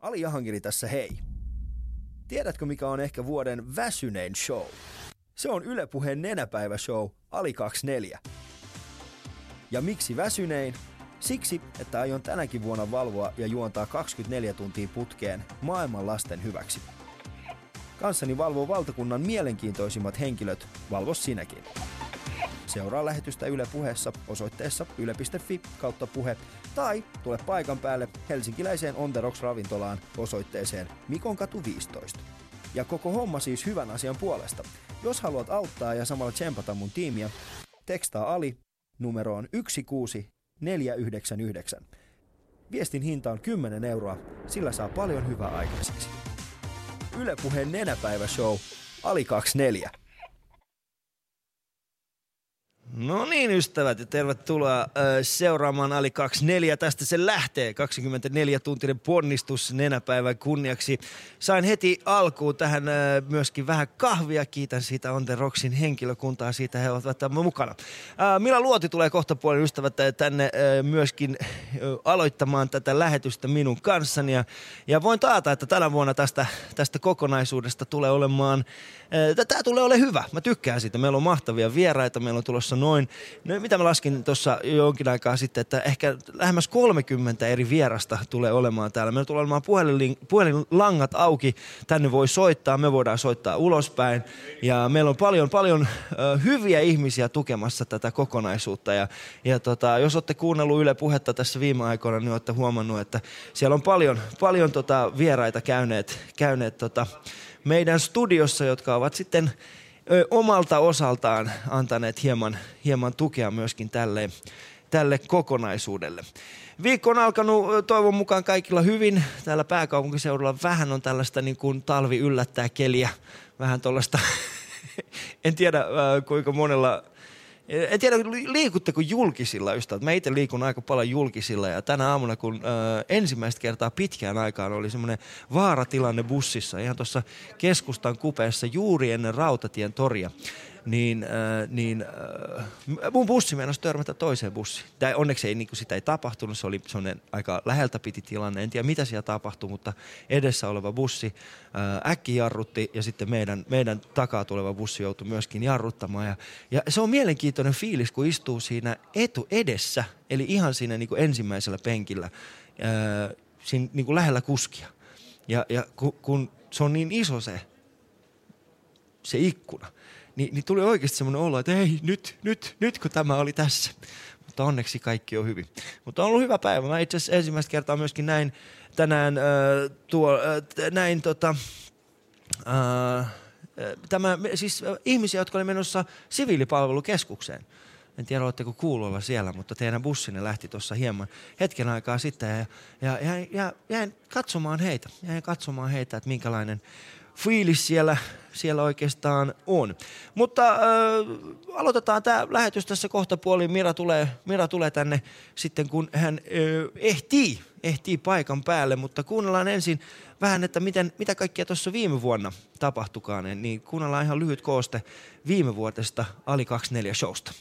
Ali Jahangiri tässä hei. Tiedätkö mikä on ehkä vuoden väsynein show? Se on Yle Puheen nenäpäivä-show Ali 24. Ja miksi väsynein? Siksi, että aion tänäkin vuonna valvoa ja juontaa 24 tuntia putkeen maailman lasten hyväksi. Kanssani valvoo valtakunnan mielenkiintoisimmat henkilöt, valvo sinäkin. Seuraa lähetystä Yle Puheessa osoitteessa yle.fi kautta puhe tai tule paikan päälle helsinkiläiseen On The Rocks ravintolaan osoitteeseen Mikon katu 15. Ja koko homma siis hyvän asian puolesta. Jos haluat auttaa ja samalla tsempata mun tiimiä, tekstaa Ali numeroon 16499. Viestin hinta on 10 euroa, sillä saa paljon hyvää aikaiseksi. Yle Puheen nenäpäivä show Ali 24. No niin ystävät ja tervetuloa seuraamaan Ali 24. Tästä se lähtee. 24-tuntinen ponnistus nenäpäivän kunniaksi. Sain heti alkuun tähän myöskin vähän kahvia. Kiitän siitä On The Rocksin henkilökuntaa. Siitä he ovat tämän mukana. Mila Luoti tulee kohta puolen ystävät tänne myöskin aloittamaan tätä lähetystä minun kanssani. Ja, ja voin taata, että tänä vuonna tästä, tästä kokonaisuudesta tulee olemaan Tämä tulee olemaan hyvä. Mä tykkään siitä. Meillä on mahtavia vieraita. Meillä on tulossa noin, no mitä mä laskin tuossa jonkin aikaa sitten, että ehkä lähemmäs 30 eri vierasta tulee olemaan täällä. Meillä tulee olemaan puhelin, puhelinlangat auki. Tänne voi soittaa, me voidaan soittaa ulospäin. Ja meillä on paljon, paljon hyviä ihmisiä tukemassa tätä kokonaisuutta. Ja, ja tota, jos olette kuunnellut Yle Puhetta tässä viime aikoina, niin olette huomannut, että siellä on paljon, paljon tota vieraita käyneet, käyneet tota, meidän studiossa, jotka ovat sitten omalta osaltaan antaneet hieman, hieman tukea myöskin tälle, tälle kokonaisuudelle. Viikko on alkanut toivon mukaan kaikilla hyvin. Täällä pääkaupunkiseudulla vähän on tällaista niin kuin talvi yllättää keliä. Vähän tuollaista, en tiedä kuinka monella en tiedä, liikutteko julkisilla ystävät? Mä itse liikun aika paljon julkisilla ja tänä aamuna, kun ö, ensimmäistä kertaa pitkään aikaan oli semmoinen vaaratilanne bussissa ihan tuossa keskustan kupeessa juuri ennen Rautatien toria, niin, äh, niin äh, mun bussi meinasi törmätä toiseen bussiin. Tää, onneksi ei, niin sitä ei tapahtunut, se oli sellainen aika läheltä piti tilanne. En tiedä mitä siellä tapahtui, mutta edessä oleva bussi äh, äkki jarrutti ja sitten meidän, meidän takaa tuleva bussi joutui myöskin jarruttamaan. Ja, ja se on mielenkiintoinen fiilis, kun istuu siinä etu edessä, eli ihan siinä niin kuin ensimmäisellä penkillä, äh, siinä niin kuin lähellä kuskia. Ja, ja kun, kun se on niin iso se, se ikkuna, niin, niin tuli oikeasti semmoinen olo, että ei, nyt, nyt, nyt kun tämä oli tässä. Mutta onneksi kaikki on hyvin. Mutta on ollut hyvä päivä. Mä itse asiassa ensimmäistä kertaa myöskin näin tänään äh, tuo, äh, näin tota, äh, tämä, siis ihmisiä, jotka oli menossa siviilipalvelukeskukseen. En tiedä, oletteko kuulolla siellä, mutta teidän bussinne lähti tuossa hieman hetken aikaa sitten. Ja, ja, ja, ja jäin katsomaan heitä, jäin katsomaan heitä, että minkälainen fiilis siellä, siellä oikeastaan on. Mutta äh, aloitetaan tämä lähetys tässä kohta puoliin. Mira tulee, Mira tulee tänne sitten, kun hän äh, ehtii, ehtii paikan päälle. Mutta kuunnellaan ensin vähän, että miten, mitä kaikkea tuossa viime vuonna tapahtukaan. Niin kuunnellaan ihan lyhyt kooste viime vuotesta Ali 24 showsta.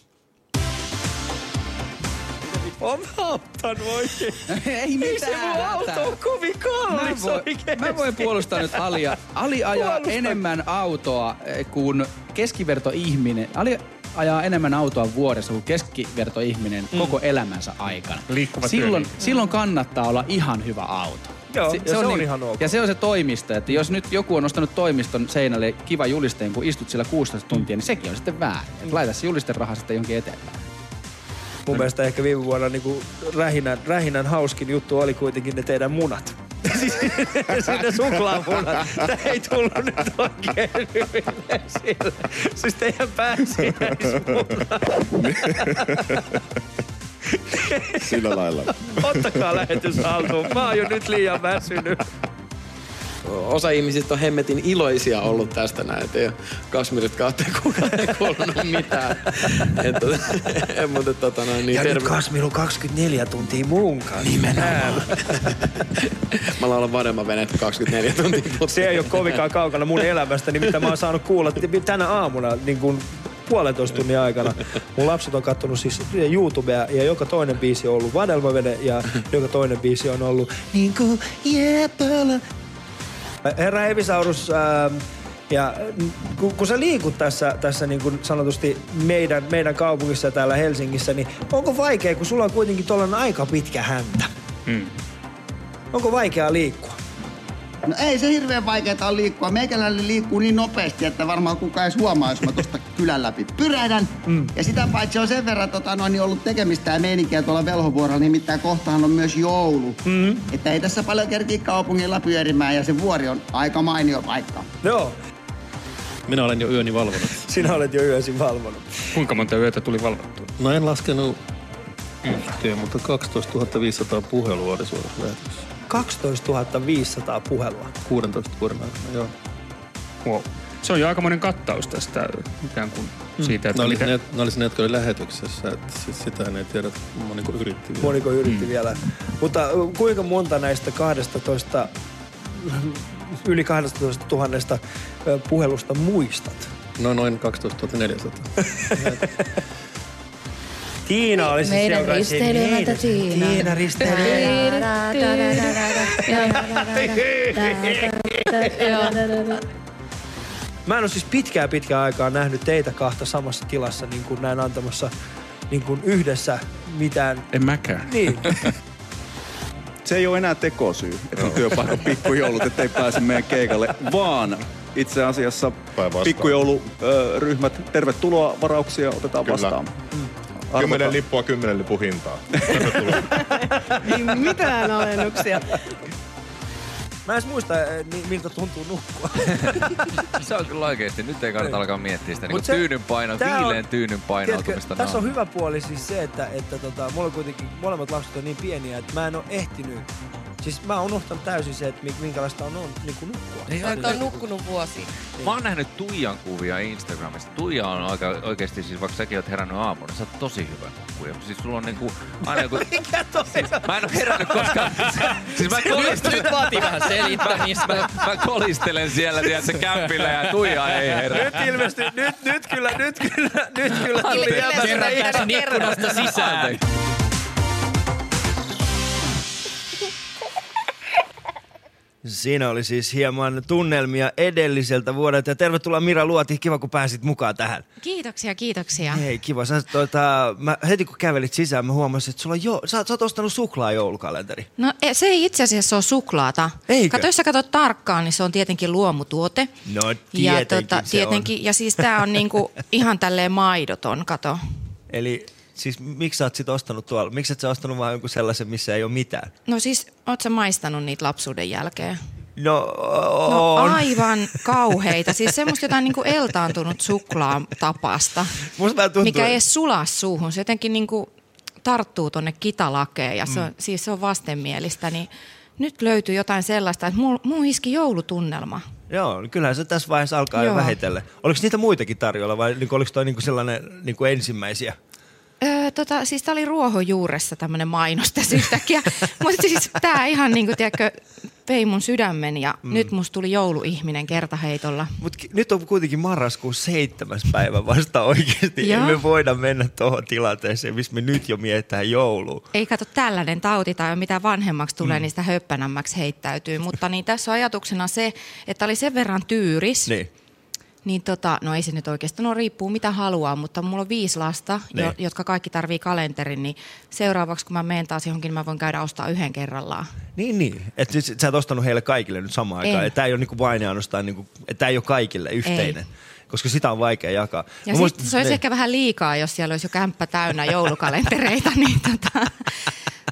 On ottanut oikein. Ei mitään. Ei se mun auto on kovin kallis mä, voin, oikeesti. mä voin puolustaa nyt Alia. Ali ajaa Puolusta. enemmän autoa eh, kuin keskivertoihminen. Ali ajaa enemmän autoa vuodessa kuin keskivertoihminen mm. koko elämänsä aikana. Liikkuva silloin, työliike. silloin kannattaa olla ihan hyvä auto. Joo, ja se on ihan ok. Ja se on se toimisto, että jos nyt joku on ostanut toimiston seinälle kiva julisteen, kun istut siellä 16 tuntia, niin sekin on sitten väärin. Et Laita se julisteraha sitten jonkin eteenpäin. Mun mielestä ehkä viime vuonna niin kuin rähinän, rähinän hauskin juttu oli kuitenkin ne teidän munat. Siis Sinne suklaamunat. Tää ei tullut nyt oikein hyvin esille. Siis teidän pääsiäismunat. Sillä lailla. Ottakaa lähetys haltuun. Mä oon jo nyt liian väsynyt. Osa ihmisistä on hemmetin iloisia ollut tästä näin, että ei ole Kasmirit kahteen kukaan ei kuulunut mitään. että, mutta tota noin, niin Ja nyt terve. Kasmilu 24 tuntia muun kanssa. Nimenomaan. Mä laulan varemman veneet 24 tuntia Se ei ole kovinkaan kaukana mun elämästä, niin mitä mä oon saanut kuulla tänä aamuna niin kun puolentoista tunnin aikana. Mun lapset on kattonut siis YouTubea ja joka toinen biisi on ollut Vadelmavene ja joka toinen biisi on ollut niin kuin. Herra Evisaurus, ähm, ja kun, kun sä liikut tässä, tässä niin kuin sanotusti meidän, meidän kaupungissa täällä Helsingissä, niin onko vaikea, kun sulla on kuitenkin tuollainen aika pitkä häntä? Mm. Onko vaikeaa liikkua? No ei se hirveän vaikeaa on liikkua. Meikäläinen liikkuu niin nopeasti, että varmaan kukaan ei huomaa, jos mä tuosta kylän läpi pyrähdän. Mm. Ja sitä paitsi on sen verran tota, noin, niin ollut tekemistä ja meininkiä tuolla velhovuorolla, nimittäin kohtahan on myös joulu. Mm. Että ei tässä paljon kerkiä kaupungilla pyörimään ja se vuori on aika mainio paikka. Joo, Minä olen jo yöni valvonut. sinä olet jo yösin valvonut. Kuinka monta yötä tuli valvottua? No en laskenut yhteen, mutta 12 500 puhelua oli suorassa lähetyksessä. 12 500 puhelua. 16 vuoden aikana, joo. Wow. Se on jo aikamoinen kattaus tästä ikään kuin siitä, että Ne oli, mitä... ne, ne oli ne, jotka oli lähetyksessä, että siis sitä ei tiedä, moniko yritti vielä. Moniko yritti mm. vielä. Mutta kuinka monta näistä 12, yli 12 000 ö, puhelusta muistat? No noin 12 400. Tiina oli siis Meidän joka- risteilyemäntä Niin, Tiina. Mä en ole siis pitkää pitkää aikaa nähnyt teitä kahta samassa tilassa niin kuin näin antamassa niin kuin yhdessä mitään. En mäkään. Niin, Se ei ole enää tekosyy, että on työpaikan pikkujoulut, ettei pääse meidän keikalle, vaan itse asiassa pikkujouluryhmät, tervetuloa, varauksia otetaan Kyllä. vastaan. Kymmenen lippua, kymmenen lipun hintaa. Ei mitään alennuksia. Mä en muista, eh, miltä tuntuu nukkua. Se on kyllä oikeesti. Nyt ei kannata alkaa miettiä sitä niinku se- tyynyn paino, tää on- viileän tyynyn painautumista. Tiedätkö, tässä on hyvä puoli siis se, että, että tota, mulla on kuitenkin molemmat lapset on niin pieniä, että mä en ole ehtinyt. Siis mä oon unohtanut täysin se, että mi- minkälaista on, on niin kuin nukkua. Ei on nukkunut vuosi. Mä oon nähnyt Tuijan kuvia Instagramista. Tuija on aika oikeesti siis, vaikka säkin oot herännyt aamulla, niin sä oot tosi hyvä nukkuja. Siis sulla on niinku aina joku... Mikä toi? Siis, mä en oo herännyt koskaan. Siis mä kolistelen, Nyt vaatii vähän selittämistä. mä, mä kolistelen siellä, tiedätkö, kämpillä ja Tuija ei herää. Nyt ilmeisesti, nyt, nyt kyllä, nyt kyllä, nyt kyllä tuli Ville jäbästä Kerran ikkunasta sisään. Siinä oli siis hieman tunnelmia edelliseltä vuodelta. Ja tervetuloa Mira Luoti, kiva kun pääsit mukaan tähän. Kiitoksia, kiitoksia. Hei, kiva. Sä, tota, mä, heti kun kävelit sisään, mä huomasin, että sulla on jo, sä, sä oot ostanut suklaa joulukalenteri. No e- se ei itse asiassa ole suklaata. Eikö? Kato, jos sä katsot tarkkaan, niin se on tietenkin luomutuote. No ja, tietenkin tota, se tietenkin, ja siis tää on niinku ihan tälleen maidoton, kato. on. Eli siis miksi sä oot sit ostanut tuolla? Miksi et sä ostanut vaan jonkun sellaisen, missä ei ole mitään? No siis, oot sä maistanut niitä lapsuuden jälkeen? No, No on. aivan kauheita. Siis semmoista jotain niinku eltaantunut suklaatapasta, Musta vähän tuntuu, mikä ei edes sulaa suuhun. Se jotenkin niinku tarttuu tonne kitalakeen ja se on, siis se on vastenmielistä. Niin nyt löytyy jotain sellaista, että muu, muu iski joulutunnelma. Joo, kyllähän se tässä vaiheessa alkaa jo Joo. vähitellen. Oliko niitä muitakin tarjolla vai niin oliko toi niinku sellainen niinku ensimmäisiä? Öö, tota, siis tää oli ruohonjuuressa tämmönen mainos tässä yhtäkkiä. Mutta siis tää ihan niinku, tiedätkö, vei mun sydämen ja mm. nyt musta tuli jouluihminen kertaheitolla. Mutta nyt on kuitenkin marraskuun seitsemäs päivä vasta oikeasti. Joo. Ei me voida mennä tuohon tilanteeseen, missä me nyt jo mietitään joulua. Ei kato tällainen tauti tai mitä vanhemmaksi tulee, mm. niin sitä höppänämmäksi heittäytyy. Mutta niin tässä on ajatuksena se, että oli sen verran tyyris. Niin. Niin tota, no ei se nyt oikeastaan, no riippuu mitä haluaa, mutta mulla on viisi lasta, jo, Niin. jotka kaikki tarvii kalenterin, niin seuraavaksi kun mä menen taas johonkin, niin mä voin käydä ostaa yhden kerrallaan. Niin, niin. Että nyt sä et ostanut heille kaikille nyt samaan aikaan. En. Tämä ei ole niinku vain ja ainoastaan, niinku, että tämä ei ole kaikille yhteinen. Koska sitä on vaikea jakaa. Ja Mä sitten se olisi niin. ehkä vähän liikaa, jos siellä olisi jo kämppä täynnä joulukalentereita, niin tota,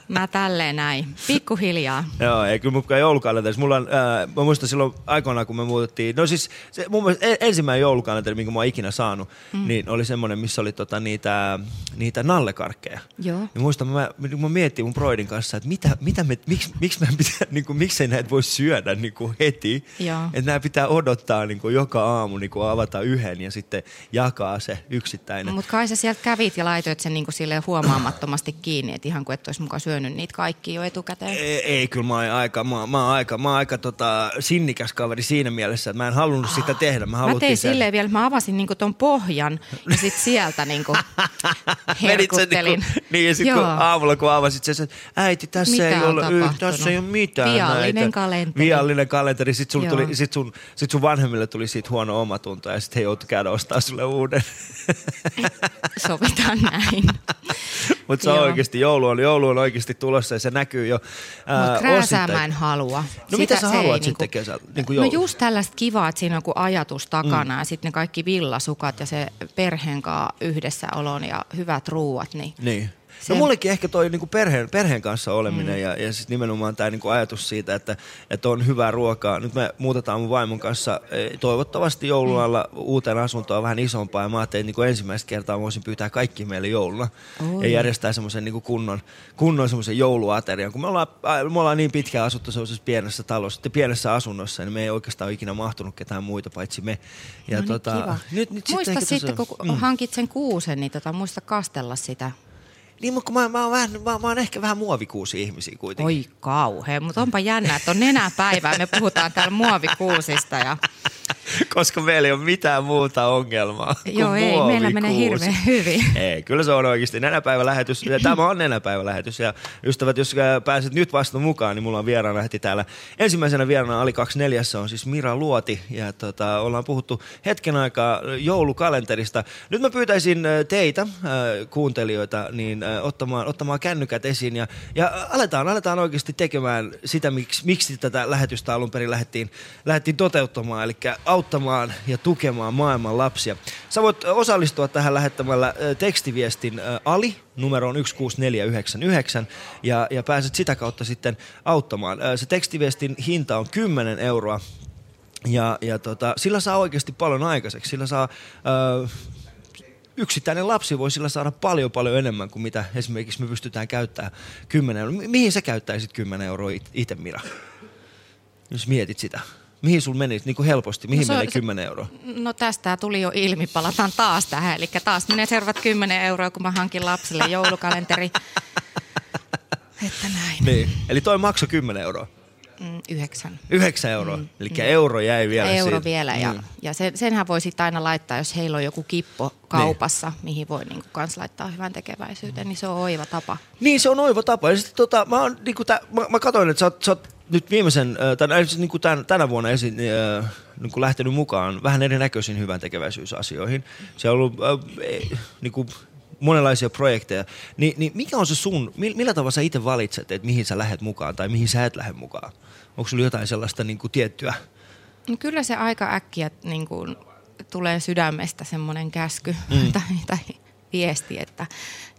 mä tälleen näin, pikkuhiljaa. Joo, ei kyllä mukaan joulukalenterissa. Mulla on, ää, mä muistan silloin aikoinaan, kun me muutettiin, no siis se, mun mielestä e- ensimmäinen joulukalenteri, minkä mä oon ikinä saanut, mm. niin oli semmoinen, missä oli tota, niitä, niitä nallekarkkeja. Joo. Ja muistan, mä, mä miettin mun broidin kanssa, että mitä, mitä me, miksi, miksi meidän pitää, niin kuin, miksei näitä voi syödä niin kuin heti. Joo. Että nämä pitää odottaa niin kuin joka aamu niin kuin avata yhden ja sitten jakaa se yksittäinen. Mutta kai sä sieltä kävit ja laitoit sen niinku silleen huomaamattomasti kiinni, että ihan kuin et olisi mukaan syönyt syönyt niitä kaikki jo etukäteen? Ei, ei kyllä mä oon aika, mä, mä oon aika, mä oon aika tota, sinnikäs kaveri siinä mielessä, että mä en halunnut sitä tehdä. Mä, Mä tein sen- silleen vielä, että mä avasin niinku ton pohjan ja sit sieltä niinku sen herkuttelin. niinku, niin ja sitten kun aamulla kun avasit sen, että äiti tässä Mitä ei ole, y- tässä ei ole mitään Viallinen näitä. kalenteri. Viallinen kalenteri. Sitten sun, Joo. tuli, sit sun, sit sun vanhemmille tuli siitä huono omatunto ja sitten he joutu käydä ostaa sulle uuden. Sovitaan näin. Mutta se on oikeasti, joulu on, joulu on oikeasti tulossa ja se näkyy jo ää, Mutta mä en halua. No mitä sä haluat niinku- sitten kesällä, niin kuin No just tällaista kivaa, että siinä on joku ajatus takana mm. ja sitten ne kaikki villasukat ja se perheen kanssa yhdessäolon ja hyvät ruuat. Niin Niin. No mullekin ehkä toi niinku perheen, perheen kanssa oleminen mm. ja, ja siis nimenomaan tämä niinku ajatus siitä, että, että on hyvää ruokaa. Nyt me muutetaan mun vaimon kanssa eh, toivottavasti joulun alla uuteen asuntoon vähän isompaa ja mä ajattelin, että niinku ensimmäistä kertaa voisin pyytää kaikki meille jouluna Oi. ja järjestää semmoisen niinku kunnon, kunnon semmoisen jouluaterian. Kun me ollaan, me ollaan niin pitkään asuttu semmoisessa pienessä talossa, sitten pienessä asunnossa, niin me ei oikeastaan ole ikinä mahtunut ketään muita paitsi me. Ja no niin, tota, kiva. nyt, nyt muista sitten, tässä- kun mm. hankit sen kuusen, niin tota, muista kastella sitä. Niin, mutta kun mä, mä, oon vähän, mä, mä oon ehkä vähän muovikuusi ihmisiä kuitenkin. Oi kauhea, mutta onpa jännä, että on nenäpäivää. Me puhutaan täällä muovikuusista ja Koska meillä ei ole mitään muuta ongelmaa kuin joo ei, meillä menee hirveän hyvin. Ei, kyllä se on oikeasti nenäpäivälähetys. Ja Tämä on nenäpäivälähetys. Ja ystävät, jos äh, pääset nyt vasta mukaan, niin mulla on vieraana heti täällä. Ensimmäisenä vieraana Ali 24 on siis Mira Luoti. Ja tota, ollaan puhuttu hetken aikaa joulukalenterista. Nyt mä pyytäisin äh, teitä, äh, kuuntelijoita, niin äh, ottamaan, ottamaan kännykät esiin. Ja, ja aletaan, aletaan oikeasti tekemään sitä, miksi, miksi tätä lähetystä alun perin lähdettiin, lähdettiin toteuttamaan. Eli auttamaan ja tukemaan maailman lapsia. Sä voit osallistua tähän lähettämällä tekstiviestin ö, Ali numeroon 16499 ja, ja pääset sitä kautta sitten auttamaan. Se tekstiviestin hinta on 10 euroa ja, ja tota, sillä saa oikeasti paljon aikaiseksi. Sillä saa... Ö, yksittäinen lapsi voi sillä saada paljon paljon enemmän kuin mitä esimerkiksi me pystytään käyttämään 10 euroa. Mi- Mihin sä käyttäisit 10 euroa it- itse, Mira? Jos mietit sitä. Mihin sul meni niin kuin helposti? Mihin No menee se- 10 euroa? No tästä tuli jo ilmi, palataan taas tähän. Eli taas menee seuraavat 10 euroa, kun mä hankin lapsille joulukalenteri. Että näin. Niin. Eli toi maksoi 10 euroa. Mm, yhdeksän. 9 euroa. Mm. Eli euro jäi vielä Euro siitä. vielä ja, Mm. ja sen, senhän voi sitten aina laittaa, jos heillä on joku kippo kaupassa, niin. mihin voi niinku kans laittaa hyvän tekeväisyyteen, niin se on oiva tapa. Niin, se on oiva tapa. Ja sitten tota, mä, oon, niinku, tä, mä, mä katsoin, että sä oot, sä oot nyt viimeisen, tän, äh, siis niinku tän, tänä vuonna esi, äh, niinku lähtenyt mukaan vähän erinäköisiin hyvän tekeväisyysasioihin. Se on ollut äh, eh, niinku, monenlaisia projekteja. Ni, niin mikä on se sun, mi- millä tavalla sä itse valitset, että mihin sä lähdet mukaan tai mihin sä et lähde mukaan? Onko sulla jotain sellaista niinku, tiettyä? No kyllä se aika äkkiä niin kuin, tulee sydämestä semmoinen käsky mm. tai, tai viesti, että,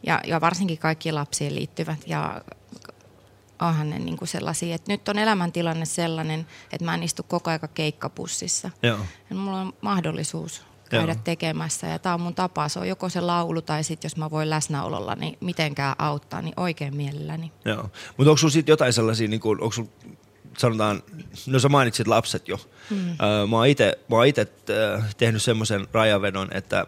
ja, ja varsinkin kaikki lapsiin liittyvät ja onhan ne niin kuin sellaisia, että nyt on elämäntilanne sellainen, että mä en istu koko aika keikkapussissa. Joo. Ja mulla on mahdollisuus käydä Joo. tekemässä ja tämä on mun tapa. Se on joko se laulu tai sitten jos mä voin läsnäololla niin mitenkään auttaa, niin oikein mielelläni. Joo. Mutta onko sulla sitten jotain sellaisia, niin kuin, onko sulla, sanotaan, no sä mainitsit lapset jo. Mm. Mä oon ite, mä oon ite tehnyt semmoisen rajavedon, että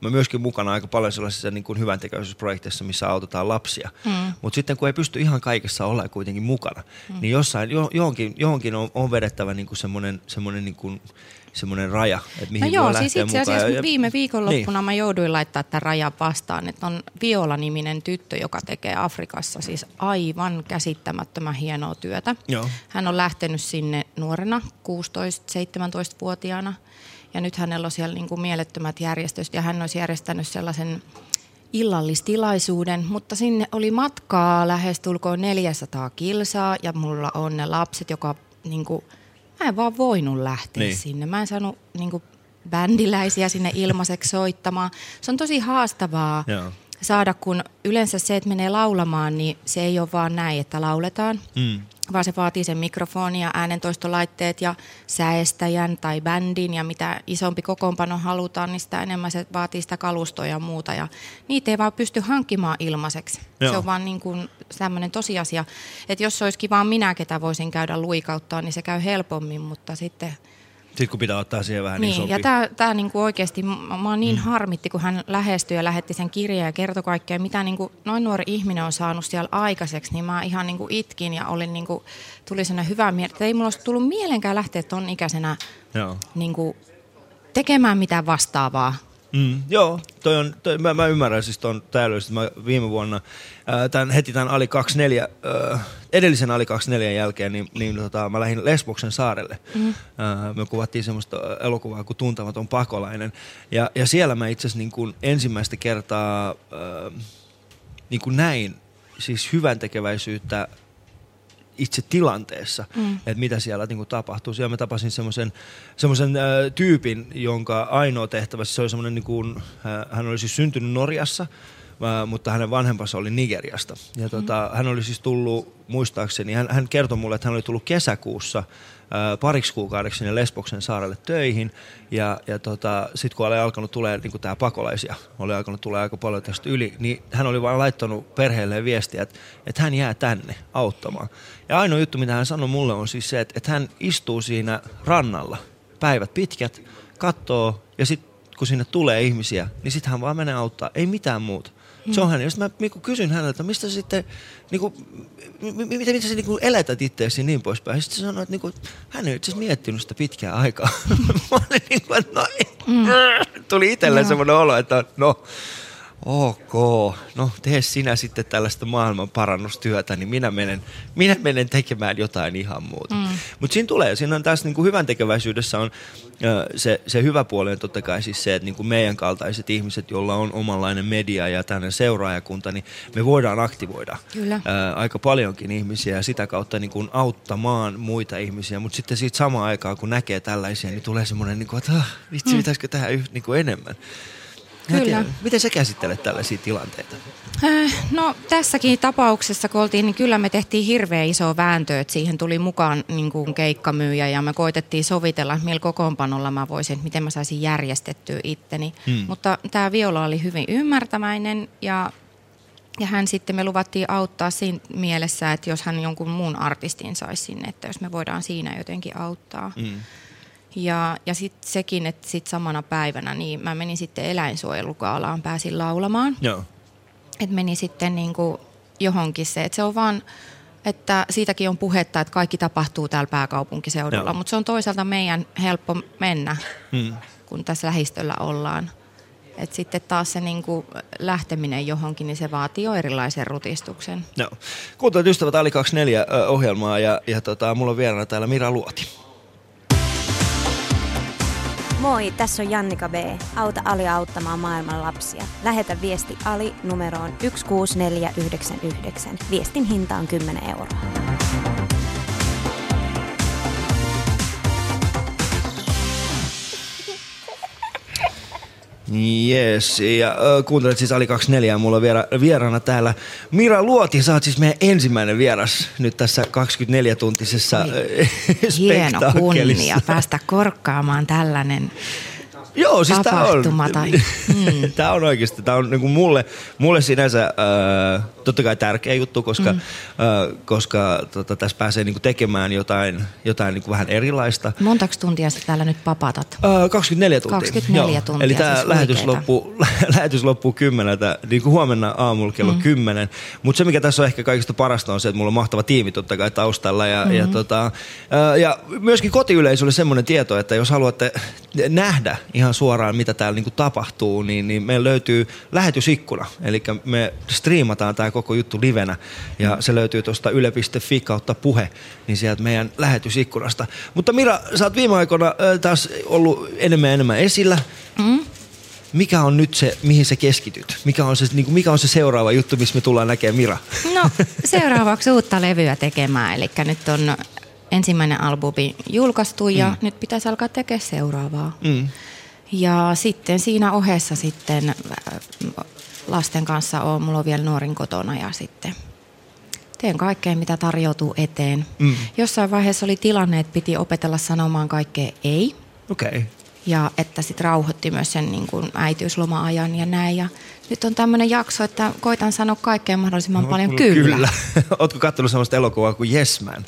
mä myöskin mukana aika paljon sellaisissa niin kuin hyvän tekeväisyysprojekteissa, missä autetaan lapsia. Mm. Mutta sitten kun ei pysty ihan kaikessa olla kuitenkin mukana, mm. niin jossain, jo, johonkin, johonkin on, on vedettävä niin kuin semmoinen, semmoinen, niin kuin, semmoinen raja, että mihin No joo, voi siis itse asiassa ja- viime viikonloppuna Niin. mä jouduin laittaa tämän rajan vastaan, että on Viola-niminen tyttö, joka tekee Afrikassa siis aivan käsittämättömän hienoa työtä. Joo. Hän on lähtenyt sinne nuorena, 16-17-vuotiaana, ja nyt hänellä on siellä niin kuin mielettömät järjestöt, ja hän olisi järjestänyt sellaisen illallistilaisuuden, mutta sinne oli matkaa lähestulkoon 400 kilsaa, ja mulla on ne lapset, joka niin kuin, mä en vaan voinut lähteä Niin. sinne. Mä en saanut niin kuin, bändiläisiä sinne ilmaiseksi soittamaan. Se on tosi haastavaa Joo. saada, kun yleensä se, että menee laulamaan, niin se ei ole vaan näin, että lauletaan, Mm. Vaan se vaatii sen mikrofonin ja äänentoistolaitteet ja säestäjän tai bändin ja mitä isompi kokoonpano halutaan, niin sitä enemmän se vaatii sitä kalustoa ja muuta ja niitä ei vaan pysty hankkimaan ilmaiseksi. Joo. Se on vaan niin kuin tämmöinen tosiasia, että jos se olisikin vaan minä, ketä voisin käydä luikauttaa, niin se käy helpommin, mutta sitten Sitten kun pitää ottaa siihen vähän Niin, isompi. ja tämä tää niinku oikeasti, mä mä oon niin mm. harmitti, kun hän lähestyi ja lähetti sen kirjeen ja kertoi kaikkea, mitä niinku noin nuori ihminen on saanut siellä aikaiseksi, niin mä ihan niinku itkin ja olin niinku, tuli sellainen hyvä mieli, että ei mulla olisi tullut mielenkään lähteä ton ikäisenä Joo. niinku, tekemään mitään vastaavaa. Mm, joo, toi on, toi, mä, mä ymmärrän siis tuon täydellisesti. Mä viime vuonna, ää, tämän, heti tämän Ali 24, ää, edellisen Ali 24 jälkeen, niin, niin tota, mä lähdin Lesboksen saarelle. Mm. Ää, me kuvattiin semmoista elokuvaa kuin Tuntematon pakolainen. Ja, ja siellä mä itse asiassa niin ensimmäistä kertaa ää, niin näin siis hyvän tekeväisyyttä itse tilanteessa, Mm. mm. että mitä siellä niin kuin, tapahtuu. Siellä mä tapasin semmoisen semmoisen äh, tyypin, jonka ainoa tehtävä, siis se oli semmoinen, niin kuin, äh, hän oli siis syntynyt Norjassa, äh, mutta hänen vanhempansa oli Nigeriasta. Ja tota, hän oli siis tullut, muistaakseni, hän, hän kertoi mulle, että hän oli tullut kesäkuussa pariksi kuukaudeksi sinne Lesboksen saarelle töihin. Ja, ja tota, sitten kun oli alkanut tulee niin tämä pakolaisia, oli alkanut tulee aika paljon tästä yli, niin hän oli vaan laittanut perheelle viestiä, että, että hän jää tänne auttamaan. Ja ainoa juttu, mitä hän sanoi mulle on siis se, että, että hän istuu siinä rannalla päivät pitkät, katsoo ja sitten kun sinne tulee ihmisiä, niin sitten hän vaan menee auttaa, ei mitään muuta. Se on hän. Ja sitten mä niinku kysyn häneltä, mistä sitten, m- m- miten, miten sä niinku elätät itseäsi niin poispäin. Sitten se sanoi, että niinku, hän ei itse miettinyt sitä pitkää aikaa. mä olin niinku, että no, mm. tuli itselle semmoinen olo, että no, ok, no tee sinä sitten tällaista maailman parannustyötä, niin minä menen, minä menen tekemään jotain ihan muuta. Mm. Mutta siinä tulee, siinä on taas niinku hyvän tekeväisyydessä on ö, se, se hyvä puoli on totta kai siis se, että niinku meidän kaltaiset ihmiset, joilla on omanlainen media ja tämmöinen seuraajakunta, niin me voidaan aktivoida Kyllä. ää, aika paljonkin ihmisiä ja sitä kautta niin kuin auttamaan muita ihmisiä. Mutta sitten siitä samaan aikaan, kun näkee tällaisia, niin tulee semmoinen, niin kuin, että ah, vitsi, Mm. pitäisikö tehdä yht, niin kuin enemmän. Kyllä. Miten sä käsittelet tällaisia tilanteita? Äh, No tässäkin tapauksessa, kun oltiin, niin kyllä me tehtiin hirveän iso vääntö, että siihen tuli mukaan niin kuin keikkamyyjä ja me koitettiin sovitella, että millä kokoonpanolla mä voisin, että miten mä saisin järjestettyä itteni. Mm. Mutta tämä Viola oli hyvin ymmärtäväinen ja, ja hän sitten me luvattiin auttaa siinä mielessä, että jos hän jonkun muun artistin saisi sinne, että jos me voidaan siinä jotenkin auttaa. Mm. Ja, ja sitten sekin, että sit samana päivänä niin mä menin sitten eläinsuojelukaalaan, pääsin laulamaan. Joo. Että meni sitten niin kuin johonkin se, että se on vaan, että siitäkin on puhetta, että kaikki tapahtuu täällä pääkaupunkiseudulla, mutta se on toisaalta meidän helppo mennä, Mm. kun tässä lähistöllä ollaan. Et sitten taas se niin kuin lähteminen johonkin, niin se vaatii jo erilaisen rutistuksen. Joo. Kuuntelet ystävät Ali 24 ö, ohjelmaa ja, ja tota, mulla on vieraana täällä Mira Luoti. Moi, tässä on Jannika B. Auta Ali auttamaan maailman lapsia. Lähetä viesti Ali numeroon 16499. Viestin hinta on 10 euroa. Yes, ja kuuntelet siis Ali 24 ja mulla on viera, vieraana täällä Mira Luoti. Sä oot siis meidän ensimmäinen vieras nyt tässä 24-tuntisessa ö, Hieno kunnia päästä korkkaamaan tällainen Joo, siis tää on. Tai, mm. tää on oikeasti, tää on niinku mulle, mulle sinänsä äh, totta kai tärkeä juttu, koska, Mm. äh, koska tota, tässä pääsee niinku tekemään jotain, jotain niinku vähän erilaista. montaks tuntia sä täällä nyt papatat? Uh, 24 tuntia. 24 tuntia, Eli tämä siis lähetys, loppuu, lähetys loppuu kymmeneltä, niin kuin huomenna aamulla kello Mm. mm. 10. Mutta se, mikä tässä on ehkä kaikista parasta, on se, että mulla on mahtava tiimi totta kai taustalla. Ja, mm. ja, tota, ää, ja myöskin kotiyleisölle semmoinen tieto, että jos haluatte nähdä ihan suoraan, mitä täällä niinku tapahtuu, niin, niin meillä löytyy lähetysikkuna. Eli me striimataan tämä koko juttu livenä. Ja se löytyy tuosta yle.fi kautta puhe, niin sieltä meidän lähetysikkunasta. Mutta Mira, sä oot viime aikoina taas ollut enemmän ja enemmän esillä. Mm? Mikä on nyt se, mihin sä keskityt? Mikä on se, niin kuin, mikä on se seuraava juttu, missä me tullaan näkemään Mira? No seuraavaksi uutta levyä tekemään, eli nyt on ensimmäinen albumi julkaistu ja Mm. nyt pitäisi alkaa tekemään seuraavaa. Mm. Ja sitten siinä ohessa sitten äh, lasten kanssa on, mulla on vielä nuorin kotona ja sitten teen kaikkea, mitä tarjoutuu eteen. Mm. Jossain vaiheessa oli tilanne, että piti opetella sanomaan kaikkea ei. Okei. Okay. Ja että sitten rauhoitti myös sen niin kuin äitiysloma-ajan ja näin. Ja nyt on tämmöinen jakso, että koitan sanoa kaikkea mahdollisimman paljon kyllä. kyllä. Ootko kattonut sellaista elokuvaa kuin Yes Man?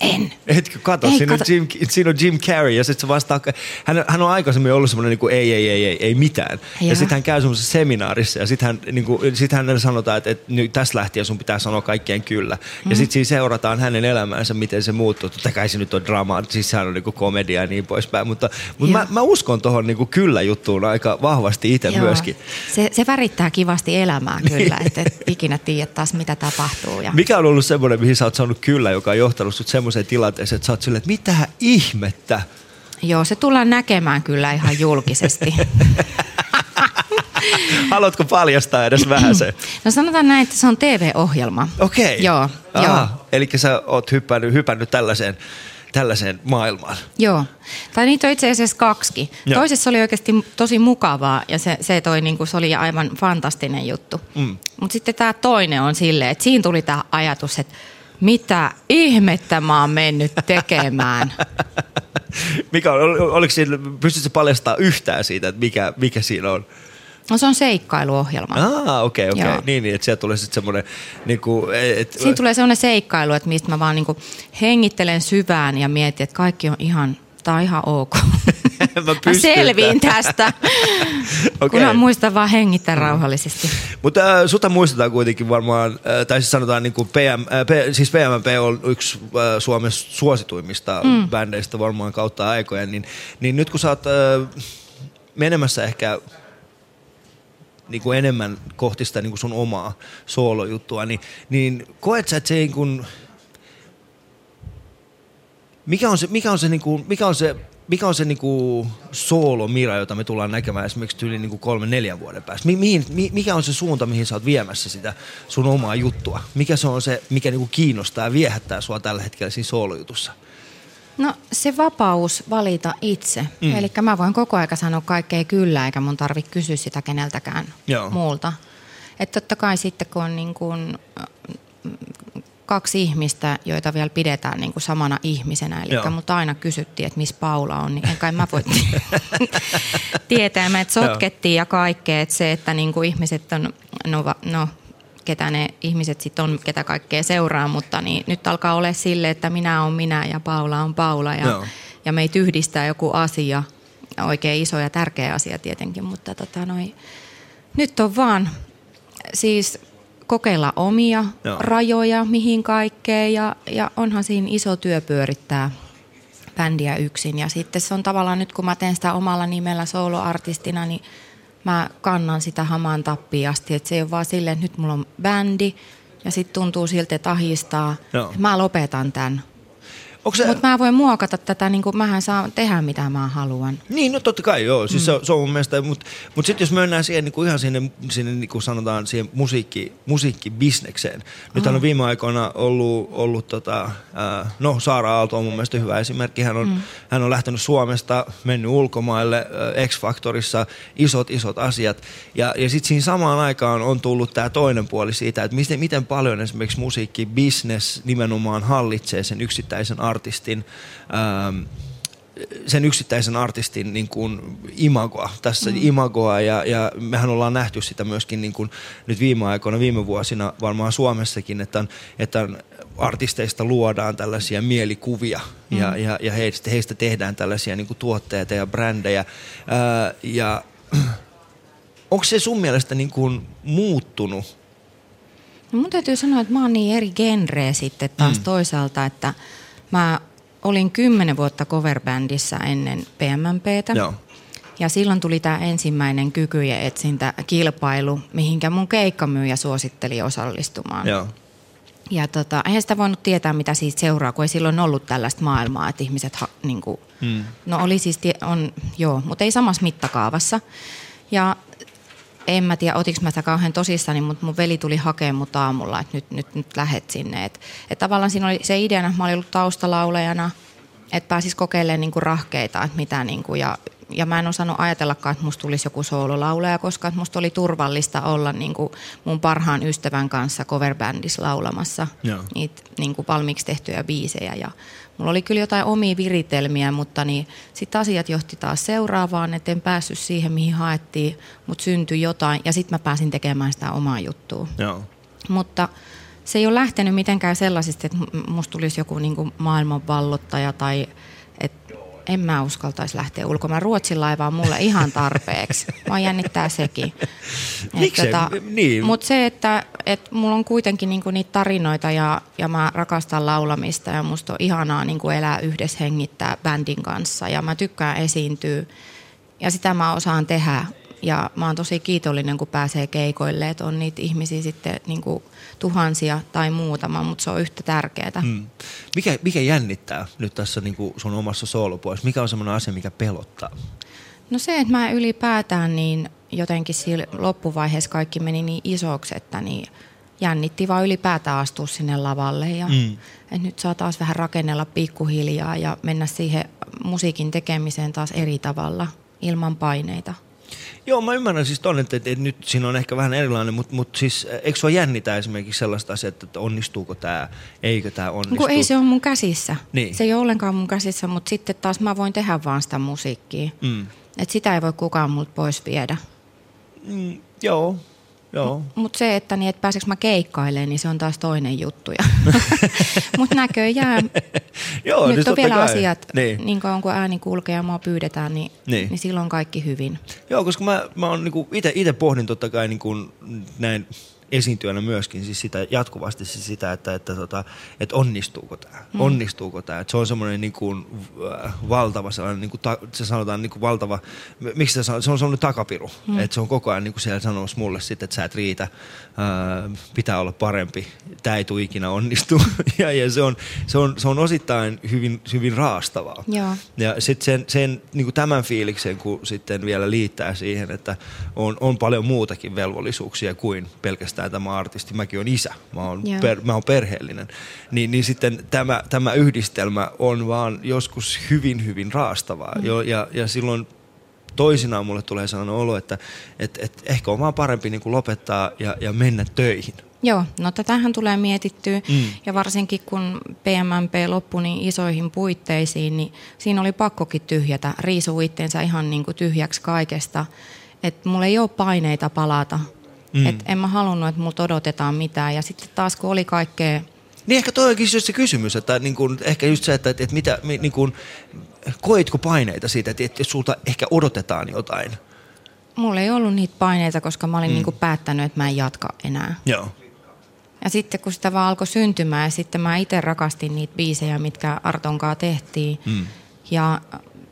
En. Etkö kato, Ei, siinä, kato. On Jim, siinä on Jim Carrey ja sitten se vastaa, hän, hän on aikaisemmin ollut semmoinen niin kuin ei, ei, ei, ei, ei mitään. Ja Joo. sitten hän käy semmoisessa seminaarissa ja sitten hän, niin kuin, sit hänelle sanotaan, että, että nyt tästä lähtien sun pitää sanoa kaikkeen kyllä. Ja Mm. sitten siinä seurataan hänen elämäänsä, miten se muuttuu. Totta kai se nyt on dramaa, siis sehän on niin kuin komedia ja niin poispäin. Mutta, mutta mä, mä, uskon tuohon niin kuin kyllä-juttuun aika vahvasti itse Joo. myöskin. Se, se värittää kivasti elämää kyllä, että et ikinä tiedä taas mitä tapahtuu. Ja... Mikä on ollut semmoinen, mihin sä oot saanut kyllä, joka on johtanut sut semmoiseen tilanteeseen, että sä oot silleen, että mitä ihmettä? Joo, se tullaan näkemään kyllä ihan julkisesti. Haluatko paljastaa edes vähän se? No sanotaan näin, että se on TV-ohjelma. Okei. Joo, joo. Aha, eli sä oot hyppännyt, hypännyt tällaiseen, tällaiseen maailmaan. Joo. Tai niitä on itse asiassa kaksi. Joo. Toisessa oli oikeasti tosi mukavaa ja se, se, toi, niinku, se oli aivan fantastinen juttu. Mm. Mutta sitten tämä toinen on silleen, että siinä tuli tämä ajatus, että mitä ihmettä mä oon mennyt tekemään. Mikä on, ol- oliko siinä, pystytkö paljastamaan yhtään siitä, että mikä, mikä siinä on? No se on seikkailuohjelma. Ah, okei, okei. Joo. Niin, niin, että sieltä tulee sitten semmoinen, niin kuin, et, Siinä tulee sellainen seikkailu, että mistä mä vaan niinku hengittelen syvään ja mietin, että kaikki on ihan, tää on ihan ok. mä, Mä selviin tästä, Okei. kunhan muistan vaan hengittää rauhallisesti. Mutta äh, sutta muistetaan kuitenkin varmaan, äh, tai siis sanotaan niin kuin PM, äh, P, siis PMP on yksi äh, Suomen suosituimmista Mm. mm. bändeistä varmaan kautta aikojen, niin, niin nyt kun sä oot äh, menemässä ehkä niin kuin enemmän kohti sitä niin kuin sun omaa soolojuttua, niin, niin koet sä, että se niin kuin, mikä on se, mikä on se, niin kuin, mikä on se mikä on se niinku soolomira, jota me tullaan näkemään esimerkiksi yli niinku kolmen, neljän vuoden päästä? Mi- mihin, mi- mikä on se suunta, mihin sä oot viemässä sitä sun omaa juttua? Mikä se on se, mikä niinku kiinnostaa ja viehättää sua tällä hetkellä siinä soolojutussa? No se vapaus valita itse. Mm. Eli mä voin koko aika sanoa kaikkea kyllä, eikä mun tarvitse kysyä sitä keneltäkään Joo. muulta. Että totta kai sitten kun on niin kuin, äh, kaksi ihmistä, joita vielä pidetään niin kuin samana ihmisenä, eli Joo. mutta aina kysyttiin, että missä Paula on, niin en kai mä voi tietää. Me että sotkettiin ja kaikkea, että se, että niin kuin ihmiset on, no, no ketä ne ihmiset sitten on, ketä kaikkea seuraa, mutta niin nyt alkaa olla sille, että minä on minä ja Paula on Paula ja, Joo. ja meitä yhdistää joku asia, oikein iso ja tärkeä asia tietenkin, mutta tota noi, nyt on vaan siis kokeilla omia Joo. Rajoja, mihin kaikkeen ja, ja onhan siinä iso työ pyörittää bändiä yksin. Ja sitten se on tavallaan nyt, kun mä teen sitä omalla nimellä soloartistina, niin mä kannan sitä hamaan tappiin asti. Että se ei ole vaan silleen, että nyt mulla on bändi ja sitten tuntuu siltä, että ahistaa. Joo. Mä lopetan tämän. Se- Mutta mä voin muokata tätä, niin kuin mähän saan tehdä mitä mä haluan. Niin, no totta kai joo. Siis Mm. se, on- se on mun mielestä, mutta mut sitten jos mennään siihen niin kuin ihan sinne, sinne niin kuin sanotaan siihen musiikki, musiikkibisnekseen. Nythän on Aha. viime aikoina ollut, ollut tota, ää, no Saara Aalto on mun mielestä hyvä esimerkki. Hän on, Mm. hän on lähtenyt Suomesta, mennyt ulkomaille, ää, X-Factorissa, isot isot asiat. Ja, ja sitten siinä samaan aikaan on tullut tämä toinen puoli siitä, että miten, miten paljon esimerkiksi musiikkibisnes nimenomaan hallitsee sen yksittäisen artistin ähm, sen yksittäisen artistin niin kuin imagoa, tässä mm. imagoa ja, ja mehän ollaan nähty sitä myöskin niin kuin nyt viime aikoina, viime vuosina varmaan Suomessakin, että, on, että on artisteista luodaan tällaisia mielikuvia mm. ja, ja, ja heistä, heistä tehdään tällaisia niin kuin tuotteita ja brändejä Ää, ja onko se sun mielestä niin kuin muuttunut? No mun täytyy sanoa, että mä oon niin eri genreä sitten taas mm. toisaalta, että mä olin kymmenen vuotta coverbändissä ennen PMMPtä. Joo. Ja silloin tuli tämä ensimmäinen kykyjen etsintä kilpailu, mihinkä mun keikkamyyjä suositteli osallistumaan. Joo. Ja tota, eihän sitä voinut tietää, mitä siitä seuraa, kun ei silloin ollut tällaista maailmaa, että ihmiset, ha, niin kuin, Mm. no oli siis, tie, on, joo, mutta ei samassa mittakaavassa. Ja en mä tiedä, otinko mä sitä kauhean tosissani, mutta mun veli tuli hakemaan mut aamulla, että nyt, nyt, nyt lähet sinne. Et, et tavallaan siinä oli se ideana, että mä olin ollut taustalaulajana, että pääsis kokeilemaan niinku rahkeita, että mitä niinku, ja, ja mä en osannut ajatellakaan, että musta tulisi joku soololaulaja, koska musta oli turvallista olla niinku mun parhaan ystävän kanssa coverbändissä laulamassa Joo. niitä niinku valmiiksi tehtyjä biisejä. Ja mulla oli kyllä jotain omia viritelmiä, mutta niin sitten asiat johti taas seuraavaan, että en päässyt siihen, mihin haettiin, mutta syntyi jotain ja sitten mä pääsin tekemään sitä omaa juttua. Joo. Mutta se ei ole lähtenyt mitenkään sellaisesta, että musta tulisi joku niinku maailmanvallottaja tai että en mä uskaltaisi lähteä ulkomaan. Ruotsin laiva on mulle ihan tarpeeksi. Mä jännittää sekin. Miksei? Niin. Mutta se, että et mulla on kuitenkin niinku niitä tarinoita ja, ja mä rakastan laulamista ja musta on ihanaa niinku elää yhdessä hengittää bändin kanssa ja mä tykkään esiintyä ja sitä mä osaan tehdä. Ja mä oon tosi kiitollinen, kun pääsee keikoille, että on niitä ihmisiä sitten niinku tuhansia tai muutama, mutta se on yhtä tärkeää. Mm. Mikä, mikä jännittää nyt tässä niin kuin sun omassa soolopuolessa? Mikä on semmoinen asia, mikä pelottaa? No se, että mä ylipäätään niin jotenkin siinä loppuvaiheessa kaikki meni niin isoksi, että niin jännitti vaan ylipäätään astua sinne lavalle. Ja Mm. että nyt saa taas vähän rakennella pikkuhiljaa ja mennä siihen musiikin tekemiseen taas eri tavalla ilman paineita. Joo, mä ymmärrän siis ton, että, että, nyt siinä on ehkä vähän erilainen, mutta, mutta siis eikö sua jännitä esimerkiksi sellaista asiaa, että onnistuuko tämä, eikö tämä onnistu? Kun ei se ole mun käsissä. Niin. Se ei ole ollenkaan mun käsissä, mutta sitten taas mä voin tehdä vaan sitä musiikkia. Mm. Et sitä ei voi kukaan multa pois viedä. Mm, joo, joo. Mutta se, että, niin, että pääseekö mä keikkailemaan, niin se on taas toinen juttu. Mutta näköjään Joo, nyt siis on vielä kai. asiat, Niin. niin. niin kauan kuin ääni kulkee ja mua pyydetään, niin, Niin. niin. niin silloin kaikki hyvin. Joo, koska mä, mä oon niinku ite, ite pohdin totta kai niinku näin esiintyjänä myöskin siis sitä, jatkuvasti siis sitä, että, että, tota, että onnistuuko tämä, Mm. onnistuuko tämä. Että se on semmoinen niinku, äh, valtava sellainen, niinku, ta, se sanotaan niinku valtava, m- miksi se, se on semmoinen takapiru, Mm. että se on koko ajan niinku siellä sanomassa mulle sitten, että sä et riitä, ää, pitää olla parempi, tämä ei tule ikinä onnistu. ja, ja se, on, se, on, se on osittain hyvin, hyvin raastavaa. Joo. Ja sitten sen, sen niin tämän fiiliksen, kun sitten vielä liittää siihen, että on, on paljon muutakin velvollisuuksia kuin pelkästään tämä artisti. Mäkin olen isä, mä oon, Joo. per, mä oon perheellinen. Niin, niin sitten tämä, tämä yhdistelmä on vaan joskus hyvin, hyvin raastavaa. Mm. Jo, ja, ja silloin toisinaan mulle tulee sellainen olo, että et, et ehkä on vaan parempi niin kuin lopettaa ja, ja mennä töihin. Joo, no tätähän tulee mietittyä Mm. ja varsinkin kun PMMP loppui niin isoihin puitteisiin, niin siinä oli pakkokin tyhjätä, riisua itteensä ihan niin kuin tyhjäksi kaikesta. Että mulla ei ole paineita palata. Mm. Mm. Et en mä halunnut, että multa odotetaan mitään. Ja sitten taas kun oli kaikkea Niin ehkä toi onkin just se kysymys, että niin kun, ehkä just se, että, että, että mitä, mi- niin kun, koitko paineita siitä, että, että sulta ehkä odotetaan jotain? Mulla ei ollut niitä paineita, koska mä olin Mm. niinku päättänyt, että mä en jatka enää. Joo. Ja sitten kun sitä vaan alkoi syntymään ja sitten mä itse rakastin niitä biisejä, mitkä Artonkaan tehtiin. Mm. Ja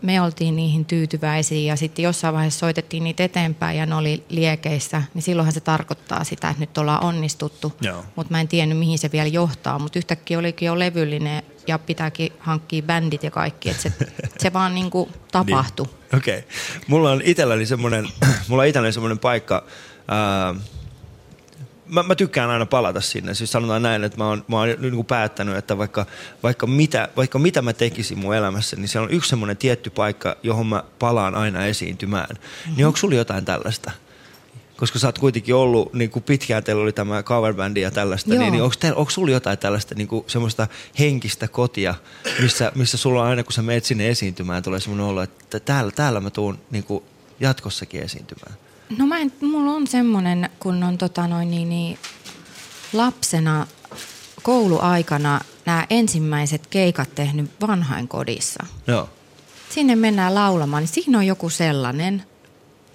me oltiin niihin tyytyväisiä ja sitten jossain vaiheessa soitettiin niitä eteenpäin ja ne oli liekeissä. Niin silloinhan se tarkoittaa sitä, että nyt ollaan onnistuttu. Mutta mä en tiennyt, mihin se vielä johtaa. Mutta yhtäkkiä olikin jo levyllinen ja pitääkin hankkia bändit ja kaikki. Että se, se vaan niinku tapahtui. Niin. Okei. Okay. Mulla on itselläni semmoinen, mulla itselläni semmoinen paikka, ää, mä, mä, tykkään aina palata sinne. Siis sanotaan näin, että mä oon, mä oon niin kuin päättänyt, että vaikka, vaikka, mitä, vaikka mitä mä tekisin mun elämässä, niin siellä on yksi semmoinen tietty paikka, johon mä palaan aina esiintymään. Mm-hmm. Niin onko sulla jotain tällaista? Koska sä oot kuitenkin ollut, niin kuin pitkään teillä oli tämä coverbändi ja tällaista, Joo. niin, niin onko, teillä, onko sulla jotain tällaista niin kuin semmoista henkistä kotia, missä, missä sulla on aina, kun sä meet sinne esiintymään, tulee semmoinen olo, että täällä, täällä mä tuun niin kuin jatkossakin esiintymään? No mä en, mulla on semmoinen, kun on tota noin niin, niin lapsena kouluaikana nämä ensimmäiset keikat tehnyt vanhainkodissa. Joo. Sinne mennään laulamaan, niin siinä on joku sellainen.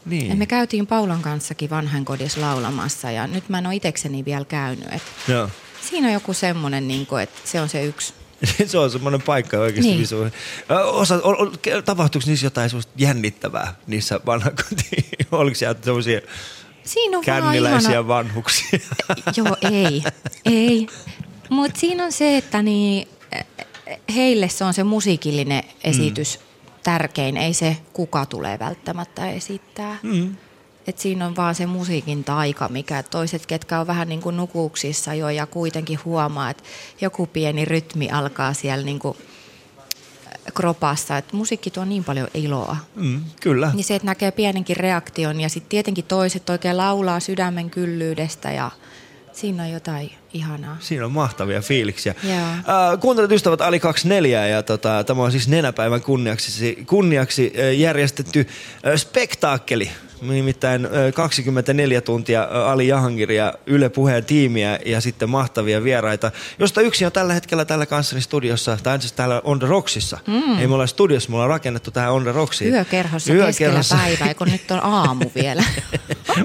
Niin. Me käytiin Paulan kanssakin vanhainkodissa laulamassa ja nyt mä en ole itekseni vielä käynyt. Et Joo. siinä on joku semmoinen, niin kuin, että se on se yksi. se on semmoinen paikka oikeasti. Niin. Missä on, osa, o, o, tapahtuuko niissä jotain semmoista jännittävää niissä vanhakotiin? Oliko siellä semmoisia Siinä on känniläisiä ihana... vanhuksia? Joo, ei. ei. Mutta siinä on se, että niin, heille se on se musiikillinen esitys mm. tärkein, ei se kuka tulee välttämättä esittää. Mm. Et siinä on vaan se musiikin taika, mikä toiset, ketkä on vähän niin kuin nukuuksissa jo ja kuitenkin huomaa, että joku pieni rytmi alkaa siellä niin kuin kropassa. Et musiikki tuo niin paljon iloa. Mm, kyllä. Niin se, että näkee pienenkin reaktion ja sitten tietenkin toiset oikein laulaa sydämen kyllyydestä ja siinä on jotain ihanaa. Siinä on mahtavia fiiliksiä. Joo. Äh, kuuntelut ystävät Ali 24 ja tota, tämä on siis nenäpäivän kunniaksi, kunniaksi äh, järjestetty äh, spektaakkeli. Nimittäin ö, 24 tuntia Ali Jahangir ja Yle Puheen tiimiä ja sitten mahtavia vieraita, josta yksi on tällä hetkellä täällä kanssani studiossa, tai siis täällä On The Rocksissa. Mm. Ei me olla studiossa, me ollaan rakennettu tähän On The Rocksiin. Yökerhossa, keskellä päivää, kun nyt on aamu vielä.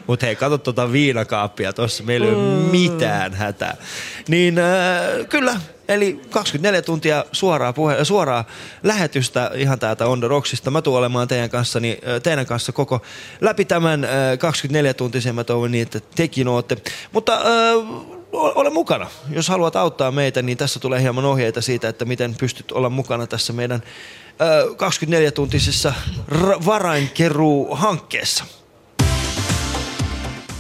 Mutta hei, kato tuota viinakaappia tuossa, meillä ei ole mitään hätää. Niin äh, kyllä, eli 24 tuntia suoraa, puhe, suoraa lähetystä ihan täältä On The Rocksista. Mä tuun olemaan teidän kanssa, niin, äh, teidän kanssa koko läpi tämän äh, 24 tuntisen. Mä toivon niin, että tekin ootte. Mutta äh, ole mukana. Jos haluat auttaa meitä, niin tässä tulee hieman ohjeita siitä, että miten pystyt olla mukana tässä meidän äh, 24-tuntisessa r- varainkeruu-hankkeessa.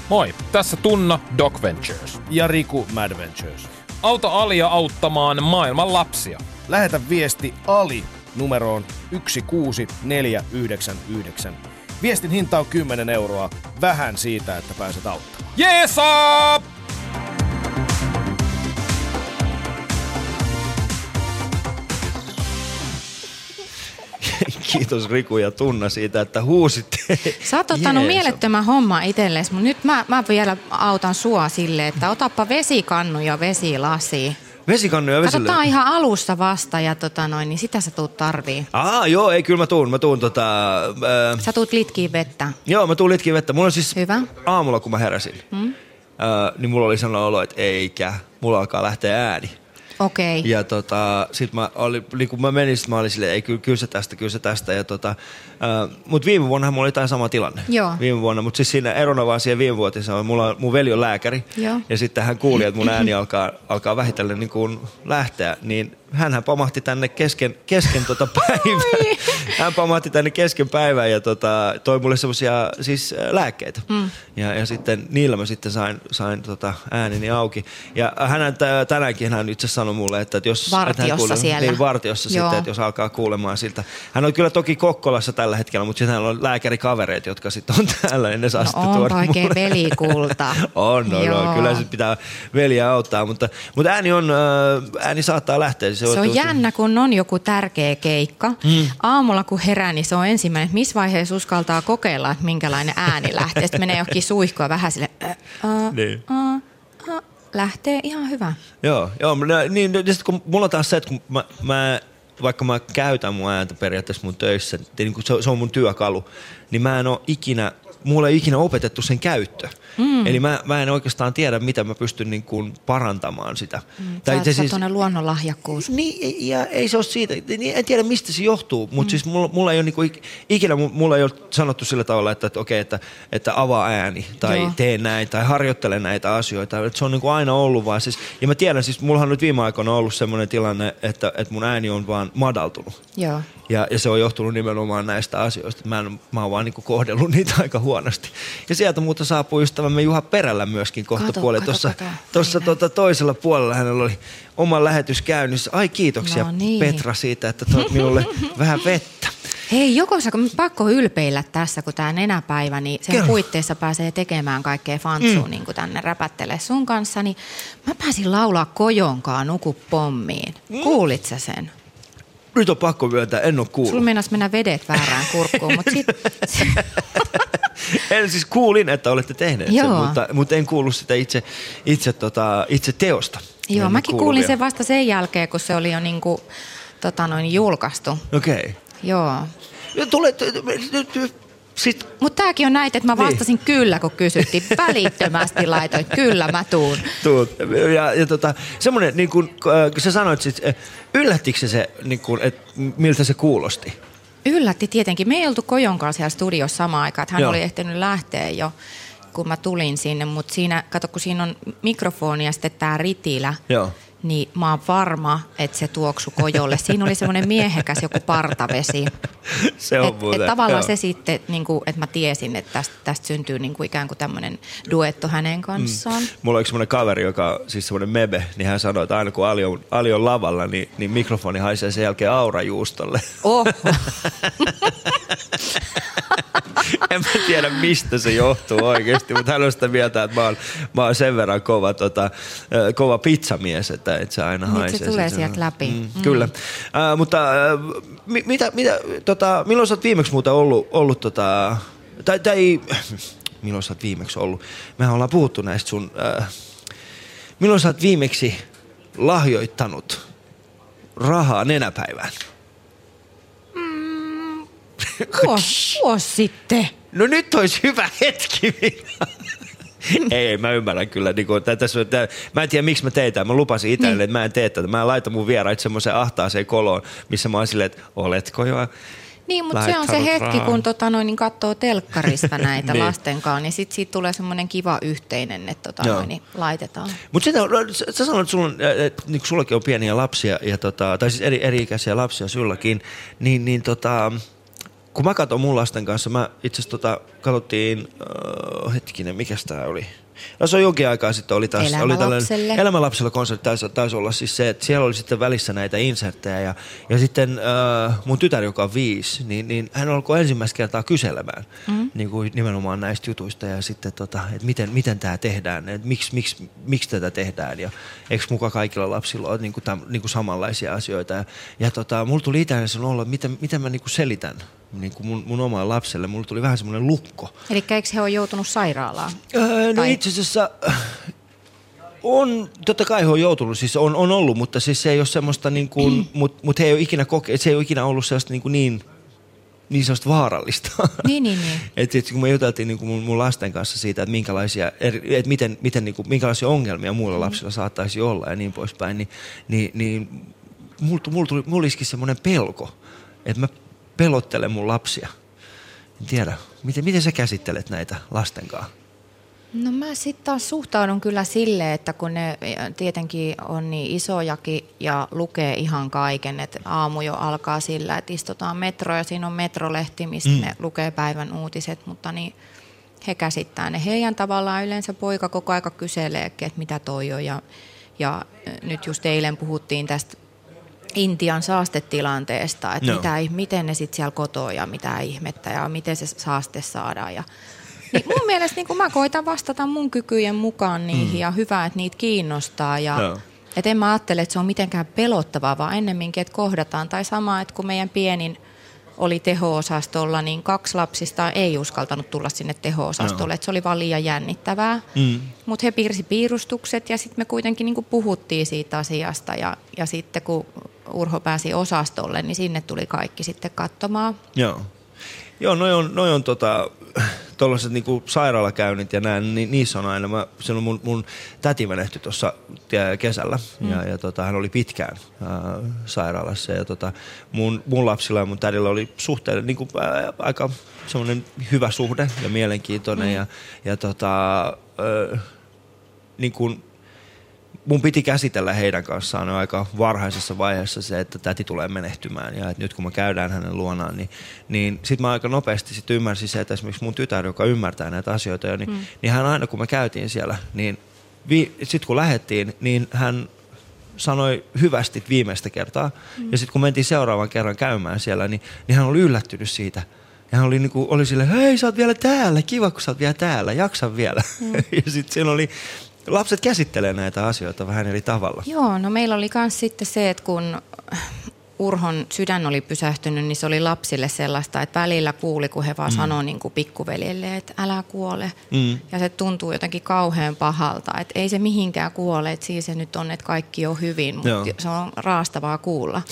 Moi, tässä Tunna Doc Ventures. Ja Riku Mad Ventures. Auta Alia auttamaan maailman lapsia. Lähetä viesti Ali numeroon 16499. Viestin hinta on 10 euroa. Vähän siitä, että pääset auttamaan. Jeesa! Kiitos Riku ja Tunna siitä, että huusitte. Sä oot ottanut Jeesus. mielettömän homma itsellesi, mutta nyt mä, mä vielä autan sua silleen, että otappa vesikannu ja vesilasi. Vesikannu ja vesille. Katsotaan ihan alusta vasta ja tota noin, niin sitä sä tuut tarvii. Aa, joo, ei, kyllä mä tuun. Mä tuun tota... Äh, Sä tuut litkiin vettä. joo, mä tuun litkiin vettä. Mulla on siis Hyvä. aamulla, kun mä heräsin, Mm? äh, niin mulla oli sellainen olo, että eikä, mulla alkaa lähteä ääni. Okei. Okay. Ja tota, sit mä, oli, niin kun mä menin, sit mä olin silleen, ei kyllä, kyllä se tästä, kyllä se tästä. Ja tota, äh, mut viime vuonna mulla oli tämä sama tilanne. Joo. Viime vuonna, mutta siis siinä erona vaan siihen viime vuotiseen on, mulla, mun veli on lääkäri. Joo. Ja sitten hän kuuli, että mun ääni alkaa, alkaa vähitellen niin kuin lähteä, niin hän pamahti tänne kesken, kesken tota päivää. hän pamahti tänne kesken päivää ja tota, toi mulle semmosia siis äh, lääkkeitä. Mm. Ja, ja sitten niillä mä sitten sain, sain tota ääneni auki. Ja hän tä- tänäänkin hän itse sanoi mulle, että jos... Vartiossa että hän kuulee- siellä. Niin, vartiossa Joo. sitten, että jos alkaa kuulemaan siltä. Hän on kyllä toki Kokkolassa tällä hetkellä, mutta sitten hänellä on lääkärikavereita, jotka sitten on täällä ennen saa No sitten tuoda oikein mulle. velikulta. On, no, Joo. no, kyllä se pitää veliä auttaa, mutta, mutta ääni, on, äh, ääni saattaa lähteä. Se on jännä, kun on joku tärkeä keikka. Mm. Aamulla kun herää, niin se on ensimmäinen, että missä vaiheessa uskaltaa kokeilla, että minkälainen ääni lähtee. Sitten menee johonkin suihkua vähän sille, äh, äh, Niin. äh, äh, lähtee ihan hyvä. Joo, joo niin, sit kun mulla on taas se, että kun mä, mä, vaikka mä käytän mun ääntä periaatteessa mun töissä, niin kun se, se on mun työkalu, niin mä en ole ikinä, mulla ei ikinä opetettu sen käyttö. Mm. Eli mä, mä en oikeastaan tiedä, mitä mä pystyn niin kuin parantamaan sitä. Mm. Tai se siis- siis... luonnonlahjakkuus. Niin, ja ei se ole siitä, niin en tiedä mistä se johtuu, mutta mm. siis mulla, mulla ei ole niinku, ik- ikinä mu- mulla ei ole sanottu sillä tavalla, että, että okei, että, että avaa ääni tai Joo. tee näin tai harjoittele näitä asioita. Että se on niinku aina ollut vaan siis, ja mä tiedän siis, mullahan on nyt viime aikoina ollut semmoinen tilanne, että, että mun ääni on vaan madaltunut. Joo. Ja, ja se on johtunut nimenomaan näistä asioista. Mä, en, mä oon vaan niinku kohdellut niitä aika huonosti. Ja sieltä muuta saapui ystävämme Juha Perällä myöskin kohta Kato, puolelle. kato, Tuossa, kato. tuossa tota, toisella puolella hänellä oli oma lähetys käynnissä. Ai kiitoksia No niin. Petra siitä, että toit minulle vähän vettä. Hei, joko sä, pakko ylpeillä tässä, kun tämä nenäpäivä, niin sen Kerro. puitteissa pääsee tekemään kaikkea fantsua Mm. niin kuin tänne räpättelee sun kanssa, niin mä pääsin laulaa kojonkaa nuku pommiin. Mm. Kuulit sä sen? Nyt on pakko myöntää, en ole kuullut. Sulla meinas mennä vedet väärään kurkkuun, mutta sit, En siis kuulin, että olette tehneet sen, Joo. mutta, mutta en kuullut sitä itse, itse, tota, itse teosta. joo, En mäkin kuulin vielä. sen vasta sen jälkeen, kun se oli jo niin kuin, tota noin, julkaistu. Okei. Okay. Joo. Tule, nyt, sit... Mutta tämäkin on näitä, että mä Niin. vastasin kyllä, kun kysyttiin. Välittömästi laitoin, kyllä mä tuun. Tuut. Ja, ja tota, semmoinen, niin kuin äh, kun sä sanoit, sit, äh, yllättikö se, se niin kuin, että miltä se kuulosti? Yllätti tietenkin. Me ei oltu Kojon kanssa siellä studiossa samaan aikaan, että hän Joo. oli ehtinyt lähteä jo, kun mä tulin sinne. Mutta siinä, kato, kun siinä on mikrofoni ja sitten tämä ritilä, Joo. Niin mä oon varma, että se tuoksu Kojolle. Siinä oli semmoinen miehekäs joku partavesi. Se on Et, muuten. et tavallaan joo. se sitten, niin kuin, että mä tiesin, että tästä, tästä syntyy niin kuin ikään kuin tämmöinen duetto hänen kanssaan. Mm. Mulla on yksi semmoinen kaveri, joka siis semmoinen mebe, niin hän sanoi, että aina kun Ali on, Ali on lavalla, niin, niin mikrofoni haisee sen jälkeen aurajuustolle. Oho. en mä tiedä, mistä se johtuu oikeasti, mutta hän on sitä mieltä, että mä oon, mä oon sen verran kova, tota, kova pizzamies, että, että se aina Niin, haisee. se tulee sen- sieltä läpi. Mm, Mm. Kyllä. Äh, mutta äh, mi, mitä, mitä, tota, milloin sä oot viimeksi muuta ollut, ollut tota, Tai, tai milloin sä oot viimeksi ollut? Mehän ollaan puhuttu näistä sun... Äh, milloin sä oot viimeksi lahjoittanut rahaa nenäpäivään? Vuosi, vuosi sitten. No nyt olisi hyvä hetki. ei, mä ymmärrän kyllä. Niin kuin, tässä, tää, mä en tiedä, miksi mä tein tämän. Mä lupasin itselleni, niin. että mä en tee tätä. Mä en laita mun vieraita semmoiseen ahtaaseen koloon, missä mä oon silleen, että oletko jo Niin, mutta se on se hetki, rahaa? kun tota noin, niin katsoo telkkarista näitä Niin. niin. lasten kanssa, niin sitten siitä tulee semmoinen kiva yhteinen, että tota noin, niin laitetaan. Mutta sitä, sä, sä sanoit, että sulla äh, että niin sullakin on pieniä lapsia, ja tota, tai siis eri, eri-ikäisiä lapsia sullakin, niin, niin tota, kun mä katson mun lasten kanssa, mä itse asiassa tota, katsottiin, äh, hetkinen, mikä tämä oli? No se on jonkin aikaa sitten oli taas, oli Elämälapselle. elämälapsella konsertti taisi, taisi olla siis se, että siellä oli sitten välissä näitä inserttejä ja, ja sitten äh, mun tytär, joka on viisi, niin, niin hän alkoi ensimmäistä kertaa kyselemään Mm. niin kuin nimenomaan näistä jutuista ja sitten, tota, että miten, miten tämä tehdään, että miksi, miksi, miksi tätä tehdään ja eikö muka kaikilla lapsilla ole niin kuin täm, niin kuin samanlaisia asioita. Ja, ja tota, mulla tuli sellainen olo, että miten, miten mä niin kuin selitän niin kuin mun, mun omalle lapselle. Mulla tuli vähän semmoinen lukko. Eli eikö he ole joutunut sairaalaan? Öö, no Tai- itse asiassa on, totta kai he on joutunut, siis on, on ollut, mutta siis se ei ole semmoista niin kuin, mut, mut he ei ole ikinä koke, se ei ole ikinä ollut sellaista niin, kuin niin, niin sellaista vaarallista. Niin, niin, niin. Et, et, kun me juteltiin niin kuin mun, mun lasten kanssa siitä, että minkälaisia, et miten, miten, niin kuin, minkälaisia ongelmia muilla lapsilla saattaisi olla ja niin poispäin, niin, niin, niin mulla, mulla, tuli, mulla iski semmoinen pelko, että mä pelottelen mun lapsia. En tiedä, miten, miten sä käsittelet näitä lasten kanssa? No mä sitten taas suhtaudun kyllä silleen, että kun ne tietenkin on niin isojakin ja lukee ihan kaiken, että aamu jo alkaa sillä, että istutaan metro ja siinä on metrolehti, mistä Mm. ne lukee päivän uutiset, mutta niin he käsittää ne. Heidän tavallaan yleensä poika koko aika kyselee, että mitä toi on ja, ja nyt just eilen puhuttiin tästä Intian saastetilanteesta, että Joo. mitä, miten ne sitten siellä kotoa ja mitä ihmettä ja miten se saaste saadaan ja niin mun mielestä niin kun mä koitan vastata mun kykyjen mukaan niihin Mm. ja hyvä, että niitä kiinnostaa. Ja, Joo. et en mä ajattele, että se on mitenkään pelottavaa, vaan ennemminkin, että kohdataan. Tai sama, että kun meidän pienin oli teho-osastolla, niin kaksi lapsista ei uskaltanut tulla sinne teho-osastolle. Että se oli vaan liian jännittävää. Mm. Mutta he piirsi piirustukset ja sitten me kuitenkin niin puhuttiin siitä asiasta. Ja, ja sitten kun Urho pääsi osastolle, niin sinne tuli kaikki sitten katsomaan. Joo. Joo, noi on, noi on tota, tuollaiset niinku sairaalakäynnit ja näin, niin niissä on aina, mä, silloin mun, mun täti menehtyi tuossa kesällä Mm. ja, ja tota, hän oli pitkään ää, sairaalassa ja tota, mun, mun lapsilla ja mun tädillä oli suhteellinen niinku, ää, aika semmoinen hyvä suhde ja mielenkiintoinen Mm. ja, ja tota, ää, niin kuin, mun piti käsitellä heidän kanssaan jo aika varhaisessa vaiheessa se, että täti tulee menehtymään ja että nyt kun me käydään hänen luonaan, niin, niin sitten mä aika nopeasti sit ymmärsin se, että esimerkiksi mun tytär, joka ymmärtää näitä asioita jo, niin, Mm. niin hän aina kun me käytiin siellä, niin vi, sitten kun lähettiin, niin hän sanoi hyvästi viimeistä kertaa. Mm. Ja sitten kun mentiin seuraavan kerran käymään siellä, niin, niin hän oli yllättynyt siitä. Ja hän oli, niinku, oli silleen, hei sä oot vielä täällä, kiva kun sä oot vielä täällä, jaksa vielä. Mm. ja sitten siinä oli, lapset käsittelee näitä asioita vähän eri tavalla. Joo, no meillä oli myös sitten se, että kun Urhon sydän oli pysähtynyt, niin se oli lapsille sellaista, että välillä kuuli, kun he vaan Mm. sanoi niin pikkuveljelle, että älä kuole. Mm. Ja se tuntuu jotenkin kauhean pahalta, että ei se mihinkään kuole, että siinä se nyt on, että kaikki on hyvin, mutta Joo. se on raastavaa kuulla.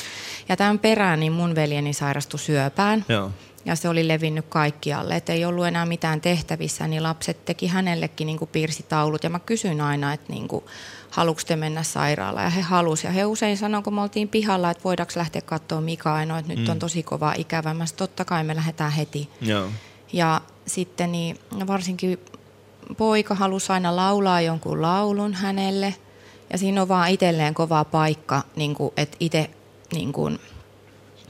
Ja tämän perään niin mun veljeni sairastui syöpään. Joo. Ja se oli levinnyt kaikkialle, että ei ollut enää mitään tehtävissä, niin lapset teki hänellekin niin kuin piirsitaulut. Ja mä kysyin aina, että niin kuin, haluuks te mennä sairaalaan, ja he halusi. Ja he usein sanoivat, kun me oltiin pihalla, että voidaanko lähteä katsoa Mika Aino, että nyt Mm. on tosi kova ikävä. Mä totta kai me lähdetään heti. Joo. Ja sitten niin, varsinkin poika halusi aina laulaa jonkun laulun hänelle. Ja siinä on vaan itselleen kova paikka, niin kuin, että itse niin kuin,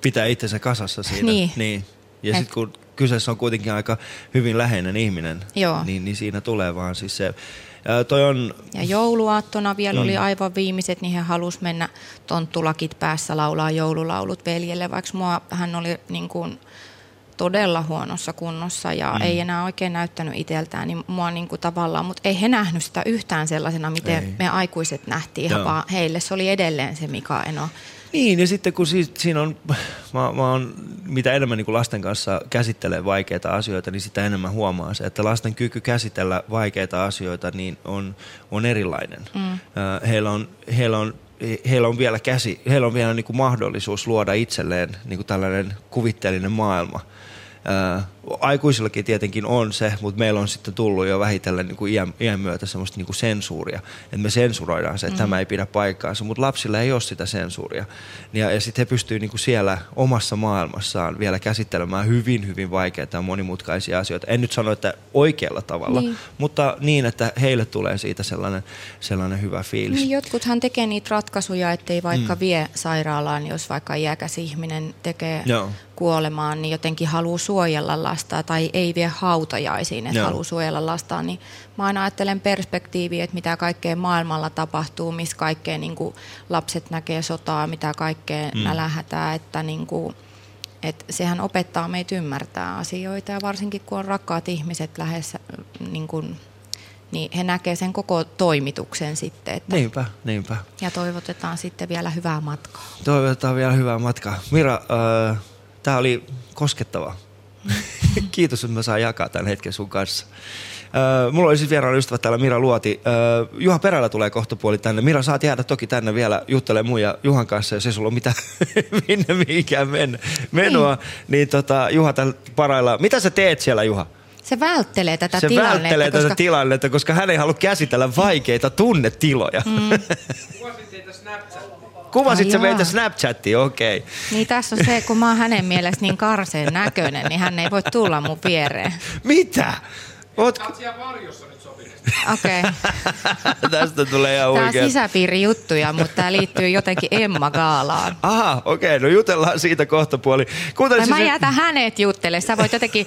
Pitää itsensä kasassa siinä. Niin. niin. Ja sitten kun kyseessä on kuitenkin aika hyvin läheinen ihminen, Joo. Niin, niin siinä tulee vaan siis se, ää, toi on, Ja jouluaattona vielä Mm. oli aivan viimeiset, niin he halusi mennä tonttulakit päässä laulaa joululaulut veljelle, vaikka mua, hän oli niin kuin todella huonossa kunnossa ja Mm. ei enää oikein näyttänyt itseltään, niin mua niin kuin tavallaan, mutta ei he nähnyt sitä yhtään sellaisena, miten Ei. me aikuiset nähtiin, Joo. vaan heille se oli edelleen se Mika Eno. Niin, ja sitten kun siis, siinä on, mä, mä oon, mitä enemmän niin lasten kanssa käsittelee vaikeita asioita, niin sitä enemmän huomaa se, että lasten kyky käsitellä vaikeita asioita niin on, on erilainen. Mm. Ö, Heillä on, heillä on heillä on vielä käsi, heillä on vielä niin kuin mahdollisuus luoda itselleen niin kuin tällainen kuvitteellinen maailma. Ää, aikuisillakin tietenkin on se, mutta meillä on sitten tullut jo vähitellen niin kuin iän, iän myötä semmoista niin kuin sensuuria, että me sensuroidaan se, että Mhm. tämä ei pidä paikkaansa, mutta lapsilla ei ole sitä sensuuria. Ja, ja sitten he pystyvät niin kuin siellä omassa maailmassaan vielä käsittelemään hyvin, hyvin vaikeita ja monimutkaisia asioita. En nyt sano, että oikealla tavalla, Niin. mutta niin, että heille tulee siitä sellainen, sellainen hyvä fiilis. Niin jotkuthan tekee niitä ratkaisuja, ettei vaikka mm. vie sairaalaan, jos vaikka iäkäs ihminen tekee Joo. Kuolemaan, niin jotenkin haluaa suojella lasta tai ei vie hautajaisiin, että Joo. haluaa suojella lastaan. Niin mä aina ajattelen perspektiiviä, että mitä kaikkea maailmalla tapahtuu, missä kaikkea niin kuin lapset näkee sotaa, mitä kaikkea mm. nälähätää, että niin kuin, et sehän opettaa meitä ymmärtää asioita ja varsinkin kun on rakkaat ihmiset lähes, niin, kuin, niin he näkee sen koko toimituksen sitten. Että Niinpä, niinpä. ja toivotetaan sitten vielä hyvää matkaa. Toivotetaan vielä hyvää matkaa. Mira, äh, tämä oli koskettavaa. Kiitos, että mä saan jakaa tämän hetken sun kanssa. Äh, mulla oli siis vieraana ystävä täällä Mira Luoti. Äh, Juha Perällä tulee kohta puoli tänne. Mira, saat jäädä toki tänne vielä juttelemaan mun ja Juhan kanssa, jos ei sulla ole mitään minne mihinkään men- menoa. Niin, niin tota, Juha täällä parailla. Mitä sä teet siellä, Juha? Se välttelee tätä se tilannetta. välttelee koska, tätä tilannetta, koska hän ei halua käsitellä vaikeita tunnetiloja. Mm. Kuvasit Ai sä meitä Snapchattiin, okei. Okay. Niin tässä on se, kun mä oon hänen mielestä niin karseen näköinen, niin hän ei voi tulla mun viereen. Mitä? Oot... Okei. Okay. Tästä tulee ihan Tämä on oikein. sisäpiirijuttuja, mutta tämä liittyy jotenkin Emma Gaalaan. Aha, okei, okay, no jutellaan siitä kohta puoli. Kuuntele mä siis- jätän hänet juttele, sä voit jotenkin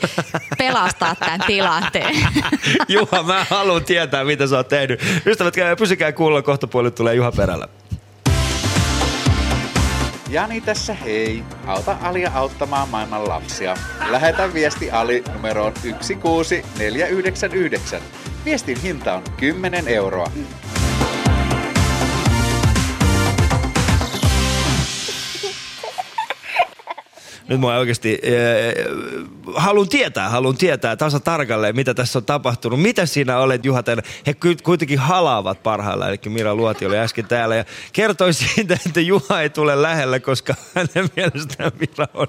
pelastaa tämän tilanteen. Juha, mä haluan tietää, mitä sä oot tehnyt. Ystävät, pysykää kuulla, kohta puoli tulee Juha Perällä. Jani tässä hei. Auta Alia auttamaan maailman lapsia. Lähetä viesti Ali numeroon 16499. Viestin hinta on 10 euroa. Nyt mä oikeasti äh, haluan tietää, haluan tietää tasa tarkalleen, mitä tässä on tapahtunut. Mitä siinä olet, Juha, tänne? He kuitenkin halaavat parhaillaan, eli Mira Luoti oli äsken täällä ja kertoi siitä, että Juha ei tule lähellä, koska hänen mielestään Mira, on,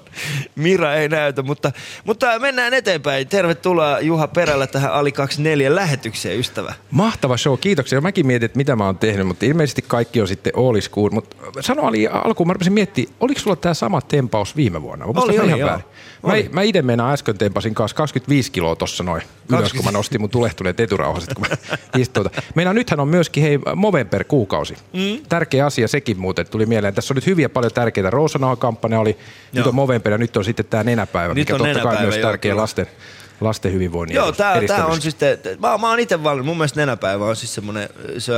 Mira ei näytä. Mutta, mutta mennään eteenpäin. Tervetuloa Juha Perällä tähän Ali 24 lähetykseen, ystävä. Mahtava show, kiitoksia. Mäkin mietin, että mitä mä oon tehnyt, mutta ilmeisesti kaikki on sitten all is. Mutta sano Ali alkuun, mä rupesin miettimään, oliko sulla tämä sama tempaus viime vuonna? Muistan Oli, mä oli, ihan? Oli. Mä, mä itse meinaan äsken tempasin kanssa 25 kiloa tossa noin. Ylös, kun mä nostin mun tulehtuneet eturauhaset, kun mä istuin. Meinaan nythän on myöskin hei, Movember kuukausi. Mm. Tärkeä asia sekin muuten tuli mieleen. Tässä on nyt hyviä paljon tärkeitä. Roosanoa-kampanja oli, nyt Joo. on Movember ja nyt on sitten tämä nenäpäivä, Nyt mikä on totta kai nenäpäivä, myös joo, tärkeä kyllä. lasten, lasten hyvinvoinnin Joo, tää, tää on siis, te, te, mä, mä oon itse valinnut, mun mielestä nenäpäivä on siis semmoinen, se,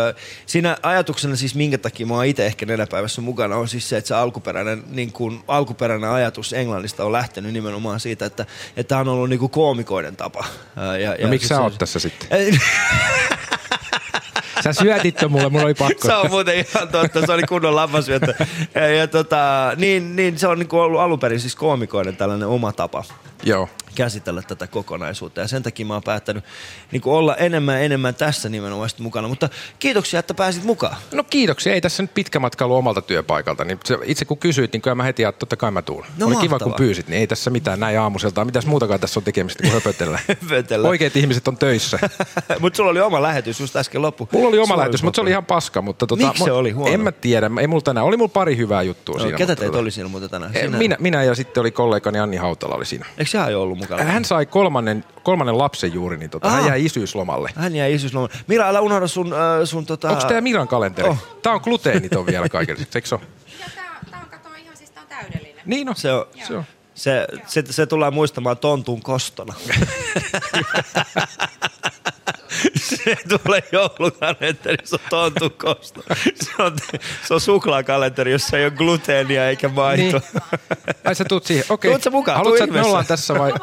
siinä ajatuksena siis minkä takia mä oon itse ehkä nenäpäivässä mukana on siis se, että se alkuperäinen, niin kuin, alkuperäinen ajatus Englannista on lähtenyt nimenomaan siitä, että että tää on ollut niin kuin koomikoiden tapa. Ää, Ja, No miksi siis sä se- oot tässä sitten? Sä syötit ton mulle, mulla oli pakko. Se on muuten ihan totta, se oli kunnon lammasyöttö. Ja, ja tota, niin, niin, se on niinku ollut alun perin siis koomikoiden tällainen oma tapa Joo. Käsitellä tätä kokonaisuutta. Ja sen takia mä oon päättänyt niin olla enemmän ja enemmän tässä nimenomaan mukana. Mutta kiitoksia, että pääsit mukaan. No kiitoksia. Ei tässä nyt pitkä matka ollut omalta työpaikalta. Niin se, itse kun kysyit, niin kyllä mä heti että totta kai mä tuun. No Oli kiva, mahtavaa. kun pyysit. Niin ei tässä mitään näin aamuselta. Mitäs muutakaan tässä on tekemistä kuin höpötellä. Höpötellä. Oikeat ihmiset on töissä. Mutta sulla oli oma lähetys just äsken loppu. Mulla oli oma Sulla lähetys, mutta se oli ihan paska. Mutta tota, Miksi se oli huono? En mä tiedä. Ei mulla tänään. Oli mulla pari hyvää juttua No, siinä. ketä teitä tota- oli siinä muuten tänään? Eh, Sinä- Minä, minä ja sitten oli kollegani Anni Hautala oli siinä. Eikö sehän jo ollut mukana? Hän sai kolmannen, kolmannen lapsen juuri, niin tota, hän jäi isyyslomalle. Hän jäi isyyslomalle. Mira, älä unohda sun, äh, sun tota... Onko tämä Miran kalenteri? Oh. Tämä on gluteeniton vielä kaikille, eikö se ole? Niin no, se on. Se on. Se, se, se tulee muistamaan tontun kostona. se tulee joulukalenterissa tontun kosto. Se on, se on suklaakalenteri, jossa ei ole gluteenia eikä maitoa. Niin. Ai sä tuut siihen, okei. Tuut sä mukaan, Haluatko, että me ollaan tässä vai?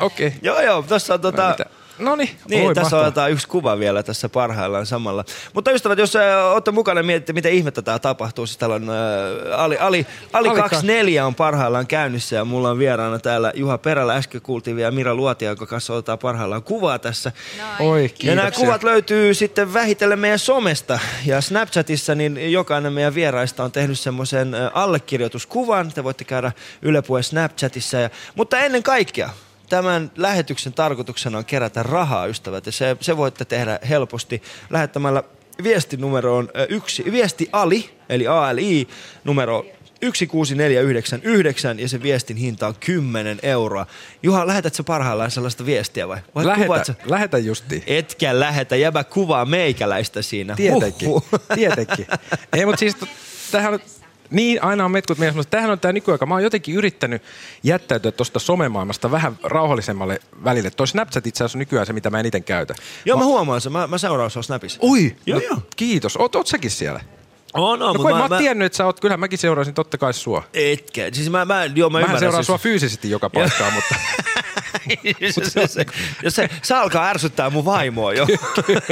Okei. Joo, joo, tässä on tota... No niin, Niin, oi, tässä mahtavaa. otetaan yksi kuva vielä tässä parhaillaan samalla. Mutta ystävät, jos äh, olette mukana ja mietitte, miten ihmettä tämä tapahtuu, siis täällä on äh, Ali, Ali, Ali Ali 24 on parhaillaan käynnissä ja mulla on vieraana täällä Juha Perälä, äsken kuultiin vielä Mira Luotia, jonka kanssa otetaan parhaillaan kuvaa tässä. Oi, Ja nämä kuvat löytyy sitten vähitellen meidän somesta ja Snapchatissa, niin jokainen meidän vieraista on tehnyt semmoisen äh, allekirjoituskuvan. Te voitte käydä Yle Snapchatissa. Ja, mutta ennen kaikkea, tämän lähetyksen tarkoituksena on kerätä rahaa, ystävät. Ja se, se voitte tehdä helposti lähettämällä viestinumeroon äh, yksi, viesti Ali, eli ALI, numero 16499 ja se viestin hinta on 10 euroa. Juha, lähetätkö parhaillaan sellaista viestiä vai? vai Lähetä, kuvaat sä- lähetä justiin. Etkä lähetä, jäbä kuvaa meikäläistä siinä. Tietenkin, Huhhuh. tietenkin. Ei, mutta siis on, niin, aina on metkut mielessä, mutta tämähän on tämä nykyaika. Mä oon jotenkin yrittänyt jättäytyä tuosta somemaailmasta vähän rauhallisemmalle välille. Toi Snapchat itse asiassa on nykyään se, mitä mä eniten käytän. Joo, mä huomaan sen. Mä, mä seuraan sua Snapissa. Ui, Joo, no, joo. kiitos. Oot, oot säkin siellä? On, on, No, mut kun mä, mä- mä, mä- oon tiennyt, että sä oot, kyllä mäkin seuraisin totta kai sua. Etkä. Siis mä, mä, joo, mä Mähän ymmärrän. seuraan siis- sua fyysisesti joka paikkaan, mutta... se, se, se, se, se, alkaa ärsyttää mun vaimoa jo.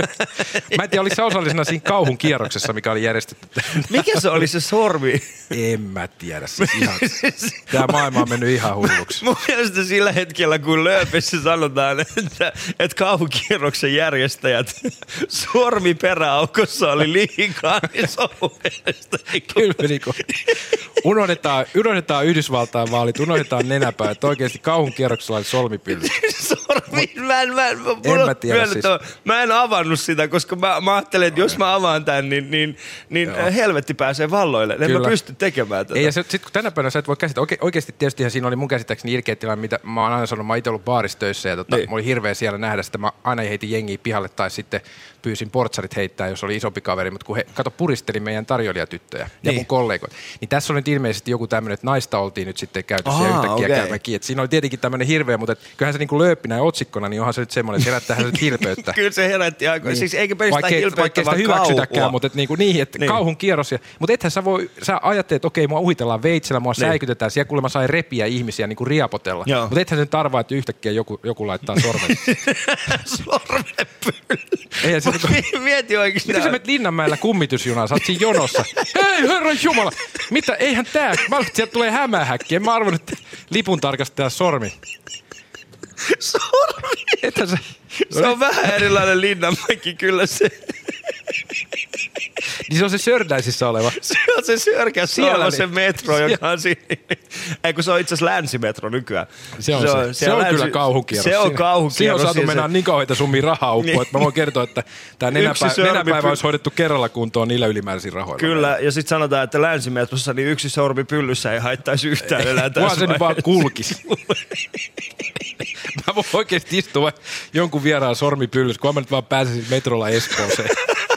Mä en tiedä, oliko sä osallisena siinä kauhun kierroksessa, mikä oli järjestetty. Mikä se oli se sormi? En mä tiedä. Siis ihan, tää maailma on mennyt ihan hulluksi. Mun mielestä sillä hetkellä, kun lööpissä sanotaan, että, että kauhukierroksen järjestäjät sormi peräaukossa oli liikaa, niin se on Kyllä niin kuin, unohdetaan, unohdetaan Yhdysvaltain vaalit, unohdetaan nenäpää, että oikeasti kauhun kierroksella oli solmipilli. sormi. Mä en, mä en, mulla En mä tiedä myönnettävä, Mä en avannut sitä, koska mä, mä ajattelin, että jos mä avaan tämän, niin, niin, niin helvetti pääsee valloille. En mä Kyllä. pysty tekemään tätä. Ei, ja sitten kun tänä päivänä sä et voi käsittää, Oke, oikeasti tietysti siinä oli mun käsittääkseni ilkeä tilanne, mitä mä oon aina sanonut, mä oon itse ollut baarissa töissä ja tota, Niin. mä oli hirveä siellä nähdä sitä, mä aina heitin jengiä pihalle tai sitten pyysin portsarit heittää, jos oli isompi kaveri, mutta kun he, kato, puristeli meidän tarjoilijatyttöjä ja Niin. mun kollegoita, niin tässä on nyt ilmeisesti joku tämmöinen, että naista oltiin nyt sitten käytössä ja Ahaa, yhtäkkiä okei. käymme kiinni. Et Siinä oli tietenkin tämmöinen hirveä, mutta et kyllähän se niinku lööppinä ja otsikkona, niin onhan se nyt semmoinen, että herättää se nyt hilpeyttä. Kyllä se herätti aika. Niin. Siis eikä pelkästään Vaikkei- hilpeyttä, vaikkei sitä hyväksytäkään, mutta et niinku niin, että Niin. niin. kauhun kierros. Ja, mutta ethän sä voi, sä ajattelet, että okei, mua uhitellaan veitsellä, mua Niin. niin. säikytetään, siellä kuulemma sai repiä ihmisiä niin kuin riapotella. Joo. Mutta ethän sen tarvaa, että yhtäkkiä joku, joku laittaa sormen. Ei, se Mieti oikeasti. Miten sä menet Linnanmäellä kummitusjunaan, sä oot siinä jonossa. Hei herran jumala, mitä, eihän tää, mä arvoin, että sieltä tulee hämähäkki, en mä arvon, että lipun tarkastaja sormi. Sormi. Ethän sä, Se on vähän erilainen Linnanmäki kyllä se. niin se on se Sördäisissä oleva. Se on se sörkässä Siellä oleva niin. se metro, joka on siinä. Ei kun se on itse asiassa länsimetro nykyään. Se on, se, se, se on kyllä kauhukierros. Se on Siinä- kauhukierros. Siinä on saatu Siis mennä se- niin kauheita summia rahaa uppoa, Niin. että mä voin kertoa, että tämä nenäpä, sormi nenäpäivä py- olisi hoidettu kerralla kuntoon niillä ylimääräisillä rahoilla. Kyllä, ja sitten sanotaan, että länsimetrossa niin yksi sormi pyllyssä ei haittaisi yhtään enää tässä se nyt vaan kulkisi. mä voin oikeasti istua jonkun vieraan sormipyllys, kun mä nyt vaan pääsisin metrolla Espooseen.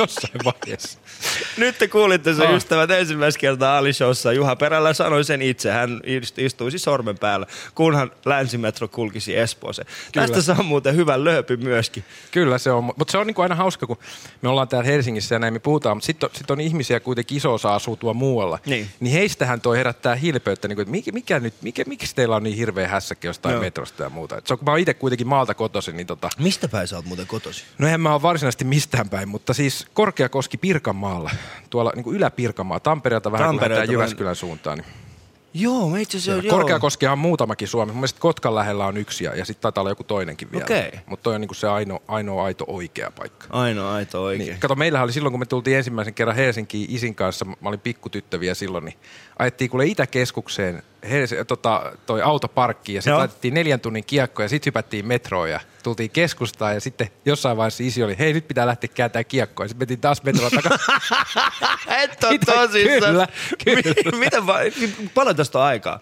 Jossain vaiheessa. Nyt te kuulitte sen Ah. ystävät ensimmäistä kertaa Ali-showssa. Juha Perällä sanoi sen itse. Hän ist- istuisi sormen päällä, kunhan länsimetro kulkisi Espooseen. Kyllä. Tästä saa muuten hyvän lööpin myöskin. Kyllä se on, mutta se on niinku aina hauska, kun me ollaan täällä Helsingissä ja näin me puhutaan, mutta sitten on, sit on ihmisiä kuitenkin iso osa asuu tuolla muualla. Niin. niin heistähän toi herättää hilpeyttä, niin kuin, että mikä, mikä nyt, mikä, miksi teillä on niin hirveä hässäkki jostain Joo. metrosta ja muuta. Et se on, kun mä oon itse kuitenkin maalta kotoisin, niin tota, Mistä päin sä oot muuten kotosi? No en mä ole varsinaisesti mistään päin, mutta siis Korkeakoski Pirkanmaalla, tuolla niin kuin Ylä-Pirkanmaa, Tampereelta vähän kun Tampereelta vähän- Jyväskylän suuntaan. Niin. Joo, mä itse asiassa joo. Korkeakoskehan on muutamakin Suomessa. Mun mielestä Kotkan lähellä on yksi ja, ja sitten taitaa olla joku toinenkin vielä. Okei. Mutta toi on niin kuin se ainoa, ainoa aito oikea paikka. Ainoa aito oikein. Niin, kato, meillähän oli silloin, kun me tultiin ensimmäisen kerran Helsinkiin isin kanssa, mä olin pikkutyttö vielä silloin, niin ajettiin kuule Itäkeskukseen Helsi, tota, toi autoparkkiin ja sitten laitettiin neljän tunnin kiekko ja sitten hypättiin metroon ja tultiin keskustaan ja sitten jossain vaiheessa isi oli, hei nyt pitää lähteä kääntämään kiekkoa ja sitten mentiin taas metrolla takaisin. Et tosissaan. Kyllä, kyllä. Mi- Miten va- paljon tästä on aikaa?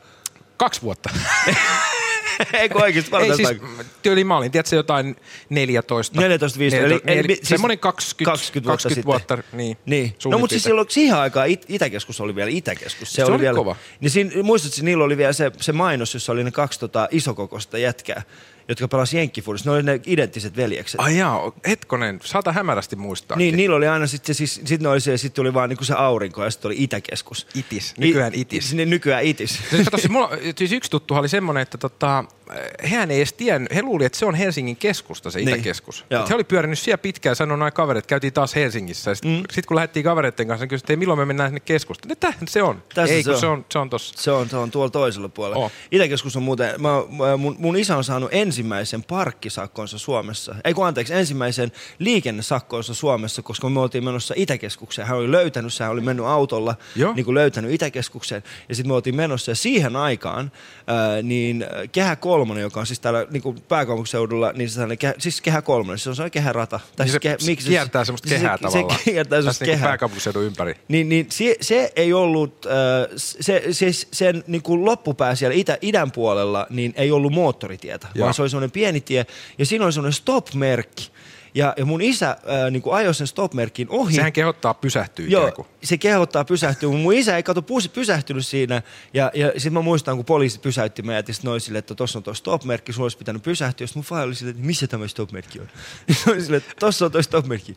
Kaksi vuotta. Ei kun oikeasti paljon Ei siis, tyyli mä olin, tiedätkö, jotain 14. 14, 15. Eli, eli, eli, siis semmoinen 20, 20 vuotta 20 sitten. vuotta, niin. Niin. No mutta siis silloin siihen aikaan It- Itäkeskus oli vielä Itäkeskus. Se oli vielä, kova. Niin siinä, muistatko, niillä oli vielä se, se mainos, jossa oli ne kaksi tota, isokokoista jätkää. Jotka pelasivat Jenkkifuudessa. Ne oli ne identtiset veljekset. Ai jaa, hetkonen, saata hämärästi muistaa. Niin, niillä oli aina sitten siis, sit ne oli se, sit tuli vaan niinku se aurinko ja sitten oli Itäkeskus. Itis, nykyään Itis. I, nykyään Itis. Siis, kato, siis, mulla, siis yksi tuttu oli semmoinen, että tota, hän ei edes tiennyt, he luuli, että se on Helsingin keskusta, se Niin. Itäkeskus. He oli pyörinyt siellä pitkään ja sanoi noin kaverit, käytiin taas Helsingissä. Sitten mm. sit kun lähdettiin kavereiden kanssa, niin kysyttiin, että milloin me mennään sinne keskustaan. Että tämähän se on. Tässä ei, se on. se on, se on tossa. Se on, se on tuolla toisella puolella. Oh. Itäkeskus on muuten, mä, mun, mun isä on saanut ensimmäisen parkkisakkonsa Suomessa. Ei kun anteeksi, ensimmäisen liikennesakkonsa Suomessa, koska me oltiin menossa Itäkeskukseen. Hän oli löytänyt, hän oli mennyt autolla, Joo. niin kuin löytänyt Itäkeskukseen. Ja sitten me oltiin menossa ja siihen aikaan, ää, niin Kehä Kolmonen, joka on siis täällä niin kuin pääkaupunkiseudulla, niin se on kehä, siis Kehä Kolmonen, se on sellainen kehärata. Tai Niin siis se, kehä, se kiertää semmoista kehää se, tavallaan. Se kiertää semmoista Tässä niinku kehää. pääkaupunkiseudun ympäri. Niin, niin se, se ei ollut, äh, se, se, sen niin kuin loppupää siellä itä, idän puolella, niin ei ollut moottoritietä, Joo. vaan se oli semmoinen pieni tie, ja siinä oli semmoinen stop-merkki. Ja, ja mun isä äh, niin kuin ajoi sen stop-merkin ohi. Sehän kehottaa pysähtyä Joo, ikään kuin. se kehottaa pysähtyä, mutta mun isä ei kato pysähtynyt siinä. Ja, ja sitten mä muistan, kun poliisi pysäytti meidät, ja sitten oli silleen, että tuossa on tuo stop-merkki, sulla olisi pitänyt pysähtyä. Sitten mun faija oli silleen, että missä tämä stop-merkki on? Se oli silleen, että tuossa on tuo stop-merkki.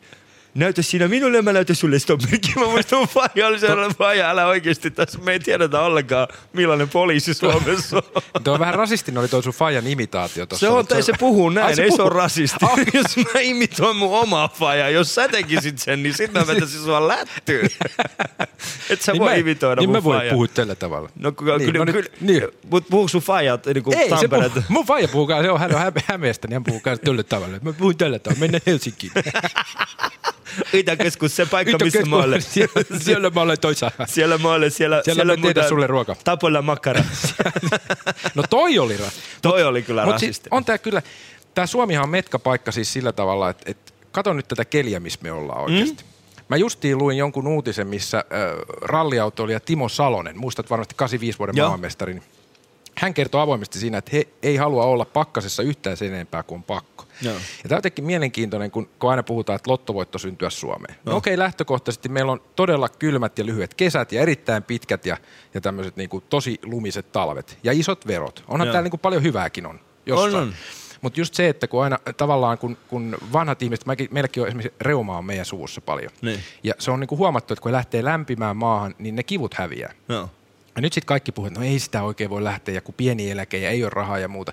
Näytä siinä minulle ja mä näytän sulle stop-merkki. Mä muistan, faija oli sellainen, faija, älä oikeasti tässä, me ei tiedetä ollenkaan, millainen poliisi Suomessa on. Tuo on vähän rasistinen oli toi sun Fajan imitaatio tossa. Se on, tai se puhuu näin, Ai, ei se puhuu. ole rasisti. Jos mä imitoin mun omaa faijaa, jos sä tekisit sen, niin sit mä vetäisin sua lättyyn. Et sä Niin voi mä- imitoida niin mun mä voin puhua tällä tavalla. No kyllä, Niin, kyllä, no kyllä. niin. Mut puhuuko sun faijat niin kuin Ei, se Tampereelta? puhuu, mun faija puhuu, se on, hän on Häme- Hämeestä, niin hän puhuu tällä tavalla. Mä puhun tällä tavalla, mennään Helsinkiin. Itäkeskus, se paikka, missä Itäkeskus, mä olen. siellä- siellä mä olen. Siellä mä olen, siellä, Siellä mä tehdään muuta- sulle ruoka. Tapolla makkara. No toi oli ra. Toi oli kyllä Mut siis on tää kyllä, tää Suomihan on metkapaikka siis sillä tavalla, että, että kato nyt tätä keliä, missä me ollaan oikeasti. Mm? Mä justiin luin jonkun uutisen, missä äh, ralliautoilija Timo Salonen, muistat varmasti 85 vuoden Joo. maailmanmestari, niin hän kertoo avoimesti siinä, että he ei halua olla pakkasessa yhtään sen enempää kuin on pakko. Joo. Ja tämä on jotenkin mielenkiintoinen, kun, kun aina puhutaan, että lottovoitto syntyä Suomeen. No. Joo. Okei, lähtökohtaisesti meillä on todella kylmät ja lyhyet kesät ja erittäin pitkät ja, ja tämmöiset niin tosi lumiset talvet. Ja isot verot. Onhan Joo. täällä niin kuin paljon hyvääkin on jossain. On, on. Mutta just se, että kun aina tavallaan, kun, kun vanhat ihmiset, mäkin, meilläkin on esimerkiksi reuma on meidän suvussa paljon. Niin. Ja se on niin kuin huomattu, että kun lähtee lämpimään maahan, niin ne kivut häviää. Joo. Ja nyt sitten kaikki puhuvat, että no ei sitä oikein voi lähteä, ja kun pieni eläke ja ei ole rahaa ja muuta.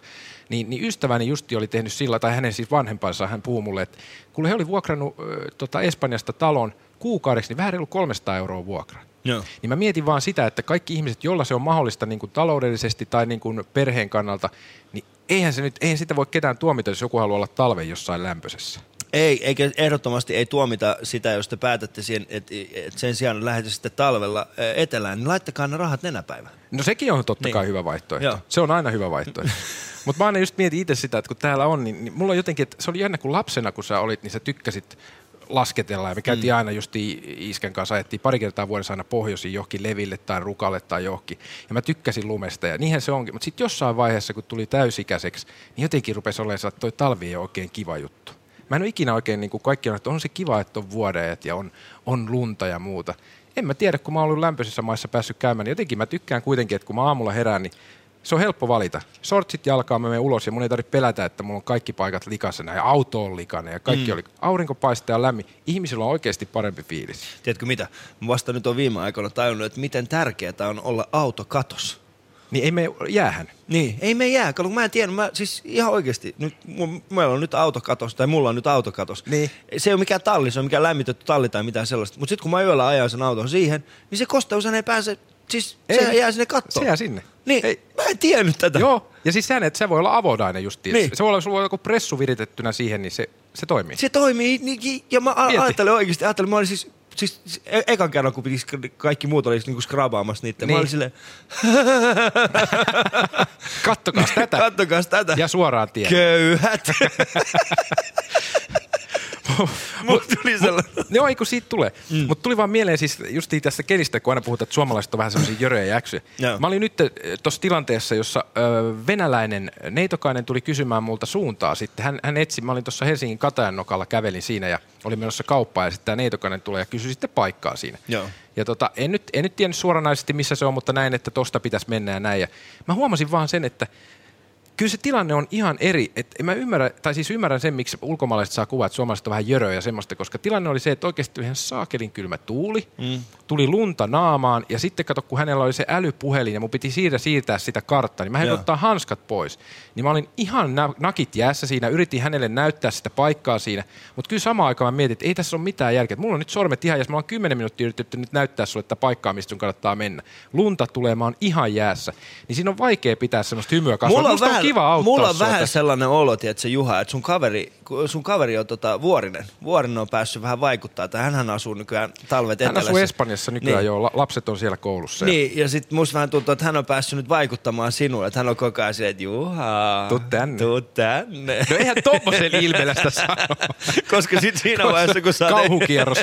Niin, niin ystäväni justi oli tehnyt sillä, tai hänen siis vanhempansa, hän puhuu mulle, että kun he oli vuokrannut ö, tota Espanjasta talon kuukaudeksi, niin vähän reilu 300 euroa vuokra. Joo. Niin mä mietin vaan sitä, että kaikki ihmiset, joilla se on mahdollista niin kuin taloudellisesti tai niin kuin perheen kannalta, niin eihän, se nyt, eihän sitä voi ketään tuomita, jos joku haluaa olla talven jossain lämpöisessä. Ei, eikä ehdottomasti ei tuomita sitä, jos te päätätte siihen, että et sen sijaan lähetä sitten talvella ää, etelään, niin laittakaa ne rahat nenäpäivään. No sekin on totta Niin. kai hyvä vaihtoehto. Joo. Se on aina hyvä vaihtoehto. Mutta mä aina just mietin itse sitä, että kun täällä on, niin, niin mulla on jotenkin, että se oli jännä, kun lapsena kun sä olit, niin sä tykkäsit lasketella. Ja me käytiin Mm. aina just Isken kanssa, ajettiin pari kertaa vuodessa aina pohjoisiin johonkin leville tai rukalle tai johonkin. Ja mä tykkäsin lumesta ja niinhän se onkin. Mutta sitten jossain vaiheessa, kun tuli täysikäiseksi, niin jotenkin rupesi olemaan että toi talvi ei ole oikein kiva juttu. Mä en ole ikinä oikein, niin kuin kaikki on, että on se kiva, että on vuodeet ja on, on lunta ja muuta. En mä tiedä, kun mä oon ollut lämpöisissä maissa päässyt käymään, niin jotenkin mä tykkään kuitenkin, että kun mä aamulla herään, niin se on helppo valita. Sortsit jalkaa, mä menen ulos ja mun ei tarvitse pelätä, että mulla on kaikki paikat likasena ja auto on likainen ja kaikki Mm. oli. Aurinko paistaa ja lämmin. Ihmisillä on oikeasti parempi fiilis. Tiedätkö mitä? Mä vasta nyt on viime aikoina tajunnut, että miten tärkeää on olla autokatos. Niin ei me jäähän. Niin, ei me jää. Kun mä en tiedä, mä siis ihan oikeasti, nyt, meillä on nyt autokatos, tai mulla on nyt autokatos. Niin. Se ei ole mikään talli, se on mikään lämmitetty talli tai mitään sellaista. Mutta sitten kun mä yöllä ajan sen auton siihen, niin se kosteushan ei pääse, siis Ei. se jää sinne kattoon. Se jää sinne. Niin, Ei. mä en tiennyt tätä. Joo, ja siis sehän, että se voi olla avodainen justiin. Niin. Se voi olla, sulla voi olla joku pressu viritettynä siihen, niin se, se toimii. Se toimii, niin, ja mä a- Mieti. ajattelin oikeasti, ajattelin, mä olin siis, siis e- ekan kerran, kun piti kaikki muut olisi niinku skrabaamassa niitä. Niin. Mä Niin. olin silleen, Kattokaas tätä. kattokaas tätä. Ja suoraan tien. Köyhät. Mut tuli sellainen. Joo, ei kun siitä tulee. Mm. Mutta tuli vaan mieleen siis just tästä kelistä, kun aina puhutaan, että suomalaiset on vähän semmoisia jöröjä ja äksyjä. Mä olin nyt tuossa tilanteessa, jossa ö, venäläinen neitokainen tuli kysymään multa suuntaa sitten. Hän, hän etsi, mä olin tuossa Helsingin Katajannokalla, kävelin siinä ja olin menossa kauppaan ja sitten tämä neitokainen tulee ja kysyi sitten paikkaa siinä. Joo. Ja tota, en, nyt, en nyt tiennyt suoranaisesti, missä se on, mutta näin, että tosta pitäisi mennä ja näin. Ja mä huomasin vaan sen, että kyllä se tilanne on ihan eri. Et en mä ymmärrä, tai siis ymmärrän sen, miksi ulkomaalaiset saa kuvaa, että suomalaiset on vähän jöröä ja semmoista, koska tilanne oli se, että oikeasti ihan saakelin kylmä tuuli, mm. tuli lunta naamaan ja sitten kato, kun hänellä oli se älypuhelin ja mun piti siitä siirtää sitä karttaa, niin mä Joo. ottaa hanskat pois. Niin mä olin ihan na- nakit jäässä siinä, yritin hänelle näyttää sitä paikkaa siinä, mutta kyllä samaan aikaan mä mietin, että ei tässä ole mitään järkeä. Mulla on nyt sormet ihan jäässä, mä oon kymmenen minuuttia yritetty nyt näyttää sulle että paikkaa, mistä sun kannattaa mennä. Lunta tulee, mä oon ihan jäässä. Niin siinä on vaikea pitää semmoista hymyä kasvaa. Mulla on, vähän, kiva auttaa mulla on sua vähän tässä. sellainen olo, että se Juha, että sun kaveri, sun kaveri on tota, Vuorinen. Vuorinen on päässyt vähän vaikuttaa, että hänhän asuu nykyään talvet Hän etelässä. asuu Espanjassa nykyään niin. joo, la- lapset on siellä koulussa. Niin, ja sitten musta vähän tuntuu, että hän on päässyt nyt vaikuttamaan sinulle, että hän on koko ajan silleen, että Juha, Tuu tänne. tuu tänne. No eihän tommosen ilmeellä sitä sano. Koska sit siinä vaiheessa, kun sä... Kauhukierros.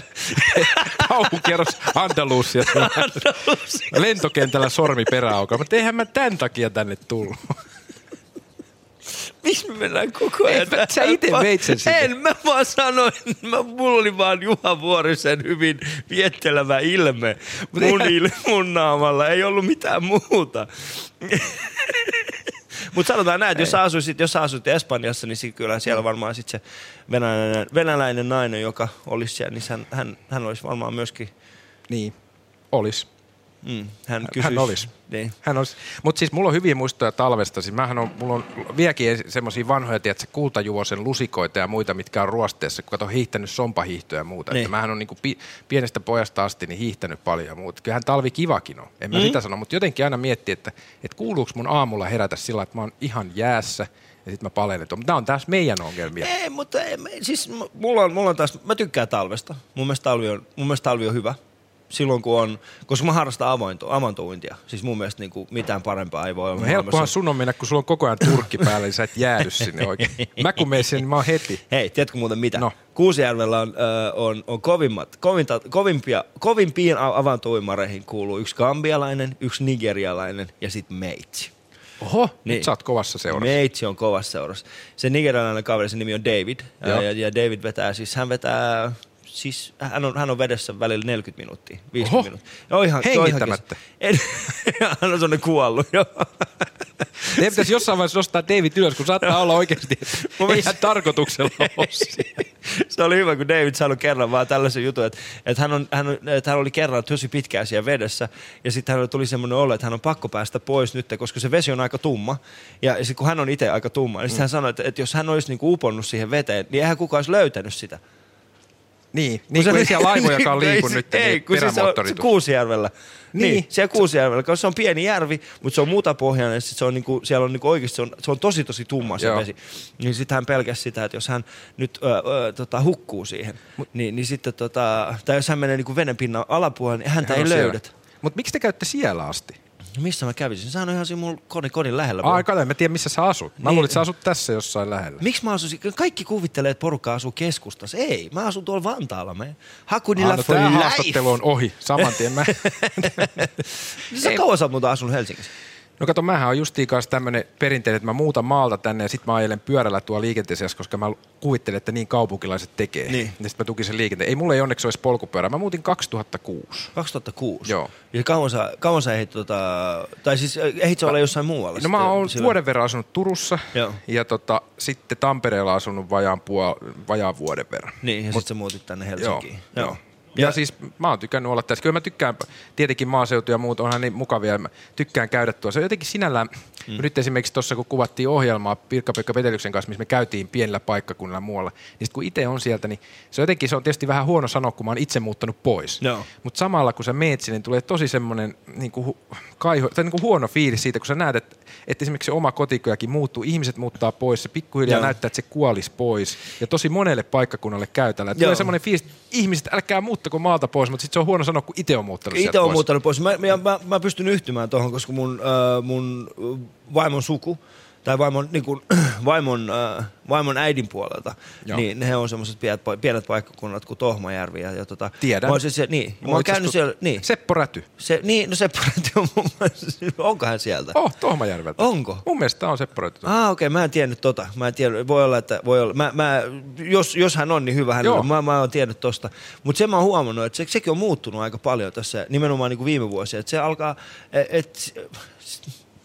Kauhukierros Andalusia. Lentokentällä sormi peräaukoa. Mutta eihän mä tämän takia tänne tullut. Miksi me mennään koko ajan? Et mä- sä ite veit sen sinne. En, mä vaan sanoin, mä, mulla oli vaan Juha Vuorisen hyvin viettelevä ilme mun, eihän- il, mun naamalla. Ei ollut mitään muuta. Mutta sanotaan näin, että jos sä, asuisit, jos sä asuit Espanjassa, niin sit kyllä siellä varmaan sit se venäläinen, venäläinen nainen, joka olisi siellä, niin hän, hän, hän olisi varmaan myöskin... Niin, olisi. Mm, hän, Hän kysyisi, olisi. Niin. Hän olisi. Mutta siis mulla on hyviä muistoja talvesta. Siis mähän on, mulla on vieläkin semmoisia vanhoja, tiedätkö, kultajuosen lusikoita ja muita, mitkä on ruosteessa, kun kato hiihtänyt sompahiihtoja ja muuta. Niin. Että mähän on niinku pi, pienestä pojasta asti niin hiihtänyt paljon ja muuta. Kyllähän talvi kivakin on. En mä Mm. sitä sano, mutta jotenkin aina miettii, että, että kuuluuko mun aamulla herätä sillä, että mä oon ihan jäässä ja sitten mä palelen. Mutta nämä on taas meidän ongelmia. Ei, mutta ei, siis mulla on, mulla on taas, mä tykkään talvesta. Mun mielestä talvi on, mun mielestä talvi on hyvä. Silloin kun on, koska mä harrastan avointo, avantouintia. Siis mun mielestä niin kuin mitään parempaa ei voi olla. No helppohan sun on mennä, kun sulla on koko ajan turkki päällä, niin sä et jäädy sinne oikein. Mä kun menen sinne, niin mä oon heti. Hei, tiedätkö muuten mitä? No. Kuusijärvellä on, äh, on, on kovimmat, kovinta, kovimpia, kovimpiin a- avantouimareihin kuuluu yksi gambialainen, yksi nigerialainen ja sitten meitsi. Oho, nyt sä oot kovassa seurassa. Meitsi on kovassa seurassa. Se nigerialainen kaveri, sen nimi on David. Joo. Ja, ja David vetää, siis hän vetää, siis hän on, hän on vedessä välillä 40 minuuttia, 50 Oho. minuuttia. No ihan, Hengittämättä. En, hän on sellainen kuollut, joo. Teidän pitäisi jossain vaiheessa nostaa David ylös, kun saattaa olla oikeasti, että ei ihan tarkoituksella se oli hyvä, kun David sanoi kerran vaan tällaisen jutun, että, että, hän, on, hän, on, että hän oli kerran tosi pitkään siellä vedessä ja sitten hänellä tuli semmoinen olo, että hän on pakko päästä pois nyt, koska se vesi on aika tumma. Ja sitten kun hän on itse aika tumma, niin sitten hän sanoi, että, että jos hän olisi niinku uponnut siihen veteen, niin eihän kukaan olisi löytänyt sitä. Niin, niin kuin ei siellä laivojakaan Ei liiku nyt, Ei, niin kun siis se on se. Kuusijärvellä. Niin. Niin. niin, siellä Kuusijärvellä, koska se on pieni järvi, mutta se on mutapohjainen, sit se on niinku, siellä on niinku oikeasti, se on, se on tosi tosi tumma se Joo. vesi. Niin sitten hän pelkäsi sitä, että jos hän nyt ö, ö, tota, hukkuu siihen, niin, niin sitten tota, tai jos hän menee niinku veden pinnan alapuolelle, niin häntä Hän ei löydetä. Mutta miksi te käytte siellä asti? No missä mä kävisin? Sehän on ihan siinä mun kodin, kodin lähellä. Ai kato, en mä tiedä missä sä asut. Mä Niin. luulin, että sä asut tässä jossain lähellä. Miksi mä asuisin? Kaikki kuvittelee, että porukka asuu keskustassa. Ei, mä asun tuolla Vantaalla. Me. Hakunilla Ah, no for life. haastattelu on ohi. Saman tien mä... Sä kauan sä oot muuten asunut Helsingissä? No kato, mähän on justiin kanssa tämmönen perinteinen, että mä muutan maalta tänne ja sit mä ajelen pyörällä tuolla liikenteessä, koska mä kuvittelen, että niin kaupunkilaiset tekee. Niin. Ja sit mä tukin sen liikenteen. Ei mulla ei onneksi olisi polkupyörä. Mä muutin 2006. 2006? Joo. Ja kauan sä, kauan sä ehdit, tota, tai siis eh, ehdit sä olla jossain muualla? No mä sitten oon silloin? vuoden verran asunut Turussa Joo. ja tota, sitten Tampereella asunut vajaan, puol- vajaan vuoden verran. Niin, ja Mut- sitten sä muutit tänne Joo, Helsinkiin. joo. Ja, ja siis mä oon tykännyt olla tässä. Kyllä mä tykkään, tietenkin maaseutu ja muut onhan niin mukavia. Mä tykkään käydä tuossa. Jotenkin sinällään, mm. nyt esimerkiksi tuossa kun kuvattiin ohjelmaa Pirkka-Pekka Petelyksen kanssa, missä me käytiin pienellä paikkakunnalla muualla, niin sit kun itse on sieltä, niin se on jotenkin, se on tietysti vähän huono sanoa, kun mä oon itse muuttanut pois. Joo. Mutta samalla kun sä meet sinne, niin tulee tosi semmoinen niin kuin, kaiho, tai niin kuin huono fiilis siitä, kun sä näet, että, että esimerkiksi se oma kotikojakin muuttuu, ihmiset muuttaa pois, se pikkuhiljaa Joo. näyttää, että se kuolisi pois. Ja tosi monelle paikkakunnalle käytällä. Tulee semmoinen fiilis, että ihmiset, älkää muuttako maalta pois, mutta sitten se on huono sanoa, kun itse on muuttanut Itse on muuttanut pois. Mä, mä, mä, mä pystyn yhtymään tuohon, koska mun, äh, mun vaimon suku, tai vaimon, niin kuin, vaimon, äh, vaimon äidin puolelta, Joo. niin he on semmoiset pienet, pienet paikkakunnat kuin Tohmajärvi. Ja, ja tota, Tiedän. Mä oon siis, niin, mä oon käynyt asiassa siellä, niin. Seppo Räty. Se, niin, no Seppo Räty on mun mielestä, onko hän sieltä? Oh, Tohmajärveltä. Onko? Mun mielestä on Seppo Räty. Ah, okei, okay, mä en tiennyt tota. Mä en tiennyt, voi olla, että voi olla. Mä, mä, jos, jos hän on, niin hyvä hänellä. Joo. Mä, mä oon tiennyt tosta. Mutta sen mä oon huomannut, että se, sekin on muuttunut aika paljon tässä, nimenomaan niin kuin viime vuosina. Että se alkaa, et,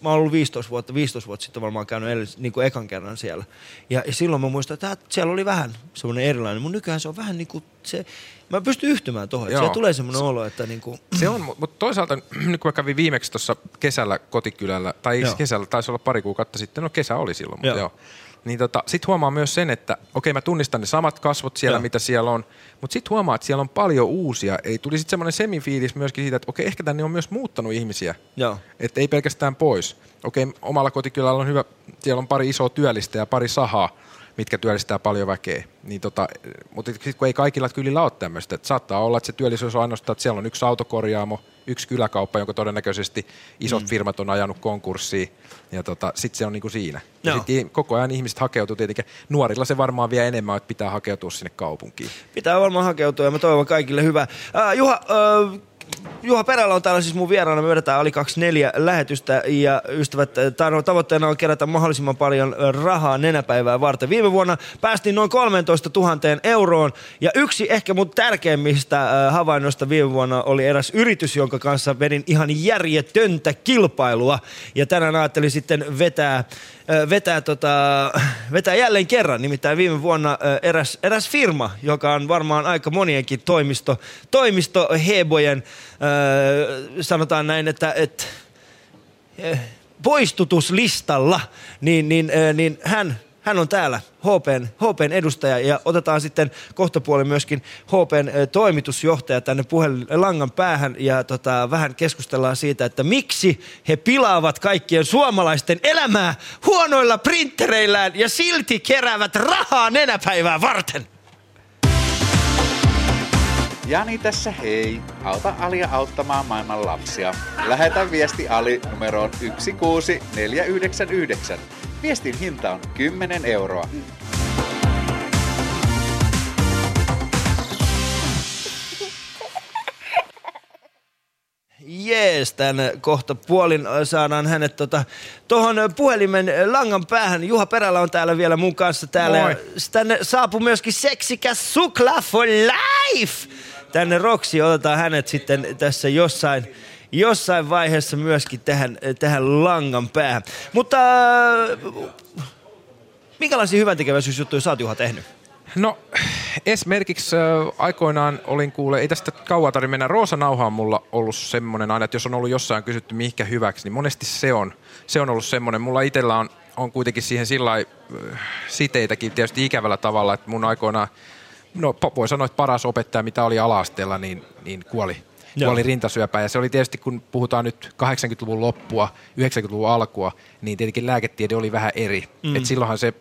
mä oon ollut 15 vuotta, 15 vuotta sitten varmaan käynyt edes, niin kuin ekan kerran siellä. Ja, ja silloin mä muistan, että siellä oli vähän semmoinen erilainen. Mun nykyään se on vähän niin kuin se, mä pystyn yhtymään tuohon. että tulee semmoinen olo, että niin kuin, Se on, mutta toisaalta nyt kun mä kävin viimeksi tuossa kesällä kotikylällä, tai Joo. Joo. kesällä taisi olla pari kuukautta sitten, no kesä oli silloin, mutta Joo. joo. Niin tota, sit huomaa myös sen, että okei mä tunnistan ne samat kasvot siellä, joo. mitä siellä on, mutta sit huomaa, että siellä on paljon uusia. Ei tuli sit semmoinen semifiilis myöskin siitä, että okei ehkä tänne on myös muuttanut ihmisiä. Että ei pelkästään pois. Okei, omalla kotikylällä on hyvä, siellä on pari isoa työllistä ja pari sahaa, mitkä työllistää paljon väkeä. Niin tota, mutta sitten kun ei kaikilla kylillä ole tämmöistä, että saattaa olla, että se työllisyys on ainoastaan, että siellä on yksi autokorjaamo, yksi kyläkauppa, jonka todennäköisesti isot Mm. firmat on ajanut konkurssiin. Ja tota, sitten se on niinku siinä. Ja sit koko ajan ihmiset hakeutuu tietenkin. Nuorilla se varmaan vie enemmän, että pitää hakeutua sinne kaupunkiin. pitää varmaan hakeutua ja mä toivon kaikille hyvää. Ää, Juha, äh, Juha Perälä on täällä siis mun vieraana. Me vedetään Ali 24 lähetystä ja ystävät, tavoitteena on kerätä mahdollisimman paljon rahaa nenäpäivää varten. Viime vuonna päästiin noin 13 000 euroon ja yksi ehkä mun tärkeimmistä havainnoista viime vuonna oli eräs yritys, jonka kanssa vedin ihan järjetöntä kilpailua ja tänään ajattelin sitten vetää vetää, tota, vetää jälleen kerran. Nimittäin viime vuonna eräs, eräs firma, joka on varmaan aika monienkin toimisto, toimisto hebojen, sanotaan näin, että, ö, poistutuslistalla, niin, niin, niin hän, hän on täällä HPn, HPn edustaja ja otetaan sitten kohtapuoli myöskin HPn toimitusjohtaja tänne puhelin päähän ja tota, vähän keskustellaan siitä, että miksi he pilaavat kaikkien suomalaisten elämää huonoilla printtereillään ja silti keräävät rahaa nenäpäivää varten. Jani tässä hei. Auta Alia auttamaan maailman lapsia. Lähetä viesti Ali numeroon 16499. Viestin hinta on 10 euroa. Jees, tän kohta puolin saadaan hänet tota, tuohon puhelimen langan päähän. Juha Perälä on täällä vielä mun kanssa täällä. Moi. Tänne saapuu myöskin seksikäs Sukla for life! Tänne Roksi otetaan hänet sitten tässä jossain, jossain vaiheessa myöskin tähän, tähän langan päähän. Mutta äh, minkälaisia hyväntekeväisyysjuttuja sä oot Juha tehnyt? No esimerkiksi äh, aikoinaan olin kuule, ei tästä kauan tarvitse mennä, Roosa Nauha on mulla ollut semmoinen aina, että jos on ollut jossain kysytty mihinkä hyväksi, niin monesti se on, se on ollut semmoinen. Mulla itsellä on, on kuitenkin siihen sillä äh, siteitäkin tietysti ikävällä tavalla, että mun aikoinaan, no voi sanoa, että paras opettaja, mitä oli ala-asteella, niin, niin kuoli. Joo. Kuoli rintasyöpään ja se oli tietysti, kun puhutaan nyt 80-luvun loppua, 90-luvun alkua, niin tietenkin lääketiede oli vähän eri. Mm. Et silloinhan se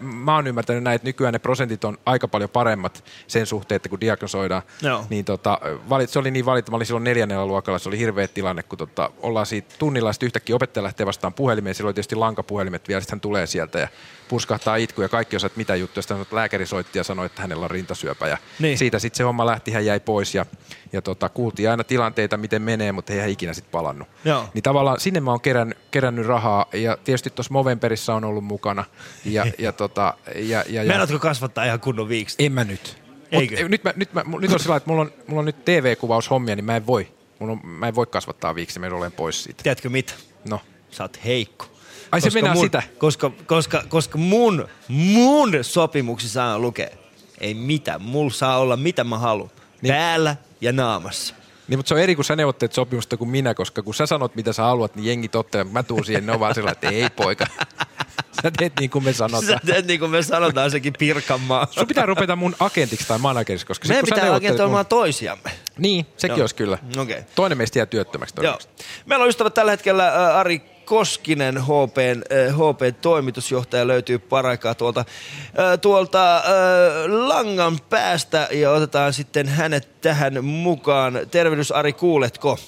mä oon ymmärtänyt näin, että nykyään ne prosentit on aika paljon paremmat sen suhteen, että kun diagnosoidaan. Joo. Niin tota, se oli niin valittu, mä olin silloin neljännellä luokalla, se oli hirveä tilanne, kun tota, ollaan siitä tunnilla, sitten yhtäkkiä opettaja lähtee vastaan puhelimeen, silloin oli tietysti lankapuhelimet vielä, sitten hän tulee sieltä ja purskahtaa itku ja kaikki osaat mitä juttuja, sitten lääkäri soitti ja sanoi, että hänellä on rintasyöpä ja Niin. siitä sitten se homma lähti, hän jäi pois ja, ja tota, kuultiin aina tilanteita, miten menee, mutta ei hän ikinä sitten palannut. Joo. Niin tavallaan sinne mä oon kerännyt, kerännyt rahaa ja tietysti tuossa Movemberissa on ollut mukana. Ja, ja, tota, ja, ja, ja, Meinaatko kasvattaa ihan kunnon viiksi? en mä nyt. Eikö? Mut, nyt, mä, nyt, mä, nyt on sillä että mulla on, mulla on nyt TV-kuvaushommia, niin mä en voi. Mulla on, mä en voi kasvattaa viiksi, mä olen pois siitä. Tiedätkö mitä? No. Sä oot heikko. Ai se mennään mun, sitä? Koska, koska, koska mun, mun sopimuksissa lukee, ei mitään, mulla saa olla mitä mä haluan. Niin. Päällä ja naamassa. Niin, mutta se on eri, kun sä neuvottelet sopimusta kuin minä, koska kun sä sanot, mitä sä haluat, niin jengi toteaa, mä tuun siihen, ne on vaan sellainen, että ei poika. Sä teet niin kuin me sanotaan. Sä teet niin kuin me sanotaan sekin Pirkanmaa. Sun pitää rupeta mun agentiksi tai manageriksi, koska sit, Meidän sä pitää agentoimaan mun- toisiamme. Niin, sekin Joo. olisi kyllä. Okei. Toinen meistä jää työttömäksi Joo. todennäköisesti. Meillä on ystävät tällä hetkellä ä, Ari Koskinen, HPn, äh, HPn toimitusjohtaja, löytyy paraikaa tuolta, äh, tuolta äh, langan päästä ja otetaan sitten hänet tähän mukaan. Tervehdys Ari, kuuletko?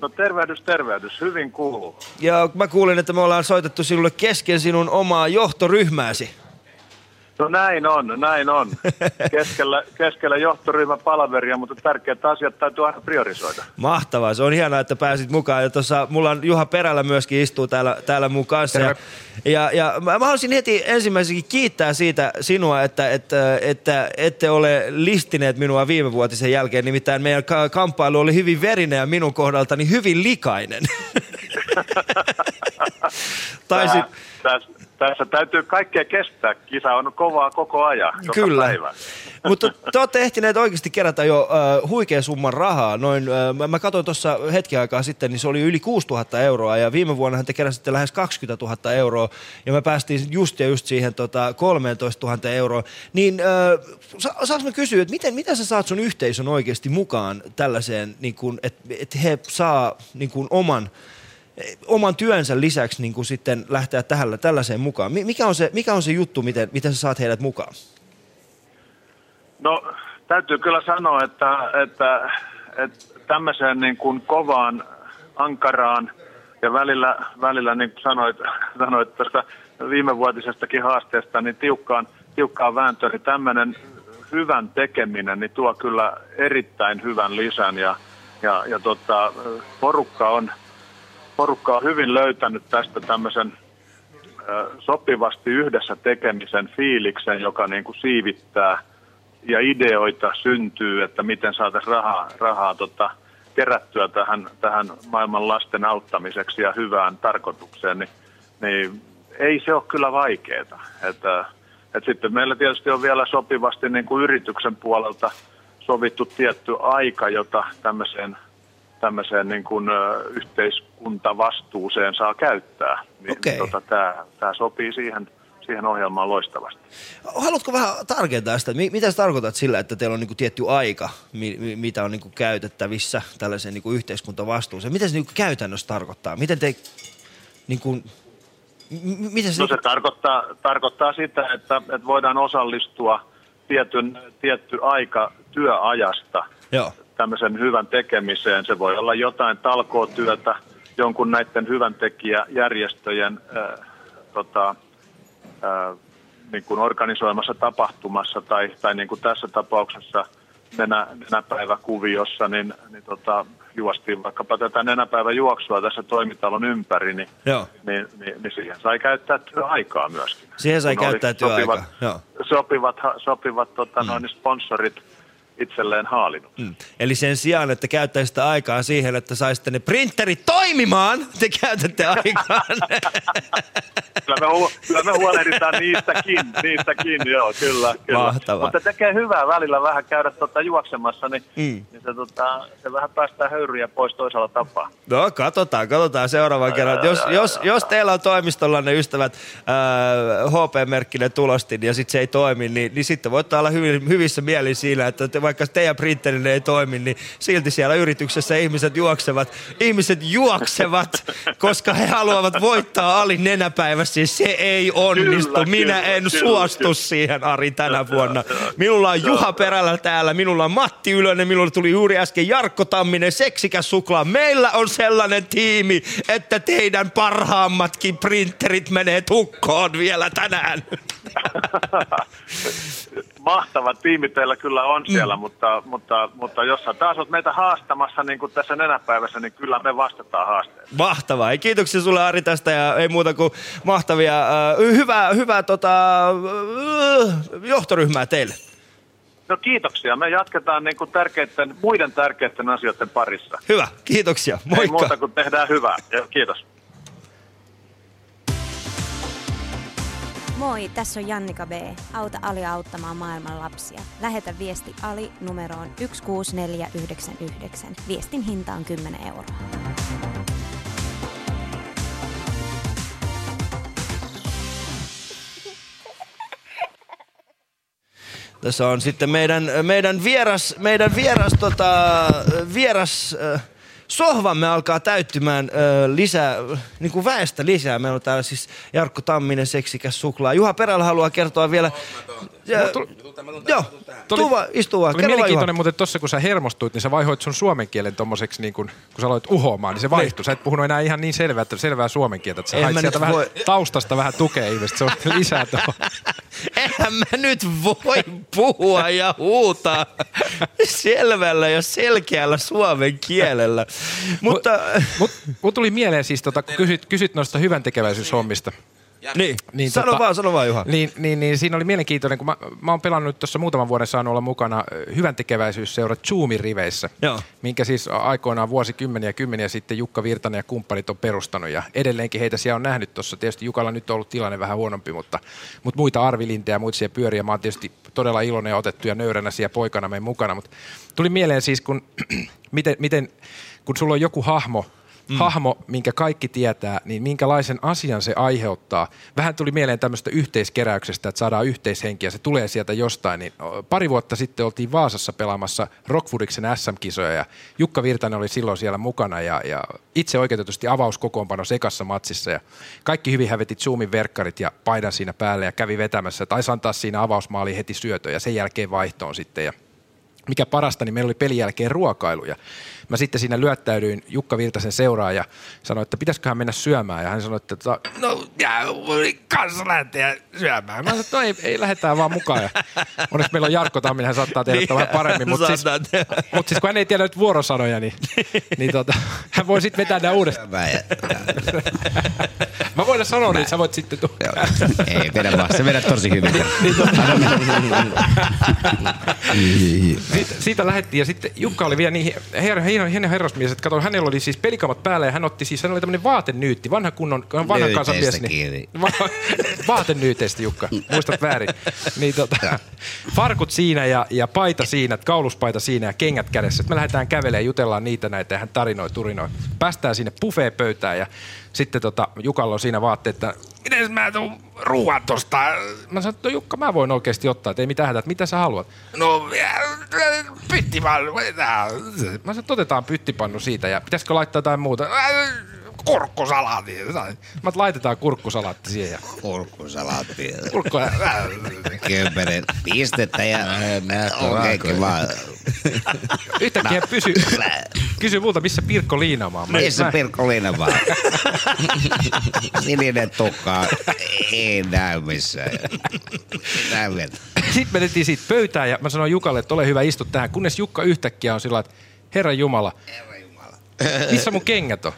No tervehdys, tervehdys. Hyvin kuuluu. Ja mä kuulin, että me ollaan soitettu sinulle kesken sinun omaa johtoryhmääsi. No näin on, näin on. Keskellä, keskellä johtoryhmän palaveria, mutta tärkeät asiat täytyy aina priorisoida. Mahtavaa, se on hienoa, että pääsit mukaan. Ja tuossa mulla on Juha Perälä myöskin istuu täällä, täällä mun kanssa. Ja, ja, ja mä, haluaisin heti ensimmäiseksi kiittää siitä sinua, että, että, että ette ole listineet minua viime vuotisen jälkeen. Nimittäin meidän ka- kamppailu oli hyvin verinen ja minun kohdaltani hyvin likainen. Tai Tähän- tässä, tässä täytyy kaikkea kestää. Kisa on kovaa koko ajan. joka Kyllä. Päivä. Mutta te olette ehtineet oikeasti kerätä jo äh, huikean summan rahaa. Noin, äh, mä, katsoin tuossa hetki aikaa sitten, niin se oli yli 6000 euroa ja viime vuonna te keräsitte lähes 20 000 euroa ja me päästiin just ja just siihen tota, 13 000 euroa. Niin äh, sa, saanko mä kysyä, että miten, miten sä saat sun yhteisön oikeasti mukaan tällaiseen, niin kun, että et he saa niin kun oman oman työnsä lisäksi niin kuin sitten lähteä tähän, tällaiseen mukaan. Mi- Mikä on se, mikä on se juttu, miten, miten sä saat heidät mukaan? No täytyy kyllä sanoa, että, että, että tämmöiseen niin kuin kovaan, ankaraan ja välillä, välillä niin kuin sanoit, sanoit tästä viimevuotisestakin haasteesta, niin tiukkaan, tiukkaan vääntöön, niin tämmöinen hyvän tekeminen niin tuo kyllä erittäin hyvän lisän ja, ja, ja tota, porukka, on, porukka on hyvin löytänyt tästä tämmöisen sopivasti yhdessä tekemisen fiiliksen, joka niin kuin siivittää ja ideoita syntyy, että miten saataisiin rahaa, rahaa tota, kerättyä tähän, tähän maailman lasten auttamiseksi ja hyvään tarkoitukseen, niin, niin ei se ole kyllä vaikeaa. Että, että sitten meillä tietysti on vielä sopivasti niin kuin yrityksen puolelta sovittu tietty aika, jota tämmöiseen, tämmöiseen niin kuin, ö, yhteiskuntavastuuseen saa käyttää. Niin, Okei. tota, tämä, tämä sopii siihen, siihen ohjelmaan loistavasti. Haluatko vähän tarkentaa sitä, mitä sä tarkoitat sillä, että teillä on niinku tietty aika, mi- mi- mitä on niinku käytettävissä tällaiseen niinku yhteiskuntavastuuseen? Mitä se niinku käytännössä tarkoittaa? Miten te, niinku, m- m- miten se, No se tarkoittaa, tarkoittaa sitä, että, että voidaan osallistua tietyn, tietty aika työajasta Joo. tämmöisen hyvän tekemiseen. Se voi olla jotain talkootyötä, jonkun näiden hyvän tekijäjärjestöjen äh, tota, äh, niin kuin organisoimassa tapahtumassa tai, tai niin kuin tässä tapauksessa nenä, nenäpäiväkuviossa, niin, niin tota, juostiin vaikkapa tätä nenäpäiväjuoksua tässä toimitalon ympäri, niin, Joo. niin, niin, niin siihen sai käyttää työaikaa myöskin. Siihen sai Kun käyttää työaikaa, Sopivat, joo. sopivat, sopivat tota, noin, niin sponsorit itselleen haalinut. Mm. Eli sen sijaan, että käyttäisitte aikaa siihen, että saisitte ne printerit toimimaan, te käytätte aikaa. Kyllä me, hu- kyllä me huolehditaan niistäkin, niistäkin, joo, kyllä. kyllä. Mahtavaa. Mutta tekee hyvää välillä vähän käydä tota juoksemassa, niin, Mm. niin se, tota, se vähän päästää höyryjä pois toisella tapaa. No katsotaan, katsotaan seuraavan kerran. Jos, jos, jos teillä on toimistolla ne ystävät äh, HP-merkkinen tulostin ja sitten se ei toimi, niin, niin sitten voitte olla hyvin, hyvissä mielin siinä, että te, vaikka teidän printerinne ei toimi, niin silti siellä yrityksessä ihmiset juoksevat. Ihmiset juoksevat, koska he haluavat voittaa Ali nenäpäivässä. Siis se ei onnistu. Kyllä, Minä kyllä, en kyllä, suostu kyllä. siihen, Ari, tänä vuonna. Minulla on Juha Perällä täällä, minulla on Matti Ylönen, minulla tuli juuri äsken Jarkko Tamminen, seksikäs suklaa. Meillä on sellainen tiimi, että teidän parhaammatkin printerit menee tukkoon vielä tänään. Mahtava tiimi teillä kyllä on siellä, mutta, mutta, mutta jos sä taas oot meitä haastamassa niin kuin tässä nenäpäivässä, niin kyllä me vastataan haasteeseen. Mahtavaa. Ja kiitoksia sulle Ari tästä ja ei muuta kuin mahtavia, äh, hyvää, hyvää tota, äh, johtoryhmää teille. No kiitoksia. Me jatketaan niin kuin tärkeiden, muiden tärkeiden asioiden parissa. Hyvä, kiitoksia. Ei Moikka. muuta kuin tehdään hyvää. Ja kiitos. Moi, tässä on Jannika B. Auta Ali auttamaan maailman lapsia. Lähetä viesti Ali numeroon 16499. Viestin hinta on 10 euroa. Tässä on sitten meidän, meidän vieras, meidän vieras, tota, vieras äh, sohvamme alkaa täyttymään äh, lisää, niin kuin väestä lisää. Meillä on täällä siis Jarkko Tamminen, seksikäs suklaa. Juha Perällä haluaa kertoa vielä. Ja, joo, tuu vaan, istu vaan. Oli mielenkiintoinen muuten tossa, kun sä hermostuit, niin sä vaihoit sun suomen kielen tommoseksi, niin kun, kun sä aloit uhoamaan, niin se vaihtui. Sä et puhunut enää ihan niin selvää, että selvää suomen kieltä. Että sä hait mä sieltä vähän voi- taustasta vähän tukea ihmistä. Se on lisää tuohon. Eihän mä nyt voi puhua ja huutaa selvällä ja selkeällä suomen kielellä. Mutta Mut, mut tuli mieleen siis, tota, kun kysyt, kysyt noista hyvän tekeväisyyshommista, Niin, sano vaan, sano vaan Juha. Niin, niin, niin, siinä oli mielenkiintoinen, kun mä, mä oon pelannut tuossa muutaman vuoden saanut olla mukana hyvän tekeväisyysseura Zoomin riveissä, Joo. minkä siis aikoinaan vuosikymmeniä ja kymmeniä sitten Jukka Virtanen ja kumppanit on perustanut ja edelleenkin heitä siellä on nähnyt tuossa. Tietysti Jukalla nyt on ollut tilanne vähän huonompi, mutta, mutta muita arvilintejä ja muita siellä pyöriä. Mä oon tietysti todella iloinen ja otettu ja nöyränä siellä poikana meidän mukana, mutta tuli mieleen siis, kun, miten, miten, kun sulla on joku hahmo, mm. hahmo, minkä kaikki tietää, niin minkälaisen asian se aiheuttaa. Vähän tuli mieleen tämmöistä yhteiskeräyksestä, että saadaan yhteishenkiä, se tulee sieltä jostain. Niin pari vuotta sitten oltiin Vaasassa pelaamassa Rockwoodiksen SM-kisoja ja Jukka Virtanen oli silloin siellä mukana ja, ja itse oikeutetusti avauskokoonpano sekassa matsissa ja kaikki hyvin häveti Zoomin verkkarit ja paidan siinä päälle ja kävi vetämässä. Taisi antaa siinä avausmaaliin heti syötön ja sen jälkeen vaihtoon sitten ja mikä parasta, niin meillä oli pelin jälkeen ruokailuja. Mä sitten siinä lyöttäydyin Jukka Virtasen seuraan ja sanoin, että pitäisiköhän mennä syömään. Ja hän sanoi, että tota, no ja kanssa lähteä syömään. Mä sanoin, että no ei, ei lähdetään vaan mukaan. Ja onneksi meillä on Jarkko Tamminen, hän saattaa tehdä Niin, niin, vähän paremmin. Mutta siis, mut siis kun hän ei tiedä nyt vuorosanoja, niin, niin tota, hän voi sitten vetää nämä uudestaan. Mä voin sanoa, niin sä voit sitten tulla. Ei, vedä vaan. Se vedät tosi hyvin. Niin, siitä, siitä lähdettiin ja sitten Jukka oli vielä niin her, hieno, hieno herrasmies, että kato, hänellä oli siis pelikamat päällä ja hän otti siis, hän oli tämmöinen vaatenyytti, vanha kunnon, vanhan kansan mies. Niin, va, vaatenyyteistä Jukka, muistat väärin. Niin tota, farkut siinä ja, ja paita siinä, kauluspaita siinä ja kengät kädessä. Sitten me lähdetään kävelemään ja jutellaan niitä näitä ja hän tarinoi, turinoi. Päästään sinne buffet-pöytään ja sitten tota, Jukalla on siinä vaatteet, että miten mä tuun ruuan tosta? Mä sanoin, että no Jukka, mä voin oikeasti ottaa, että ei mitään hätää, että mitä sä haluat? No, pyttipannu. Mä sanoin, että otetaan pyttipannu siitä ja pitäisikö laittaa jotain muuta? Kurkkusalaatti. Mä laitetaan kurkkusalaatti siihen. Ja... Kurkkusalaatti. Kurkku... Kymmenen pistettä ja oikeinkin vaan. Yhtäkkiä pysy, kysy multa, missä Pirkko Liinamaa on. Mä- Missä mä- Pirkko Liinamaa? Sininen tukka ei näy missään. Näy. Sitten menettiin siitä pöytään ja mä sanoin Jukalle, että ole hyvä, istu tähän. Kunnes Jukka yhtäkkiä on sillä, että Herra Jumala, missä mun kengät on?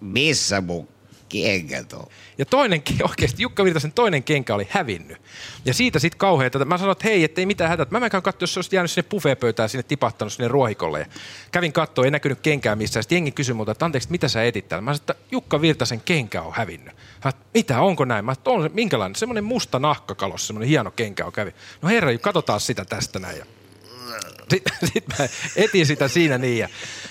Missä mun kengät on? Ja toinen, ke- oikeasti Jukka Virtasen toinen kenkä oli hävinnyt. Ja siitä sitten kauhean, että mä sanoin, että hei, ettei mitään hätää. Mä menkään katsoa, jos se olisi jäänyt sinne buffeepöytään, sinne tipahtanut sinne ruohikolle. Ja kävin katsoa, ei näkynyt kenkää missään. Sitten jengi kysyi multa, että anteeksi, mitä sä etit täällä? Mä sanoin, että Jukka Virtasen kenkä on hävinnyt. Hän, mitä, onko näin? Mä sanoin, on minkälainen? Semmoinen musta nahkakalos, semmoinen hieno kenkä on kävi. No herra, katsotaan sitä tästä näin. Sitten sit mä etin sitä siinä niin ja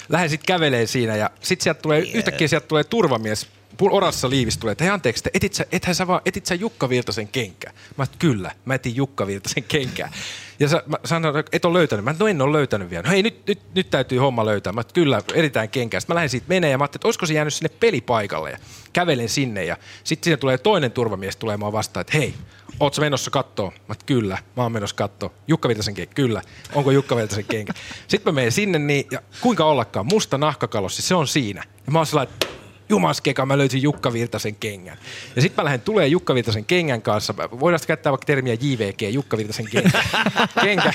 lähden sitten kävelee siinä ja sitten sieltä tulee, yeah. yhtäkkiä sieltä tulee turvamies, orassa liivis tulee, että hei anteeksi, että etit sä, ethän sä vaan, etit sä Jukka Virtasen kenkää? Mä että kyllä, mä etin Jukka Virtasen kenkää. Ja sä, mä sanoin, että et ole löytänyt. Mä no en ole löytänyt vielä. No hei, nyt, nyt, nyt täytyy homma löytää. Mä että kyllä, eritään kenkää. Sitten mä lähden siitä menee ja mä ajattelin, että olisiko se jäänyt sinne pelipaikalle ja kävelen sinne. Ja sitten siinä tulee toinen turvamies tulee mua vastaan, että hei, oot sä menossa kattoo? Mä että kyllä, mä oon menossa kattoo. Jukka Virtasen kenkä, kyllä. Onko Jukka Virtasen kenkä? Sitten mä menen sinne niin, ja kuinka ollakaan, musta nahkakalossi, se on siinä. Ja mä oon sellainen, jumaskeka, mä löysin Jukka Virtasen kengän. Ja sitten mä lähden tulee Jukka Virtasen kengän kanssa. Voidaan käyttää vaikka termiä JVG, Jukka Virtasen kenkä. kenkä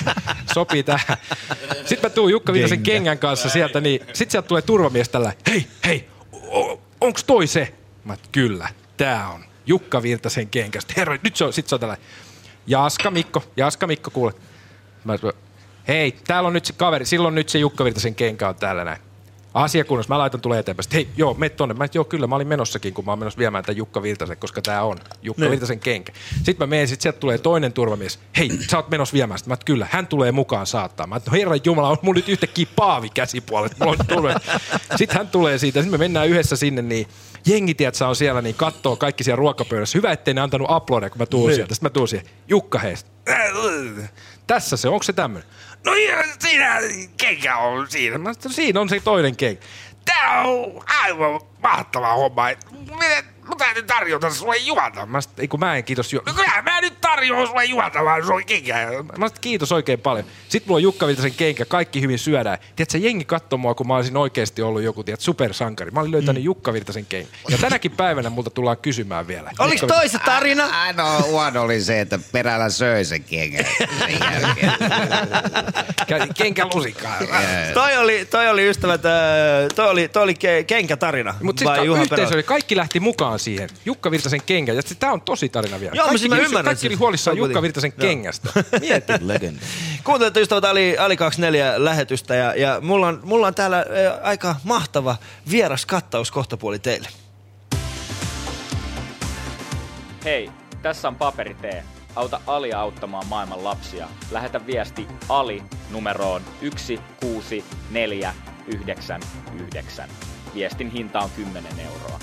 sopii tähän. Sitten mä tuun Jukka Virtasen Kenkä. kengän kanssa sieltä, niin sitten sieltä tulee turvamies tällä, hei, hei, onks toi se? Mä et, kyllä, tää on Jukka Virtasen kenkästä. Herra, nyt se on, sit se on tällä, Jaska Mikko, Jaska Mikko, kuule. Mä, hei, täällä on nyt se kaveri, silloin nyt se Jukka Virtasen kenkä on täällä näin. Asiakunnassa, mä laitan tulee eteenpäin. Sitten, hei, joo, me tonne. Mä, joo, kyllä, mä olin menossakin, kun mä oon menossa viemään tämän Jukka Virtasen, koska tää on Jukka Niin. Virtasen kenkä. Sitten mä menen, sit sieltä tulee toinen turvamies. Hei, sä oot menossa viemään sitä. Mä, et, kyllä, hän tulee mukaan saattaa. Mä, no herran jumala, on mulla nyt yhtäkkiä paavi käsipuolesta. Mulla on turve. Sitten hän tulee siitä, sitten me mennään yhdessä sinne, niin jengi, tiedät, sä on siellä, niin kattoo kaikki siellä ruokapöydässä. Hyvä, ettei ne antanut aplodeja, kun mä tuun Niin. sieltä. Sitten mä tuun siihen, Jukka heistä. Tässä se, onko se tämmöinen? No siinä kenkä on siinä. Mä siinä on se toinen kenkä. Tää on aivan mahtava homma. Miten mun täytyy tarjota sulle juota? Mä sanoin, ei kun mä en kiitos juota. No kyllä mä nyt tarjoan sulle juota, vaan sulle kenkä. Mä että kiitos oikein paljon. Sitten mulla on Jukka Virtasen kenkä, kaikki hyvin syödään. Tiedätkö, jengi katsoi mua, kun mä olisin oikeasti ollut joku, tiedät, supersankari. Mä olin löytänyt mm. Jukka Virtasen kenkä. Ja tänäkin päivänä multa tullaan kysymään vielä. Oliko Jukka toi se tarina? Ainoa huono oli se, että perällä söi sen kengän. Kenkä lusikkaa. Toi oli, toi oli ystävät, toi oli, toi oli ke, kenkätarina. Mutta siis Juha yhteisö oli, kaikki lähti mukaan siihen. siihen. Jukka Virtasen kenkä. Ja tämä on tosi tarina vielä. Joo, kaikki, mä ymmärrän Kaikki oli huolissaan Jukka Virtasen Joo. kengästä. Mieti. Legenda. Kuuntelette ystävät Ali, Ali 24 lähetystä ja, ja mulla, on, mulla on täällä aika mahtava vieras kattaus kohtapuoli teille. Hei, tässä on paperi T. Auta Ali auttamaan maailman lapsia. Lähetä viesti Ali numeroon 16499. Viestin hinta on 10 euroa.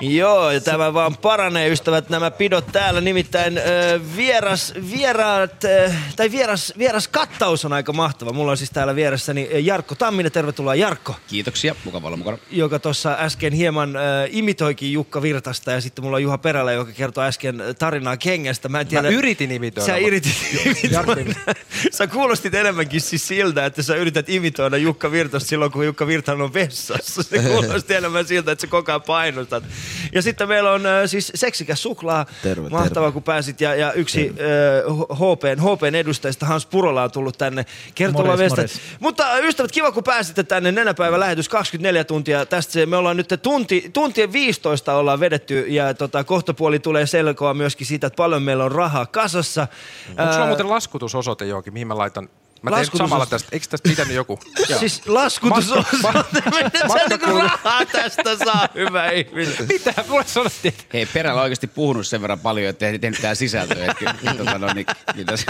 Joo, ja tämä vaan paranee ystävät nämä pidot täällä. Nimittäin ö, vieras, vieraat, ö, tai vieras, vieras kattaus on aika mahtava. Mulla on siis täällä vieressäni Jarkko Tamminen. Tervetuloa Jarkko. Kiitoksia, mukava olla mukana. joka tuossa äsken hieman äh, imitoikin Jukka Virtasta ja sitten mulla on Juha Perälä, joka kertoi äsken tarinaa kengästä. Mä en tiedä. Mä yritin imitoida, Sä yritit imitoida. sä kuulostit enemmänkin siis siltä, että sä yrität imitoida Jukka Virtasta silloin, kun Jukka Virtanen on vessassa. Se kuulosti enemmän siltä, että sä koko ajan painostat. Ja sitten meillä on äh, siis seksikäs suklaa. Terve, Mahtavaa, kun pääsit. Ja, ja yksi äh, HPn, HPn edustajista, Hans Purola, on tullut tänne kertomaan meistä. Mutta äh, ystävät, kiva kun pääsitte tänne. Nenäpäivä lähetys 24 tuntia. Tästä se, me ollaan nyt tunti, tuntien 15 ollaan vedetty ja tota, kohtapuoli tulee selkoa myöskin siitä, että paljon meillä on rahaa kasassa. Onko sulla Ää, muuten laskutusosoite johonkin, mihin mä laitan? Mä teen Laskutus- samalla tästä. Eikö tästä pitänyt joku? Joo. Siis. Matka- Miten sä niinku rahaa tästä saa, hyvä ihminen? Mitä? Mulle sanottiin, että Hei, Perälä on oikeasti puhunut sen verran paljon, että ei tehnyt mitään sisältöä. Että, tota, no, niin, se-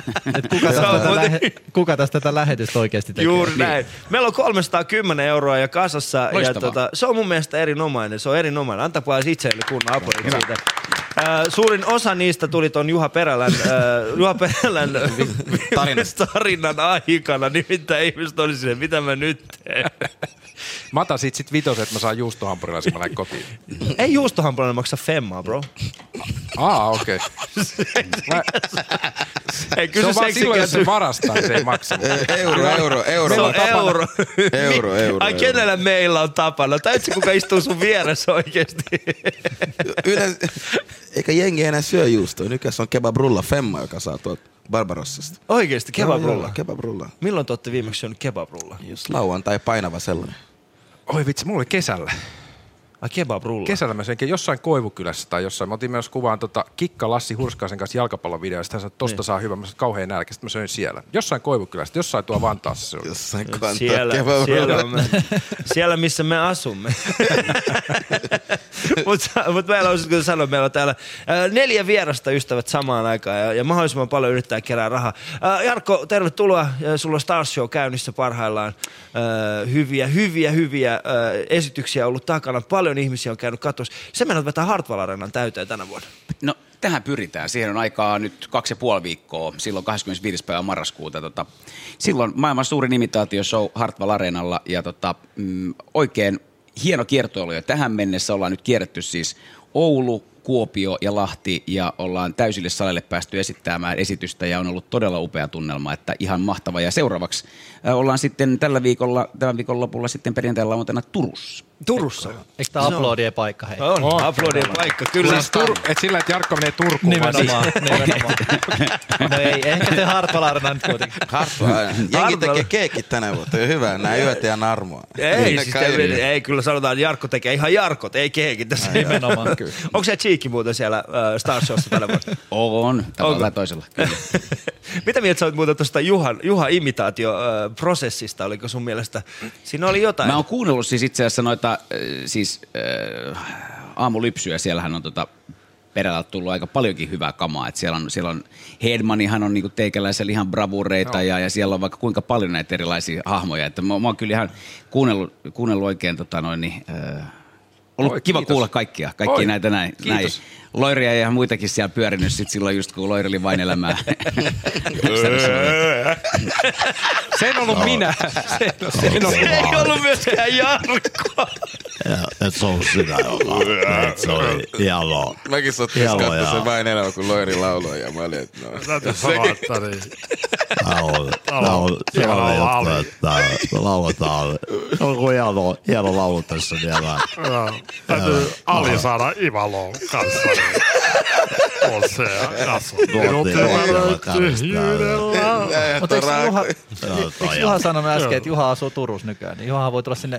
Kuka tästä, tätä lähe, kuka tästä tätä lähetystä oikeasti tekee? Juuri näin. Meillä on 310 euroa ja kasassa. Ja Loistavaa. tota, se on mun mielestä erinomainen. Se on erinomainen. Antakaa itselle kunnon aplodit siitä. Äh, suurin osa niistä tuli ton Juha Perälän, äh, Juha Perälän tarinan aikana. Nimittäin ihmiset oli silleen, mitä mä nyt teen. mä otan siitä sit vitosen, että mä saan juustohampurilla, kun mä lähden kotiin. Ei juustohampulainen maksa femmaa, bro. Aa, okei. Mä- Ei, Se on vaan silloin, jos se varastaa, se ei maksa. Euro, euro, euro. Se on Tapana. euro. Euro, euro, Ai euro. kenellä meillä on tapana? Täytyy kuka istuu sun vieressä oikeesti. Yleensä, eikä jengi enää syö juustoa. Nykyään se on kebabrulla femma, joka saa tuolta Barbarossasta. Oikeesti, kebabrulla. Joo, Kebabrulla. Milloin te olette viimeksi syönyt kebabrulla? Just lauantai painava sellainen. Oi vitsi, mulla oli kesällä. Ai kebabrulla. Kesällä mä söin jossain Koivukylässä tai jossain. Mä otin myös kuvaan tota Kikka Lassi Hurskaisen kanssa jalkapallovideoista. Hän sanoi, että tosta Niin. saa hyvä. Mä sanoin, kauhean nälkä. Sitten mä söin siellä. Jossain Koivukylässä, jossain tuo Vantaassa se oli. Jossain Siellä, siellä, me, siellä, missä me asumme. Mutta mut meillä on, kun sanoin, meillä on täällä ää, neljä vierasta ystävät samaan aikaan ja, ja mahdollisimman paljon yrittää kerää rahaa. Ää, Jarkko, tervetuloa. Ja Sulla on Stars Show käynnissä parhaillaan. Ää, hyviä, hyviä, hyviä esityksiä ollut takana. Paljon ihmisiä on käynyt katossa. Se meidän vetää Hartwall Arenan täyteen tänä vuonna. No, tähän pyritään. Siihen on aikaa nyt kaksi ja puoli viikkoa, silloin 25. päivä marraskuuta. Tota, silloin maailman suurin imitaatioshow Hartwall Areenalla ja tota, mm, oikein hieno kiertoilu. Ja tähän mennessä ollaan nyt kierretty siis Oulu, Kuopio ja Lahti ja ollaan täysille salille päästy esittämään esitystä ja on ollut todella upea tunnelma, että ihan mahtava. Ja seuraavaksi äh, ollaan sitten tällä viikolla, tämän viikon lopulla sitten perjantaina lauantaina Turussa. Turussa. Eikö tämä aplodien paikka? Hei? On, on. aplodien paikka, kyllä. Siis Tur- et sillä, että Jarkko menee Turkuun. vaan Nimenomaan, nimenomaan. No ei, ehkä se Hartwall Arena nyt kuitenkin. Hartwell. Jengi tekee keekit tänä vuonna. Hyvä, nää yöt ja narmoa. Ei, Niin, siis te, ei, kyllä sanotaan, että Jarkko tekee ihan Jarkot, ei keekin tässä. Nimenomaan. Onko se Cheekki muuten siellä äh, Star Showssa tänä vuonna? On, tavalla Onko? tai toisella. Kyllä. Mitä mieltä sä oot muuten tuosta Juhan, Juha imitaatio-prosessista? Oliko sun mielestä, siinä oli jotain? Mä oon kuunnellut siis itse asiassa noita äh, siis, äh, aamulypsyjä. Siellähän on tota, perällä tullut aika paljonkin hyvää kamaa. Et siellä on, siellä on Hedmanihan on niinku teikäläisellä ihan bravureita ja, ja, siellä on vaikka kuinka paljon näitä erilaisia hahmoja. Että mä, mä oon kyllä ihan kuunnellut, kuunnellut oikein tota noin, niin, äh, ollut Oi, kiva kiitos. kuulla kaikkia, kaikkia Oi, näitä näin, näin. Loiria ja muitakin siellä pyörinyt sit silloin just kun Loiri oli vain elämää. Sen on ollut minä. Sen, sen on Se ei ollut myöskään Jarkko. Ja, se on sinä, joka... Et se oli hienoa. Mäkin Hienoa, katsoa sen vain elämä, kun Loiri lauloi ja mä olin, että no. Täytyy niin. Tää on, juttu, että lauletaan. Se on kuin hieno, hieno laulu tässä vielä. Joo, täytyy Ali saada Ivaloon kanssa. Eikö Juha, sanonut äsken, että Juha asuu Turussa nykyään, niin Juha voi tulla sinne,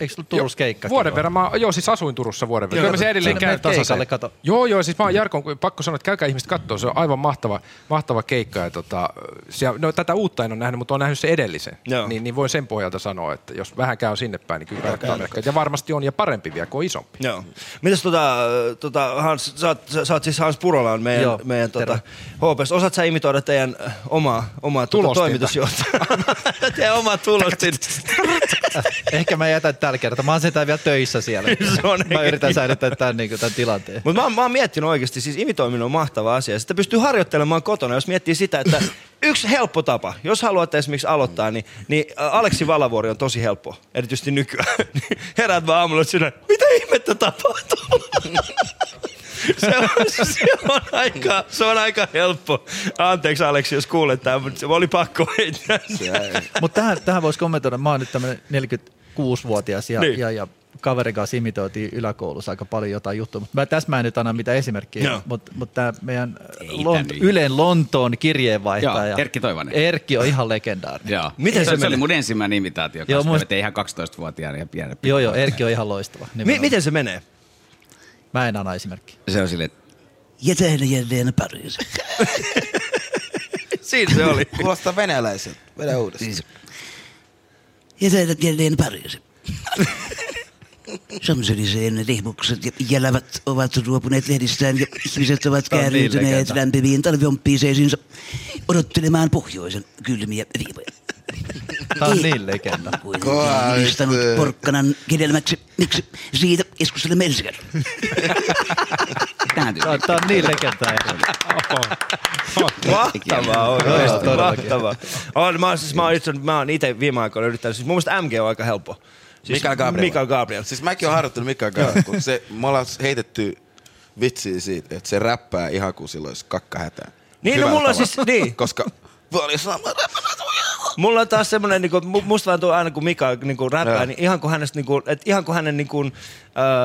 eikö sulla Turussa keikka? Vuoden verran mä, joo siis asuin Turussa vuoden verran. Kyllä mä se edelleen käyn tasaisen. kato. Joo, joo, siis mä oon Jarkon, pakko sanoa, että käykää ihmiset katsoa, se on aivan mahtava, mahtava keikka. Ja tota, siellä, no, tätä uutta en ole nähnyt, mutta on nähnyt se edellisen. Niin, niin voin sen pohjalta sanoa, että jos vähän käy sinne päin, niin kyllä kannattaa. Ja varmasti on, ja parempi vielä kuin isompi. Joo. Mitäs tota, tota Hans, sä oot, sä, oot siis Hans Purolaan meidän, Joo, meidän tota, HPS. Osaat sä imitoida teidän äh, omaa, omaa Tulostinta. toimitusjohtajaa? teidän omaa tulostin. Ehkä mä jätän tällä kertaa. Mä oon sentään vielä töissä siellä. Se on mä yritän säilyttää tämän, niin tämän tilanteen. Mutta mä, oon- mä oon miettinyt oikeasti, siis imitoiminen on mahtava asia. Sitä pystyy harjoittelemaan kotona, jos miettii sitä, että yksi helppo tapa, jos haluat esimerkiksi aloittaa, niin, niin ä, Aleksi Valavuori on tosi helppo, erityisesti nykyään. Heräät vaan aamulla sinne, mitä ihmettä tapahtuu? se, on, se, on aika, se on aika helppo. Anteeksi Aleksi, jos kuulet tämän, mutta se oli pakko heittää. Mutta tähän, tähän voisi kommentoida. Mä oon nyt tämmöinen 46-vuotias ja, Niin. ja, ja kaverin kanssa imitoitiin yläkoulussa aika paljon jotain juttuja. Mutta mä, tässä mä en nyt anna mitään esimerkkiä, Joo. mutta mut tämä meidän Ei Lont- nyt. Ylen Lontoon kirjeenvaihtaja. Joo, Erkki Toivonen. Erkki on ihan legendaarinen. Joo. Miten se se, se meni? oli mun ensimmäinen imitaatio, Joo, koska tein ihan 12-vuotiaana ja pienen. Joo, joo, Erkki on ihan loistava. Mi- miten se menee? Mä en anna esimerkkiä. Se on silleen, Ja tehdä jälleen Pariisi. Siinä se oli. Kuulostaa venäläiseltä. Vedä uudestaan. Siis, ja tehdä jälleen Pariisi. Champs-Élysées rihmukset ja jälävät ovat ruopuneet lehdistään ja ihmiset ovat niin kääriytyneet legenda. lämpiviin talviompiiseisiinsa odottelemaan pohjoisen kylmiä viivoja. Tämä on niin legenda. Julistanut porkkanan hedelmäksi. Miksi? Siitä keskustelemme ensi kerran. Tämä on, tämä on niin legendaarinen. Mahtavaa on. Mahtavaa. On, mä, oon siis, mä, oon itse, mä oon itse viime aikoina yrittänyt, siis mun mielestä MG on aika helppo. Siis Mikael Gabriel. Mikael Gabriel. Siis mäkin oon harjoittanut Mikael Gabriel, kun se, me ollaan heitetty vitsiä siitä, että se räppää ihan kuin sillä olisi kakkahätää. Niin, no Hyvällä mulla on tavalla. siis- niin. Koska paljon sama Mulla on taas semmoinen, niin kuin, musta vaan tuo aina kun Mika niin kuin räppää, Joo. niin ihan kuin hänestä, niin kuin, että ihan kuin hänen niin kuin,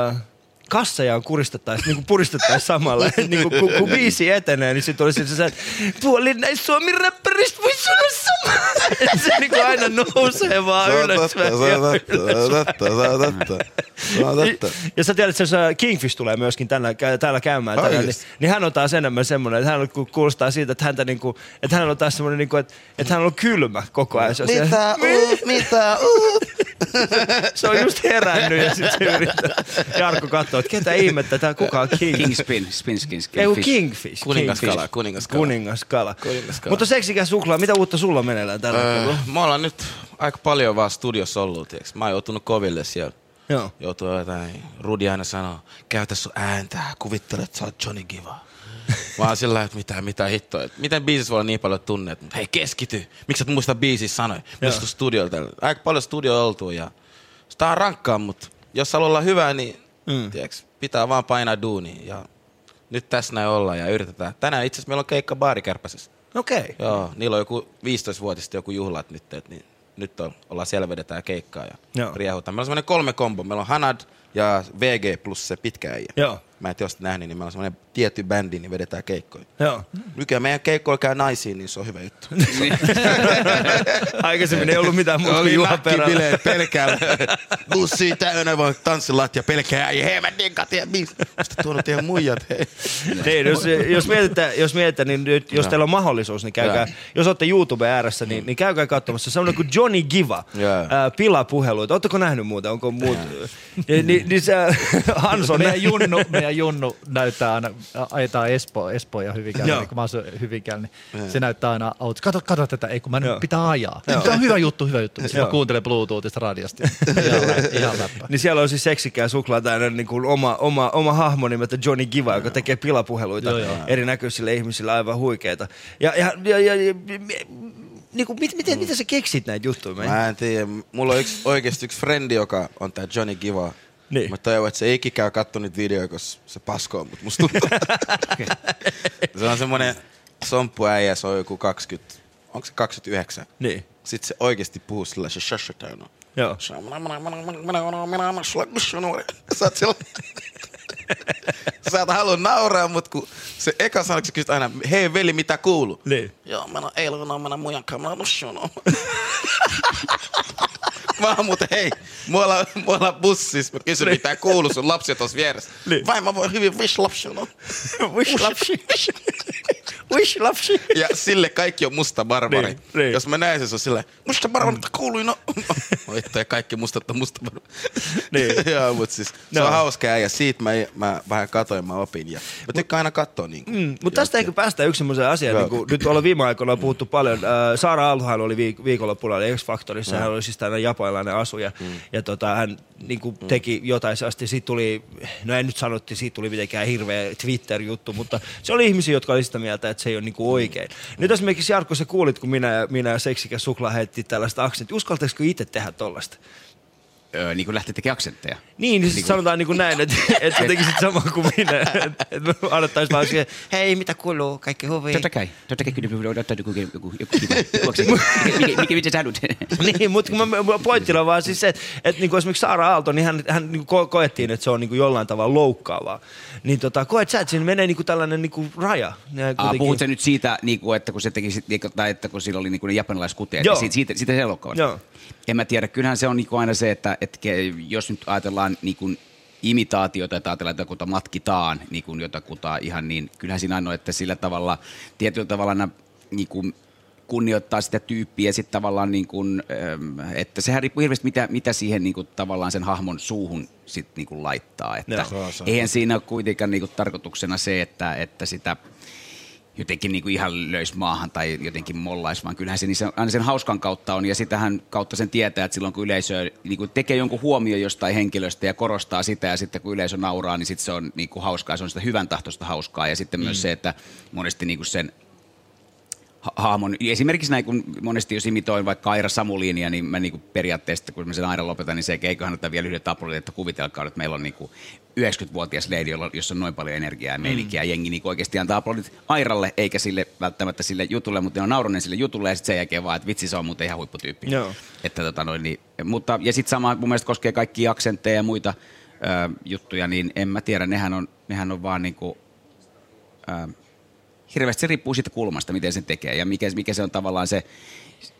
äh, kassejaan kuristettaisiin, niin kuin puristettaisiin samalla. niin kuin, kun, kun biisi etenee, niin sitten olisi se, että puoli näistä suomi räppäristä voi sanoa sama. se niin kuin aina nousee vaan ylös. se on totta, se on totta, se on totta. Ja sä tiedät, että Kingfish tulee myöskin tänä, täällä käymään tänään, niin, niin, hän on taas enemmän semmoinen, että hän kuulostaa siitä, että, häntä niinku, että hän on taas semmoinen, niinku, että, että hän on kylmä koko ajan. Mitä uut, mitä uut? se on just herännyt ja sitten se yrittää. Jarkko katsoo, että ketä ihmettä, tää kuka on King. King Spin, Ei kun Kingfish. Kuningaskala, Kingfish. kuningaskala. Kuningaskala. Kuningaskala. Mutta seksikäs suklaa, mitä uutta sulla meneillään tällä Öö, hetkellä? me ollaan nyt aika paljon vaan studiossa ollut, tiiäks. Mä oon joutunut koville siellä. Joo. Joutuu jotain, Rudi aina sanoo, käytä sun ääntä, kuvittele, että sä oot Johnny Giva. Oon sillä että mitä, mitä hittoa. että Miten biisissä voi olla niin paljon tunneet? Mutta hei, keskity. Miksi et muista biisissä sanoja? Muista studiolta. Aika paljon studio oltu ja sitä on rankkaa, mutta jos haluaa olla hyvä, niin mm. tiiäks, pitää vaan painaa duunia. Ja nyt tässä näin ollaan ja yritetään. Tänään itse asiassa meillä on keikka baarikärpäsessä. Okei. Okay. Joo, niillä on joku 15-vuotista joku juhlat nyt, et niin nyt on, ollaan siellä vedetään keikkaa ja Joo. riehutaan. Meillä on semmoinen kolme kombo. Meillä on Hanad ja VG plus se pitkä äijä. Joo. Mä en tiedä, nähnyt, niin meillä on semmoinen tietty bändi, niin vedetään keikkoja. Joo. Nykyään meidän keikkoilla käy naisiin, niin se on hyvä juttu. Aikaisemmin ei ollut mitään muuta kuin Oli Juha Perälä. nakkibileet pelkää. Bussi täynnä vaan tanssilattia pelkää äijä. Hei mä dinkaan teidän biisi. Sitten tuonut teidän muijat. Hei. Niin, jos, jos, mietitään, jos mietitään, niin nyt, jos teillä on mahdollisuus, niin käykää, jos olette YouTube ääressä, niin, niin käykää katsomassa. Se on kuin Johnny Giva, ää, pilapuheluita. Oletteko nähnyt muuta? Onko muut? Niin, niin, niin se, Hans on... meidän Junnu, meidän Junnu näyttää aina, ajetaan Espoo, Espoo ja Hyvinkäällä, niin kun mä asun Hyvinkäällä, niin se näyttää aina autossa. Kato, kato tätä, ei kun mä Joo. nyt pitää ajaa. Joo. Tämä on hyvä juttu, hyvä juttu. Sitten mä kuuntelen Bluetoothista radiosta. Ihan, lä- ihan läppä. Niin siellä on siis seksikää suklaa täynnä niin kuin oma, oma, oma hahmo nimeltä Johnny Giva, joka tekee pilapuheluita Joo, joo. erinäköisille ihmisille aivan huikeita. Ja, ja, ja, ja, ja niin kuin, mit, miten, miten sä keksit näitä juttuja? Mä en- Mä en tiedä. Mulla on yksi, oikeasti yksi frendi, joka on tää Johnny Giva. Niin. Mä toivon, että se ei ikinä katso niitä videoita, koska se paskoo, mutta musta tuntuu. se on semmonen somppuäijä, se on joku 20, onko se 29? Niin. Sitten se oikeasti puhuu sillä se shashatäynä. Joo. Sä oot sillä Sä et halua nauraa, mutta kun se eka sana, kun sä kysyt aina, hei veli, mitä kuuluu? Niin. Joo, mä oon eilen, mä oon mujan kanssa, mä oon oon muuten, hei, me ollaan, me ollaan bussissa, mä kysyn, mitä kuuluu, sun lapsi on tuossa vieressä. Niin. Vai mä voin hyvin, wish lapsi on. Wish lapsi. Wish lapsi. Ja sille kaikki on musta barbari. Niin, niin. Jos mä näen sen, se on silleen, musta barbari, mitä kuului, no. Oi, toi kaikki mustat on musta barbari. Niin. Joo, mut siis se No. on hauska ja siitä mä, mä vähän katoin, mä opin. Ja mä tykkään aina katsoa niin kuin. Mm, mutta tästä ehkä päästään yksi semmoiseen asiaan, niin kuin, nyt ollaan viime aikoina puhuttu paljon. Äh, Saara Alhohan oli viik- viikonloppuna X-Factorissa, Mm. Hän oli siis tällainen japanilainen asuja, mm. ja tota, hän niin kuin, teki jotain sellaista, siitä tuli, no en nyt sano, että siitä tuli mitenkään hirveä Twitter-juttu, mutta se oli ihmisiä, jotka oli sitä mieltä, että se ei ole niin kuin oikein. Nyt esimerkiksi Jarkko, sä kuulit, kun minä, ja- minä ja seksikäs suklaa heitti tällaista aksenttia, uskaltaisiko itse tehdä tollasta? Öö, niin kuin lähtee tekemään aksentteja. Niin, niin Niinku- sanotaan niin kuin näin, että, että sä tekisit samaa kuin minä. Että et me annettaisiin vaan siihen, hei, mitä kuuluu, kaikki huvi. Totta kai. Totta kai kyllä odottaa joku, joku, joku kiva. Juokse. Mikä, mikä, mitä sä haluat? niin, mutta kun mä, mä pointtina on vaan siis se, että, että niin kuin esimerkiksi Saara Aalto, niin hän, hän niin kuin ko- koettiin, että se on niin kuin jollain tavalla loukkaavaa. Niin tota, koet sä, että siinä menee niin kuin tällainen niin kuin raja? Kuitenkin- puhut sä nyt siitä, niin kuin, että kun se teki, niinku, tai että kun sillä oli niin kuin ne japanilaiskutteet, Joo. ja siitä, siitä, siitä se loukkaava. Joo. En mä tiedä, kyllähän se on niin kuin aina se, että, että jos nyt ajatellaan niin kuin imitaatiota, että ajatellaan, että jotakuta matkitaan niin kuin jotakuta ihan niin, kyllähän siinä aina on, että sillä tavalla, tietyllä tavalla nämä, niin kuin kunnioittaa sitä tyyppiä sitten tavallaan niin kuin, ähm, että sehän riippuu hirveästi mitä, mitä siihen niin kuin tavallaan sen hahmon suuhun sit niin kuin laittaa. Että on eihän siinä ole kuitenkaan niin kuin tarkoituksena se, että, että sitä jotenkin niin kuin ihan löys maahan tai jotenkin mollais, vaan kyllähän se niin aina sen hauskan kautta on. Ja sitähän kautta sen tietää, että silloin kun yleisö niin kuin tekee jonkun huomio jostain henkilöstä ja korostaa sitä ja sitten kun yleisö nauraa, niin sitten se on niin kuin hauskaa, se on sitä hyvän tahtoista hauskaa. Ja sitten mm. myös se, että monesti niin kuin sen hahmon, esimerkiksi näin kun monesti jos imitoin vaikka Aira Samuliinia, niin mä niinku periaatteessa, kun mä sen Aira lopetan, niin se ei eiköhän ottaa vielä yhdet aplodit, että kuvitelkaa, että meillä on niinku 90-vuotias lady, jolla, jossa on noin paljon energiaa ja meininkiä, ja jengi niinku oikeasti antaa aplodit Airalle, eikä sille välttämättä sille jutulle, mutta ne on nauronen sille jutulle, ja sitten sen jälkeen vaan, että vitsi, se on muuten ihan huipputyyppi. Joo. Että tota noin, niin, mutta, ja sitten sama mun mielestä koskee kaikkia aksentteja ja muita ö, juttuja, niin en mä tiedä, nehän on, nehän on vaan niinku, ö, hirveästi se riippuu siitä kulmasta, miten sen tekee ja mikä, mikä se on tavallaan se,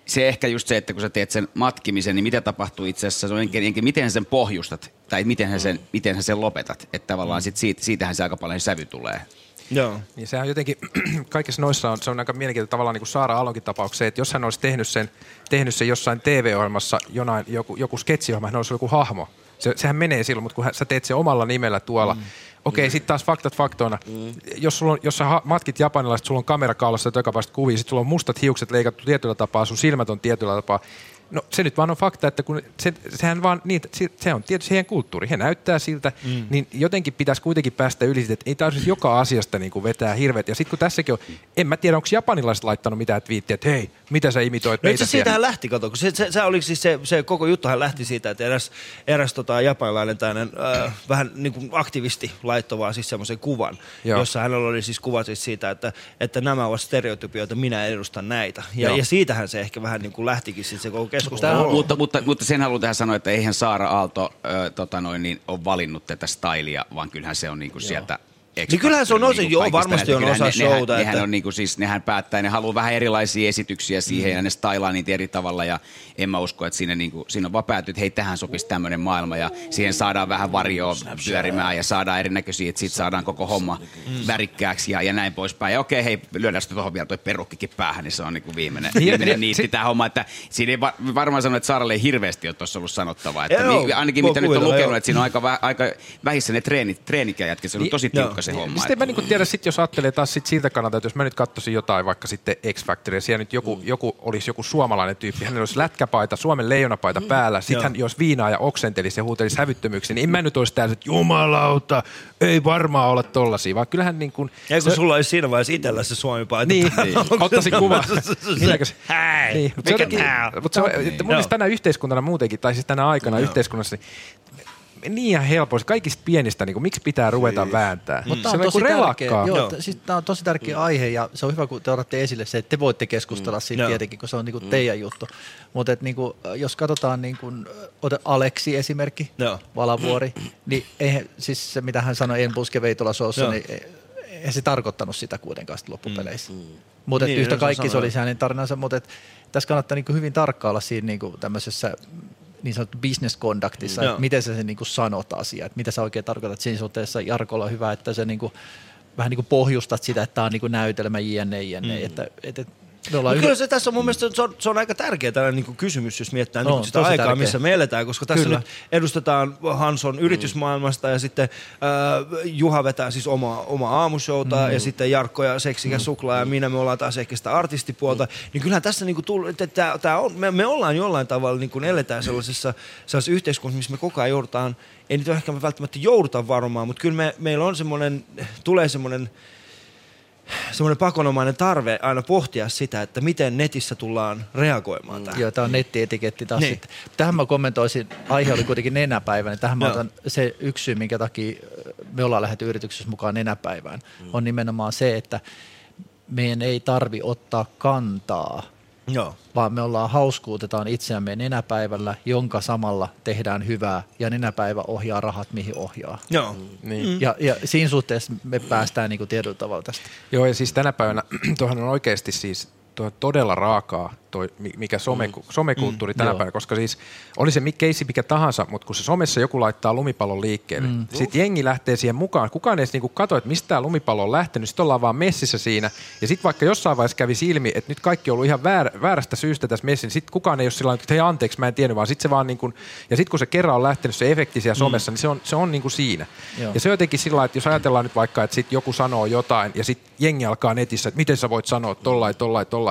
se ehkä just se, että kun sä teet sen matkimisen, niin mitä tapahtuu itse asiassa, se on enkin, enkin, miten sen pohjustat tai miten sen, miten sen lopetat. Että tavallaan sit siitä, siitähän se aika paljon sävy tulee. Joo. Niin sehän on jotenkin, kaikissa noissa on, se on aika mielenkiintoista tavallaan niin kuin Saara Alonkin tapauksessa, se, että jos hän olisi tehnyt sen, tehnyt sen jossain TV-ohjelmassa, jonain, joku, joku sketsiohjelma, hän olisi joku hahmo. Se, sehän menee silloin, mutta kun hän, sä teet sen omalla nimellä tuolla, mm. Okei, okay, sitten taas faktat faktoina. Mm. Jos, sulla on, jos sä matkit japanilaiset, sulla on kamera kaulassa ja joka kuvia, sitten sulla on mustat hiukset leikattu tietyllä tapaa, sun silmät on tietyllä tapaa. No se nyt vaan on fakta, että kun se, sehän vaan niitä, se, se on tietysti heidän kulttuuri, he näyttää siltä, mm. niin jotenkin pitäisi kuitenkin päästä yli siitä, että ei tarvitse joka asiasta niin kuin vetää hirveät. Ja sitten kun tässäkin on, en mä tiedä, onko japanilaiset laittanut mitään twiittiä, että hei, mitä sä imitoit No meitä siitähän lähti, kato, kun se, se, se, oli siis se, se, koko juttuhan lähti siitä, että eräs, eräs tota, japanilainen tämmöinen, äh, vähän niin kuin aktivisti laittoi vaan siis semmoisen kuvan, Joo. Jossa hänellä oli siis kuva siis siitä, että, että nämä ovat stereotypioita, minä edustan näitä. Ja, Joo. ja siitähän se ehkä vähän niin kuin lähtikin sitten se koko keskustelu. Mutta, mutta, mutta sen haluan tähän sanoa, että eihän Saara Aalto ö, tota noin, niin, ole valinnut tätä stylia, vaan kyllähän se on niinku sieltä Niin kyllähän se on osa- joo, kaikista varmasti on Kyllähän osa ne, nehän, showta, Nehän että- on niinku siis, nehän päättää, ne haluaa vähän erilaisia esityksiä siihen Mm. ja ne stylaa niitä eri tavalla ja en mä usko, että siinä, niinku, siinä on vaan että hei tähän sopisi tämmöinen maailma ja siihen saadaan vähän varjoa pyörimään ja saadaan erinäköisiä, että siitä saadaan koko homma Mm. värikkääksi ja, ja näin poispäin. Ja okei, hei, lyödään sitten tuohon vielä toi perukkikin päähän, niin se on niinku viimeinen, Niin, viimeinen niitti tämä homma, että siinä ei va- varmaan sano, että Saaralle ei hirveästi ole tuossa ollut sanottavaa. Että Joo, ainakin mitä nyt on lukenut, joo. että siinä on aika, aika vähissä ne treenit, treenikäjätkin, se on tosi tiukka se homma. Sitten en mä niinku tiedä, sit jos ajattelee taas sit siltä kannalta, että jos mä nyt katsoisin jotain vaikka sitten X-Factoria, siellä nyt joku, Mm. joku olisi joku suomalainen tyyppi, hänellä olisi lätkäpaita, Suomen leijonapaita päällä, sitten hän jos viinaa ja oksentelisi ja huutelisi hävyttömyyksiä, niin en mä nyt olisi täällä, että jumalauta, ei varmaan olla tollasia, vaan kyllähän niin kuin... Ja kun sulla olisi siinä vaiheessa itsellä se Suomi-paita Niin, päällä, onko se ottaisin kuva. se- Minäkö se- Hei, Niin, mutta se, mikä tää on? mutta se Niin. mun mielestä tänä yhteiskuntana muutenkin, tai siis tänä aikana yhteiskunnassa, niin niin ihan helposti. Kaikista pienistä, niin kuin, miksi pitää ruveta vääntää? Mutta se tämä on on tosi niin tärkeä, relakkaa. joo, t- siis tämä on tosi tärkeä aihe ja se on hyvä, kun te otatte esille se, että te voitte keskustella siitä Joo. tietenkin, kun se on niinku Mm. teidän juttu. Mutta niinku, jos katsotaan, niinku, ota Aleksi esimerkki, Joo. Valavuori, niin eihän, siis se mitä hän sanoi En puske veitola soossa, Joo. niin ei- eihän se tarkoittanut sitä kuitenkaan sit loppupeleissä. Mutta Niin, niin, yhtä no kaikki se oli se hänen tarinansa, mutta et, tässä kannattaa niinku hyvin tarkkailla siinä niinku tämmöisessä niin sanottu business conductissa, Mm. että miten sä sen niinku sanot asiaa, että mitä sä oikein tarkoitat. Siinä suhteessa Jarkolla on hyvä, että se niinku, vähän niinku pohjustat sitä, että tämä on niinku näytelmä jne, jne. Mm. Että, et, et, me ollaan yhä- kyllä se tässä on mun mielestä se on, se on aika tärkeä tällainen niin kysymys, jos mietitään On, niin sitä aikaa, tärkeä. missä me eletään, koska tässä Kyllä. nyt edustetaan Hanson yritysmaailmasta ja sitten äh, Juha vetää siis omaa, omaa aamushowta Mm. ja sitten Jarkko ja Seksikäs Suklaa ja minä, me ollaan taas ehkä sitä artistipuolta. Niin kyllähän tässä niin kuin että tää, tää on, me, me ollaan jollain tavalla niin kuin eletään sellaisessa, sellaisessa yhteiskunnassa, missä me koko ajan joudutaan, ei nyt ehkä välttämättä jouduta varmaan, mutta kyllä me, meillä on semmoinen, tulee semmoinen semmoinen pakonomainen tarve aina pohtia sitä, että miten netissä tullaan reagoimaan tähän. Joo, tämä on nettietiketti taas Niin. sitten. Tähän mä kommentoisin, aihe oli kuitenkin nenäpäivä, niin tähän mä otan se yksi syy, minkä takia me ollaan lähdetty yrityksessä mukaan nenäpäivään, Mm. on nimenomaan se, että meidän ei tarvi ottaa kantaa, Joo. vaan me ollaan hauskuutetaan itseämme nenäpäivällä, jonka samalla tehdään hyvää ja nenäpäivä ohjaa rahat mihin ohjaa. Joo. Niin. Ja, ja siinä suhteessa me päästään niin tietyllä tavalla tästä. Joo, ja siis tänä päivänä tuohan on oikeasti siis tuo todella raakaa, toi, mi- mikä some, mm. somekulttuuri Mm, tänä joo. päivänä, koska siis oli se keissi mikä tahansa, mutta kun se somessa joku laittaa lumipallon liikkeelle, mm. Mm. sitten jengi lähtee siihen mukaan, kukaan ei edes niinku katso, että mistä tämä lumipallo on lähtenyt, sitten ollaan vaan messissä siinä, ja sitten vaikka jossain vaiheessa kävi ilmi, että nyt kaikki on ollut ihan väär, väärästä syystä tässä messissä, niin sitten kukaan ei ole sillä tavalla, että hei anteeksi, mä en tiennyt, vaan sitten se vaan niinku, ja sitten kun se kerran on lähtenyt se efekti siellä somessa, niin se on, se on niinku siinä. Joo. Ja se on jotenkin sillä että jos ajatellaan nyt vaikka, että sit joku sanoo jotain ja sitten jengi alkaa netissä, että miten sä voit sanoa tollain, tollain, tollain.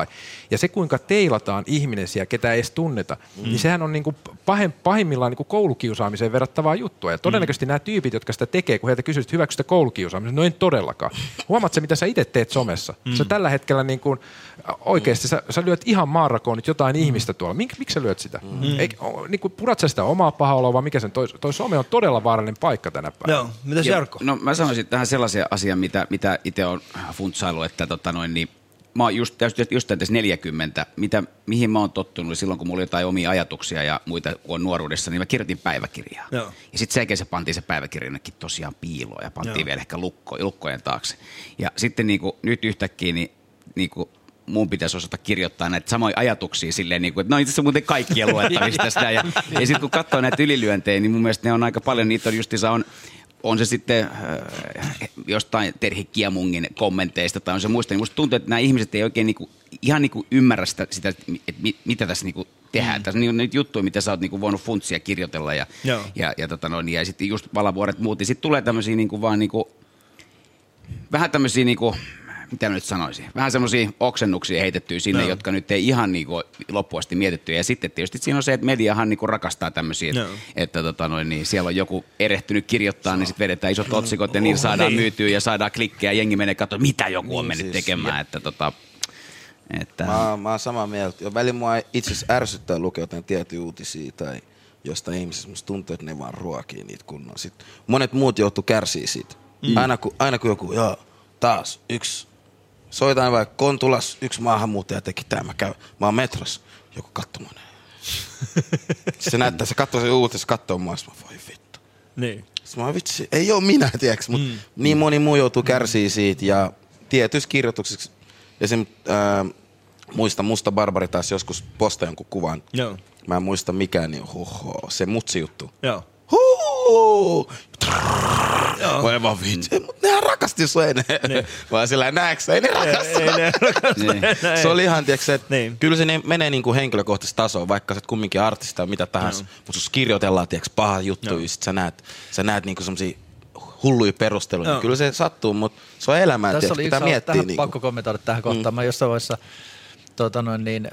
Ja se kuinka teilataan ihminen siellä, ketä ei edes tunneta, mm. niin sehän on niinku pahin, pahimmillaan niinku koulukiusaamiseen verrattavaa juttua. Ja todennäköisesti mm. nämä tyypit, jotka sitä tekee, kun heiltä kysyy, että hyväksytkö sitä koulukiusaamista, no en todellakaan. Huomaat se, mitä sä itse teet somessa. Mm. Sä tällä hetkellä niin oikeasti, sä, sä lyöt ihan maarakoon nyt jotain mm. ihmistä tuolla. Mik, miksi sä lyöt sitä? Mm. Ei, o, niin kuin, purat sä sitä omaa pahaa oloa, vai mikä sen, toi, toi some on todella vaarallinen paikka tänä päivänä. Joo, mitäs Ja- Jarkko? No mä sanoisin tähän sellaisen asian, mitä, mitä itse on funtsailu, että tota noin, niin mä oon just, just, just tässä 40, mitä, mihin mä oon tottunut silloin, kun mulla oli jotain omia ajatuksia ja muita, kun on nuoruudessa, niin mä kirjoitin päiväkirjaa. Joo. Ja sitten sen se pantiin se päiväkirja jonnekin tosiaan piiloon ja pantiin Joo. vielä ehkä lukko, lukkojen taakse. Ja sitten niinku, nyt yhtäkkiä niin, niinku, mun pitäisi osata kirjoittaa näitä samoja ajatuksia silleen, niin kuin, että no itse asiassa muuten kaikkien luettavista tästä. Ja, ja sitten kun katsoo näitä ylilyöntejä, niin mun mielestä ne on aika paljon, niitä on justiinsa on, on se sitten äh, jostain Terhi Kiemungin kommenteista tai on se muista, niin musta tuntuu, että nämä ihmiset ei oikein niinku, ihan niinku ymmärrä sitä, sitä että mi- mitä tässä niinku tehdään. Mm. Tässä on niinku niitä juttuja, mitä sä oot niinku voinut funtsia kirjoitella ja, Joo. ja, ja, tota noin, ja sitten just valavuoret muut. Ja sitten tulee tämmöisiä niinku vaan niinku, vähän tämmöisiä niinku, mitä mä nyt sanoisin, vähän semmoisia oksennuksia heitettyä sinne, Joo. jotka nyt ei ihan niinku loppuun asti mietitty. Ja sitten tietysti siinä on se, että mediahan niinku rakastaa tämmöisiä, että, Joo. että tota noin, niin siellä on joku erehtynyt kirjoittaa, niin sitten vedetään isot otsikot ja niin saadaan Niin. myytyä ja saadaan klikkejä. Jengi menee katsoa, mitä joku on Niin mennyt siis, tekemään. Että tota, että, Mä, mä oon samaa mieltä. Jo välillä mua itse asiassa ärsyttää lukea jotain tiettyjä uutisia tai jostain ihmisistä. Musta tuntuu, että ne vaan ruokii niitä kunnon. Sitten monet muut joutuu kärsii siitä. Mm. Aina, kun, aina kun joku, joo, taas yksi, soitan vaikka Kontulas, yksi maahanmuuttaja teki tämä, mä käyn, mä oon metrossa, joku näin. se näyttää, se katsoo se uutis, se katsoo mua, mä voi vittu. Niin. Sitten mä vitsi, ei oo minä, tiedäks, mutta mm. niin moni muu joutuu kärsii siitä ja tietyissä kirjoituksissa, esim. Ää, muista Musta Barbari taas joskus posta jonkun kuvan. Joo. Mä en muista mikään, niin huho, se mutsi juttu. Joo. Huu! Joo. Voi vaan vitsi, mut nehän rakasti sua ei ne. Niin. Vaan sillä näeks, ei ne rakasta. Ei ne rakasta enää, ei. Se oli ihan, tiiäks, että Niin. kyllä se ne menee niinku henkilökohtaisesti tasoon, vaikka sä et kumminkin artisti tai mitä tahansa. Mutta jos kirjoitellaan, tiiäks, paha juttu, ja sit sä näet, sä näet niinku semmosia hulluja perusteluja. Joo. Niin kyllä se sattuu, mutta se on elämää, Tässä tiiäks, oli pitää yksi, miettiä. tähän Niinku. pakko kommentoida tähän kohtaan. Mm. Mä jossain vaiheessa tota noin, niin,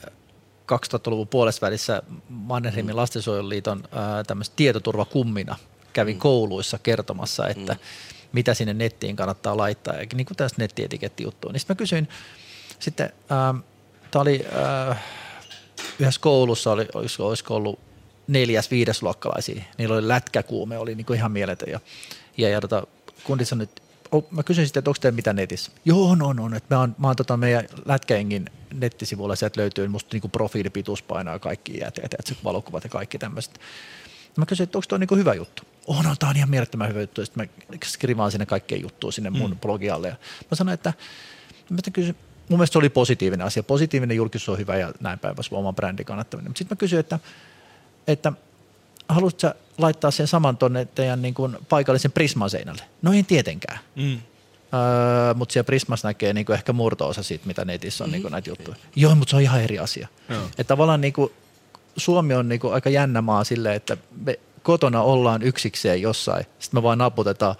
2000-luvun puolessa välissä Mannerheimin lastensuojeluliiton ää, tämmöistä tietoturvakummina kävin mm. kouluissa kertomassa, että mm. mitä sinne nettiin kannattaa laittaa, ja niin kuin tästä nettietikettijuttua. Niin sitten mä kysyin, sitten tämä oli ää, yhdessä koulussa, oli, olisiko, olisiko ollut neljäs, viidesluokkalaisia. Niillä oli lätkäkuume, oli niin kuin ihan mieletön. Ja, ja, ja tota, kundit sanoi, että oh, mä kysyin sitten, että onko teillä mitä netissä? Joo, no, no, että mä oon, mä oon tota meidän lätkäengin nettisivuilla, sieltä löytyy musta niinku profiilipituuspainoa ja kaikki ja teet, teet, valokuvat ja kaikki tämmöiset. Mä kysyin, että onko tuo niinku hyvä juttu? Oh, no, tää on ihan mielettömän hyvä juttu. Sitten mä skrivaan sinne kaikkea juttua sinne mun mm. blogialle. Ja mä sanoin, että mä kysyin, mun mielestä se oli positiivinen asia. Positiivinen julkisuus on hyvä ja näin päin pois oman brändin kannattaminen. Mutta sitten mä kysyin, että, että haluatko laittaa sen saman tonne teidän niin kuin paikallisen Prisman seinälle? No en tietenkään. Mm. Öö, mutta siellä Prismassa näkee niinku ehkä murto-osa siitä, mitä netissä on niinku näitä juttuja. Joo, mutta se on ihan eri asia. Joo. Että tavallaan niinku, Suomi on niinku aika jännä maa silleen, että me kotona ollaan yksikseen jossain, sitten me vaan naputetaan,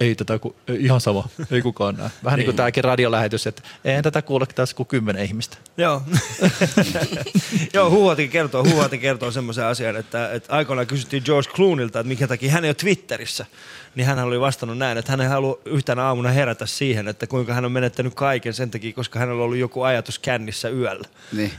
ei tätä, ku, ei, ihan sama, ei kukaan näe. Vähän niin kuin Niin. tämäkin radiolähetys, että eihän tätä kuule tässä kuin kymmenen ihmistä. Joo. Joo, Huuhatin kertoo, Huuhatin kertoo semmoisen asian, että, että aikoinaan kysyttiin George Cloonilta, että minkä takia hän ei ole Twitterissä. Niin hän oli vastannut näin, että hän ei halua yhtenä aamuna herätä siihen, että kuinka hän on menettänyt kaiken sen takia, koska hänellä on ollut joku ajatus kännissä yöllä. Niin.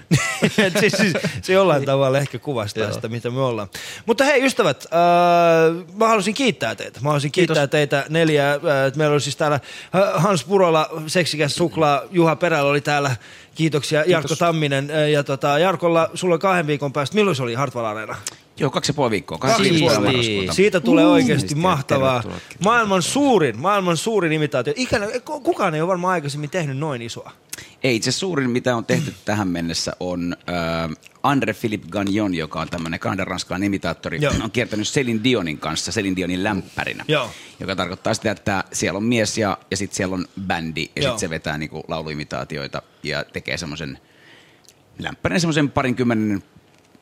Siis, siis, se jollain tavalla ehkä kuvastaa Joo. sitä, mitä me ollaan. Mutta hei ystävät, äh, mä haluaisin kiittää teitä. Mä haluaisin kiittää Kiitos. teitä neljää. Äh, meillä oli siis täällä äh, Hans Purola, Seksikäs Suklaa, Juha Perälä oli täällä. Kiitoksia Jarkko Tamminen. Äh, Ja tota, Jarkolla, sulla on kahden viikon päästä, milloin se oli Hartwall Areena? Joo, kaksi ja puoli viikkoa. Kaksi 25. puoli. marraskuuta. Siitä tulee oikeasti mahtavaa. Maailman suurin, maailman suurin imitaatio. Ikinä, kukaan ei ole varmaan aikaisemmin tehnyt noin isoa. Ei, itse suurin mitä on tehty tähän mennessä on äh, Andre Philippe Gagnon, joka on tämmöinen kahden ranskan imitaattori, Joo. on kiertänyt Celine Dionin kanssa, Celine Dionin lämpärinä. Joo. Joka tarkoittaa sitä, että siellä on mies ja, ja sitten siellä on bändi ja sitten se vetää niinku lauluimitaatioita ja tekee semmoisen lämpärin semmoisen parinkymmenen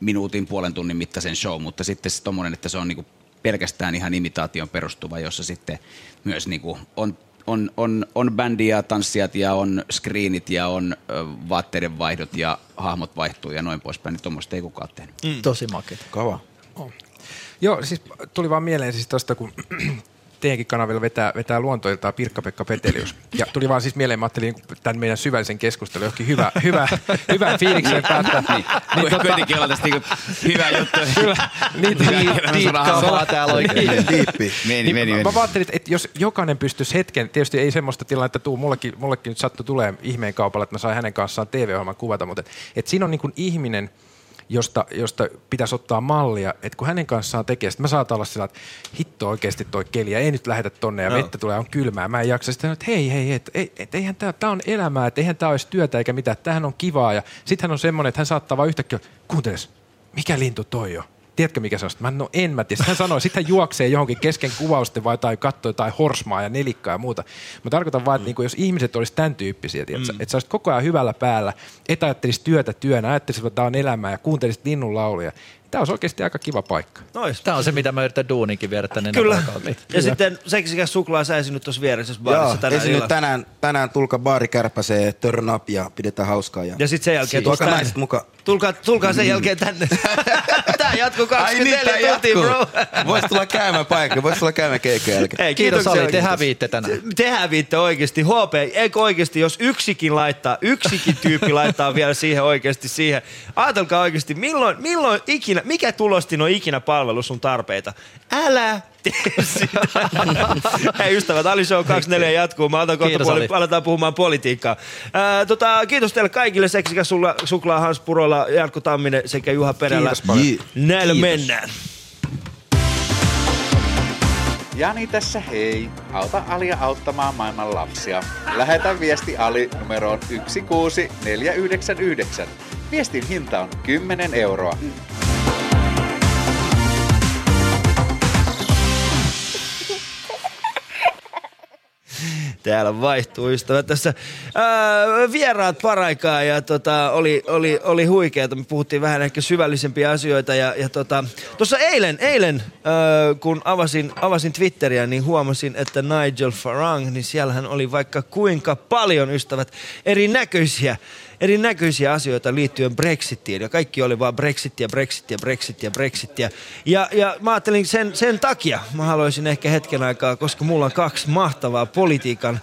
minuutin, puolen tunnin mittaisen show, mutta sitten se tommonen, että se on niinku pelkästään ihan imitaation perustuva, jossa sitten myös niinku on, on, on, on bändi ja tanssijat ja on screenit ja on ö, vaatteiden vaihdot ja hahmot vaihtuu ja noin poispäin, niin tuommoista ei kukaan tehnyt. Mm. Tosi makeeta. Kova. Joo, siis tuli vaan mieleen siis tosta, kun teidänkin kanavilla vetää, vetää luontoiltaa Pirkka-Pekka Petelius. Ja tuli vaan siis mieleen, mä ajattelin niin tämän meidän syvällisen keskustelun johonkin hyvä, hyvä, hyvä fiilikseen päättää. Niin, kuitenkin tästä niinku hyvä juttu. Kyllä, niin, Hyvä, niin, hyvä niin, sana. kamaa täällä oikein. Diippi. Meni, niin, meni, meni. mä ajattelin, että, jos jokainen pystyisi hetken, tietysti ei semmoista tilannetta tuu, mullekin, mullekin nyt sattui tulee ihmeen kaupalla, että mä sain hänen kanssaan TV-ohjelman kuvata, mutta että, että siinä on niin kuin ihminen, josta, josta pitäisi ottaa mallia, että kun hänen kanssaan tekee, sitten mä saatan olla sillä, että hitto oikeasti toi keli, ja ei nyt lähetä tonne, ja Joo. vettä tulee, on kylmää, mä en jaksa. Sitten hän, että hei, hei, et, et, et, eihän tää, tää on elämää, että eihän tää olisi työtä eikä mitään, tämähän on kivaa, ja sitten hän on semmoinen, että hän saattaa vaan yhtäkkiä, kuunteles, mikä lintu toi on? Tiedätkö mikä se on? Mä no en mä tiedä. Hän sanoi, sitten hän juoksee johonkin kesken kuvausten vai tai katsoo jotain horsmaa ja nelikkaa ja muuta. Mä tarkoitan vaan, että niinku, jos ihmiset olisi tämän tyyppisiä, mm. että sä olisit koko ajan hyvällä päällä, et ajattelisi työtä työnä, ajattelisit, että tämä on elämää ja kuuntelisit linnun lauluja. Tämä olisi oikeasti aika kiva paikka. Nois. Tämä on se, mitä mä yritän duuninkin viedä tänne Kyllä. napakautta. Ja sitten seksikäs suklaa sä esinyt tuossa vieressä baarissa Joo, tänään esinyt tänään, tänään tulkaa baari kärpäsee, turn up ja pidetään hauskaa. Ja, Ja sitten sen jälkeen Tuokaa tänne. naiset mukaan. Tulkaa, tulkaa sen jälkeen tänne. Tää jatkuu 24 tuntia, bro. Voisi tulla käymään paikalle, voisi tulla käymään keikkojen jälkeen. Hei, Kiitos Ali, te oikeasti. häviitte tänään. Te häviitte oikeasti. HP, eikö oikeasti, jos yksikin laittaa, yksikin tyyppi laittaa vielä siihen oikeasti siihen. Ajatelkaa oikeasti, milloin, milloin ikinä, mikä tulostin on ikinä palvelu sun tarpeita? Älä. Hei ystävät, Ali Show 24 jatkuu. Mä otan kohta puoli, aletaan puhumaan politiikkaa. Ää, tota, kiitos teille kaikille. Seksikäs sulla, suklaa Hans Purola, Jarkko Tamminen sekä Juha Perälä. Kiitos. Näillä Kiitos. mennään. Jani tässä hei. Auta Alia auttamaan maailman lapsia. Lähetä viesti Ali numeroon 16499. Viestin hinta on 10 euroa. Täällä vaihtuu ystävät tässä. Ää, vieraat paraikaa ja tota, oli, oli, oli huikeeta. Me puhuttiin vähän ehkä syvällisempiä asioita. Ja, ja tota, tuossa eilen, eilen ää, kun avasin, avasin Twitteriä, niin huomasin, että Nigel Farang, niin siellähän oli vaikka kuinka paljon ystävät erinäköisiä erinäköisiä asioita liittyen Brexitiin. Ja kaikki oli vaan Brexittiä, Brexittiä, Brexittiä, Brexittiä. Ja, ja mä ajattelin sen, sen takia, mä haluaisin ehkä hetken aikaa, koska mulla on kaksi mahtavaa politiikan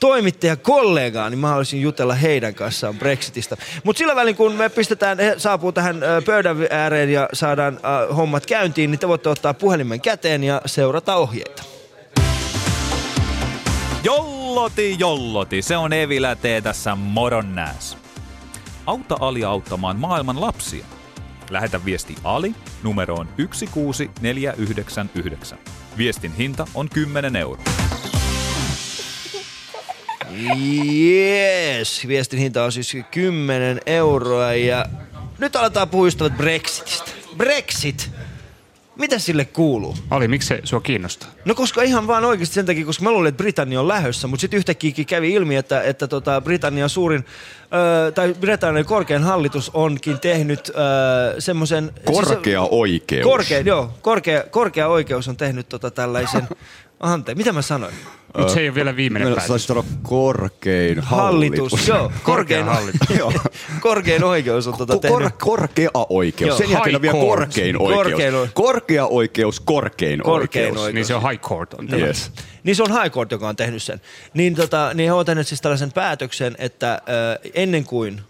toimittaja kollegaa, niin mä haluaisin jutella heidän kanssaan Brexitistä. Mutta sillä välin, kun me pistetään, he saapuu tähän pöydän ääreen ja saadaan ö, hommat käyntiin, niin te voitte ottaa puhelimen käteen ja seurata ohjeita. Jolloti, jolloti, se on Evilä T tässä moron nääs. Auta Ali auttamaan maailman lapsia. Lähetä viesti Ali numeroon 16499. Viestin hinta on 10 euroa. Yes, viestin hinta on siis 10 euroa ja nyt aletaan puhua ystävät Brexitistä. Brexit! Mitä sille kuuluu? Ali, miksi se sua kiinnostaa? No koska ihan vaan oikeasti sen takia, koska mä luulin, että Britannia on lähössä, mutta sitten yhtäkkiä kävi ilmi, että, että tota Britannian suurin, ö, tai Britannian korkein hallitus onkin tehnyt semmoisen... Korkea oikeus. Korkea, joo, korkea, korkea oikeus on tehnyt tota tällaisen... Ante, mitä mä sanoin? Mut se ei ole vielä viimeinen Meillä päätös. saisi sanoa korkein Hallitus, hallitus. joo. Korkein, hallitus. Joo. korkein oikeus on tota Ko- kor- tehnyt. korkea oikeus. Joo. Sen jälkeen on vielä korkein oikeus. Korkein o- Korkea oikeus, korkein, Korkein oikeus. oikeus. Niin se on High Court on. Yes. Niin se on High Court, joka on tehnyt sen. Niin, tota, niin he ovat tehneet siis tällaisen päätöksen, että äh, ennen kuin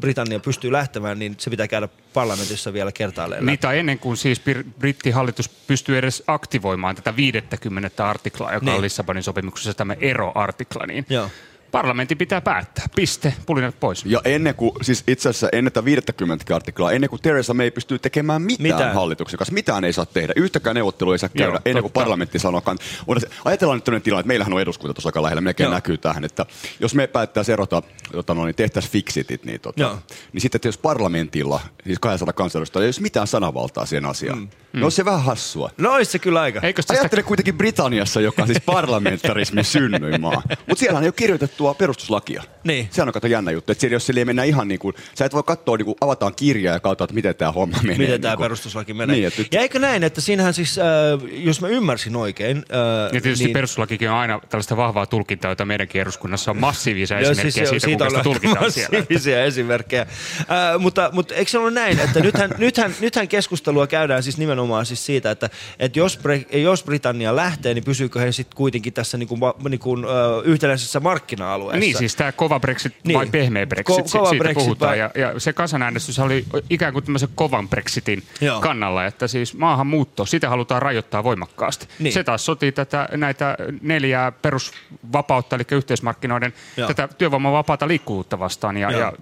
Britannia pystyy lähtemään, niin se pitää käydä parlamentissa vielä kertaalleen. Niin, tai ennen kuin siis Br- brittihallitus pystyy edes aktivoimaan tätä 50 artiklaa, joka Niin. on Lissabonin sopimuksessa tämä eroartikla, niin Joo. Parlamentti pitää päättää. Piste, pulinat pois. Ja ennen kuin, siis itse asiassa ennen tätä 50 artiklaa, ennen kuin Theresa May pystyy tekemään mitään, Mitään. mitään. hallituksen kanssa, mitään ei saa tehdä, yhtäkään neuvottelua ei saa käydä Joo, ennen kuin totta. parlamentti sanoo. se- Ajatellaan nyt tämmöinen tilanne, että meillähän on eduskunta tuossa aika lähellä, melkein Joo. näkyy tähän, että jos me päättäisiin erota, tota, no, niin tehtäisiin fixitit, niin, tota, Joo. niin sitten että jos parlamentilla, siis 200 kansanedustajaa, ei olisi mitään sananvaltaa siihen asiaan, mm. niin on se vähän hassua. No olisi se kyllä aika. Eikö tästä... Ajattele kuitenkin Britanniassa, joka on siis parlamentarismin synnyinmaa. Mutta siellä ei ole kirjoitettua perustuslakia. Niin. Sehän on kato jännä juttu, että siellä, jos siellä ei mennä ihan niin kuin, sä et voi katsoa, niin kuin avataan kirjaa ja katsoa, että miten tämä homma menee. Miten niin tämä kuin. perustuslaki menee. Niin, että Ja eikö näin, että siinähän siis, äh, jos mä ymmärsin oikein... Äh, Ja tietysti niin, niin. perustuslakikin on aina tällaista vahvaa tulkintaa, jota meidänkin eduskunnassa on massiivisia esimerkkejä siis siitä, kuinka sitä on tulkitaan siellä. massiivisia esimerkkejä. Äh, mutta, mutta eikö se ole näin, että nythän, nythän, nythän keskustelua käydään siis nimenomaan siis siitä, että, että jos, Bre- jos Britannia lähtee, niin pysyykö he sitten kuitenkin tässä niin kuin, niin kuin, äh, yhtenäisessä markkina-alueessa? Niin, siis tämä kova Brexit Niin. vai pehmeä Brexit, Ko- ko- kova siitä Brexit puhutaan. vai- Ja, ja se kansanäänestys oli ikään kuin tämmöisen kovan Brexitin Joo. kannalla, että siis maahanmuutto, sitä halutaan rajoittaa voimakkaasti. Niin. Se taas sotii tätä, näitä neljää perusvapautta, eli yhteismarkkinoiden Joo. tätä työvoimavapaata liikkuvuutta vastaan. Ja, Joo. ja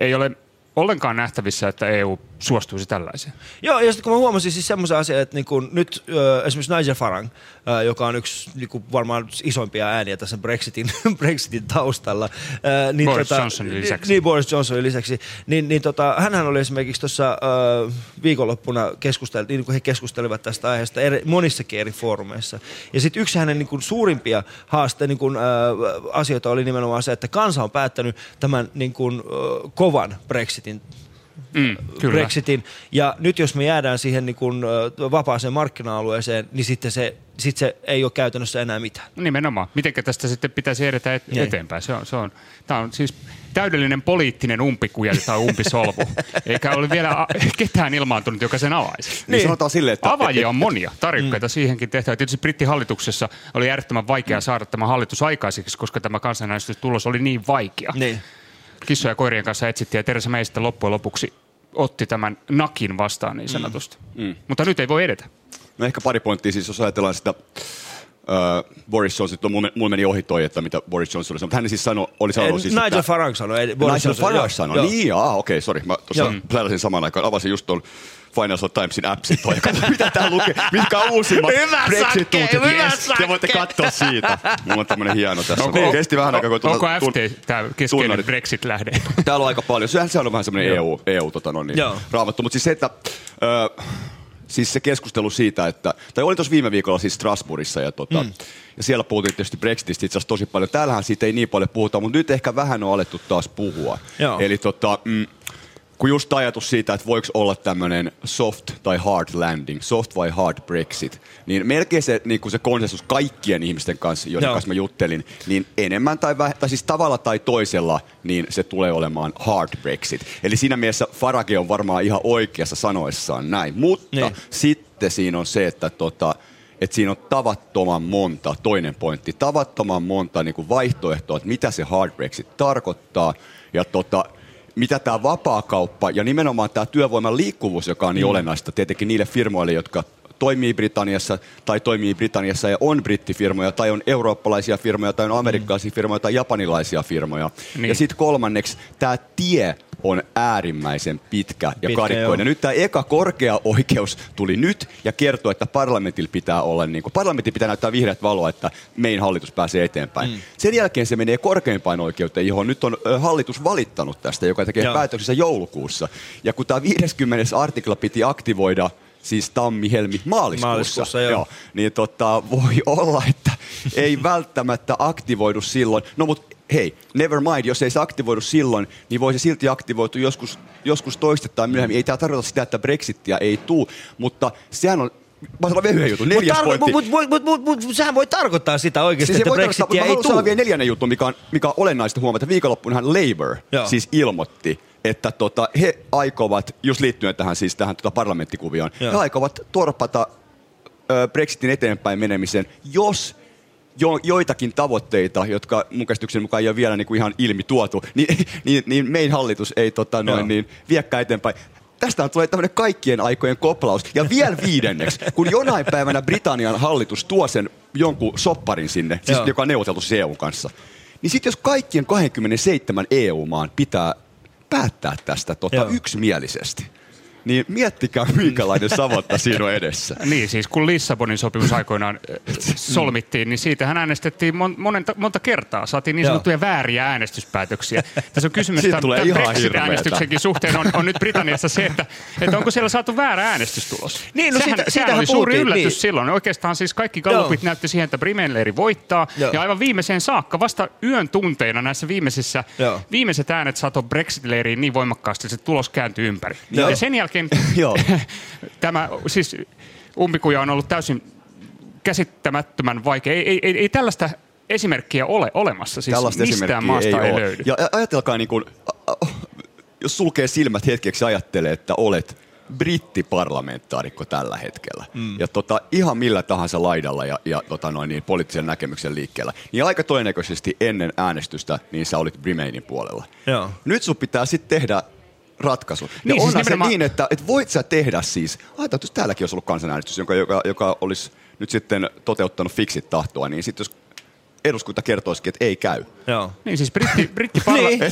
ei ole ollenkaan nähtävissä, että EU suostuisi tällaiseen. Joo, ja sitten kun mä huomasin siis semmoisen asian, että niin kun nyt ö, esimerkiksi Nigel Farage, ö, joka on yksi niin kun varmaan isoimpia ääniä tässä Brexitin, Brexitin taustalla. ö, niin Boris Johnsonin lisäksi. Niin, Boris Johnsonin lisäksi. Niin, niin tota, hänhän oli esimerkiksi tuossa viikonloppuna keskusteltiin, niin kuin he keskustelivat tästä aiheesta eri, monissakin eri foorumeissa. Ja sitten yksi hänen niin kun suurimpia haaste, niin kun, ö, asioita oli nimenomaan se, että kansa on päättänyt tämän niin kun, ö, kovan Brexitin Mm, kyllä. Brexitin. Ja nyt jos me jäädään siihen niin kuin, vapaaseen markkina-alueeseen, niin sitten se, sit se ei ole käytännössä enää mitään. Nimenomaan. Mitenkä tästä sitten pitäisi edetä et- Niin. eteenpäin? Se on, se on, tämä on siis täydellinen poliittinen umpikuja tai umpisolvu. Eikä ole vielä a- ketään ilmaantunut, joka sen avaisi. Niin, sanotaan silleen, että... Avaajia on monia, tarjokkaita mm. siihenkin tehtävä. Tietysti brittihallituksessa oli äärettömän vaikea saada tämä hallitus aikaiseksi, koska tämä kansanäänestystulos oli niin vaikea. Niin. Kissoja ja koirien kanssa etsittiin ja Teresa May sitten loppujen lopuksi otti tämän nakin vastaan niin sanotusti. Mm. Mm. Mutta nyt ei voi edetä. No ehkä pari pointtia, siis jos ajatellaan sitä Uh, Boris Johnson, tuo mulla mulla meni ohi toi, että mitä Boris Johnson oli sanonut. Hän siis sanoi, oli sanonut Eh, siis, Nigel että, Farage sanoi, ei Boris Nigel Johnson, Farage sanoi, joo. niin, ah, okei, okay, sori. Mä tuossa pläräsin samaan aikaan, avasin just tuon Financial Timesin appsin toi, katsoin, mitä tää lukee, mitkä on uusimmat Hyvä Brexit-uutiset. Sakke, hyvä Yes, te voitte katsoa siitä. Mulla on tämmönen hieno tässä. Onko- Onko, Kesti vähän aikaa, kun Onko tuota- tun- FT tämä keskeinen tunnarit. Brexit-lähde? Täällä on aika paljon. Sehän, sehän on vähän semmoinen EU, EU tota no, niin, raamattu. Mutta siis se, että... Ö, siis se keskustelu siitä, että, tai olin tuossa viime viikolla siis Strasbourgissa ja, tota, mm. ja siellä puhuttiin tietysti Brexitistä itse asiassa tosi paljon. Täällähän siitä ei niin paljon puhuta, mutta nyt ehkä vähän on alettu taas puhua. Joo. Eli tota, mm, kun just ajatus siitä, että voiko olla tämmöinen soft tai hard landing, soft vai hard Brexit, niin melkein se, niin kuin se konsensus kaikkien ihmisten kanssa, joiden Joo. kanssa mä juttelin, niin enemmän tai, väh- tai siis tavalla tai toisella, niin se tulee olemaan hard Brexit. Eli siinä mielessä Farage on varmaan ihan oikeassa sanoissaan näin, mutta niin. sitten siinä on se, että tota, että siinä on tavattoman monta, toinen pointti, tavattoman monta niin kuin vaihtoehtoa, että mitä se hard Brexit tarkoittaa. Ja tota, mitä tämä vapaakauppa ja nimenomaan tämä työvoiman liikkuvuus, joka on niin Mm. olennaista tietenkin niille firmoille, jotka toimii Britanniassa tai toimii Britanniassa ja on brittifirmoja tai on eurooppalaisia firmoja tai on amerikkalaisia firmoja tai japanilaisia firmoja. Niin. Ja sitten kolmanneksi tämä tie on äärimmäisen pitkä ja Pitkä, karikkoinen. joo. Nyt tämä eka korkea oikeus tuli nyt ja kertoo, että parlamentilla pitää olla, niin kuin, parlamentti pitää näyttää vihreät valoa, että mein hallitus pääsee eteenpäin. Mm. Sen jälkeen se menee korkeimpaan oikeuteen, johon nyt on hallitus valittanut tästä, joka tekee Joo. päätöksensä joulukuussa. Ja kun tämä 50. artikla piti aktivoida siis tammi, helmi, maaliskuussa, Maaliskuussa, joo. niin tota, voi olla, että ei välttämättä aktivoidu silloin. No mutta hei, never mind, jos ei se aktivoidu silloin, niin voi se silti aktivoitu joskus, joskus toistettain myöhemmin. Ei tämä tarkoita sitä, että Brexittiä ei tuu, mutta sehän on Mä sanon vielä yhden jutun, neljäs Mutta pointti. mut, mut, mut, mut, mut, sehän voi tarkoittaa sitä oikeasti, Siis että tarkoittaa, Brexitia mutta mä ei haluan tule. vielä neljännen juttu, mikä on, mikä on olennaista huomata. Viikonloppunahan Labour Joo. siis ilmoitti, että tota, he aikovat, just liittyen tähän, siis tähän tota parlamenttikuvioon, Joo. he aikovat torpata ö, Brexitin eteenpäin menemisen, jos jo, joitakin tavoitteita, jotka mun käsityksen mukaan ei ole vielä niin kuin ihan ilmi tuotu, niin, niin, niin meidän hallitus ei tota, noin, Joo. niin, viekään eteenpäin. Tästä tulee tämmöinen kaikkien aikojen koplaus. Ja vielä viidenneksi, kun jonain päivänä Britannian hallitus tuo sen jonkun sopparin sinne, siis Joo. joka on neuvoteltu siis EUn kanssa, niin sitten jos kaikkien 27 EU-maan pitää päättää tästä tota, Joo. yksimielisesti, niin miettikää minkälainen savotta siinä on edessä. Niin, siis kun Lissabonin sopimus aikoinaan solmittiin, niin siitähän äänestettiin mon, monenta, monta kertaa. Saatiin niin Joo. sanottuja vääriä äänestyspäätöksiä. Tässä on kysymys Siitä tämän, tulee tämän ihan Brexit-äänestyksenkin suhteen on, on nyt Britanniassa se, että, että onko siellä saatu väärä äänestystulos. Niin, no sehän, siitä- sehän oli suuri puhuttiin, yllätys niin. silloin. Oikeastaan siis kaikki gallupit Joo. näytti siihen, että Brimenleiri voittaa. Joo. Ja aivan viimeiseen saakka, vasta yön tunteina näissä viimeisissä, Joo. viimeiset äänet saatoi Brexit-leiriin niin voimakkaasti, että se tulos kääntyi ympäri. Joo. Ja sen jälkeen Joo. tämä, siis umpikuja on ollut täysin käsittämättömän vaikea. Ei, ei, ei, ei tällaista esimerkkiä ole olemassa. Siis Tällaista mistään maasta ei, ole. löydy. Ja ajatelkaa, niin kuin, jos sulkee silmät hetkeksi ja ajattelee, että olet brittiparlamentaarikko tällä hetkellä. Mm. Ja tota, ihan millä tahansa laidalla ja, ja tota noin, niin, poliittisen näkemyksen liikkeellä. Niin aika todennäköisesti ennen äänestystä niin sä olit Remainin puolella. Joo. Nyt sun pitää sitten tehdä ratkaisu. Ja Niin, niin, siis onhan se nimenomaan- niin, että, että voit sä tehdä siis, ajatellaan, jos täälläkin olisi ollut kansanäänestys, joka, joka, joka olisi nyt sitten toteuttanut fiksit tahtoa, niin sitten jos eduskunta kertoisikin, että ei käy. Joo. Niin siis britti, brittiparla- Niin.